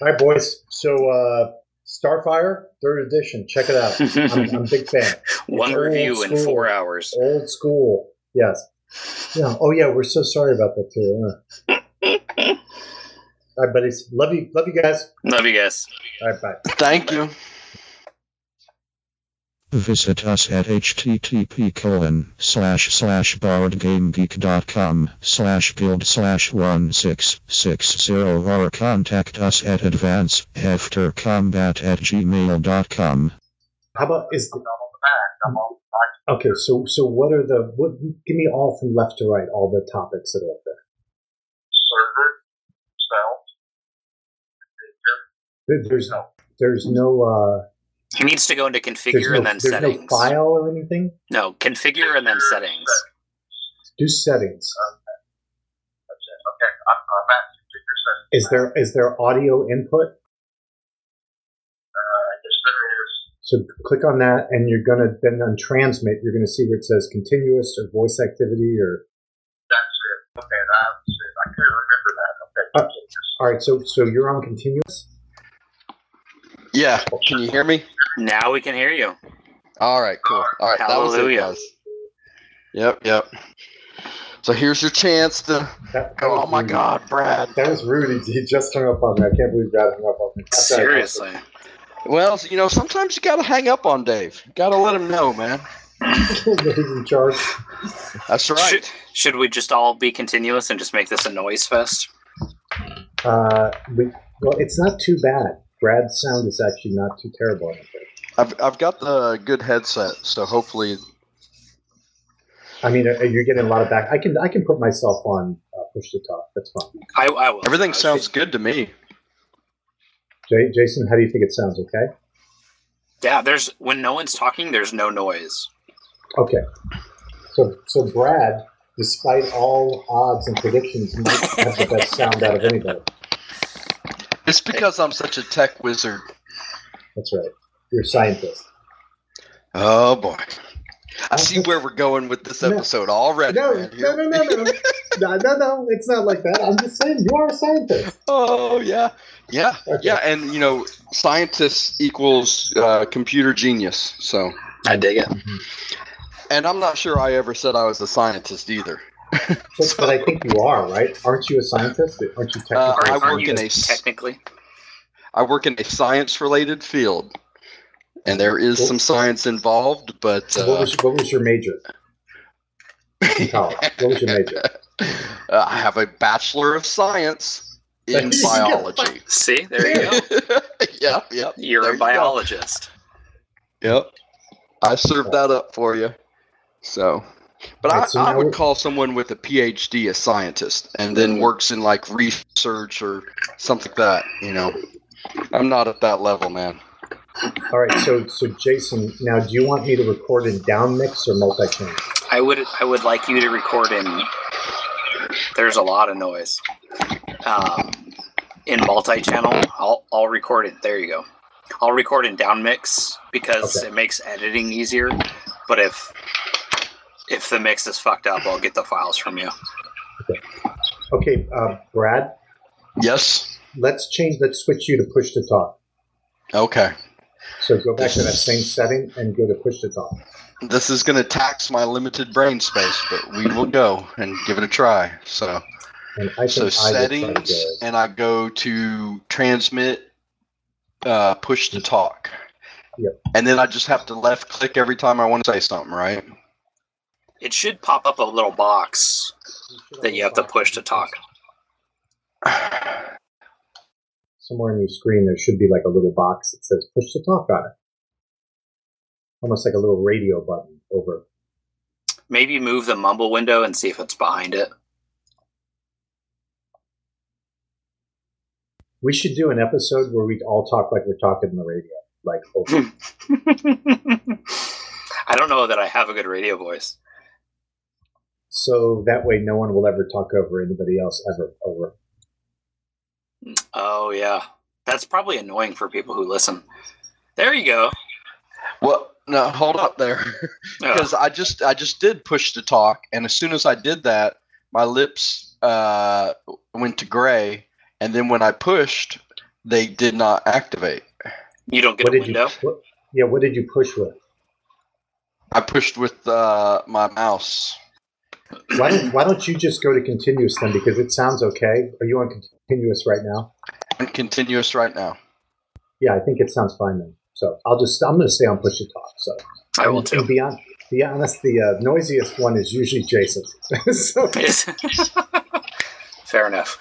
All right, boys. So, uh, Starfire, third edition. Check it out. I'm, I'm a big fan. One It's review in four hours. Old school. Yes. Yeah. Oh, yeah. We're so sorry about that too. huh? All right, buddies. Love you. Love you guys. Love you guys. All right, bye. thank you. Visit us at http colon slash slash boardgamegeek.com slash guild slash 1660 or contact us at advanceaftercombat at gmail.com. How about is the, I'm the back. I'm on the back. okay? So so what are the what? Give me all from left to right, all the topics that are up there. server, spell, There- There's no there's no uh, He needs to go into there's configure no and then there's settings. no file or anything. No, configure and then settings. Do settings. Okay, I'm, I'm configure settings. Is there is there audio input? Uh, yes, there is. So click on that, and you're gonna then on transmit. You're gonna see where it says continuous or voice activity or. That's it. Okay, that's it. I couldn't remember that. Okay. Uh, All right, so so you're on continuous. Yeah. Can you hear me? Now we can hear you. All right, cool. All right, that was it, guys. Yep, yep. So here's your chance to That, that Oh my Rudy. God, Brad. that was Rudy. He just hung up on me. I can't believe Brad hung up on me. That's. Seriously. Well, you know, sometimes you got to hang up on Dave. Got to let him know, man. He's in charge. That's right. Should, should we just all be continuous and just make this a noise fest? Uh, we, well, it's not too bad. Brad's sound is actually not too terrible. I think. I've I've got the good headset, so hopefully, I mean, uh, you're getting a lot of back. I can I can put myself on uh, push to talk. That's fine. I, I will. everything sounds good to me. Jay, Jason, how do you think it sounds? Okay. Yeah, there's when no one's talking, there's no noise. Okay. So so Brad, despite all odds and predictions, might have the best sound out of anybody. It's because I'm such a tech wizard. That's right. You're a scientist. Oh boy, I see where we're going with this No. episode already. No, man. no, no, no, no, no, no, no. It's not like that. I'm just saying you are a scientist. Oh yeah, yeah, Okay. yeah, and you know, scientist equals uh, computer genius. So, I dig it. and I'm not sure I ever said I was a scientist either. But, but I think you are, right? Aren't you a scientist? Aren't you technically? Uh, I work you in a s- technically? I work in a science-related field, and there is some science involved, but what uh, was what was your major? What was your major? uh, I have a bachelor of science in biology. See, there you go. yep, yep. You're there a you go. biologist. Yep. I served that up for you. So, but Alright, so I, I would call someone with a PhD a scientist and then works in like research or something like that. You know, I'm not at that level, man. All right, so so Jason, now do you want me to record in down mix or multi channel? I would I would like you to record in. There's a lot of noise. Um, in multi-channel, I'll I'll record it. There you go. I'll record in down mix because Okay. it makes editing easier. But if if the mix is fucked up, I'll get the files from you. Okay, uh, Brad, Yes. let's change. Let's switch you to push to talk. Okay. So go back to that same setting and go to push to talk. This is going to tax my limited brain space, but we will go and give it a try. So, And I so I would try to settings, and I go to transmit, uh, push to talk. Yep. And then I just have to left click every time I want to say something, right? It should pop up a little box that you have to push to talk. Somewhere on your screen, there should be like a little box that says push to talk on it. Almost like a little radio button over. Maybe move the mumble window and see if it's behind it. We should do an episode where we all talk like we're talking on the radio. Like. I don't know that I have a good radio voice. So that way no one will ever talk over anybody else ever. Over. Oh yeah, that's probably annoying for people who listen. There you go. Well, no, hold up there, Oh, because I just I just did push to talk, and as soon as I did that, my lips uh, went to gray, and then when I pushed, they did not activate. you don't get What a did you? window. What, yeah, what did you push with? I pushed with uh, my mouse. Why don't Why don't you just go to continuous then? Because it sounds okay. Are you on continuous right now? I'm continuous right now. Yeah, I think it sounds fine then. So I'll just I'm going to stay on push to talk. So I will too. Be, on, be honest, the uh, noisiest one is usually Jason. so Fair enough.